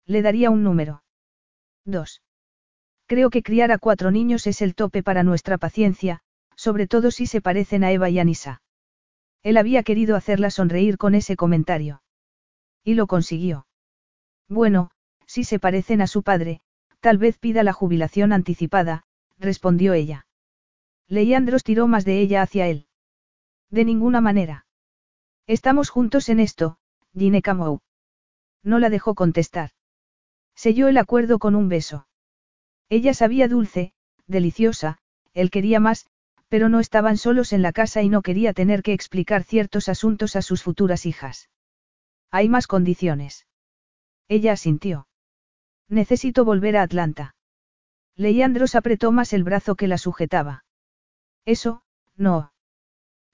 Le daría un número. Dos. Creo que criar a cuatro niños es el tope para nuestra paciencia, sobre todo si se parecen a Eva y a Nisa. Él había querido hacerla sonreír con ese comentario. Y lo consiguió. Bueno, si se parecen a su padre, tal vez pida la jubilación anticipada, respondió ella. Leandros tiró más de ella hacia él. De ninguna manera. Estamos juntos en esto, Gine Camou. No la dejó contestar. Selló el acuerdo con un beso. Ella sabía dulce, deliciosa, él quería más, pero no estaban solos en la casa y no quería tener que explicar ciertos asuntos a sus futuras hijas. Hay más condiciones. Ella asintió. Necesito volver a Atlanta. Leandros apretó más el brazo que la sujetaba. Eso, no.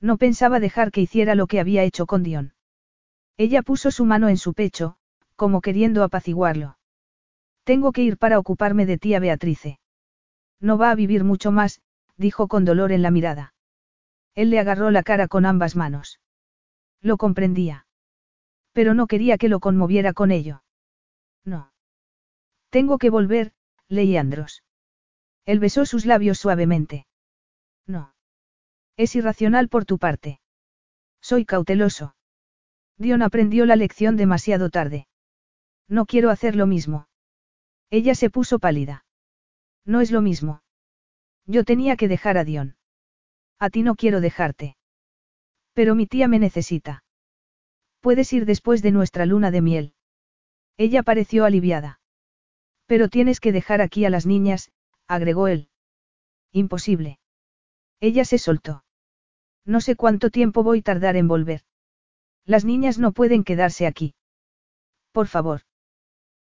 No pensaba dejar que hiciera lo que había hecho con Dion. Ella puso su mano en su pecho, como queriendo apaciguarlo. Tengo que ir para ocuparme de tía Beatrice. No va a vivir mucho más, dijo con dolor en la mirada. Él le agarró la cara con ambas manos. Lo comprendía. Pero no quería que lo conmoviera con ello. No. Tengo que volver, Leandros. Él besó sus labios suavemente. No. Es irracional por tu parte. Soy cauteloso. Dion aprendió la lección demasiado tarde. No quiero hacer lo mismo. Ella se puso pálida. No es lo mismo. Yo tenía que dejar a Dion. A ti no quiero dejarte. Pero mi tía me necesita. Puedes ir después de nuestra luna de miel. Ella pareció aliviada. Pero tienes que dejar aquí a las niñas, agregó él. Imposible. Ella se soltó. No sé cuánto tiempo voy a tardar en volver. Las niñas no pueden quedarse aquí. Por favor.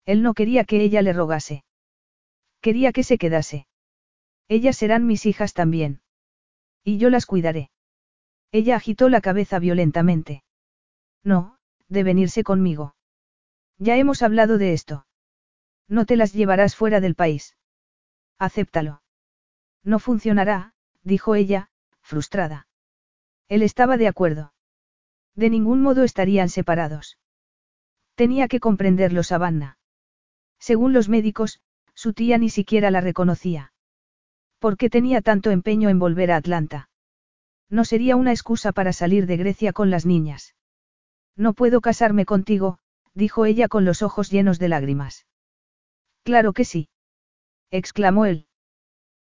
Él no quería que ella le rogase. Quería que se quedase. Ellas serán mis hijas también. Y yo las cuidaré. Ella agitó la cabeza violentamente. No, deben irse conmigo. Ya hemos hablado de esto. No te las llevarás fuera del país. Acéptalo. No funcionará, dijo ella, frustrada. Él estaba de acuerdo. De ningún modo estarían separados. Tenía que comprenderlo Savannah. Según los médicos, su tía ni siquiera la reconocía. ¿Por qué tenía tanto empeño en volver a Atlanta? No sería una excusa para salir de Grecia con las niñas. No puedo casarme contigo, dijo ella con los ojos llenos de lágrimas. Claro que sí. exclamó él.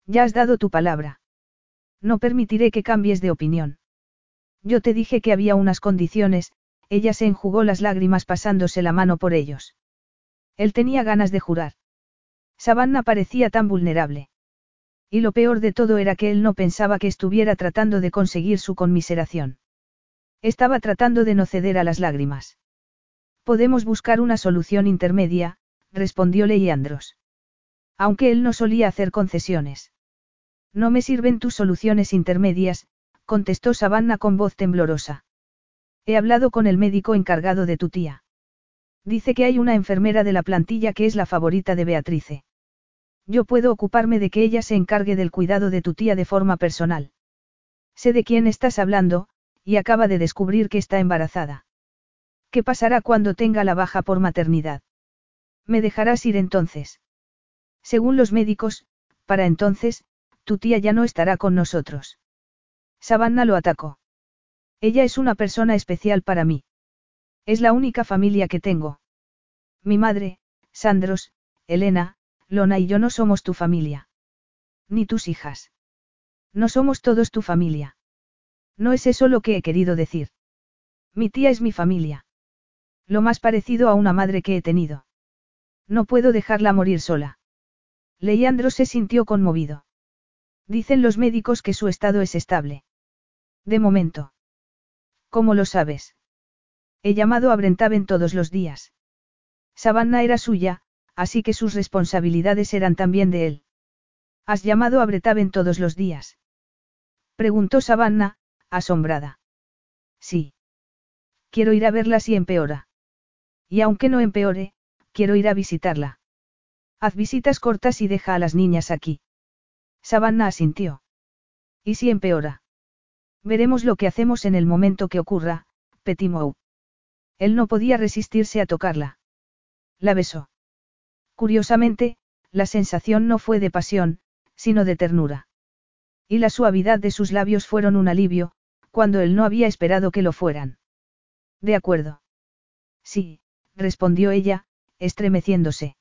Ya has dado tu palabra. No permitiré que cambies de opinión. Yo te dije que había unas condiciones, ella se enjugó las lágrimas pasándose la mano por ellos. Él tenía ganas de jurar. Savannah parecía tan vulnerable. Y lo peor de todo era que él no pensaba que estuviera tratando de conseguir su conmiseración. Estaba tratando de no ceder a las lágrimas. Podemos buscar una solución intermedia, respondió Leandros. Aunque él no solía hacer concesiones. No me sirven tus soluciones intermedias, contestó Savannah con voz temblorosa. He hablado con el médico encargado de tu tía. Dice que hay una enfermera de la plantilla que es la favorita de Beatrice. Yo puedo ocuparme de que ella se encargue del cuidado de tu tía de forma personal. Sé de quién estás hablando, y acaba de descubrir que está embarazada. ¿Qué pasará cuando tenga la baja por maternidad? ¿Me dejarás ir entonces? Según los médicos, para entonces, tu tía ya no estará con nosotros. Savannah lo atacó. Ella es una persona especial para mí. Es la única familia que tengo. Mi madre, Sandros, Elena, Lona y yo no somos tu familia. Ni tus hijas. No somos todos tu familia. No es eso lo que he querido decir. Mi tía es mi familia. Lo más parecido a una madre que he tenido. No puedo dejarla morir sola. Leandro se sintió conmovido. Dicen los médicos que su estado es estable. De momento. ¿Cómo lo sabes? He llamado a Brentaven todos los días. Savannah era suya, así que sus responsabilidades eran también de él. ¿Has llamado a Bretaven todos los días? Preguntó Savannah, asombrada. Sí. Quiero ir a verla si empeora. Y aunque no empeore, quiero ir a visitarla. Haz visitas cortas y deja a las niñas aquí. Savannah asintió. ¿Y si empeora? Veremos lo que hacemos en el momento que ocurra, Petimou. Él no podía resistirse a tocarla. La besó. Curiosamente, la sensación no fue de pasión, sino de ternura. Y la suavidad de sus labios fueron un alivio, cuando él no había esperado que lo fueran. De acuerdo. Sí, respondió ella, estremeciéndose.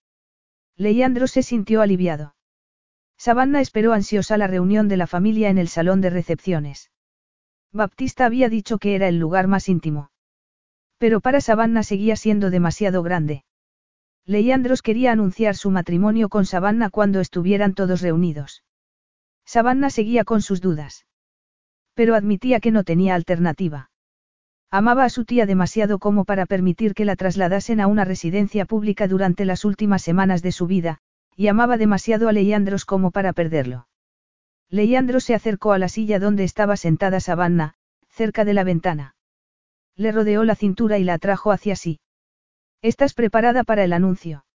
Leandro se sintió aliviado. Savannah esperó ansiosa la reunión de la familia en el salón de recepciones. Baptista había dicho que era el lugar más íntimo. Pero para Savannah seguía siendo demasiado grande. Leandros quería anunciar su matrimonio con Savannah cuando estuvieran todos reunidos. Savannah seguía con sus dudas. Pero admitía que no tenía alternativa. Amaba a su tía demasiado como para permitir que la trasladasen a una residencia pública durante las últimas semanas de su vida, y amaba demasiado a Leandros como para perderlo. Leandro se acercó a la silla donde estaba sentada Savannah, cerca de la ventana. Le rodeó la cintura y la atrajo hacia sí. ¿Estás preparada para el anuncio?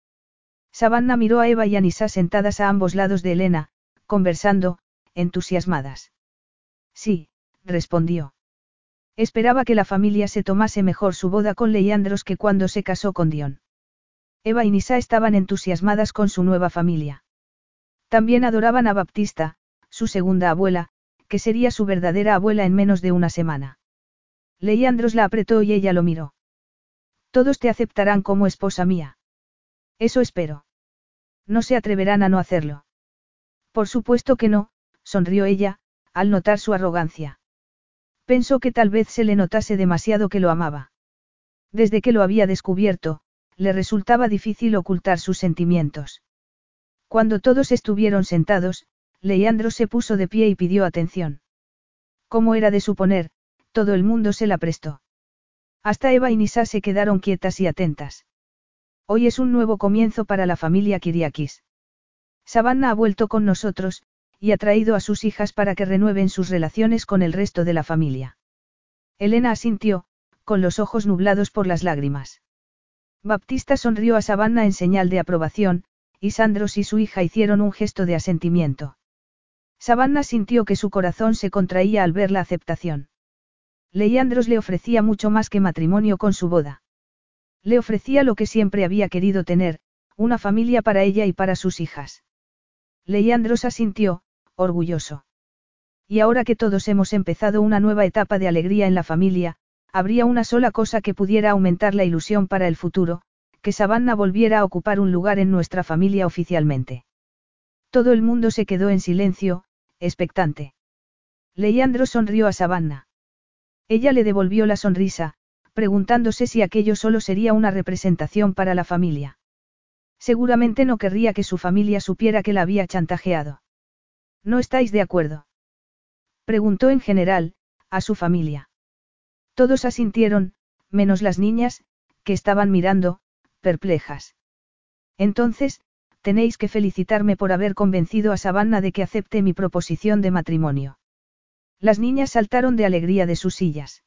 Savannah miró a Eva y a Nisa sentadas a ambos lados de Elena, conversando, entusiasmadas. Sí, respondió. Esperaba que la familia se tomase mejor su boda con Leandros que cuando se casó con Dion. Eva y Nisa estaban entusiasmadas con su nueva familia. También adoraban a Baptista, su segunda abuela, que sería su verdadera abuela en menos de una semana. Leandros la apretó y ella lo miró. Todos te aceptarán como esposa mía. Eso espero. No se atreverán a no hacerlo. Por supuesto que no, sonrió ella, al notar su arrogancia. Pensó que tal vez se le notase demasiado que lo amaba. Desde que lo había descubierto, le resultaba difícil ocultar sus sentimientos. Cuando todos estuvieron sentados, Leandro se puso de pie y pidió atención. Como era de suponer, todo el mundo se la prestó. Hasta Eva y Nisa se quedaron quietas y atentas. Hoy es un nuevo comienzo para la familia Kiriakis. Savannah ha vuelto con nosotros, y ha traído a sus hijas para que renueven sus relaciones con el resto de la familia. Elena asintió, con los ojos nublados por las lágrimas. Baptista sonrió a Savannah en señal de aprobación, y Sandros y su hija hicieron un gesto de asentimiento. Savannah sintió que su corazón se contraía al ver la aceptación. Leandros le ofrecía mucho más que matrimonio con su boda. Le ofrecía lo que siempre había querido tener, una familia para ella y para sus hijas. Leandros asintió, orgulloso. Y ahora que todos hemos empezado una nueva etapa de alegría en la familia, habría una sola cosa que pudiera aumentar la ilusión para el futuro, que Savannah volviera a ocupar un lugar en nuestra familia oficialmente. Todo el mundo se quedó en silencio, expectante. Leandro sonrió a Savannah. Ella le devolvió la sonrisa, preguntándose si aquello solo sería una representación para la familia. Seguramente no querría que su familia supiera que la había chantajeado. ¿No estáis de acuerdo? Preguntó en general, a su familia. Todos asintieron, menos las niñas, que estaban mirando, perplejas. Entonces, tenéis que felicitarme por haber convencido a Savannah de que acepte mi proposición de matrimonio. Las niñas saltaron de alegría de sus sillas.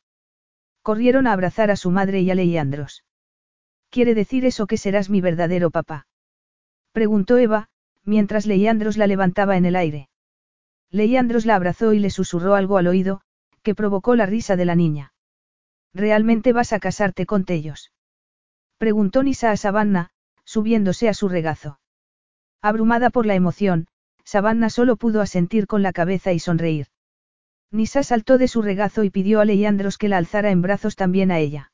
Corrieron a abrazar a su madre y a Leandros. ¿Quiere decir eso que serás mi verdadero papá? Preguntó Eva, mientras Leandros la levantaba en el aire. Leandros la abrazó y le susurró algo al oído, que provocó la risa de la niña. ¿Realmente vas a casarte con Tellos? Preguntó Nisa a Savannah, subiéndose a su regazo. Abrumada por la emoción, Savannah solo pudo asentir con la cabeza y sonreír. Nisa saltó de su regazo y pidió a Leandros que la alzara en brazos también a ella.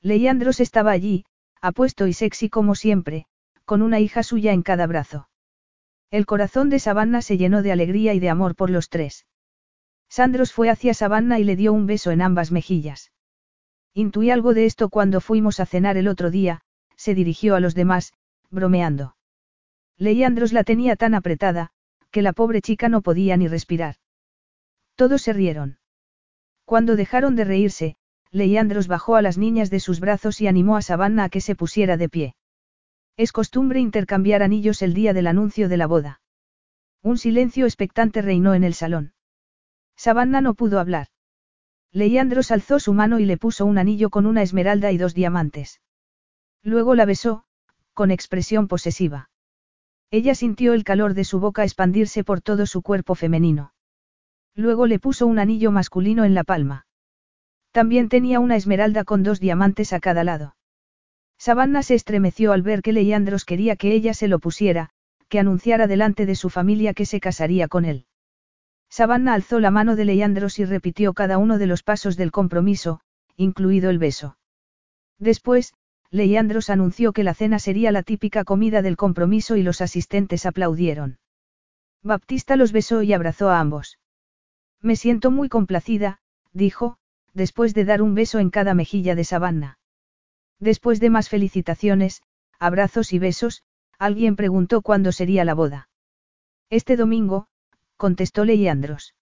Leandros estaba allí, apuesto y sexy como siempre, con una hija suya en cada brazo. El corazón de Savannah se llenó de alegría y de amor por los tres. Sandros fue hacia Savannah y le dio un beso en ambas mejillas. Intuí algo de esto cuando fuimos a cenar el otro día, se dirigió a los demás, bromeando. Leandros la tenía tan apretada, que la pobre chica no podía ni respirar. Todos se rieron. Cuando dejaron de reírse, Leandros bajó a las niñas de sus brazos y animó a Savannah a que se pusiera de pie. Es costumbre intercambiar anillos el día del anuncio de la boda. Un silencio expectante reinó en el salón. Savannah no pudo hablar. Leandros alzó su mano y le puso un anillo con una esmeralda y dos diamantes. Luego la besó, con expresión posesiva. Ella sintió el calor de su boca expandirse por todo su cuerpo femenino. Luego le puso un anillo masculino en la palma. También tenía una esmeralda con dos diamantes a cada lado. Savannah se estremeció al ver que Leandros quería que ella se lo pusiera, que anunciara delante de su familia que se casaría con él. Sabanna alzó la mano de Leandros y repitió cada uno de los pasos del compromiso, incluido el beso. Después, Leandros anunció que la cena sería la típica comida del compromiso y los asistentes aplaudieron. Baptista los besó y abrazó a ambos. Me siento muy complacida, dijo, después de dar un beso en cada mejilla de Sabanna. Después de más felicitaciones, abrazos y besos, alguien preguntó cuándo sería la boda. Este domingo, contestó Leandros.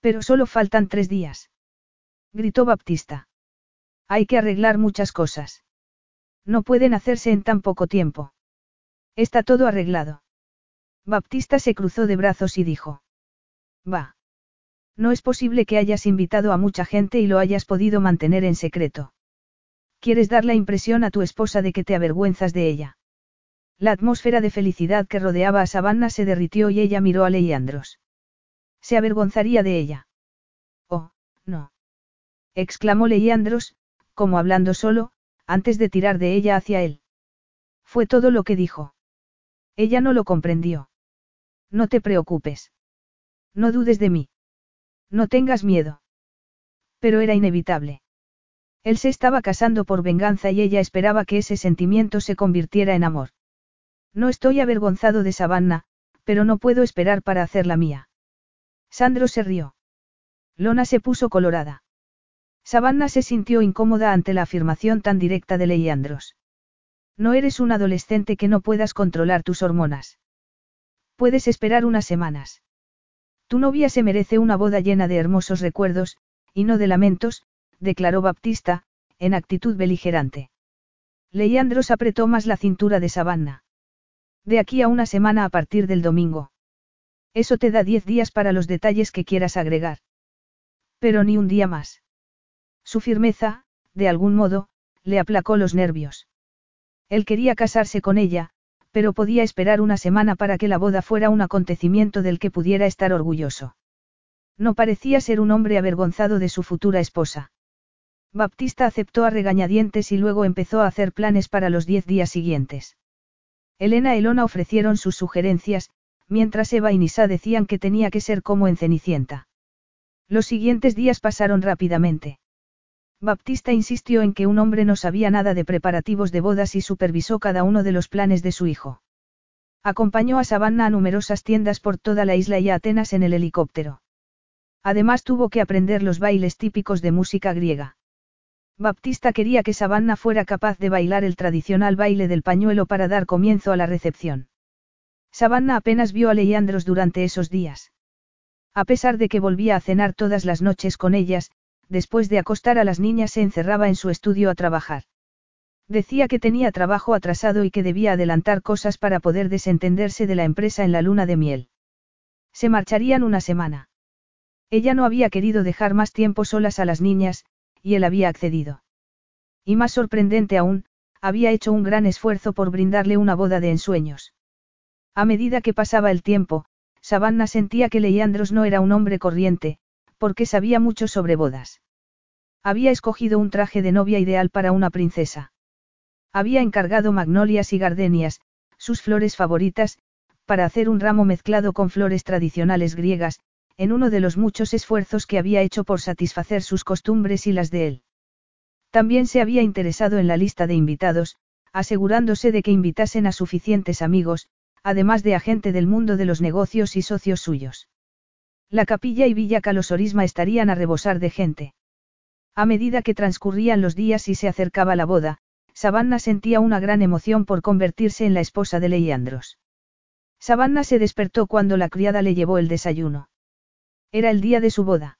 Pero solo faltan tres días. Gritó Baptista. Hay que arreglar muchas cosas. No pueden hacerse en tan poco tiempo. Está todo arreglado. Baptista se cruzó de brazos y dijo. Va. No es posible que hayas invitado a mucha gente y lo hayas podido mantener en secreto. Quieres dar la impresión a tu esposa de que te avergüenzas de ella. La atmósfera de felicidad que rodeaba a Savannah se derritió y ella miró a Leandros. Se avergonzaría de ella. Oh, no. exclamó Leandros, como hablando solo, antes de tirar de ella hacia él. Fue todo lo que dijo. Ella no lo comprendió. No te preocupes. No dudes de mí. No tengas miedo. Pero era inevitable. Él se estaba casando por venganza y ella esperaba que ese sentimiento se convirtiera en amor. No estoy avergonzado de Savannah, pero no puedo esperar para hacer la mía. Sandro se rió. Lona se puso colorada. Savannah se sintió incómoda ante la afirmación tan directa de Leandros. No eres un adolescente que no puedas controlar tus hormonas. Puedes esperar unas semanas. Tu novia se merece una boda llena de hermosos recuerdos, y no de lamentos, declaró Baptista, en actitud beligerante. Leandros apretó más la cintura de Savannah. De aquí a una semana a partir del domingo. Eso te da diez días para los detalles que quieras agregar. Pero ni un día más. Su firmeza, de algún modo, le aplacó los nervios. Él quería casarse con ella, pero podía esperar una semana para que la boda fuera un acontecimiento del que pudiera estar orgulloso. No parecía ser un hombre avergonzado de su futura esposa. Baptista aceptó a regañadientes y luego empezó a hacer planes para los diez días siguientes. Elena y Elona ofrecieron sus sugerencias, mientras Eva y Nisa decían que tenía que ser como en Cenicienta. Los siguientes días pasaron rápidamente. Baptista insistió en que un hombre no sabía nada de preparativos de bodas y supervisó cada uno de los planes de su hijo. Acompañó a Savannah a numerosas tiendas por toda la isla y a Atenas en el helicóptero. Además tuvo que aprender los bailes típicos de música griega. Baptista quería que Savannah fuera capaz de bailar el tradicional baile del pañuelo para dar comienzo a la recepción. Savannah apenas vio a Leandros durante esos días. A pesar de que volvía a cenar todas las noches con ellas, después de acostar a las niñas se encerraba en su estudio a trabajar. Decía que tenía trabajo atrasado y que debía adelantar cosas para poder desentenderse de la empresa en la luna de miel. Se marcharían una semana. Ella no había querido dejar más tiempo solas a las niñas, y él había accedido. Y más sorprendente aún, había hecho un gran esfuerzo por brindarle una boda de ensueños. A medida que pasaba el tiempo, Savannah sentía que Leandros no era un hombre corriente, porque sabía mucho sobre bodas. Había escogido un traje de novia ideal para una princesa. Había encargado magnolias y gardenias, sus flores favoritas, para hacer un ramo mezclado con flores tradicionales griegas, en uno de los muchos esfuerzos que había hecho por satisfacer sus costumbres y las de él. También se había interesado en la lista de invitados, asegurándose de que invitasen a suficientes amigos, además de a gente del mundo de los negocios y socios suyos. La capilla y Villa Calosorisma estarían a rebosar de gente. A medida que transcurrían los días y se acercaba la boda, Savannah sentía una gran emoción por convertirse en la esposa de Leandros. Savannah se despertó cuando la criada le llevó el desayuno. Era el día de su boda.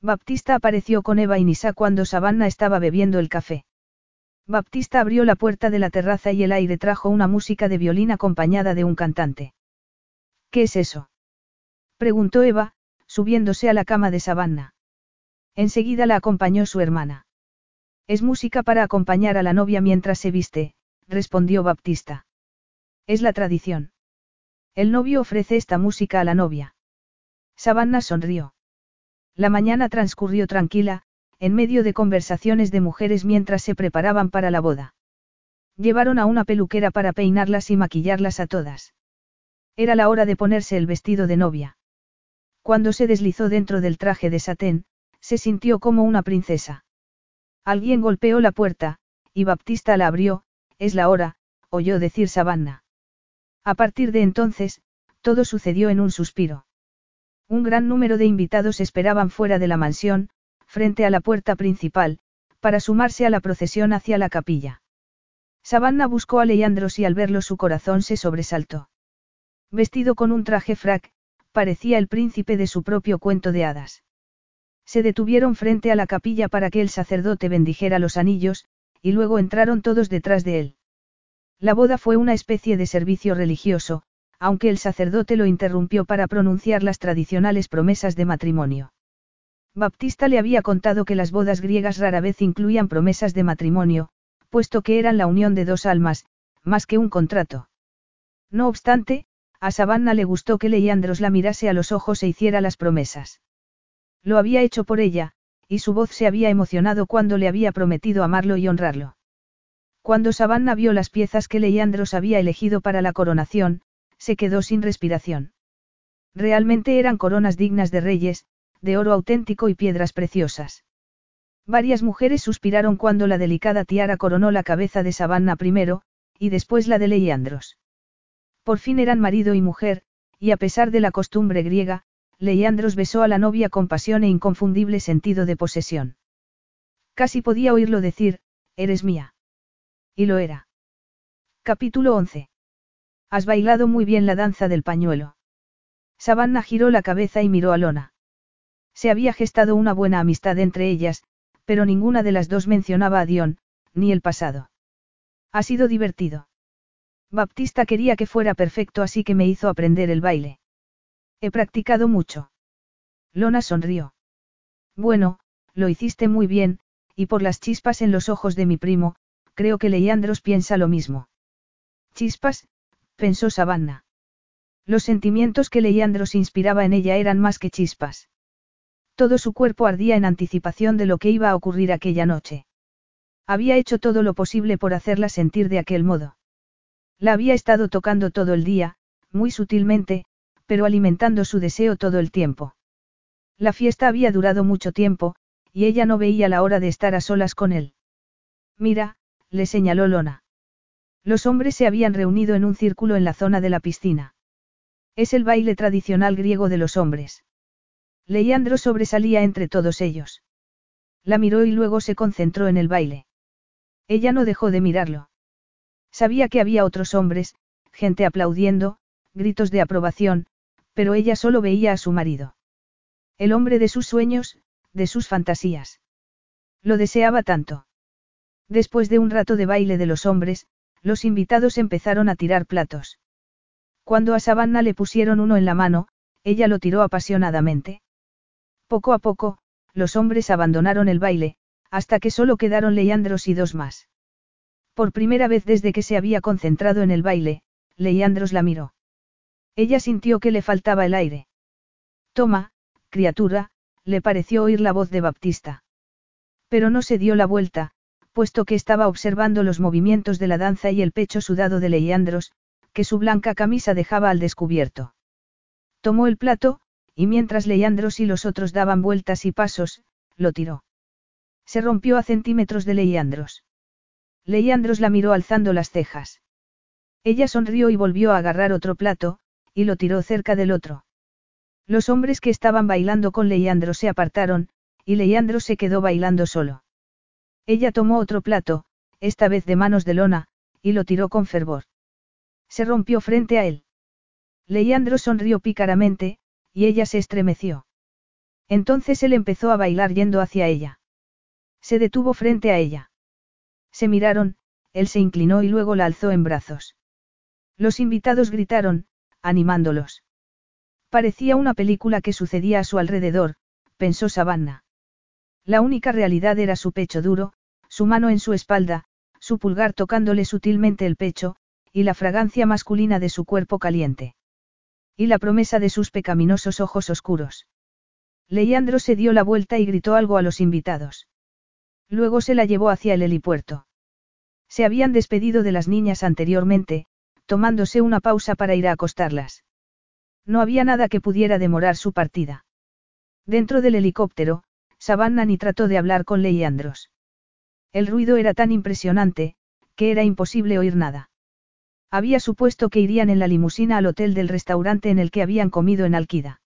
Baptista apareció con Eva y Nisa cuando Savannah estaba bebiendo el café. Baptista abrió la puerta de la terraza y el aire trajo una música de violín acompañada de un cantante. ¿Qué es eso? preguntó Eva, subiéndose a la cama de Savannah. Enseguida la acompañó su hermana. Es música para acompañar a la novia mientras se viste, respondió Baptista. Es la tradición. El novio ofrece esta música a la novia. Savannah sonrió. La mañana transcurrió tranquila, en medio de conversaciones de mujeres mientras se preparaban para la boda. Llevaron a una peluquera para peinarlas y maquillarlas a todas. Era la hora de ponerse el vestido de novia. Cuando se deslizó dentro del traje de satén, se sintió como una princesa. Alguien golpeó la puerta, y Baptista la abrió, es la hora, oyó decir Savannah. A partir de entonces, todo sucedió en un suspiro. Un gran número de invitados esperaban fuera de la mansión, frente a la puerta principal, para sumarse a la procesión hacia la capilla. Savannah buscó a Leandros y al verlo su corazón se sobresaltó. Vestido con un traje frac, parecía el príncipe de su propio cuento de hadas. Se detuvieron frente a la capilla para que el sacerdote bendijera los anillos, y luego entraron todos detrás de él. La boda fue una especie de servicio religioso, aunque el sacerdote lo interrumpió para pronunciar las tradicionales promesas de matrimonio. Baptista le había contado que las bodas griegas rara vez incluían promesas de matrimonio, puesto que eran la unión de dos almas, más que un contrato. No obstante, a Savannah le gustó que Leandros la mirase a los ojos e hiciera las promesas. Lo había hecho por ella, y su voz se había emocionado cuando le había prometido amarlo y honrarlo. Cuando Savannah vio las piezas que Leandros había elegido para la coronación, se quedó sin respiración. Realmente eran coronas dignas de reyes, de oro auténtico y piedras preciosas. Varias mujeres suspiraron cuando la delicada tiara coronó la cabeza de Savannah primero, y después la de Leandros. Por fin eran marido y mujer, y a pesar de la costumbre griega, Leandros besó a la novia con pasión e inconfundible sentido de posesión. Casi podía oírlo decir, eres mía. Y lo era. Capítulo 11. Has bailado muy bien la danza del pañuelo. Savannah giró la cabeza y miró a Lona. Se había gestado una buena amistad entre ellas, pero ninguna de las dos mencionaba a Dion, ni el pasado. Ha sido divertido. Baptista quería que fuera perfecto así que me hizo aprender el baile. He practicado mucho. Lona sonrió. Bueno, lo hiciste muy bien, y por las chispas en los ojos de mi primo, creo que Leandros piensa lo mismo. Chispas, pensó Savannah. Los sentimientos que Leandros inspiraba en ella eran más que chispas. Todo su cuerpo ardía en anticipación de lo que iba a ocurrir aquella noche. Había hecho todo lo posible por hacerla sentir de aquel modo. La había estado tocando todo el día, muy sutilmente, pero alimentando su deseo todo el tiempo. La fiesta había durado mucho tiempo, y ella no veía la hora de estar a solas con él. Mira, le señaló Lona. Los hombres se habían reunido en un círculo en la zona de la piscina. Es el baile tradicional griego de los hombres. Leandro sobresalía entre todos ellos. La miró y luego se concentró en el baile. Ella no dejó de mirarlo. Sabía que había otros hombres, gente aplaudiendo, gritos de aprobación, pero ella solo veía a su marido. El hombre de sus sueños, de sus fantasías. Lo deseaba tanto. Después de un rato de baile de los hombres, los invitados empezaron a tirar platos. Cuando a Savannah le pusieron uno en la mano, ella lo tiró apasionadamente. Poco a poco, los hombres abandonaron el baile, hasta que solo quedaron Leandros y dos más. Por primera vez desde que se había concentrado en el baile, Leandros la miró. Ella sintió que le faltaba el aire. Toma, criatura, le pareció oír la voz de Baptista. Pero no se dio la vuelta, puesto que estaba observando los movimientos de la danza y el pecho sudado de Leandros, que su blanca camisa dejaba al descubierto. Tomó el plato, y mientras Leandros y los otros daban vueltas y pasos, lo tiró. Se rompió a centímetros de Leandros. Leandros la miró alzando las cejas. Ella sonrió y volvió a agarrar otro plato, y lo tiró cerca del otro. Los hombres que estaban bailando con Leandro se apartaron, y Leandro se quedó bailando solo. Ella tomó otro plato, esta vez de manos de lona, y lo tiró con fervor. Se rompió frente a él. Leandro sonrió pícaramente, y ella se estremeció. Entonces él empezó a bailar yendo hacia ella. Se detuvo frente a ella. Se miraron, él se inclinó y luego la alzó en brazos. Los invitados gritaron, animándolos. Parecía una película que sucedía a su alrededor, pensó Savannah. La única realidad era su pecho duro, su mano en su espalda, su pulgar tocándole sutilmente el pecho, y la fragancia masculina de su cuerpo caliente. Y la promesa de sus pecaminosos ojos oscuros. Leandro se dio la vuelta y gritó algo a los invitados. Luego se la llevó hacia el helipuerto. Se habían despedido de las niñas anteriormente, tomándose una pausa para ir a acostarlas. No había nada que pudiera demorar su partida. Dentro del helicóptero, Savannah ni trató de hablar con Andros. El ruido era tan impresionante, que era imposible oír nada. Había supuesto que irían en la limusina al hotel del restaurante en el que habían comido en Alquida.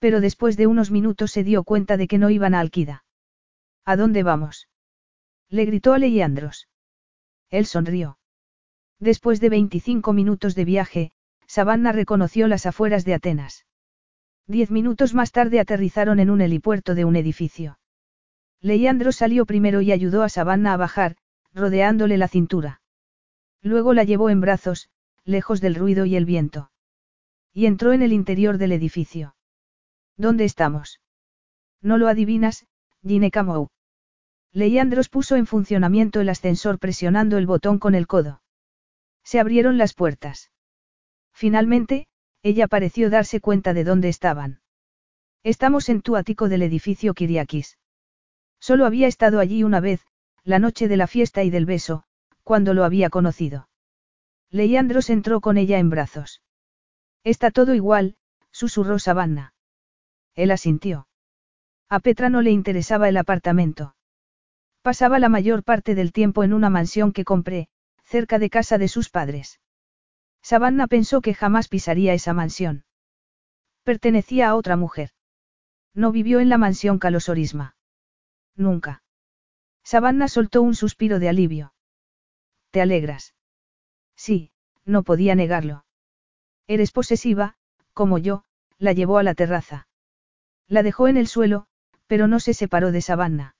Pero después de unos minutos se dio cuenta de que no iban a Alquida. ¿A dónde vamos? Le gritó a Andros. Él sonrió. Después de 25 minutos de viaje, Savannah reconoció las afueras de Atenas. Diez minutos más tarde aterrizaron en un helipuerto de un edificio. Leandro salió primero y ayudó a Savannah a bajar, rodeándole la cintura. Luego la llevó en brazos, lejos del ruido y el viento. Y entró en el interior del edificio. ¿Dónde estamos? No lo adivinas, Ginecamou. Leandros puso en funcionamiento el ascensor presionando el botón con el codo. Se abrieron las puertas. Finalmente, ella pareció darse cuenta de dónde estaban. Estamos en tu ático del edificio Kiriakis. Solo había estado allí una vez, la noche de la fiesta y del beso, cuando lo había conocido. Leandros entró con ella en brazos. Está todo igual, susurró Savannah. Él asintió. A Petra no le interesaba el apartamento. Pasaba la mayor parte del tiempo en una mansión que compré, cerca de casa de sus padres. Savannah pensó que jamás pisaría esa mansión. Pertenecía a otra mujer. No vivió en la mansión Calosorisma. Nunca. Savannah soltó un suspiro de alivio. ¿Te alegras? Sí, no podía negarlo. Eres posesiva, como yo, la llevó a la terraza. La dejó en el suelo, pero no se separó de Savannah.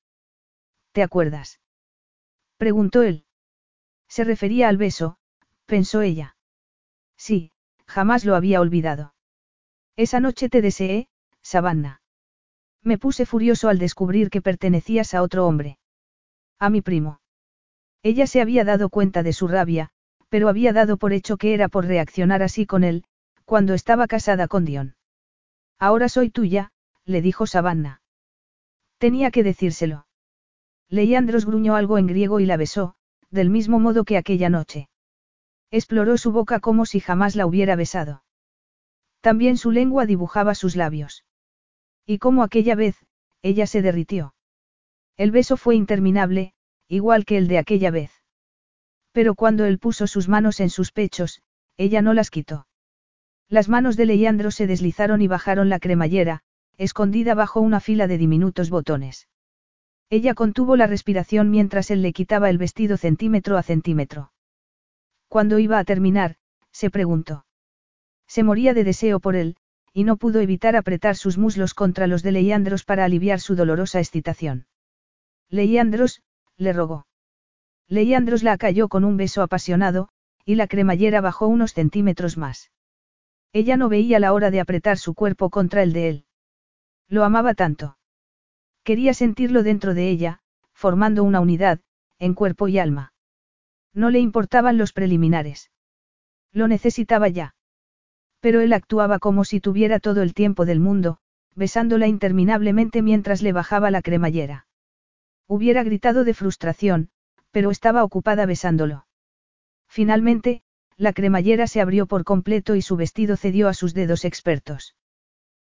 ¿Te acuerdas? Preguntó él. Se refería al beso, pensó ella. Sí, jamás lo había olvidado. Esa noche te deseé, Savannah. Me puse furioso al descubrir que pertenecías a otro hombre. A mi primo. Ella se había dado cuenta de su rabia, pero había dado por hecho que era por reaccionar así con él, cuando estaba casada con Dion. Ahora soy tuya, le dijo Savannah. Tenía que decírselo. Leandros gruñó algo en griego y la besó, del mismo modo que aquella noche. Exploró su boca como si jamás la hubiera besado. También su lengua dibujaba sus labios. Y como aquella vez, ella se derritió. El beso fue interminable, igual que el de aquella vez. Pero cuando él puso sus manos en sus pechos, ella no las quitó. Las manos de Leandro se deslizaron y bajaron la cremallera, escondida bajo una fila de diminutos botones. Ella contuvo la respiración mientras él le quitaba el vestido centímetro a centímetro. Cuando iba a terminar, se preguntó. Se moría de deseo por él, y no pudo evitar apretar sus muslos contra los de Leandros para aliviar su dolorosa excitación. Leandros, le rogó. Leandros la acalló con un beso apasionado, y la cremallera bajó unos centímetros más. Ella no veía la hora de apretar su cuerpo contra el de él. Lo amaba tanto. Quería sentirlo dentro de ella, formando una unidad, en cuerpo y alma. No le importaban los preliminares. Lo necesitaba ya. Pero él actuaba como si tuviera todo el tiempo del mundo, besándola interminablemente mientras le bajaba la cremallera. Hubiera gritado de frustración, pero estaba ocupada besándolo. Finalmente, la cremallera se abrió por completo y su vestido cedió a sus dedos expertos.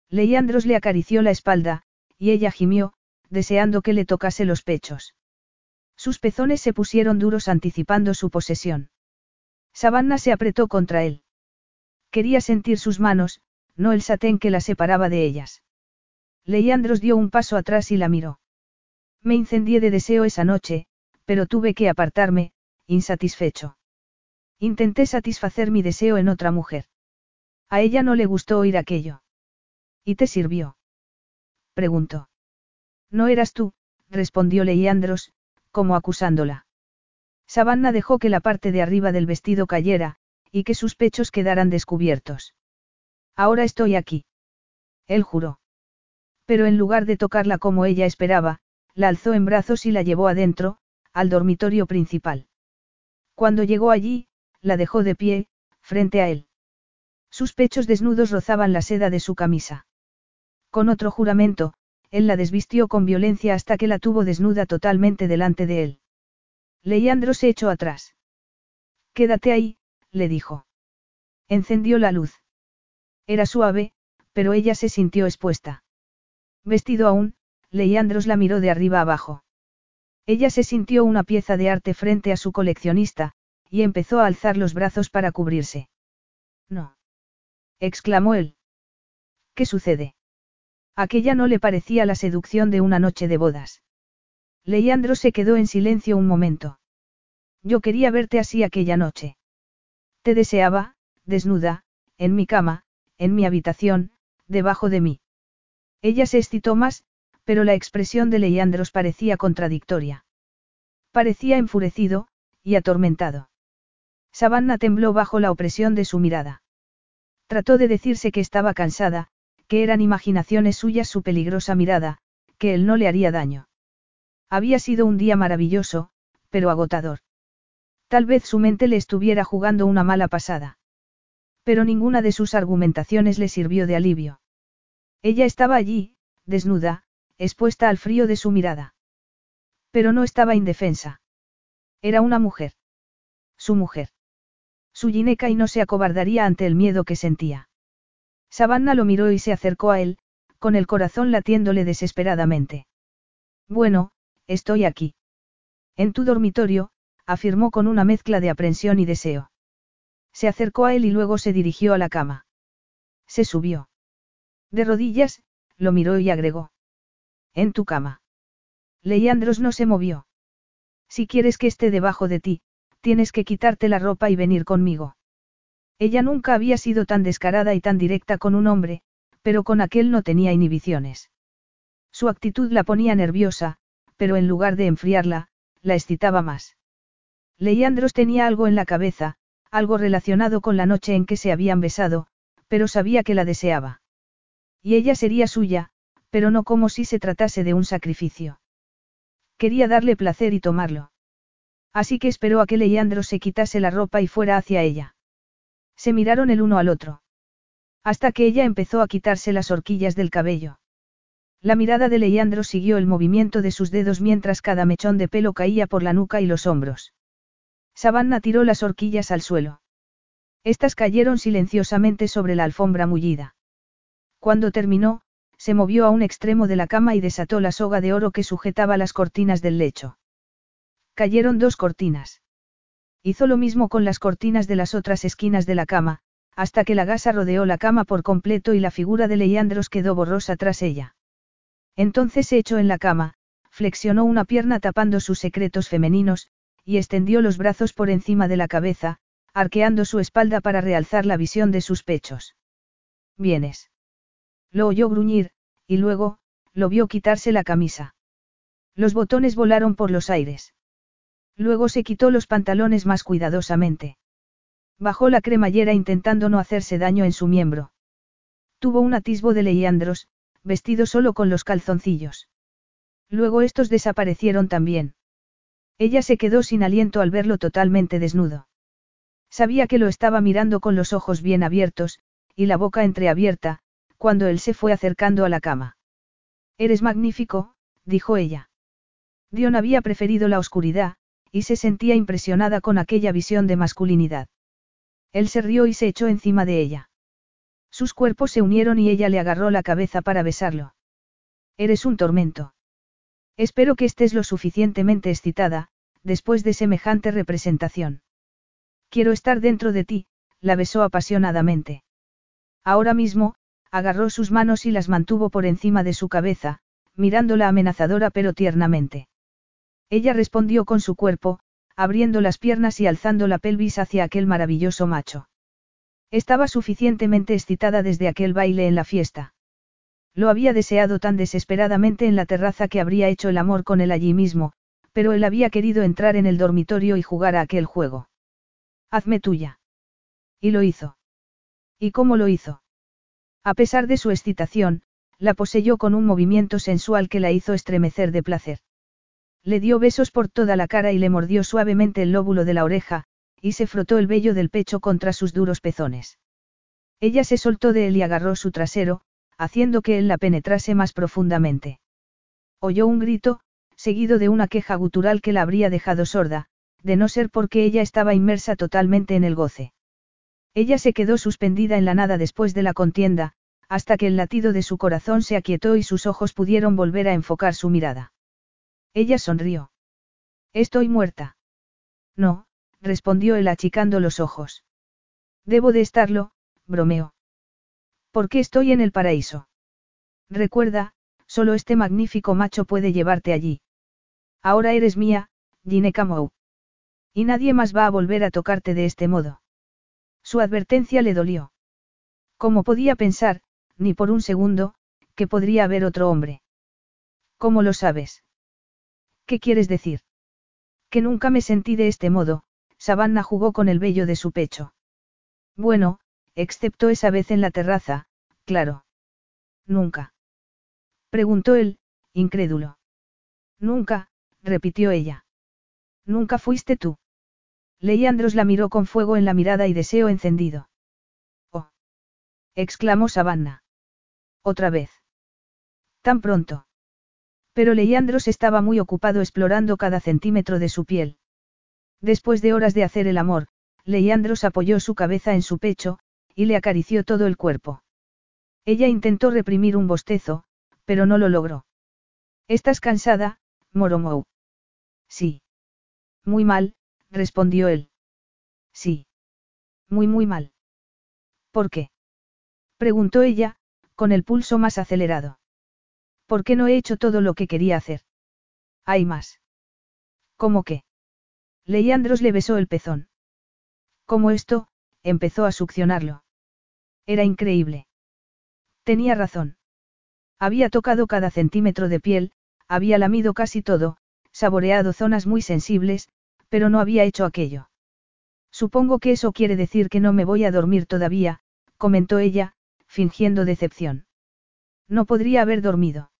Leandros le acarició la espalda, y ella gimió, deseando que le tocase los pechos. Sus pezones se pusieron duros anticipando su posesión. Savannah se apretó contra él. Quería sentir sus manos, no el satén que la separaba de ellas. Leandros dio un paso atrás y la miró. Me incendié de deseo esa noche, pero tuve que apartarme, insatisfecho. Intenté satisfacer mi deseo en otra mujer. A ella no le gustó oír aquello. ¿Y te sirvió? Preguntó. No eras tú, respondió Leandros, como acusándola. Savannah dejó que la parte de arriba del vestido cayera, y que sus pechos quedaran descubiertos. Ahora estoy aquí. Él juró. Pero en lugar de tocarla como ella esperaba, la alzó en brazos y la llevó adentro, al dormitorio principal. Cuando llegó allí, la dejó de pie, frente a él. Sus pechos desnudos rozaban la seda de su camisa. Con otro juramento, él la desvistió con violencia hasta que la tuvo desnuda totalmente delante de él. Leandro se echó atrás. Quédate ahí, le dijo. Encendió la luz. Era suave, pero ella se sintió expuesta. Vestido aún, Leandros la miró de arriba abajo. Ella se sintió una pieza de arte frente a su coleccionista, y empezó a alzar los brazos para cubrirse. No. exclamó él. ¿Qué sucede? Aquella no le parecía la seducción de una noche de bodas. Leandro se quedó en silencio un momento. Yo quería verte así aquella noche. Te deseaba, desnuda, en mi cama, en mi habitación, debajo de mí. Ella se excitó más, pero la expresión de Leandros parecía contradictoria. Parecía enfurecido, y atormentado. Savannah tembló bajo la opresión de su mirada. Trató de decirse que estaba cansada, que eran imaginaciones suyas su peligrosa mirada, que él no le haría daño. Había sido un día maravilloso, pero agotador. Tal vez su mente le estuviera jugando una mala pasada. Pero ninguna de sus argumentaciones le sirvió de alivio. Ella estaba allí, desnuda, expuesta al frío de su mirada. Pero no estaba indefensa. Era una mujer. Su mujer. Su gineca y no se acobardaría ante el miedo que sentía. Savannah lo miró y se acercó a él, con el corazón latiéndole desesperadamente. Bueno, estoy aquí. En tu dormitorio, afirmó con una mezcla de aprensión y deseo. Se acercó a él y luego se dirigió a la cama. Se subió. De rodillas, lo miró y agregó. En tu cama. Leandros no se movió. Si quieres que esté debajo de ti, tienes que quitarte la ropa y venir conmigo. Ella nunca había sido tan descarada y tan directa con un hombre, pero con aquel no tenía inhibiciones. Su actitud la ponía nerviosa, pero en lugar de enfriarla, la excitaba más. Leandros tenía algo en la cabeza, algo relacionado con la noche en que se habían besado, pero sabía que la deseaba. Y ella sería suya, pero no como si se tratase de un sacrificio. Quería darle placer y tomarlo. Así que esperó a que Leandro se quitase la ropa y fuera hacia ella. Se miraron el uno al otro. Hasta que ella empezó a quitarse las horquillas del cabello. La mirada de Leandro siguió el movimiento de sus dedos mientras cada mechón de pelo caía por la nuca y los hombros. Savannah tiró las horquillas al suelo. Estas cayeron silenciosamente sobre la alfombra mullida. Cuando terminó, se movió a un extremo de la cama y desató la soga de oro que sujetaba las cortinas del lecho. Cayeron dos cortinas. Hizo lo mismo con las cortinas de las otras esquinas de la cama, hasta que la gasa rodeó la cama por completo y la figura de Leandros quedó borrosa tras ella. Entonces se echó en la cama, flexionó una pierna tapando sus secretos femeninos, y extendió los brazos por encima de la cabeza, arqueando su espalda para realzar la visión de sus pechos. Vienes. Lo oyó gruñir, y luego, lo vio quitarse la camisa. Los botones volaron por los aires. Luego se quitó los pantalones más cuidadosamente. Bajó la cremallera intentando no hacerse daño en su miembro. Tuvo un atisbo de Leandros, vestido solo con los calzoncillos. Luego estos desaparecieron también. Ella se quedó sin aliento al verlo totalmente desnudo. Sabía que lo estaba mirando con los ojos bien abiertos, y la boca entreabierta, cuando él se fue acercando a la cama. Eres magnífico, dijo ella. Dion había preferido la oscuridad, y se sentía impresionada con aquella visión de masculinidad. Él se rió y se echó encima de ella. Sus cuerpos se unieron y ella le agarró la cabeza para besarlo. Eres un tormento. Espero que estés lo suficientemente excitada, después de semejante representación. Quiero estar dentro de ti, la besó apasionadamente. Ahora mismo, agarró sus manos y las mantuvo por encima de su cabeza, mirándola amenazadora pero tiernamente. Ella respondió con su cuerpo, abriendo las piernas y alzando la pelvis hacia aquel maravilloso macho. Estaba suficientemente excitada desde aquel baile en la fiesta. Lo había deseado tan desesperadamente en la terraza que habría hecho el amor con él allí mismo, pero él había querido entrar en el dormitorio y jugar a aquel juego. Hazme tuya. Y lo hizo. ¿Y cómo lo hizo? A pesar de su excitación, la poseyó con un movimiento sensual que la hizo estremecer de placer. Le dio besos por toda la cara y le mordió suavemente el lóbulo de la oreja, y se frotó el vello del pecho contra sus duros pezones. Ella se soltó de él y agarró su trasero, haciendo que él la penetrase más profundamente. Oyó un grito, seguido de una queja gutural que la habría dejado sorda, de no ser porque ella estaba inmersa totalmente en el goce. Ella se quedó suspendida en la nada después de la contienda, hasta que el latido de su corazón se aquietó y sus ojos pudieron volver a enfocar su mirada. Ella sonrió. Estoy muerta. No, respondió él achicando los ojos. Debo de estarlo, bromeó. ¿Por qué estoy en el paraíso? Recuerda, solo este magnífico macho puede llevarte allí. Ahora eres mía, Gineka Mou. Y nadie más va a volver a tocarte de este modo. Su advertencia le dolió. ¿Cómo podía pensar, ni por un segundo, que podría haber otro hombre? ¿Cómo lo sabes? ¿Qué quieres decir? Que nunca me sentí de este modo, Savannah jugó con el vello de su pecho. Bueno, excepto esa vez en la terraza, claro. Nunca. Preguntó él, incrédulo. Nunca, repitió ella. Nunca fuiste tú. Leandros la miró con fuego en la mirada y deseo encendido. Oh. exclamó Savannah. Otra vez. Tan pronto. Pero Leandros estaba muy ocupado explorando cada centímetro de su piel. Después de horas de hacer el amor, Leandros apoyó su cabeza en su pecho, y le acarició todo el cuerpo. Ella intentó reprimir un bostezo, pero no lo logró. ¿Estás cansada, Moromou? Sí. Muy mal, respondió él. Sí. Muy muy mal. ¿Por qué? preguntó ella, con el pulso más acelerado. ¿Por qué no he hecho todo lo que quería hacer? Hay más. ¿Cómo qué? Leandros le besó el pezón. Como esto, empezó a succionarlo. Era increíble. Tenía razón. Había tocado cada centímetro de piel, había lamido casi todo, saboreado zonas muy sensibles, pero no había hecho aquello. Supongo que eso quiere decir que no me voy a dormir todavía, comentó ella, fingiendo decepción. No podría haber dormido.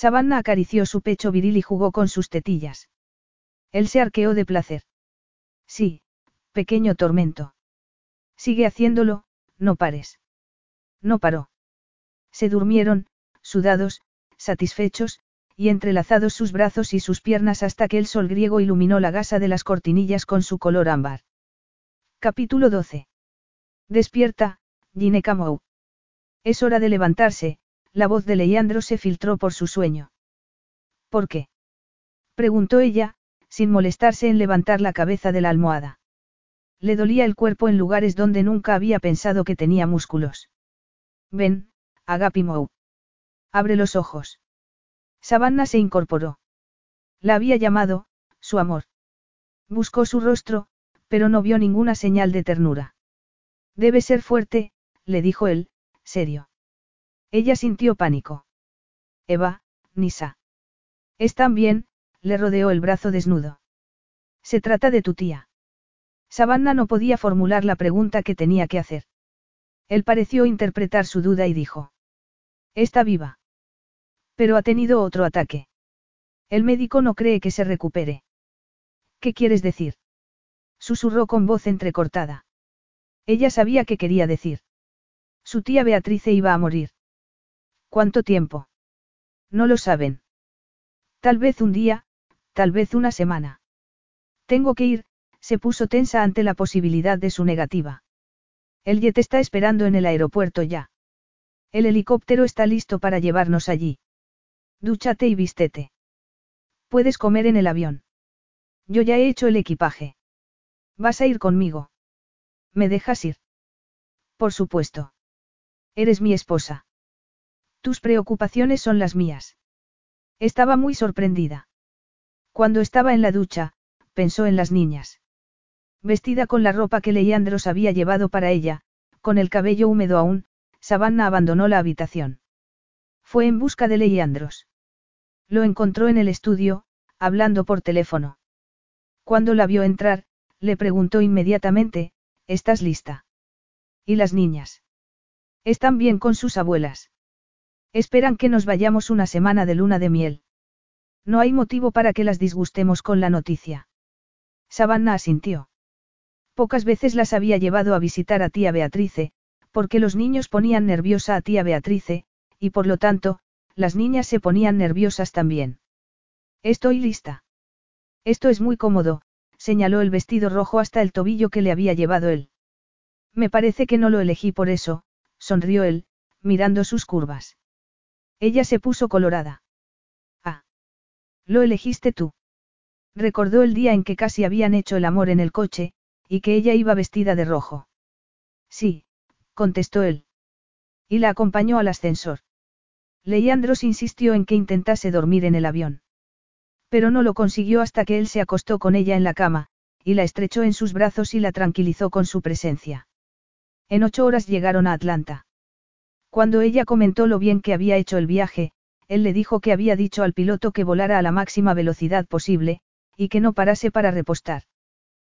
Savannah acarició su pecho viril y jugó con sus tetillas. Él se arqueó de placer. Sí, pequeño tormento. Sigue haciéndolo, no pares. No paró. Se durmieron, sudados, satisfechos, y entrelazados sus brazos y sus piernas hasta que el sol griego iluminó la gasa de las cortinillas con su color ámbar. Capítulo 12. Despierta, Ginecamou. Es hora de levantarse, la voz de Leandro se filtró por su sueño. ¿Por qué? preguntó ella, sin molestarse en levantar la cabeza de la almohada. Le dolía el cuerpo en lugares donde nunca había pensado que tenía músculos. Ven, Agapimou. Abre los ojos. Savannah se incorporó. La había llamado, su amor. Buscó su rostro, pero no vio ninguna señal de ternura. Debe ser fuerte, le dijo él, serio. Ella sintió pánico. Eva, Nisa. Están bien, le rodeó el brazo desnudo. Se trata de tu tía. Savannah no podía formular la pregunta que tenía que hacer. Él pareció interpretar su duda y dijo. Está viva. Pero ha tenido otro ataque. El médico no cree que se recupere. ¿Qué quieres decir? Susurró con voz entrecortada. Ella sabía qué quería decir. Su tía Beatrice iba a morir. ¿Cuánto tiempo? No lo saben. Tal vez un día, tal vez una semana. Tengo que ir, se puso tensa ante la posibilidad de su negativa. El jet está esperando en el aeropuerto ya. El helicóptero está listo para llevarnos allí. Dúchate y vístete. Puedes comer en el avión. Yo ya he hecho el equipaje. ¿Vas a ir conmigo? ¿Me dejas ir? Por supuesto. Eres mi esposa. Tus preocupaciones son las mías. Estaba muy sorprendida. Cuando estaba en la ducha, pensó en las niñas. Vestida con la ropa que Leandros había llevado para ella, con el cabello húmedo aún, Savannah abandonó la habitación. Fue en busca de Leandros. Lo encontró en el estudio, hablando por teléfono. Cuando la vio entrar, le preguntó inmediatamente, ¿estás lista? ¿Y las niñas? Están bien con sus abuelas. Esperan que nos vayamos una semana de luna de miel. No hay motivo para que las disgustemos con la noticia. Savannah asintió. Pocas veces las había llevado a visitar a tía Beatrice, porque los niños ponían nerviosa a tía Beatrice, y por lo tanto, las niñas se ponían nerviosas también. Estoy lista. Esto es muy cómodo, señaló el vestido rojo hasta el tobillo que le había llevado él. Me parece que no lo elegí por eso, sonrió él, mirando sus curvas. Ella se puso colorada. Ah. Lo elegiste tú. Recordó el día en que casi habían hecho el amor en el coche, y que ella iba vestida de rojo. Sí, contestó él. Y la acompañó al ascensor. Leandros insistió en que intentase dormir en el avión. Pero no lo consiguió hasta que él se acostó con ella en la cama, y la estrechó en sus brazos y la tranquilizó con su presencia. En ocho horas llegaron a Atlanta. Cuando ella comentó lo bien que había hecho el viaje, él le dijo que había dicho al piloto que volara a la máxima velocidad posible, y que no parase para repostar.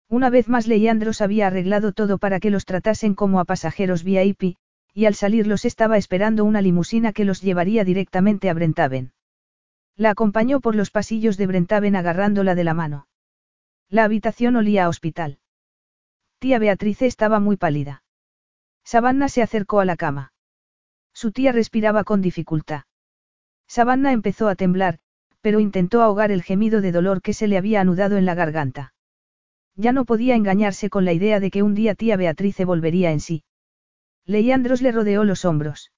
Una vez más Leandros había arreglado todo para que los tratasen como a pasajeros VIP, y al salir los estaba esperando una limusina que los llevaría directamente a Brentaven. La acompañó por los pasillos de Brentaven agarrándola de la mano. La habitación olía a hospital. Tía Beatriz estaba muy pálida. Savannah se acercó a la cama. Su tía respiraba con dificultad. Savannah empezó a temblar, pero intentó ahogar el gemido de dolor que se le había anudado en la garganta. Ya no podía engañarse con la idea de que un día tía Beatriz volvería en sí. Leandros le rodeó los hombros.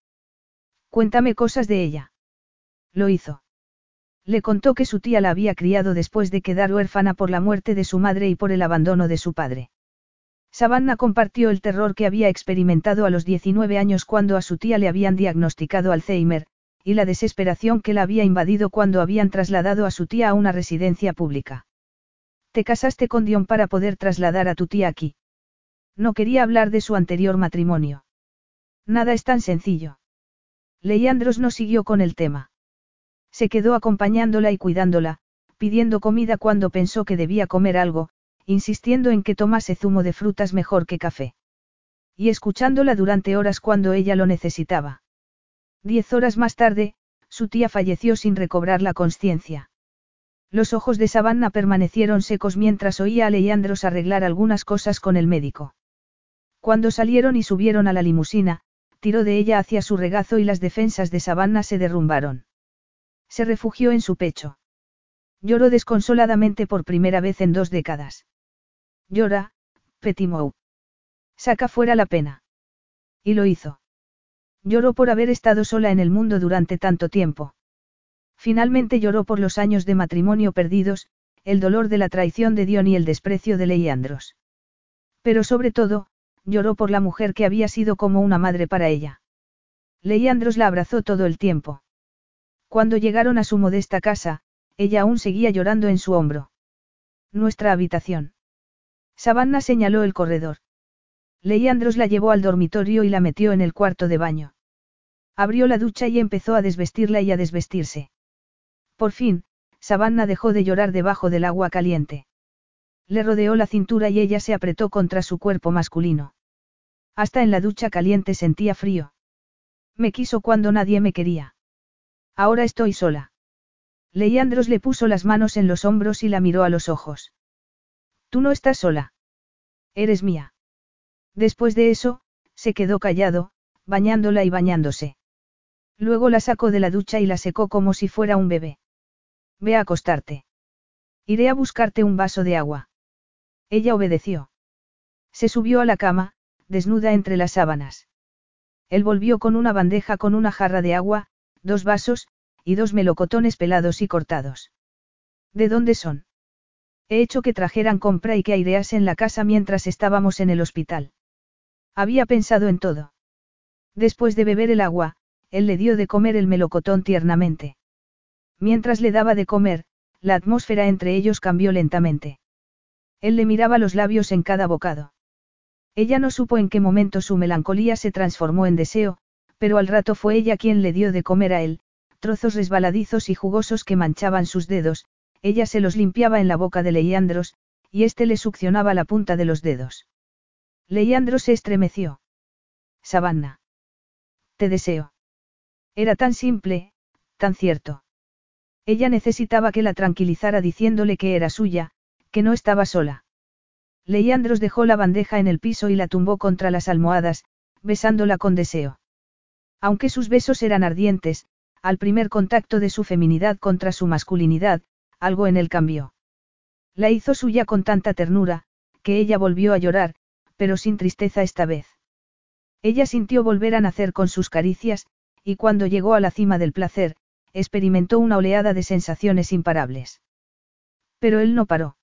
Cuéntame cosas de ella. Lo hizo. Le contó que su tía la había criado después de quedar huérfana por la muerte de su madre y por el abandono de su padre. Savannah compartió el terror que había experimentado a los 19 años cuando a su tía le habían diagnosticado Alzheimer, y la desesperación que la había invadido cuando habían trasladado a su tía a una residencia pública. Te casaste con Dion para poder trasladar a tu tía aquí. No quería hablar de su anterior matrimonio. Nada es tan sencillo. Leandros no siguió con el tema. Se quedó acompañándola y cuidándola, pidiendo comida cuando pensó que debía comer algo, insistiendo en que tomase zumo de frutas mejor que café. Y escuchándola durante horas cuando ella lo necesitaba. Diez horas más tarde, su tía falleció sin recobrar la conciencia. Los ojos de Savannah permanecieron secos mientras oía a Leandros arreglar algunas cosas con el médico. Cuando salieron y subieron a la limusina, tiró de ella hacia su regazo y las defensas de Savannah se derrumbaron. Se refugió en su pecho. Lloró desconsoladamente por primera vez en dos décadas. Llora, Petimou. Saca fuera la pena. Y lo hizo. Lloró por haber estado sola en el mundo durante tanto tiempo. Finalmente lloró por los años de matrimonio perdidos, el dolor de la traición de Dion y el desprecio de Leandros. Pero sobre todo, lloró por la mujer que había sido como una madre para ella. Leandros la abrazó todo el tiempo. Cuando llegaron a su modesta casa, ella aún seguía llorando en su hombro. Nuestra habitación. Savannah señaló el corredor. Leandros la llevó al dormitorio y la metió en el cuarto de baño. Abrió la ducha y empezó a desvestirla y a desvestirse. Por fin, Savannah dejó de llorar debajo del agua caliente. Le rodeó la cintura y ella se apretó contra su cuerpo masculino. Hasta en la ducha caliente sentía frío. Me quiso cuando nadie me quería. Ahora estoy sola. Leandros le puso las manos en los hombros y la miró a los ojos. Tú no estás sola. Eres mía. Después de eso, se quedó callado, bañándola y bañándose. Luego la sacó de la ducha y la secó como si fuera un bebé. Ve a acostarte. Iré a buscarte un vaso de agua. Ella obedeció. Se subió a la cama, desnuda entre las sábanas. Él volvió con una bandeja con una jarra de agua, dos vasos, y dos melocotones pelados y cortados. ¿De dónde son? He hecho que trajeran compra y que aireasen la casa mientras estábamos en el hospital. Había pensado en todo. Después de beber el agua, él le dio de comer el melocotón tiernamente. Mientras le daba de comer, la atmósfera entre ellos cambió lentamente. Él le miraba los labios en cada bocado. Ella no supo en qué momento su melancolía se transformó en deseo, pero al rato fue ella quien le dio de comer a él, trozos resbaladizos y jugosos que manchaban sus dedos, ella se los limpiaba en la boca de Leandros, y éste le succionaba la punta de los dedos. Leandros se estremeció. Savannah. Te deseo. Era tan simple, tan cierto. Ella necesitaba que la tranquilizara diciéndole que era suya, que no estaba sola. Leandros dejó la bandeja en el piso y la tumbó contra las almohadas, besándola con deseo. Aunque sus besos eran ardientes, al primer contacto de su feminidad contra su masculinidad, algo en él cambió. La hizo suya con tanta ternura, que ella volvió a llorar, pero sin tristeza esta vez. Ella sintió volver a nacer con sus caricias, y cuando llegó a la cima del placer, experimentó una oleada de sensaciones imparables. Pero él no paró.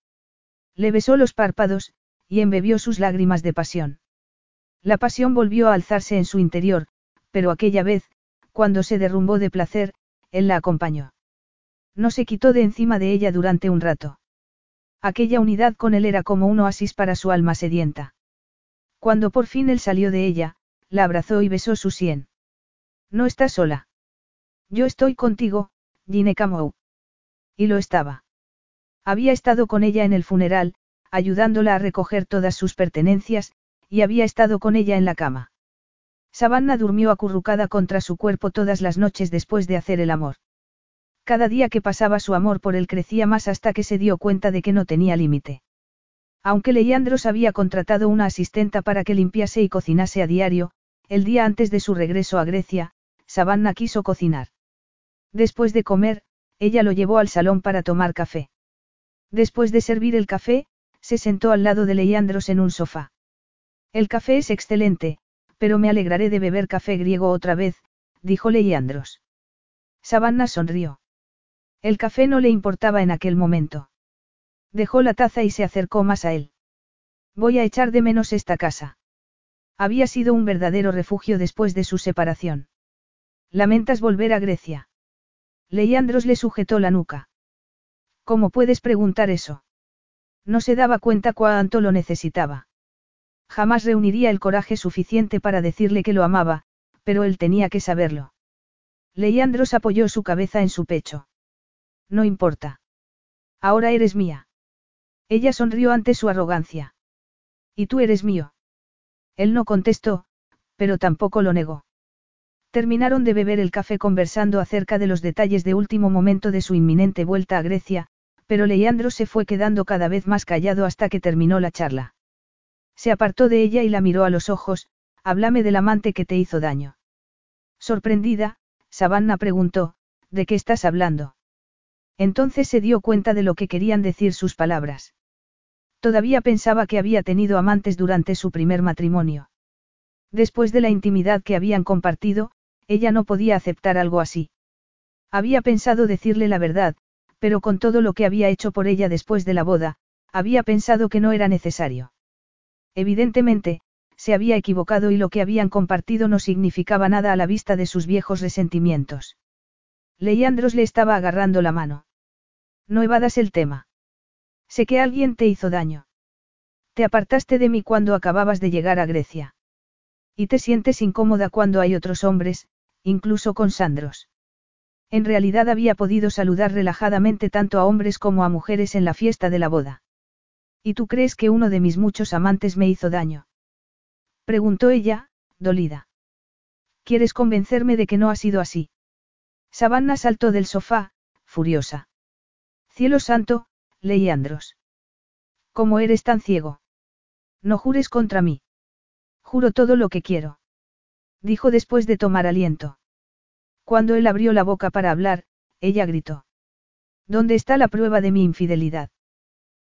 Le besó los párpados, y embebió sus lágrimas de pasión. La pasión volvió a alzarse en su interior, pero aquella vez, cuando se derrumbó de placer, él la acompañó. No se quitó de encima de ella durante un rato. Aquella unidad con él era como un oasis para su alma sedienta. Cuando por fin él salió de ella, la abrazó y besó su sien. No estás sola. Yo estoy contigo, Gine Camou. Y lo estaba. Había estado con ella en el funeral, ayudándola a recoger todas sus pertenencias, y había estado con ella en la cama. Savannah durmió acurrucada contra su cuerpo todas las noches después de hacer el amor. Cada día que pasaba su amor por él crecía más hasta que se dio cuenta de que no tenía límite. Aunque Leandros había contratado una asistenta para que limpiase y cocinase a diario, el día antes de su regreso a Grecia, Savannah quiso cocinar. Después de comer, ella lo llevó al salón para tomar café. Después de servir el café, se sentó al lado de Leandros en un sofá. El café es excelente, pero me alegraré de beber café griego otra vez, dijo Leandros. Savannah sonrió. El café no le importaba en aquel momento. Dejó la taza y se acercó más a él. Voy a echar de menos esta casa. Había sido un verdadero refugio después de su separación. ¿Lamentas volver a Grecia? Leandros le sujetó la nuca. ¿Cómo puedes preguntar eso? No se daba cuenta cuánto lo necesitaba. Jamás reuniría el coraje suficiente para decirle que lo amaba, pero él tenía que saberlo. Leandros apoyó su cabeza en su pecho. No importa. Ahora eres mía. Ella sonrió ante su arrogancia. Y tú eres mío. Él no contestó, pero tampoco lo negó. Terminaron de beber el café conversando acerca de los detalles de último momento de su inminente vuelta a Grecia, pero Leandro se fue quedando cada vez más callado hasta que terminó la charla. Se apartó de ella y la miró a los ojos, háblame del amante que te hizo daño. Sorprendida, Savannah preguntó, ¿de qué estás hablando? Entonces se dio cuenta de lo que querían decir sus palabras. Todavía pensaba que había tenido amantes durante su primer matrimonio. Después de la intimidad que habían compartido, ella no podía aceptar algo así. Había pensado decirle la verdad, pero con todo lo que había hecho por ella después de la boda, había pensado que no era necesario. Evidentemente, se había equivocado y lo que habían compartido no significaba nada a la vista de sus viejos resentimientos. Leandros le estaba agarrando la mano. No evadas el tema. Sé que alguien te hizo daño. Te apartaste de mí cuando acababas de llegar a Grecia. Y te sientes incómoda cuando hay otros hombres, incluso con Sandros. En realidad había podido saludar relajadamente tanto a hombres como a mujeres en la fiesta de la boda. ¿Y tú crees que uno de mis muchos amantes me hizo daño? Preguntó ella, dolida. ¿Quieres convencerme de que no ha sido así? Savannah saltó del sofá, furiosa. Cielo santo, Leandros. ¿Cómo eres tan ciego? No jures contra mí. Juro todo lo que quiero. Dijo después de tomar aliento. Cuando él abrió la boca para hablar, ella gritó. ¿Dónde está la prueba de mi infidelidad?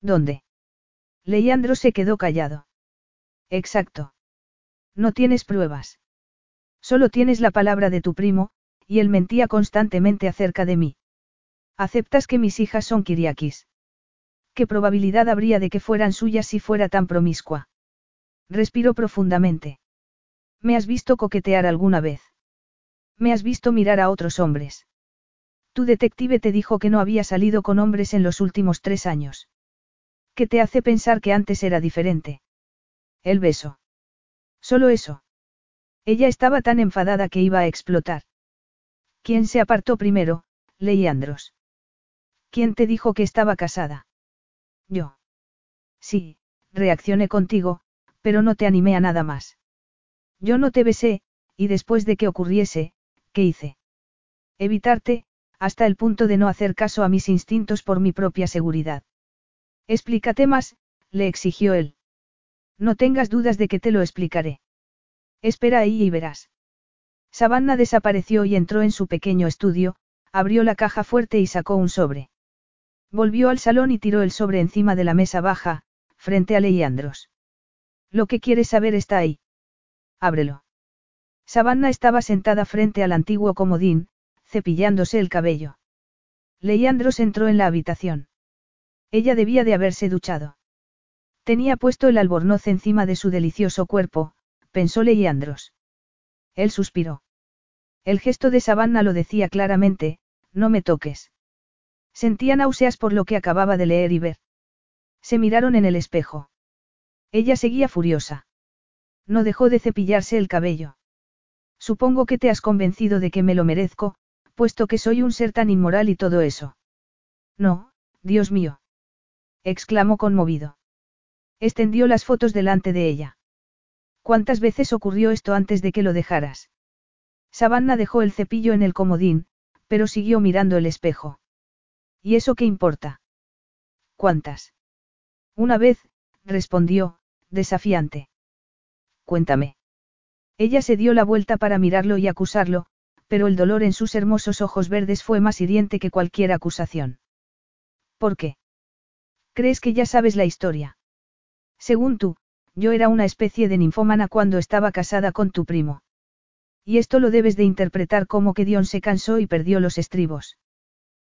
¿Dónde? Leandro se quedó callado. Exacto. No tienes pruebas. Solo tienes la palabra de tu primo, y él mentía constantemente acerca de mí. ¿Aceptas que mis hijas son kiriakis? ¿Qué probabilidad habría de que fueran suyas si fuera tan promiscua? Respiró profundamente. ¿Me has visto coquetear alguna vez? ¿Me has visto mirar a otros hombres? Tu detective te dijo que no había salido con hombres en los últimos tres años. ¿Qué te hace pensar que antes era diferente? El beso. Solo eso. Ella estaba tan enfadada que iba a explotar. ¿Quién se apartó primero, Leandros? ¿Quién te dijo que estaba casada? Yo. Sí, reaccioné contigo, pero no te animé a nada más. Yo no te besé, y después de que ocurriese, ¿qué hice? Evitarte, hasta el punto de no hacer caso a mis instintos por mi propia seguridad. Explícate más, le exigió él. No tengas dudas de que te lo explicaré. Espera ahí y verás. Savannah desapareció y entró en su pequeño estudio, abrió la caja fuerte y sacó un sobre. Volvió al salón y tiró el sobre encima de la mesa baja, frente a Leandros. Lo que quieres saber está ahí. Ábrelo. Savannah estaba sentada frente al antiguo comodín, cepillándose el cabello. Leandros entró en la habitación. Ella debía de haberse duchado. Tenía puesto el albornoz encima de su delicioso cuerpo, pensó Leandros. Él suspiró. El gesto de Savannah lo decía claramente, no me toques. Sentía náuseas por lo que acababa de leer y ver. Se miraron en el espejo. Ella seguía furiosa. No dejó de cepillarse el cabello. Supongo que te has convencido de que me lo merezco, puesto que soy un ser tan inmoral y todo eso. No, Dios mío. exclamó conmovido. Extendió las fotos delante de ella. ¿Cuántas veces ocurrió esto antes de que lo dejaras? Savannah dejó el cepillo en el comodín, pero siguió mirando el espejo. ¿Y eso qué importa? ¿Cuántas? Una vez, respondió, desafiante. Cuéntame. Ella se dio la vuelta para mirarlo y acusarlo, pero el dolor en sus hermosos ojos verdes fue más hiriente que cualquier acusación. ¿Por qué? ¿Crees que ya sabes la historia? Según tú, yo era una especie de ninfómana cuando estaba casada con tu primo. Y esto lo debes de interpretar como que Dion se cansó y perdió los estribos.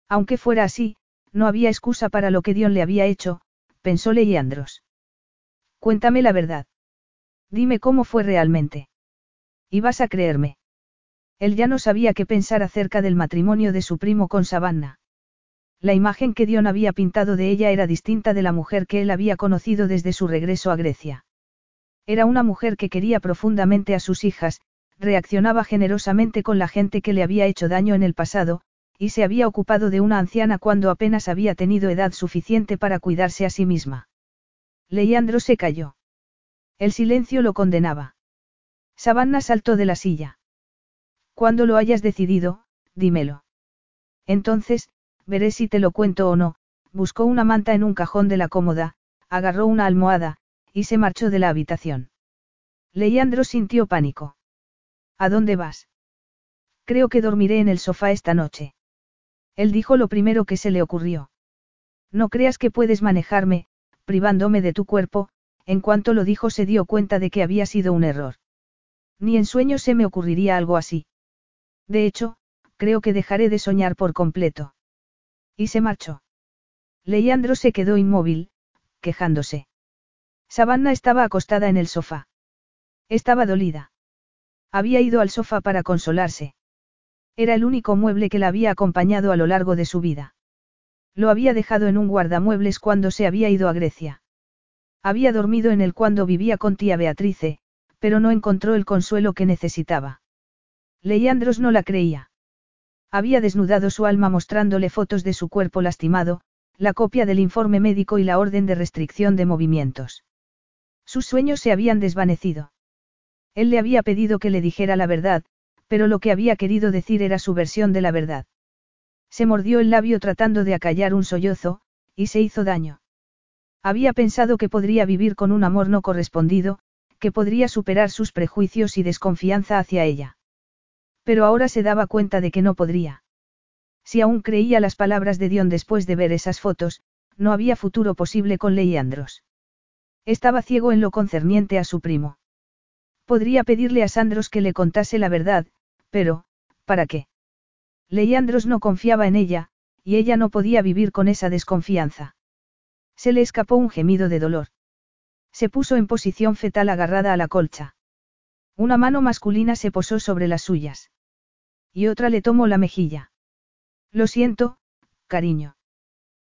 Aunque fuera así, no había excusa para lo que Dion le había hecho, pensó Leandros. Cuéntame la verdad. Dime cómo fue realmente. Y vas a creerme. Él ya no sabía qué pensar acerca del matrimonio de su primo con Savannah. La imagen que Dion había pintado de ella era distinta de la mujer que él había conocido desde su regreso a Grecia. Era una mujer que quería profundamente a sus hijas, reaccionaba generosamente con la gente que le había hecho daño en el pasado, y se había ocupado de una anciana cuando apenas había tenido edad suficiente para cuidarse a sí misma. Leandro se calló. El silencio lo condenaba. Savannah saltó de la silla. Cuando lo hayas decidido, dímelo. Entonces, veré si te lo cuento o no, buscó una manta en un cajón de la cómoda, agarró una almohada, y se marchó de la habitación. Leandro sintió pánico. ¿A dónde vas? Creo que dormiré en el sofá esta noche. Él dijo lo primero que se le ocurrió. No creas que puedes manejarme, privándome de tu cuerpo, en cuanto lo dijo se dio cuenta de que había sido un error. Ni en sueños se me ocurriría algo así. De hecho, creo que dejaré de soñar por completo. Y se marchó. Leandro se quedó inmóvil, quejándose. Savannah estaba acostada en el sofá. Estaba dolida. Había ido al sofá para consolarse. Era el único mueble que la había acompañado a lo largo de su vida. Lo había dejado en un guardamuebles cuando se había ido a Grecia. Había dormido en él cuando vivía con tía Beatrice, pero no encontró el consuelo que necesitaba. Leandros no la creía. Había desnudado su alma mostrándole fotos de su cuerpo lastimado, la copia del informe médico y la orden de restricción de movimientos. Sus sueños se habían desvanecido. Él le había pedido que le dijera la verdad, pero lo que había querido decir era su versión de la verdad. Se mordió el labio tratando de acallar un sollozo, y se hizo daño. Había pensado que podría vivir con un amor no correspondido, que podría superar sus prejuicios y desconfianza hacia ella. Pero ahora se daba cuenta de que no podría. Si aún creía las palabras de Dion después de ver esas fotos, no había futuro posible con Leandros. Estaba ciego en lo concerniente a su primo. Podría pedirle a Sandros que le contase la verdad, pero, ¿para qué? Leandros no confiaba en ella, y ella no podía vivir con esa desconfianza. Se le escapó un gemido de dolor. Se puso en posición fetal agarrada a la colcha. Una mano masculina se posó sobre las suyas y otra le tomó la mejilla. Lo siento, cariño.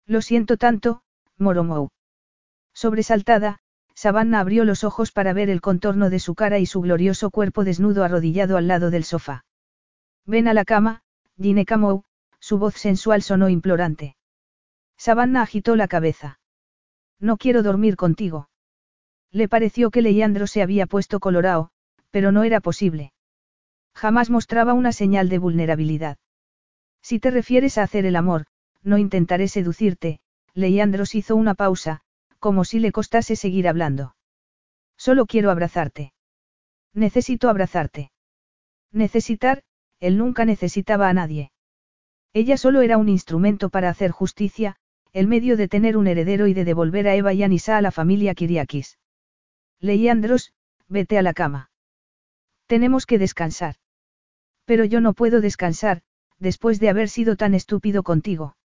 Lo siento tanto, Moromou. Sobresaltada, Savannah abrió los ojos para ver el contorno de su cara y su glorioso cuerpo desnudo arrodillado al lado del sofá. Ven a la cama, Ginekamou, su voz sensual sonó implorante. Savannah agitó la cabeza. No quiero dormir contigo. Le pareció que Leandro se había puesto colorado, pero no era posible. Jamás mostraba una señal de vulnerabilidad. Si te refieres a hacer el amor, no intentaré seducirte, Leandros hizo una pausa, como si le costase seguir hablando. Solo quiero abrazarte. Necesito abrazarte. Necesitar, él nunca necesitaba a nadie. Ella solo era un instrumento para hacer justicia, el medio de tener un heredero y de devolver a Eva y Anisa a la familia Kiriakis. Leandros, vete a la cama. Tenemos que descansar. Pero yo no puedo descansar, después de haber sido tan estúpido contigo.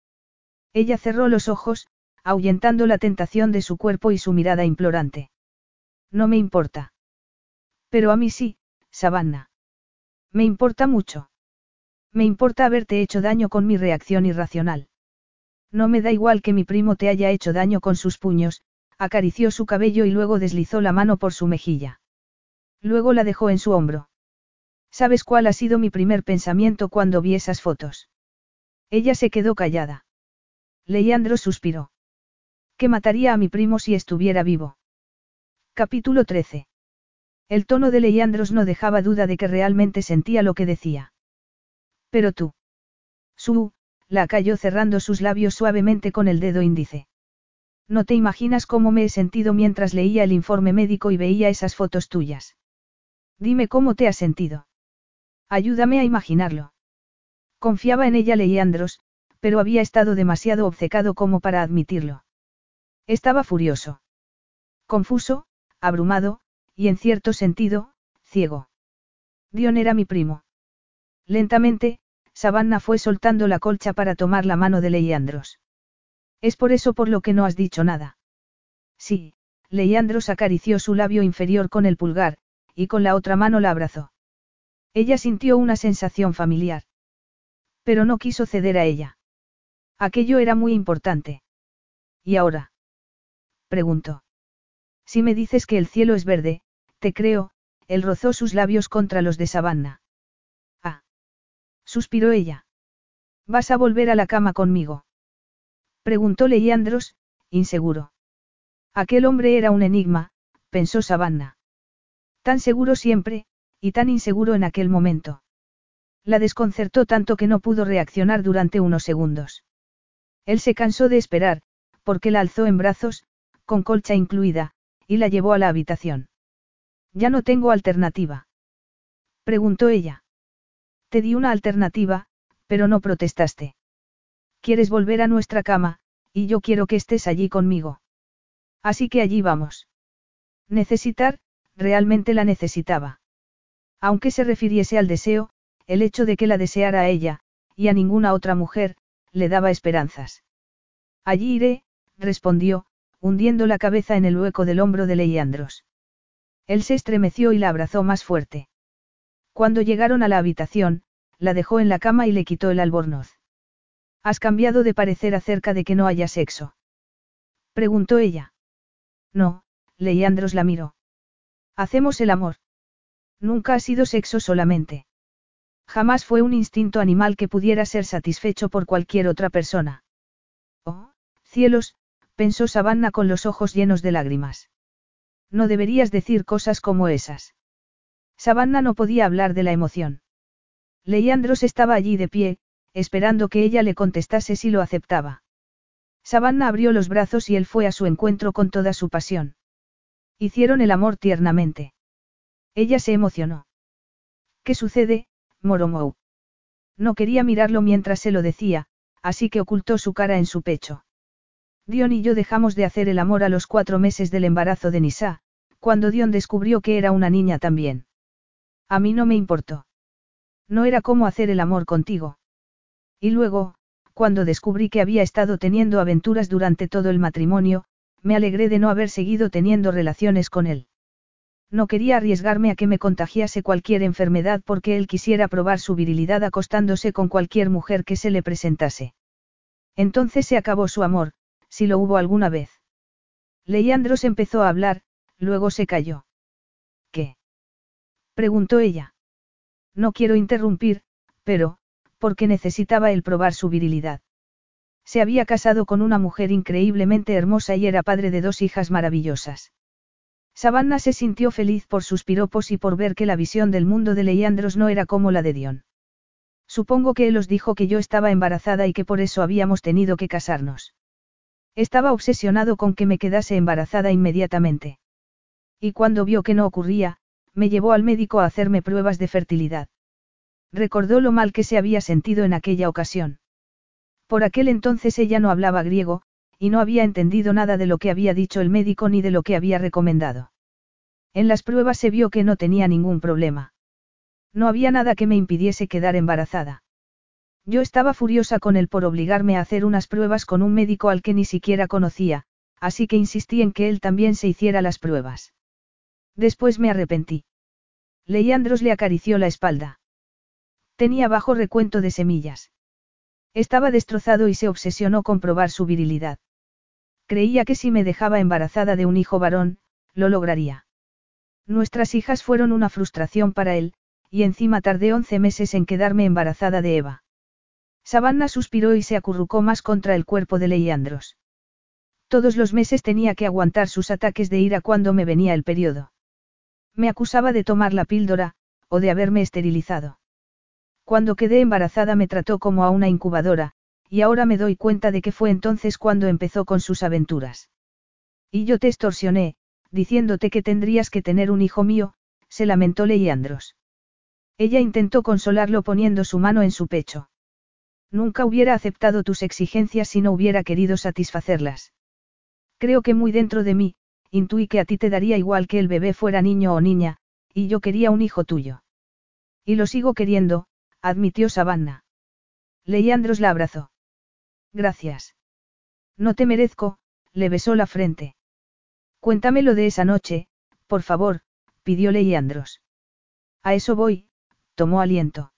Ella cerró los ojos, ahuyentando la tentación de su cuerpo y su mirada implorante. No me importa. Pero a mí sí, Savannah. Me importa mucho. Me importa haberte hecho daño con mi reacción irracional. No me da igual que mi primo te haya hecho daño con sus puños, acarició su cabello y luego deslizó la mano por su mejilla. Luego la dejó en su hombro. ¿Sabes cuál ha sido mi primer pensamiento cuando vi esas fotos? Ella se quedó callada. Leandro suspiró. Que mataría a mi primo si estuviera vivo. Capítulo 13. El tono de Leandros no dejaba duda de que realmente sentía lo que decía. Pero tú. Su, la cayó cerrando sus labios suavemente con el dedo índice. No te imaginas cómo me he sentido mientras leía el informe médico y veía esas fotos tuyas. Dime cómo te has sentido. Ayúdame a imaginarlo. Confiaba en ella Leandros, pero había estado demasiado obcecado como para admitirlo. Estaba furioso. Confuso, abrumado, y en cierto sentido, ciego. Dion era mi primo. Lentamente, Savannah fue soltando la colcha para tomar la mano de Leandros. Es por eso por lo que no has dicho nada. Sí, Leandros acarició su labio inferior con el pulgar, y con la otra mano la abrazó. Ella sintió una sensación familiar. Pero no quiso ceder a ella. Aquello era muy importante. ¿Y ahora? preguntó. Si me dices que el cielo es verde, te creo, él rozó sus labios contra los de Savannah. Ah. Suspiró ella. ¿Vas a volver a la cama conmigo? Preguntó Leandros, inseguro. Aquel hombre era un enigma, pensó Savannah. Tan seguro siempre, y tan inseguro en aquel momento. La desconcertó tanto que no pudo reaccionar durante unos segundos. Él se cansó de esperar, porque la alzó en brazos, con colcha incluida, y la llevó a la habitación. Ya no tengo alternativa. Preguntó ella. Te di una alternativa, pero no protestaste. Quieres volver a nuestra cama, y yo quiero que estés allí conmigo. Así que allí vamos. Necesitar, realmente la necesitaba. Aunque se refiriese al deseo, el hecho de que la deseara a ella, y a ninguna otra mujer, le daba esperanzas. Allí iré, respondió, hundiendo la cabeza en el hueco del hombro de Leandros. Él se estremeció y la abrazó más fuerte. Cuando llegaron a la habitación, la dejó en la cama y le quitó el albornoz. ¿Has cambiado de parecer acerca de que no haya sexo? Preguntó ella. No, Leandros la miró. Hacemos el amor. Nunca ha sido sexo solamente. Jamás fue un instinto animal que pudiera ser satisfecho por cualquier otra persona. Oh, cielos, pensó Savannah con los ojos llenos de lágrimas. No deberías decir cosas como esas. Savannah no podía hablar de la emoción. Leandros estaba allí de pie, esperando que ella le contestase si lo aceptaba. Savannah abrió los brazos y él fue a su encuentro con toda su pasión. Hicieron el amor tiernamente. Ella se emocionó. ¿Qué sucede, Moromou? No quería mirarlo mientras se lo decía, así que ocultó su cara en su pecho. Dion y yo dejamos de hacer el amor a los cuatro meses del embarazo de Nisa, cuando Dion descubrió que era una niña también. A mí no me importó. No era como hacer el amor contigo. Y luego, cuando descubrí que había estado teniendo aventuras durante todo el matrimonio, me alegré de no haber seguido teniendo relaciones con él. No quería arriesgarme a que me contagiase cualquier enfermedad porque él quisiera probar su virilidad acostándose con cualquier mujer que se le presentase. Entonces se acabó su amor, si lo hubo alguna vez. Leandros empezó a hablar, luego se calló. ¿Qué? preguntó ella. No quiero interrumpir, pero, porque necesitaba él probar su virilidad. Se había casado con una mujer increíblemente hermosa y era padre de dos hijas maravillosas. Savannah se sintió feliz por sus piropos y por ver que la visión del mundo de Leandros no era como la de Dion. Supongo que él os dijo que yo estaba embarazada y que por eso habíamos tenido que casarnos. Estaba obsesionado con que me quedase embarazada inmediatamente. Y cuando vio que no ocurría, me llevó al médico a hacerme pruebas de fertilidad. Recordó lo mal que se había sentido en aquella ocasión. Por aquel entonces ella no hablaba griego, y no había entendido nada de lo que había dicho el médico ni de lo que había recomendado. En las pruebas se vio que no tenía ningún problema. No había nada que me impidiese quedar embarazada. Yo estaba furiosa con él por obligarme a hacer unas pruebas con un médico al que ni siquiera conocía, así que insistí en que él también se hiciera las pruebas. Después me arrepentí. Leandros le acarició la espalda. Tenía bajo recuento de semillas. Estaba destrozado y se obsesionó con probar su virilidad. Creía que si me dejaba embarazada de un hijo varón, lo lograría. Nuestras hijas fueron una frustración para él, y encima tardé once meses en quedarme embarazada de Eva. Savannah suspiró y se acurrucó más contra el cuerpo de Leandros. Todos los meses tenía que aguantar sus ataques de ira cuando me venía el periodo. Me acusaba de tomar la píldora, o de haberme esterilizado. Cuando quedé embarazada me trató como a una incubadora, y ahora me doy cuenta de que fue entonces cuando empezó con sus aventuras. Y yo te extorsioné, diciéndote que tendrías que tener un hijo mío, se lamentó Leandros. Ella intentó consolarlo poniendo su mano en su pecho. Nunca hubiera aceptado tus exigencias si no hubiera querido satisfacerlas. Creo que muy dentro de mí, intuí que a ti te daría igual que el bebé fuera niño o niña, y yo quería un hijo tuyo. Y lo sigo queriendo, admitió Savannah. Leandros la abrazó. Gracias. No te merezco, le besó la frente. Cuéntame lo de esa noche, por favor, pidió Leandros. A eso voy, tomó aliento.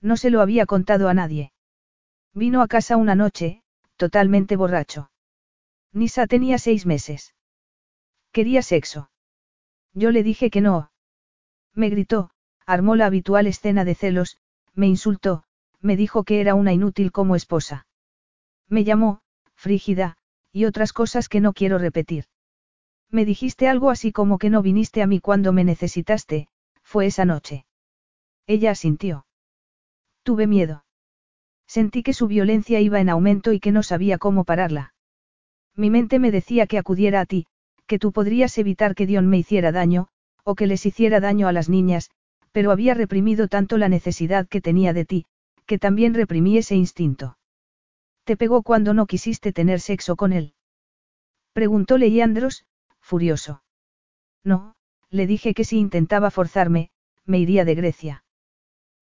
No se lo había contado a nadie. Vino a casa una noche, totalmente borracho. Nisa tenía seis meses. Quería sexo. Yo le dije que no. Me gritó, armó la habitual escena de celos, me insultó, me dijo que era una inútil como esposa. Me llamó, frígida, y otras cosas que no quiero repetir. Me dijiste algo así como que no viniste a mí cuando me necesitaste, fue esa noche. Ella asintió. Tuve miedo. Sentí que su violencia iba en aumento y que no sabía cómo pararla. Mi mente me decía que acudiera a ti, que tú podrías evitar que Dion me hiciera daño, o que les hiciera daño a las niñas, pero había reprimido tanto la necesidad que tenía de ti, que también reprimí ese instinto. ¿Te pegó cuando no quisiste tener sexo con él? Preguntó Leandros, furioso. No, le dije que si intentaba forzarme, me iría de Grecia.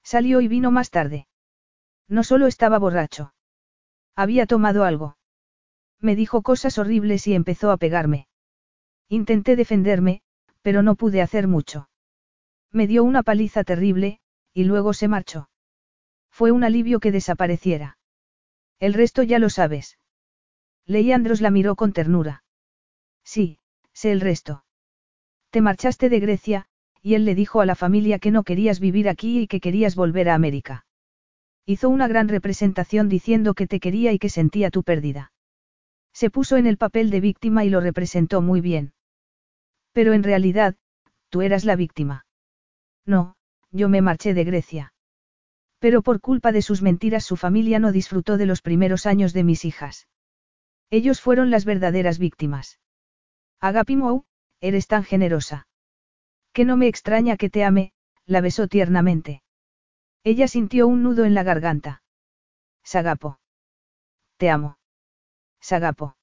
Salió y vino más tarde. No solo estaba borracho. Había tomado algo. Me dijo cosas horribles y empezó a pegarme. Intenté defenderme, pero no pude hacer mucho. Me dio una paliza terrible, y luego se marchó. Fue un alivio que desapareciera. El resto ya lo sabes. Leandros la miró con ternura. Sí, sé el resto. Te marchaste de Grecia, y él le dijo a la familia que no querías vivir aquí y que querías volver a América. Hizo una gran representación diciendo que te quería y que sentía tu pérdida. Se puso en el papel de víctima y lo representó muy bien. Pero en realidad, tú eras la víctima. No, yo me marché de Grecia. Pero por culpa de sus mentiras su familia no disfrutó de los primeros años de mis hijas. Ellos fueron las verdaderas víctimas. Agapimou, eres tan generosa. Que no me extraña que te ame, la besó tiernamente. Ella sintió un nudo en la garganta. Sagapo. Te amo. Sagapo.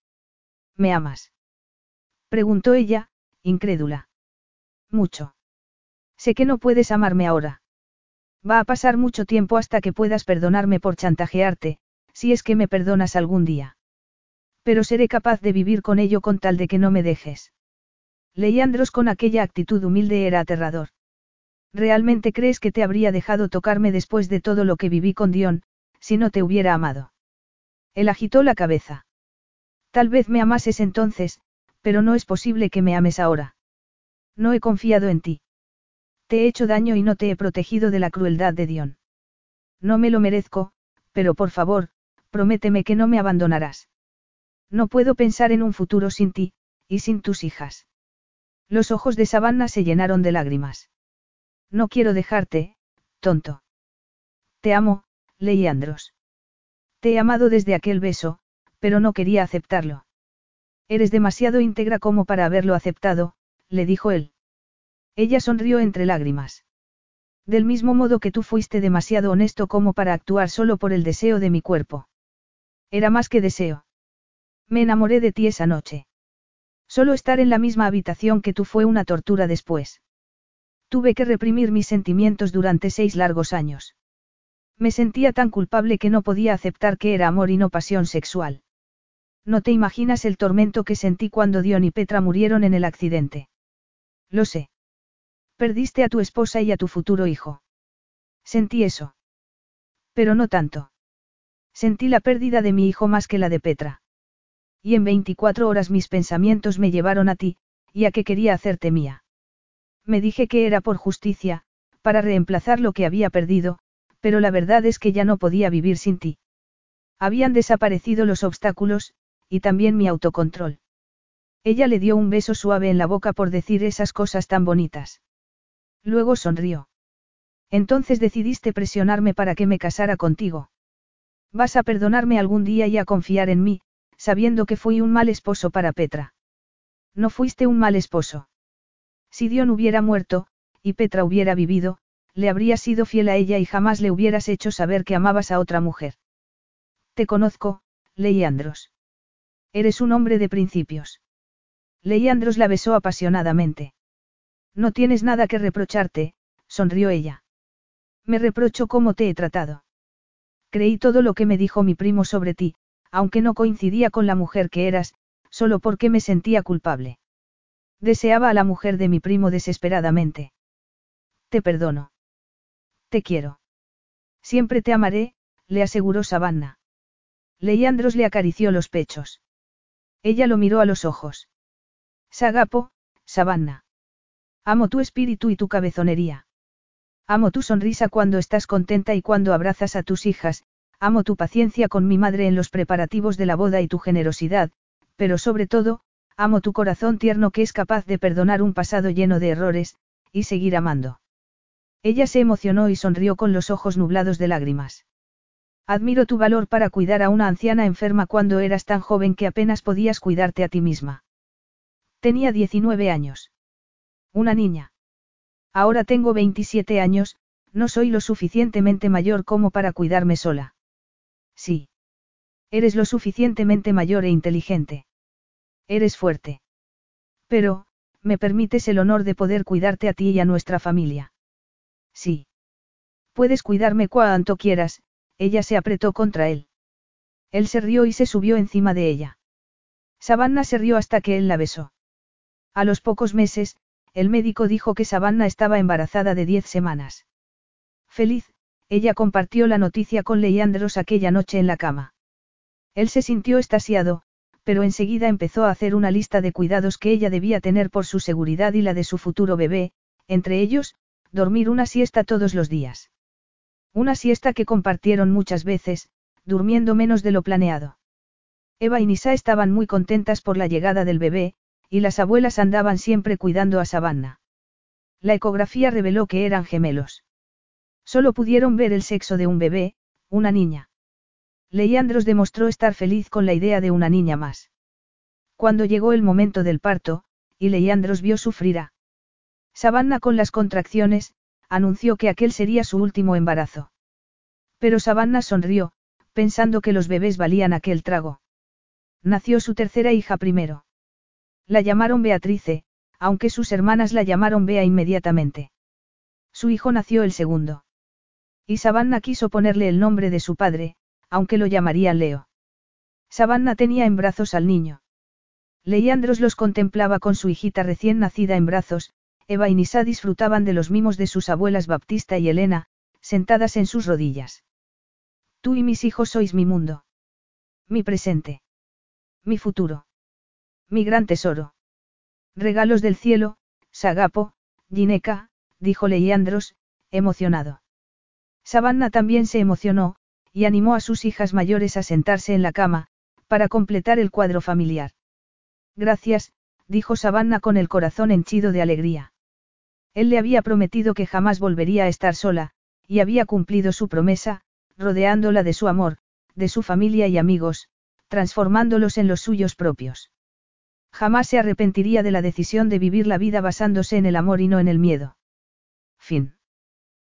¿Me amas? Preguntó ella, incrédula. Mucho. Sé que no puedes amarme ahora. Va a pasar mucho tiempo hasta que puedas perdonarme por chantajearte, si es que me perdonas algún día. Pero seré capaz de vivir con ello con tal de que no me dejes. Leandros con aquella actitud humilde era aterrador. ¿Realmente crees que te habría dejado tocarme después de todo lo que viví con Dion, si no te hubiera amado? Él agitó la cabeza. Tal vez me amases entonces, pero no es posible que me ames ahora. No he confiado en ti. Te he hecho daño y no te he protegido de la crueldad de Dion. No me lo merezco, pero por favor, prométeme que no me abandonarás. No puedo pensar en un futuro sin ti, y sin tus hijas. Los ojos de Savannah se llenaron de lágrimas. No quiero dejarte, tonto. Te amo, Leandros. Te he amado desde aquel beso, pero no quería aceptarlo. Eres demasiado íntegra como para haberlo aceptado, le dijo él. Ella sonrió entre lágrimas. Del mismo modo que tú fuiste demasiado honesto como para actuar solo por el deseo de mi cuerpo. Era más que deseo. Me enamoré de ti esa noche. Solo estar en la misma habitación que tú fue una tortura después. Tuve que reprimir mis sentimientos durante seis largos años. Me sentía tan culpable que no podía aceptar que era amor y no pasión sexual. No te imaginas el tormento que sentí cuando Dion y Petra murieron en el accidente. Lo sé. Perdiste a tu esposa y a tu futuro hijo. Sentí eso. Pero no tanto. Sentí la pérdida de mi hijo más que la de Petra. Y en 24 horas mis pensamientos me llevaron a ti, y a que quería hacerte mía. Me dije que era por justicia, para reemplazar lo que había perdido, pero la verdad es que ya no podía vivir sin ti. Habían desaparecido los obstáculos, y también mi autocontrol. Ella le dio un beso suave en la boca por decir esas cosas tan bonitas. Luego sonrió. Entonces decidiste presionarme para que me casara contigo. Vas a perdonarme algún día y a confiar en mí, sabiendo que fui un mal esposo para Petra. No fuiste un mal esposo. Si Dion hubiera muerto, y Petra hubiera vivido, le habrías sido fiel a ella y jamás le hubieras hecho saber que amabas a otra mujer. Te conozco, Leiandros. Eres un hombre de principios. Leiandros la besó apasionadamente. No tienes nada que reprocharte, sonrió ella. Me reprocho cómo te he tratado. Creí todo lo que me dijo mi primo sobre ti, aunque no coincidía con la mujer que eras, solo porque me sentía culpable. Deseaba a la mujer de mi primo desesperadamente. Te perdono. Te quiero. Siempre te amaré, le aseguró Savannah. Leandros le acarició los pechos. Ella lo miró a los ojos. Sagapo, Savannah. Amo tu espíritu y tu cabezonería. Amo tu sonrisa cuando estás contenta y cuando abrazas a tus hijas, amo tu paciencia con mi madre en los preparativos de la boda y tu generosidad, pero sobre todo, Amo tu corazón tierno que es capaz de perdonar un pasado lleno de errores, y seguir amando. Ella se emocionó y sonrió con los ojos nublados de lágrimas. Admiro tu valor para cuidar a una anciana enferma cuando eras tan joven que apenas podías cuidarte a ti misma. Tenía 19 años. Una niña. Ahora tengo 27 años, no soy lo suficientemente mayor como para cuidarme sola. Sí. Eres lo suficientemente mayor e inteligente. Eres fuerte. Pero, me permites el honor de poder cuidarte a ti y a nuestra familia. Sí. Puedes cuidarme cuanto quieras, ella se apretó contra él. Él se rió y se subió encima de ella. Savannah se rió hasta que él la besó. A los pocos meses, el médico dijo que Savannah estaba embarazada de diez semanas. Feliz, ella compartió la noticia con Leandros aquella noche en la cama. Él se sintió estasiado, pero enseguida empezó a hacer una lista de cuidados que ella debía tener por su seguridad y la de su futuro bebé, entre ellos, dormir una siesta todos los días. Una siesta que compartieron muchas veces, durmiendo menos de lo planeado. Eva y Nisa estaban muy contentas por la llegada del bebé, y las abuelas andaban siempre cuidando a Savannah. La ecografía reveló que eran gemelos. Solo pudieron ver el sexo de un bebé, una niña. Leandros demostró estar feliz con la idea de una niña más. Cuando llegó el momento del parto, y Leandros vio sufrir a Savannah con las contracciones, anunció que aquel sería su último embarazo. Pero Savannah sonrió, pensando que los bebés valían aquel trago. Nació su tercera hija primero. La llamaron Beatrice, aunque sus hermanas la llamaron Bea inmediatamente. Su hijo nació el segundo. Y Savannah quiso ponerle el nombre de su padre, aunque lo llamarían Leo. Savannah tenía en brazos al niño. Leandros los contemplaba con su hijita recién nacida en brazos, Eva y Nisa disfrutaban de los mimos de sus abuelas Baptista y Elena, sentadas en sus rodillas. Tú y mis hijos sois mi mundo. Mi presente. Mi futuro. Mi gran tesoro. Regalos del cielo, Sagapo, Gineca, dijo Leandros, emocionado. Savannah también se emocionó, y animó a sus hijas mayores a sentarse en la cama, para completar el cuadro familiar. Gracias, dijo Savannah con el corazón henchido de alegría. Él le había prometido que jamás volvería a estar sola, y había cumplido su promesa, rodeándola de su amor, de su familia y amigos, transformándolos en los suyos propios. Jamás se arrepentiría de la decisión de vivir la vida basándose en el amor y no en el miedo. Fin.